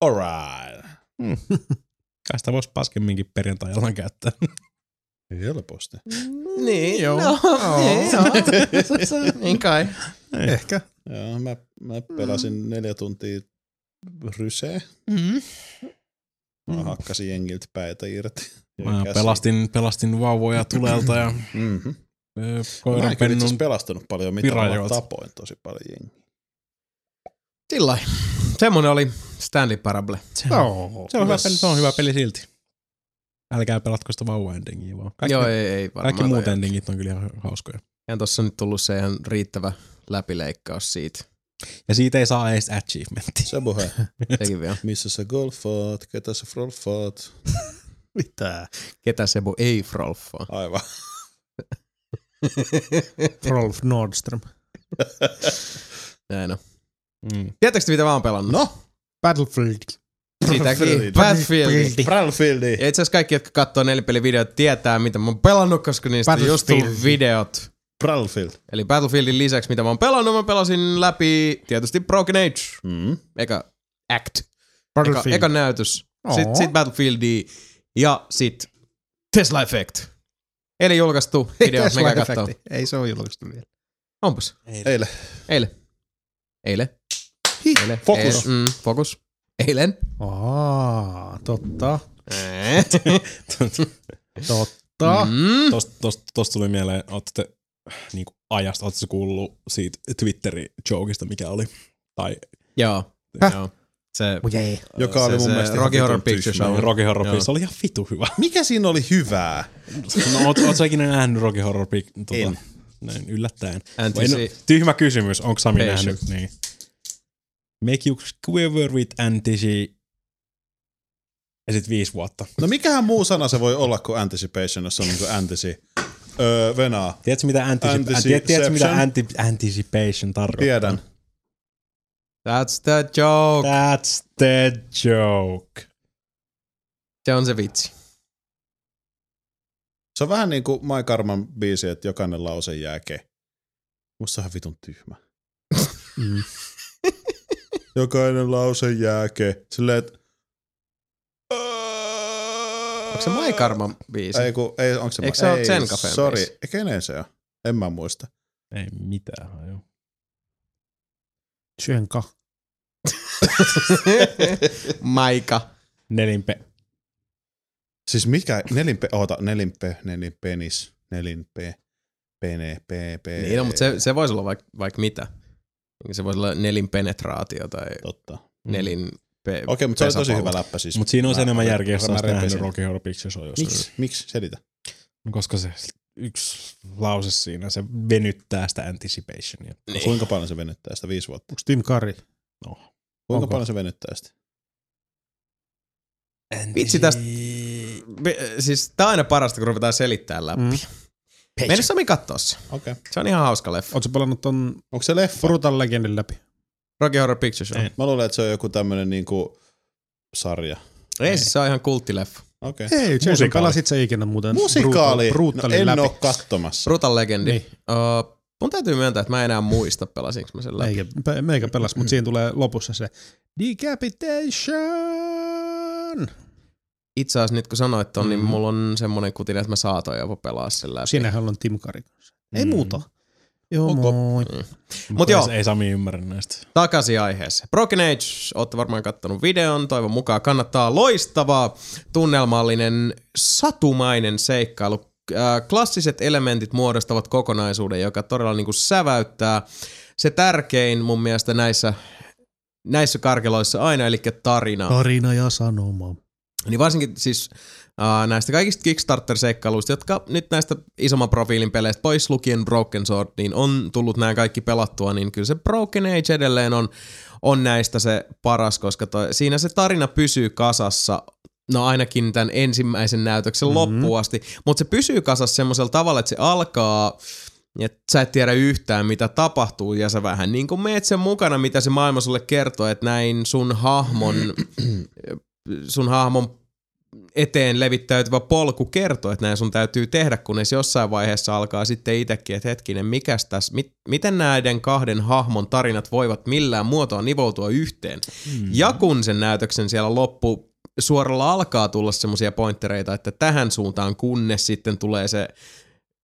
Alright. Kai sitä voisi paskemminkin perjantai käyttää. Helposti. Niin, Joo. No, niin, joo. niin kai. Ehkä. Joo, mä, mä pelasin neljä tuntia rysee. Mm. Mä hakkasin jengiltä päitä irti. Mä käsiä. pelastin, pelastin vauvoja tulelta ja Mhm. ö, Mä en koiranpennun. pelastanut paljon mitään, mä tapoin tosi paljon jengiä. Sillä Semmonen oli Stanley Parable. Se on, Joo. se on hyvä peli, se on hyvä peli silti. Älkää pelatko sitä vauva endingiä vaan. Kaikki, Joo, ei, ei varmaan. kaikki muut endingit on kyllä ihan hauskoja. Ihan tossa nyt tullut se ihan riittävä läpileikkaus siitä. Ja siitä ei saa edes achievementti. Se puhe. Sekin vielä. Missä sä golfaat? Ketä sä frolfaat? Mitä? Ketä Sebu ei frolfaa. Aivan. Rolf Nordström. Näin on. Mm. Tiedättekö mitä mä oon pelannut? No, Battlefield. Sitäkin. Battlefield. Battlefieldi. Ja itse asiassa kaikki, jotka katsoo nelipelivideot, tietää, mitä mä oon pelannut, koska niistä on just tullut Battlefield. videot. Battlefield. Eli Battlefieldin lisäksi, mitä mä oon pelannut, mä pelasin läpi tietysti Broken Age. Mm. Eka act. Eka, Battlefield. eka näytös. Oo. Sitten sit Battlefieldi ja sit Tesla Effect. Eli julkaistu video, kattoo. efekti. Ei se ole julkaistu vielä. Onpas. Eilen. Eilen. Eilen. Eilen. Fokus. Eilen. Mm, fokus. Eilen. Aa, totta. Totta. Mm. Tosta, tosta, tosta tuli mieleen, ootte niin ajasta, ootte kuullut siitä Twitterin jokista, mikä oli? Tai Joo. Häh? Joo. Se, Jee. Joka oli se, mun se mielestä Rocky ihan Horror Picture. Show. Rocky Horror. Picture oli ihan vitu hyvä. Mikä siinä oli hyvää? No, oot, oot sä ikinä nähnyt Rocky Horror Picture? Tuota, En. Näin yllättäen. Anti- Vai no, tyhmä kysymys, onko Sami Patient. nähnyt? Niin. Make you quiver with anti Ja sit viisi vuotta. No mikähän muu sana se voi olla kuin anticipation, jos on niinku antisi. Öö, venaa. Tiedätkö mitä, anticip- Antici- tiedät, tiedätkö, mitä anti- anticipation tarkoittaa? Tiedän. That's the joke. That's the joke. Se on se vitsi. Se on vähän niin kuin My Karman biisi, että jokainen lause jää ke. Musta se on vitun tyhmä. Mm. Jokainen lause jää ke. Silleen, että... Onko se My Karma biisi? Ei, kun, ei, onko se, Eikö se ole ei, Zen Cafeen Sori, biisi? kenen se on? En mä muista. Ei mitään haju. Tsenka. Maika. Nelinpe. Siis mikä, nelinpe, oota, nelinpe, nelinpenis, nelinpe, pene, p, p. Niin, no, mutta se, se voisi olla vaikka vaik mitä. Niin Se voisi olla nelin penetraatio tai Totta. nelin pe- Okei, mutta se oli tosi hyvä läppä siis. Mutta siinä on Mä- enemmän mä- järkeä, jos oot nähnyt. Rocky Horror Picture Show. Miksi? Miksi? Selitä. No, Koska se yksi lause siinä, se venyttää sitä anticipationia. Niin. Kuinka paljon se venyttää sitä viisi vuotta? Onko Tim Curry? No. Kuinka Onko? paljon se venyttää sitä? Vitsi tästä. Siis tää on aina parasta, kun ruvetaan selittää läpi. Mm. Mm. Mennä Sami kattoo se. Okei. Okay. Se on ihan hauska leffa. Oletko pelannut ton Onko se leffa? Brutal Legendin läpi? Rocky Horror Picture Show. Ei. Ei, Mä luulen, että se on joku tämmönen niinku sarja. Ei. siis se on ihan kulttileffa. Okei. Okay. Ei, Jason, Musikaali. pelasit sä ikinä muuten Musikaali. Brutal, No, en läpi? oo kattomassa. Brutal Legendi. Niin. Uh, mun täytyy myöntää, että mä en enää muista, pelasinko mä sen läpi. Meikä, meikä pelas, mutta siinä tulee lopussa se Decapitation! Itse asiassa nyt kun sanoit ton, niin Mm. mulla on semmonen kutina, että mä saatoin jopa pelaa sen läpi. Siinähän on Tim kanssa. Ei Mm. muuta. Joo, Onko? moi. Mut joo. Ei Sami ymmärrä näistä. Takaisin aiheeseen. Broken Age, ootte varmaan kattonut videon, toivon mukaan kannattaa loistava, tunnelmallinen, satumainen seikkailu. Äh, klassiset elementit muodostavat kokonaisuuden, joka todella niinku säväyttää. Se tärkein mun mielestä näissä, näissä karkeloissa aina, eli tarina. Tarina ja sanoma. Niin varsinkin siis uh, näistä kaikista Kickstarter-seikkailuista, jotka nyt näistä isomman profiilin peleistä pois lukien Broken Sword, niin on tullut nämä kaikki pelattua, niin kyllä se Broken Age edelleen on, on näistä se paras, koska toi, siinä se tarina pysyy kasassa No ainakin tämän ensimmäisen näytöksen Mhm. mm-hmm. loppuun asti, mutta se pysyy kasassa semmoisella tavalla, että se alkaa että sä et tiedä yhtään mitä tapahtuu ja sä vähän niin kuin meet sen mukana, mitä se maailma sulle kertoo, että näin sun hahmon, sun hahmon eteen levittäytyvä polku kertoo, että näin sun täytyy tehdä, kunnes jossain vaiheessa alkaa sitten itsekin, että hetkinen, mikäs tässä, mit, miten näiden kahden hahmon tarinat voivat millään muotoa nivoutua yhteen. Mm. Ja kun sen näytöksen siellä loppu suoralla alkaa tulla semmoisia pointtereita, että tähän suuntaan, kunnes sitten tulee se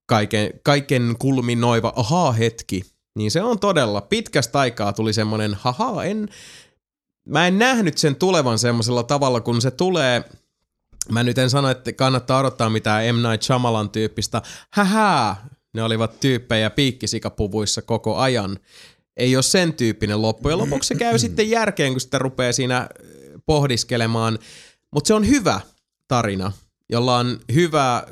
kaiken, kaiken kulminoiva ahaa-hetki, niin se on todella, pitkästä aikaa tuli semmoinen, haha, en, mä en nähnyt sen tulevan semmoisella tavalla, kun se tulee, mä nyt en sano, että kannattaa odottaa mitään M. Night Shyamalan tyyppistä, hähää, ne olivat tyyppejä piikkisikapuvuissa koko ajan. Ei ole sen tyyppinen loppu, ja lopuksi se käy sitten järkeen, kun sitä rupeaa siinä pohdiskelemaan, mutta se on hyvä tarina, jolla on hyvä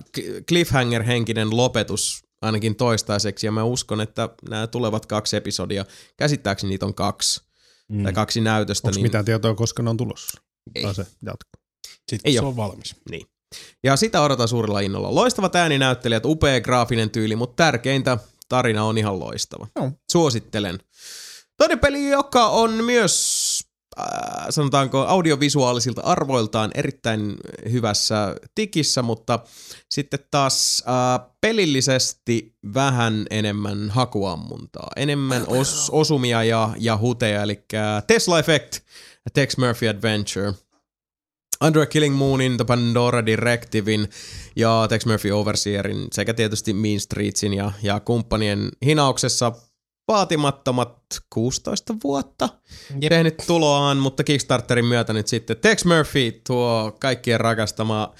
cliffhanger-henkinen lopetus ainakin toistaiseksi, ja mä uskon, että nämä tulevat kaksi episodia, käsittääkseni niitä on kaksi, mm. tai kaksi näytöstä. Onko niin, mitään tietoa, koska ne on tulossa? Ei. Tai se jatko. Sitten Ei se oo. on valmis. Niin. Ja sitä odotan suurella innolla. Loistavat ääninäyttelijät, upea graafinen tyyli, mutta tärkeintä, tarina on ihan loistava. Joo. Suosittelen. Toinen peli, joka on myös, äh, sanotaanko, audiovisuaalisilta arvoiltaan erittäin hyvässä tikissä, mutta sitten taas äh, pelillisesti vähän enemmän hakuammuntaa. Enemmän os, osumia ja, ja huteja, eli Tesla Effect, Tex Murphy Adventure. Under a Killing Moonin, The Pandora Directivin ja Tex Murphy Overseerin sekä tietysti Mean Streetsin ja, ja kumppanien hinauksessa vaatimattomat 16 vuotta Jep. tehnyt tuloaan, mutta Kickstarterin myötä nyt sitten Tex Murphy, tuo kaikkien rakastama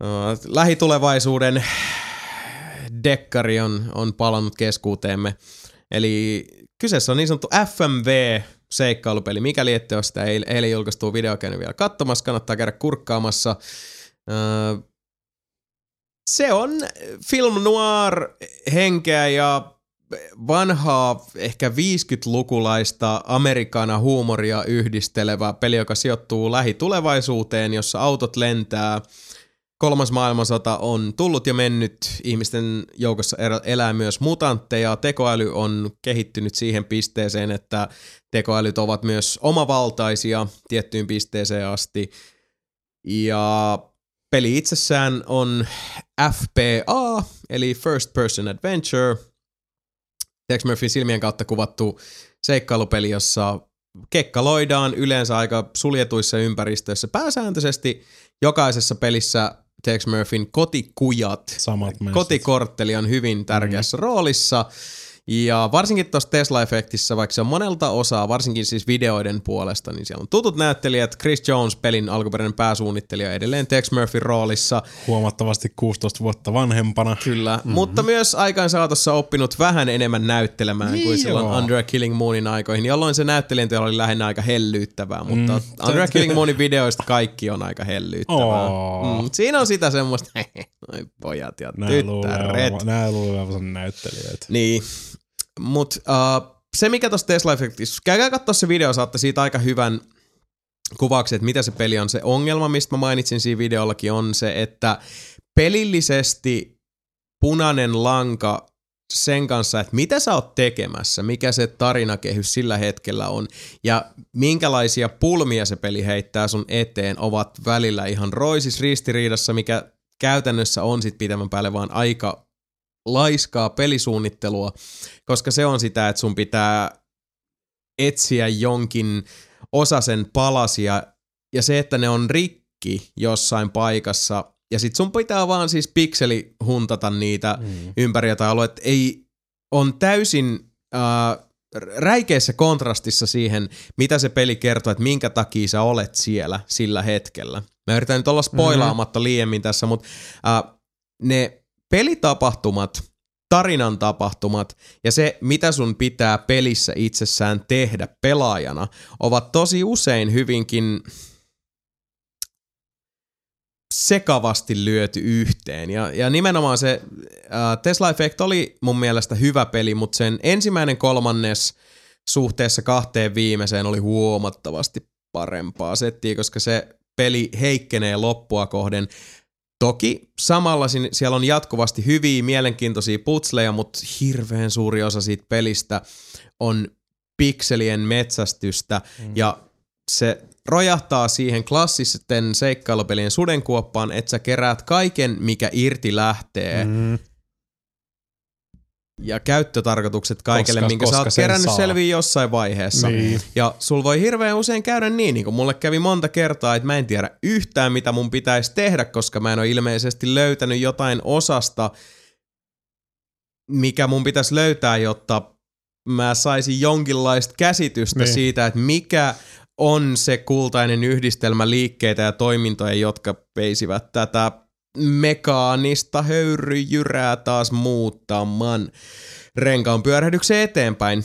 uh, lähitulevaisuuden dekkari on, on palannut keskuuteemme. Eli kyseessä on niin sanottu FMV seikkailupeli. Mikäli ette ole sitä eil- eilen julkaistua video käynyt vielä katsomassa, kannattaa käydä kurkkaamassa. Öö, se on film noir henkeä ja vanhaa, ehkä 50-lukulaista amerikana huumoria yhdistelevä peli, joka sijoittuu lähitulevaisuuteen, jossa autot lentää. Kolmas maailmansota on tullut ja mennyt. Ihmisten joukossa elää myös mutantteja. Tekoäly on kehittynyt siihen pisteeseen, että tekoälyt ovat myös omavaltaisia tiettyyn pisteeseen asti. Ja peli itsessään on FPA, eli First Person Adventure. Tex Murphyn silmien kautta kuvattu seikkailupeli, jossa kekkaloidaan yleensä aika suljetuissa ympäristöissä. Pääsääntöisesti jokaisessa pelissä Tex Murphyn kotikujat, Samat kotikortteli on hyvin tärkeässä mm. roolissa. Ja varsinkin tuossa Tesla-efektissä, vaikka se on monelta osaa, varsinkin siis videoiden puolesta, niin siellä on tutut näyttelijät. Chris Jones, pelin alkuperäinen pääsuunnittelija, edelleen Tex Murphy roolissa. Huomattavasti 16 vuotta vanhempana. Kyllä, mm-hmm. mutta myös aikaan saatossa oppinut vähän enemmän näyttelemään niin kuin silloin joo. Under Killing Moonin aikoihin, jolloin se näyttelijäntyö oli lähinnä aika hellyyttävää, mutta mm. Under a Killing Moonin videoista kaikki on aika hellyyttävää. Oo. Mm, siinä on sitä semmoista, noi pojat ja Nää tyttäret. luulee, nää luulee näyttelijöitä. Niin, mutta uh, se mikä tuossa Tesla Effectissä, käykää katsoa se video, saatte siitä aika hyvän kuvauksen, että mitä se peli on. Se ongelma, mistä mä mainitsin siinä videollakin, on se, että pelillisesti punainen lanka sen kanssa, että mitä sä oot tekemässä, mikä se tarinakehys sillä hetkellä on ja minkälaisia pulmia se peli heittää sun eteen, ovat välillä ihan roisis ristiriidassa, mikä käytännössä on sit pitemmän päälle vaan aika laiskaa pelisuunnittelua, koska se on sitä, että sun pitää etsiä jonkin osasen palasia ja se, että ne on rikki jossain paikassa ja sit sun pitää vaan siis pikseli huntata niitä mm. ympäri jotain aluetta. Ei, on täysin äh, räikeässä kontrastissa siihen, mitä se peli kertoo, että minkä takia sä olet siellä sillä hetkellä. Mä yritän nyt olla spoilaamatta liiemmin tässä, mutta äh, ne pelitapahtumat, tarinan tapahtumat ja se, mitä sun pitää pelissä itsessään tehdä pelaajana, ovat tosi usein hyvinkin sekavasti lyöty yhteen. Ja, ja nimenomaan se äh, Tesla Effect oli mun mielestä hyvä peli, mutta sen ensimmäinen kolmannes suhteessa kahteen viimeiseen oli huomattavasti parempaa settiä, koska se peli heikkenee loppua kohden. Toki samalla siellä on jatkuvasti hyviä, mielenkiintoisia putsleja, mutta hirveän suuri osa siitä pelistä on pikselien metsästystä mm. ja se rojahtaa siihen klassisten seikkailupelien sudenkuoppaan, että sä keräät kaiken, mikä irti lähtee. Mm. Ja käyttötarkoitukset kaikelle, Koska- minkä sä koska oot sen kerännyt saa. selviä jossain vaiheessa. Niin. Ja sul voi hirveän usein käydä niin, niin kuin mulle kävi monta kertaa, että mä en tiedä yhtään, mitä mun pitäisi tehdä, koska mä en ole ilmeisesti löytänyt jotain osasta, mikä mun pitäisi löytää, jotta mä saisin jonkinlaista käsitystä Niin. siitä, että mikä on se kultainen yhdistelmä liikkeitä ja toimintoja, jotka veisivät tätä mekaanista höyryjyrää taas muuttamaan renkaan pyörähdyksen eteenpäin.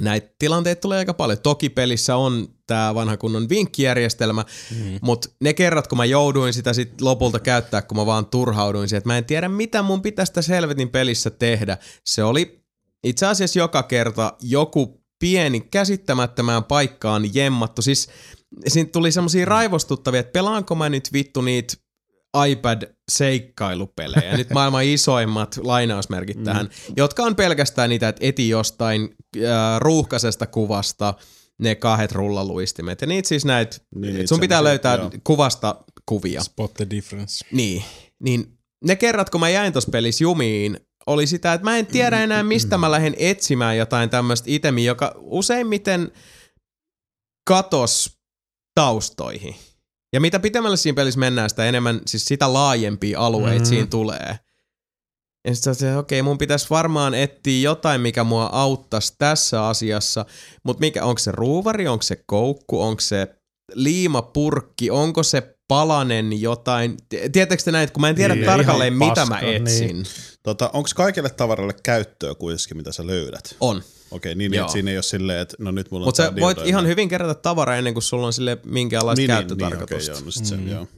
Näitä tilanteita tulee aika paljon. Toki pelissä on tämä vanha kunnon vinkkijärjestelmä, mm. mutta ne kerrat, kun mä jouduin sitä sit lopulta käyttää, kun mä vaan turhauduin siihen, että mä en tiedä, mitä mun pitäisi tässä helvetin pelissä tehdä. Se oli itse asiassa joka kerta joku pieni käsittämättömään paikkaan jemmattu. Siis siinä tuli semmosia raivostuttavia, että pelaanko mä nyt vittu niitä iPad-seikkailupelejä, nyt maailman isoimmat lainausmerkit mm. tähän, jotka on pelkästään niitä, että eti jostain äh, ruuhkaisesta kuvasta ne kahdet rullaluistimet. Ja niitä siis näitä, Niin, sun pitää löytää joo. kuvasta kuvia. Spot the difference. Niin, niin ne kerrat, kun mä jäin tuossa pelissä jumiin, oli sitä, että mä en tiedä enää, mistä mä lähden etsimään jotain tämmöistä itemiä, joka useimmiten katos taustoihin. Ja mitä pitemmälle siinä pelissä mennään, sitä enemmän, siis sitä laajempia alueita mm. siinä tulee. Ja sitten se, okei, mun pitäisi varmaan etsiä jotain, mikä mua auttaisi tässä asiassa. Mutta mikä, onko se ruuvari, onko se koukku, onko se liimapurkki, onko se palanen jotain. Tiedättekö te näin, että kun mä en tiedä Niin, tarkalleen, mitä paska, mä etsin. niin. Tota, Onko kaikille tavaralle käyttöä kuitenkin, mitä sä löydät? On. Okei, niin, että siinä ei ole silleen, että no nyt mulla on Mutta voit dildo ja ihan hyvin kerätä tavaraa ennen kuin sulla on sille minkäänlaista niin, käyttötarkoitusta. Niin, niin, okei, joo, no sit se, Mm. joo.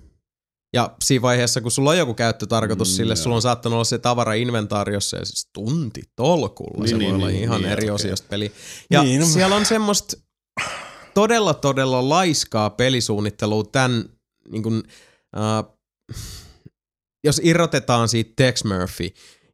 Ja siinä vaiheessa, kun sulla on joku käyttötarkoitus Mm, sille, joo. sulla on saattanut olla se tavara inventaariossa ja siis tunti tolkulla. Niin, se niin, voi olla niin, ihan niin, eri okei. osiosta peli. Ja Niin, no- siellä on semmoista todella, todella laiskaa pelisuunnittelua tämän, niin kuin, äh, jos irrotetaan siitä Tex Murphy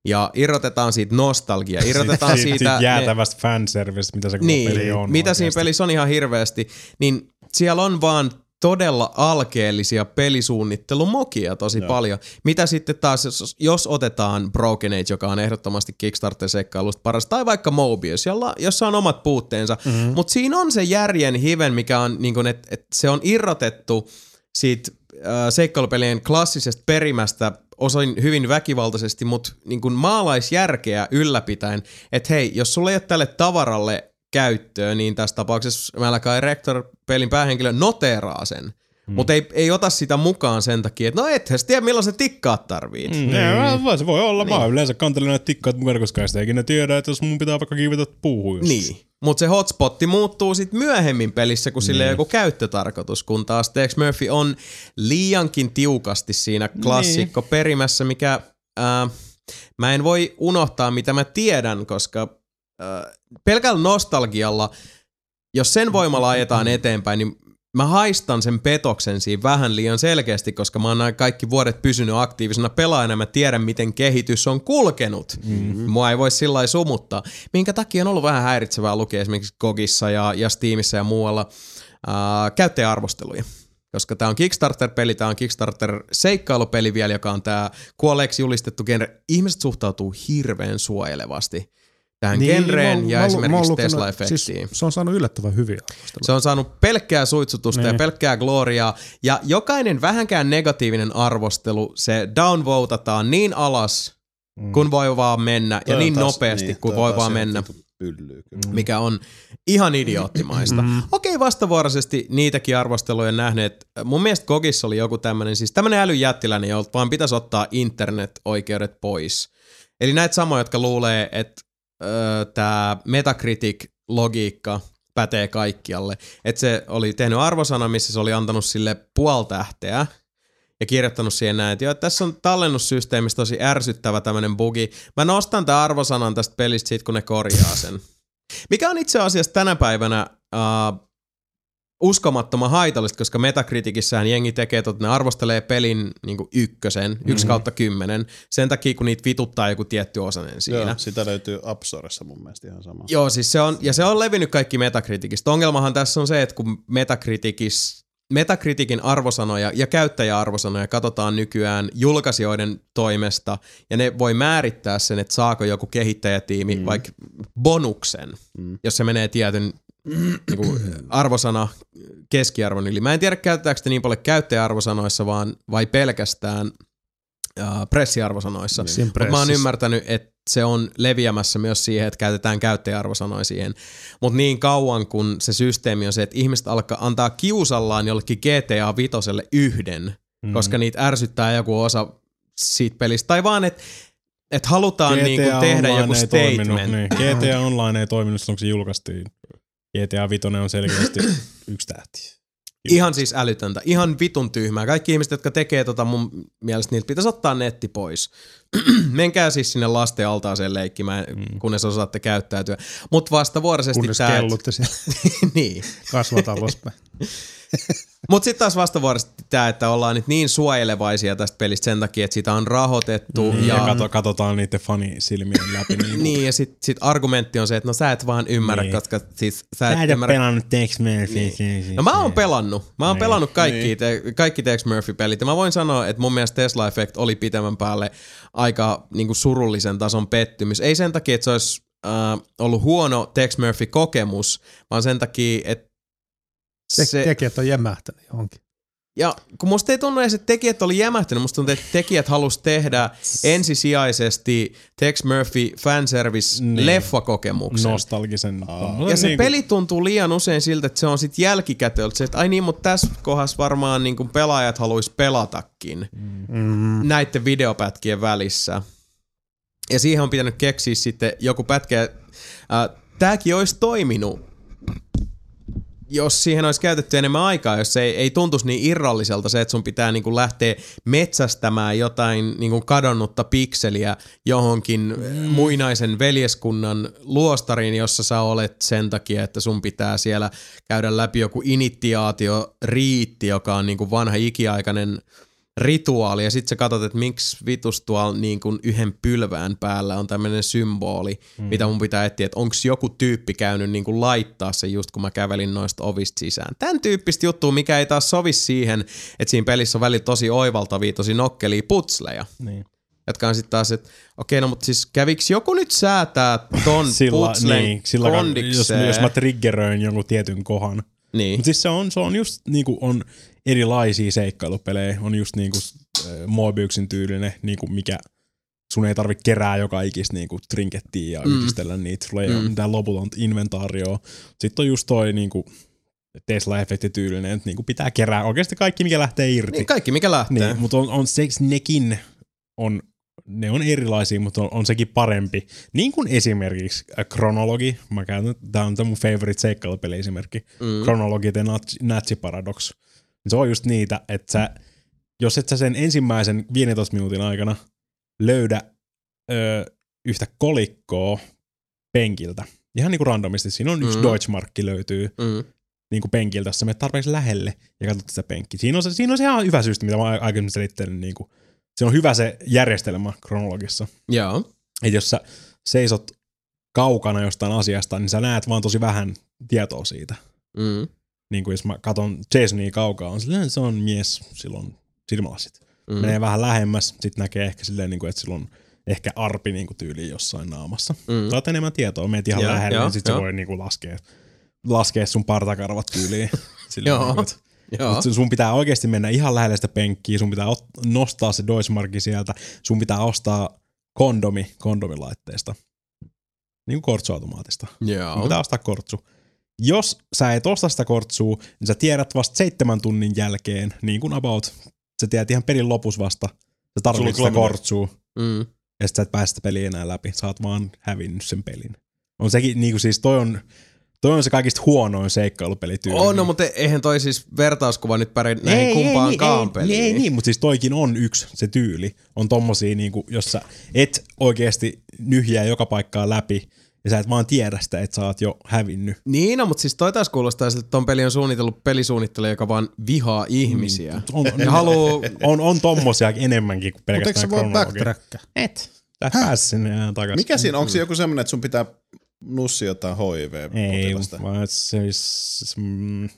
ja irrotetaan siitä nostalgia, irrotetaan siitä, siitä, siitä ne- jäätävästä fanservice, mitä se koko niin, peli on. mitä siinä oikeasti. pelissä on ihan hirveästi, niin siellä on vaan todella alkeellisia pelisuunnittelumokia tosi Joo. paljon. Mitä sitten taas, jos, jos otetaan Broken Age, joka on ehdottomasti Kickstarter-seikkailusta paras, tai vaikka Mobius, jolla, jossa on omat puutteensa, Mhm. mm-hmm. mutta siinä on se järjen hiven, mikä on, niin kuin, että, että se on irrotettu siitä äh, seikkailupelien klassisesta perimästä osin hyvin väkivaltaisesti, mutta niin kuin maalaisjärkeä ylläpitäen, että hei, jos sulla ei ole tälle tavaralle käyttöä, niin tässä tapauksessa Malakai Rector-pelin päähenkilö noteraa sen, mm. mutta ei, ei ota sitä mukaan sen takia, että no ethän tiedä milloin se tikkaat tarvit. Mm, niin. voi, se voi olla. Niin. Mä yleensä kantelen näitä tikkaat mukana, koska ei sitä ikinä tiedä, että jos mun pitää vaikka kiivetä puuhun just. Niin. Mutta se hotspotti muuttuu sitten myöhemmin pelissä, kun sille on joku käyttötarkoitus, kun taas Tex Murphy on liiankin tiukasti siinä klassikko perimässä, mikä ää, mä en voi unohtaa, mitä mä tiedän, koska ää, pelkällä nostalgialla, jos sen voimalla ajetaan eteenpäin, niin mä haistan sen petoksen siinä vähän liian selkeästi, koska mä oon nämä kaikki vuodet pysynyt aktiivisena pelaajana, mä tiedän, miten kehitys on kulkenut. Mm-hmm. Mua ei voi sillä lailla sumuttaa. Minkä takia on ollut vähän häiritsevää lukea esimerkiksi Gogissa ja, ja Steamissa ja muualla ää, käyttäjäarvosteluja. Koska tämä on Kickstarter-peli, tämä on Kickstarter-seikkailupeli vielä, joka on tämä kuolleeksi julistettu genre. Ihmiset suhtautuu hirveän suojelevasti tähän niin, genreen ja mä oon- mä esimerkiksi Tesla-efektiin. Siis se on saanut yllättävän hyviä arvosteluja. Se on saanut pelkkää suitsutusta niin. ja pelkkää gloriaa. Ja jokainen vähänkään negatiivinen arvostelu, se downvotataan niin alas, mm. kun voi vaan mennä. Ja Toi on niin taas- nopeasti, niin, kun voi vaan mennä. Pyllyy kyllä. Mikä on ihan idioottimaista. Mm. Okei, vastavuoroisesti niitäkin arvosteluja nähneet. Mun mielestä Gogissa oli joku tämmönen, siis tämmönen älyjättiläinen, jolta vaan pitäisi ottaa internet-oikeudet pois. Eli näitä samoja, jotka luulee, että tämä Metacritic-logiikka pätee kaikkialle. Että se oli tehnyt arvosana, missä se oli antanut sille puoli tähteä ja kirjoittanut siihen näin, että joo, tässä on tallennussysteemissä tosi ärsyttävä tämmönen bugi. Mä nostan tämän arvosanan tästä pelistä sit, kun ne korjaa sen. Mikä on itse asiassa tänä päivänä uh, uskomattoman haitallista, koska Metacriticissähän jengi tekee, että ne arvostelee pelin niin ykkösen, yksi kautta kymmenen, sen takia kun niitä vituttaa joku tietty osanen siinä. Joo, sitä löytyy App Storessa mun mielestä ihan sama. Joo, siis se on, ja se on levinnyt kaikki Metacriticista. Ongelmahan tässä on se, että kun Metacriticin arvosanoja ja käyttäjäarvosanoja katsotaan nykyään julkaisijoiden toimesta, ja ne voi määrittää sen, että saako joku kehittäjätiimi mm. vaikka bonuksen, mm. jos se menee tietyn niin kuin, arvosana keskiarvon yli. Mä en tiedä, käytetäänkö sitä niin paljon käyttäjäarvosanoissa vaan, vai pelkästään äh, pressiarvosanoissa. Siinä Mutta mä oon ymmärtänyt, että se on leviämässä myös siihen, että käytetään käyttäjäarvosanoja siihen. Mutta niin kauan kun se systeemi on se, että ihmiset alkaa antaa kiusallaan jollekin GTA Vitoselle yhden, mm. koska niitä ärsyttää joku osa siitä pelistä. Tai vaan, että et halutaan niinku tehdä joku ei toiminut, statement. Niin. GTA Online ei toiminut silloin, kun se julkaistiin. GTA 5 on selkeästi yksi tähti. Ihan siis älytöntä. Ihan vitun tyhmää. Kaikki ihmiset, jotka tekee tota mun mielestä, niiltä pitäisi ottaa netti pois. Menkää siis sinne lasten altaaseen leikkimään, mm. kunnes osaatte käyttäytyä. Mutta vastavuoroisesti Kunnes tää... kellutte siellä niin. kasvat alaspäin. Mutta sitten taas vastavuoroisesti tämä, että ollaan nyt niin suojelevaisia tästä pelistä sen takia, että sitä on rahoitettu. Niin, ja, ja, kato, katsotaan niiden fanisilmien läpi. Niin, niin, ja sitten sit argumentti on se, että no sä et vaan ymmärrä, Niin. koska siis sä Sä et et ymmärrä pelannut Tex Murphy. No mä oon pelannut. Mä oon Niin. pelannut kaikki, te, kaikki Tex Murphy-pelit. Ja mä voin sanoa, että mun mielestä Tesla Effect oli pitemmän päälle aika niin kuin surullisen tason pettymys. Ei sen takia, että se olisi äh, ollut huono Tex Murphy-kokemus, vaan sen takia, että Te- se, tekijät on jämähtänyt johonkin. ja kun musta ei tunnu edes, että tekijät oli jämähtänyt, musta tuntuu, että tekijät halus tehdä ensisijaisesti Tex Murphy fanservice Niin. leffakokemuksen. Nostalgisen. Ja se niin peli tuntuu liian usein siltä, että se on sit jälkikäteen, ollut se, että ai niin, mutta tässä kohdassa varmaan niin pelaajat haluaisi pelatakin Mm. näiden videopätkien välissä. Ja siihen on pitänyt keksiä sitten joku pätkä. Äh, tääkin olisi toiminut, jos siihen olisi käytetty enemmän aikaa, jos se ei, ei tuntuisi niin irralliselta se, että sun pitää niin kuin lähteä metsästämään jotain niin kuin kadonnutta pikseliä johonkin mm. muinaisen veljeskunnan luostariin, jossa sä olet sen takia, että sun pitää siellä käydä läpi joku initiaatio riitti, joka on niin kuin vanha ikiaikainen rituaali ja sitten sä katsot, että miksi vitus tuolla niin kuin yhden pylvään päällä on tämmöinen symboli, mm. mitä mun pitää etsiä, että onko joku tyyppi käynyt niin kuin laittaa se just kun mä kävelin noista ovista sisään. Tän tyyppistä juttua, mikä ei taas sovi siihen, että siinä pelissä on välillä tosi oivaltavia, tosi nokkelia putsleja. Niin. Jotka on sitten taas, että okei, no mutta siis käviks joku nyt säätää ton Sillä, putslen niin, sillä jos, kondikseen? jos mä triggeröin jonkun tietyn kohan. Niin. Mutta siis se on, se on just niinku on erilaisia seikkailupelejä. On just niinku äh, Moebiusin tyylinen, niinku mikä sun ei tarvitse kerää joka ikistä niinku trinkettiä ja Mm. yhdistellä niitä. Sulla ei mm. ole mitään loputonta inventaarioa. Sitten on just toi niinku Tesla-efekti tyylinen, että niinku pitää kerää oikeasti kaikki, mikä lähtee irti. niin, kaikki mikä lähtee. Niin, mutta on, on se, nekin on, ne on erilaisia, mutta on, on sekin parempi. Niin kuin esimerkiksi äh, kronologi, mä käytän, tää on mun favorite seikkailupeli esimerkki, Mm. kronologi ja Natsi Paradox. Se on just niitä, että sä, jos et sä sen ensimmäisen 15 minuutin aikana löydä ö, yhtä kolikkoa penkiltä, ihan niin kuin randomisti, siinä on yksi Mm. Deutschmarkki löytyy, Mm. niin kuin penkiltä, jos sä menet tarpeeksi lähelle ja katsot sitä penkkiä. Siinä on se, siinä on se ihan hyvä syystä, mitä mä aikaisemmin selittelin. Niin kuin, se on hyvä se järjestelmä kronologissa. Joo. Että jos sä seisot kaukana jostain asiasta, niin sä näet vaan tosi vähän tietoa siitä. Mm. Niin kuin jos mä katson Jasonia kaukaa, on silleen, se on mies, silloin silmälasit. Mm. Menee vähän lähemmäs, sit näkee ehkä silleen, niin kuin, että sillä on ehkä arpi niin kuin tyyliin jossain naamassa. Mm. Saat enemmän tietoa, meet ihan lähelle, niin sit se joo. voi niin kuin laskea, laskea sun partakarvat tyyliin. Silleen, Joo. niin kuin, Joo. Mut sun pitää oikeasti mennä ihan lähelle sitä penkkiä, sun pitää ot- nostaa se Deutschmarki sieltä, sun pitää ostaa kondomi kondomilaitteesta. Niin kuin kortsuautomaatista. Sun Joo. pitää ostaa kortsu. Jos sä et osta sitä kortsua, niin sä tiedät vasta seitsemän tunnin jälkeen, niin kuin about, sä tiedät ihan pelin lopussa vasta, sä tarvitset sitä kortsua, Mm. ja sit sä et pääse sitä peliä enää läpi. Sä oot vaan hävinnyt sen pelin. On sekin, niin kuin siis toi on, toi on se kaikista huonoin seikkailupelityyli. On, no, mutta eihän toi siis vertauskuva nyt päri näihin kumpaankaan ei, peliin. Ei, niin, mutta siis toikin on yksi se tyyli. On tommosia, niinku, jos sä et oikeasti nyhjää joka paikkaa läpi, ja sä et vaan tiedä sitä, että sä oot jo hävinnyt. Niin, no, mutta siis toi taas kuulostaa siltä, että ton peli on suunnitellut pelisuunnittelija, joka vaan vihaa ihmisiä. On, Ja haluu... on, on tommosia enemmänkin kuin Mutta eikö pelkästään se voi backtrackia? Et. Sä et pääse sinne takaisin. Mikä siinä, onko se joku semmoinen, että sun pitää nussi jotain hiv Ei, vaan se olisi... Mm,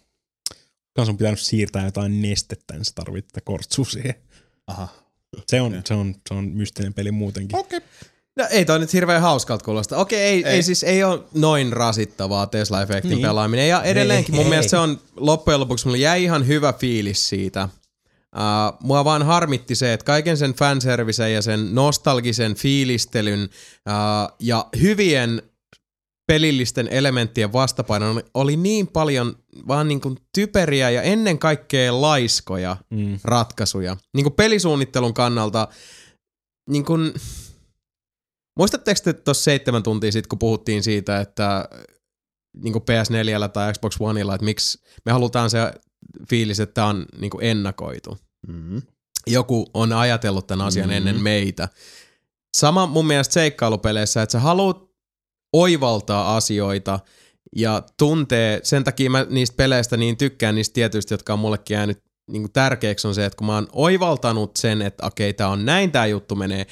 kans on pitänyt siirtää jotain nestettä, niin sä tarvitset tätä kortsua siihen. Aha. Se on, se on, se on mystinen peli muutenkin. Okei. No ei toi nyt hirveän hauskalta kuulosta. Okei, ei, ei. Ei. ei siis ei ole noin rasittavaa Tesla-efektin niin. Niin. pelaaminen. Ja edelleenkin Ei, mun ei, mielestä se on loppujen lopuksi, mulle jäi ihan hyvä fiilis siitä. Uh, mua vaan harmitti se, että kaiken sen fanservisen ja sen nostalgisen fiilistelyn uh, ja hyvien pelillisten elementtien vastapaino oli niin paljon vaan niin kuin typeriä ja ennen kaikkea laiskoja Mm. ratkaisuja. Niin kuin pelisuunnittelun kannalta, niin kuin, muistatteko te tuossa seitsemän tuntia sitten, kun puhuttiin siitä, että niin kuin PS4 tai Xbox Oneilla, että miksi me halutaan se fiilis, että tämä on niin kuin ennakoitu. Mm-hmm. Joku on ajatellut tämän asian Mhm. ennen meitä. Sama mun mielestä seikkailupeleissä, että sä haluat oivaltaa asioita ja tuntee, sen takia mä niistä peleistä niin tykkään niistä tietyistä, jotka on mullekin jäänyt niin tärkeäksi on se, että kun mä oon oivaltanut sen, että okei, tää on näin tää juttu menee,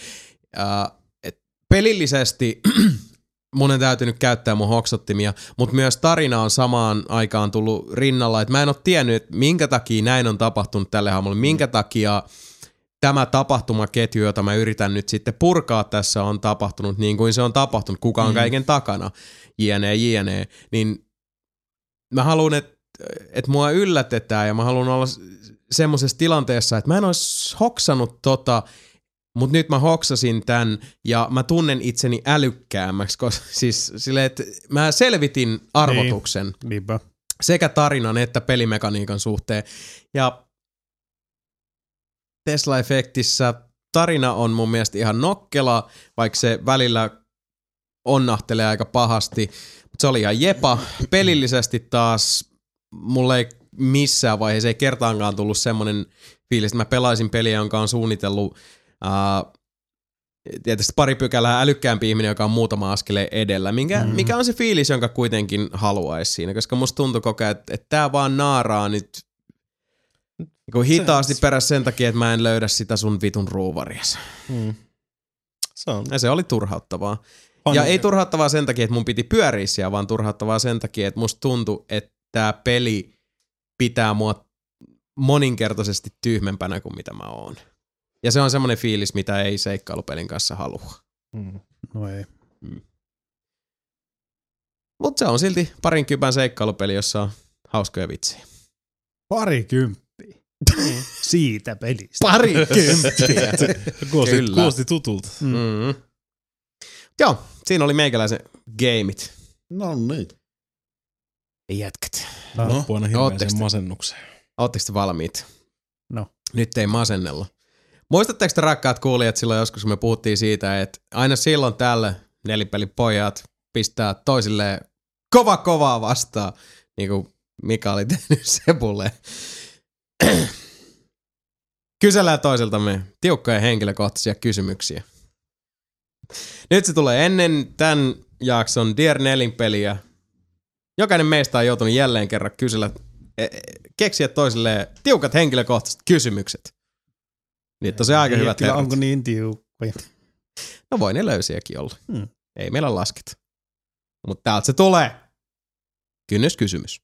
ää, et pelillisesti mun on täytynyt käyttää mun hoksottimia, mutta myös tarina on samaan aikaan tullut rinnalla, että mä en ole tiennyt, että minkä takia näin on tapahtunut tälle hahmolle, minkä takia tämä tapahtumaketju, jota mä yritän nyt sitten purkaa tässä on tapahtunut niin kuin se on tapahtunut, kuka on Mm. kaiken takana, jne, jne, niin mä haluan, että et mua yllätetään ja mä haluan olla semmoisessa tilanteessa, että mä en olisi hoksannut tota, mutta nyt mä hoksasin tämän ja mä tunnen itseni älykkäämmäksi, koska siis silleen, että mä selvitin arvotuksen Niinpä. sekä tarinan että pelimekaniikan suhteen. Ja Tesla-efektissä tarina on mun mielestä ihan nokkela, vaikka se välillä onnahtelee aika pahasti. Mutta se oli ihan jepa. Pelillisesti taas mulle ei missään vaiheessa ei kertaankaan tullut semmoinen fiilis, että mä pelaisin peliä, jonka on suunnitellut uh, tietysti pari pykälää älykkäämpi ihminen, joka on muutama askeleen edellä. Minkä, mm. Mikä on se fiilis, jonka kuitenkin haluaisi siinä? Koska musta tuntui koko ajan, että, että tää vaan naaraa nyt niin hitaasti perässä sen takia, että mä en löydä sitä sun vitun ruuvarias. Mm. Se on. Ja se oli turhauttavaa. On. Ja ei turhauttavaa sen takia, että mun piti pyöriä siellä, vaan turhauttavaa sen takia, että musta tuntui, että tämä peli pitää mua moninkertaisesti tyhmempänä kuin mitä mä oon. Ja se on semmoinen fiilis, mitä ei seikkailupelin kanssa halua. Mm. No ei. Mutta se on silti parin kybän seikkailupeli, jossa on hauskoja vitsejä. Pari kymppiä. Siitä pelistä. Pari kymppiä. Kyllä. kuulosti tutulta. mm. Joo, siinä oli meikäläisen gameit. No niin. Jätkät. No. Aina Ootteko hirveäseen te- masennukseen. Oletteko te valmiit? No. Nyt ei masennella. Muistatteko te rakkaat kuulijat silloin joskus, kun me puhuttiin siitä, että aina silloin tällä nelipelipojat pistää toisille kova kovaa vastaan, niin kuin Mika oli tehnyt Sepulle. Kysellään toisiltamme tiukkoja henkilökohtaisia kysymyksiä. Nyt se tulee ennen tämän jakson Dear Nellin peliä. Jokainen meistä on joutunut jälleen kerran kysellä, e- e- keksiä toisilleen tiukat henkilökohtaiset kysymykset. Nyt on se aika hyvät Kyllä, herrat. onko niin tiukkoja? No voi ne löysiäkin olla. Hmm. Ei meillä lasket. Mutta täältä se tulee. Kynnyskysymys.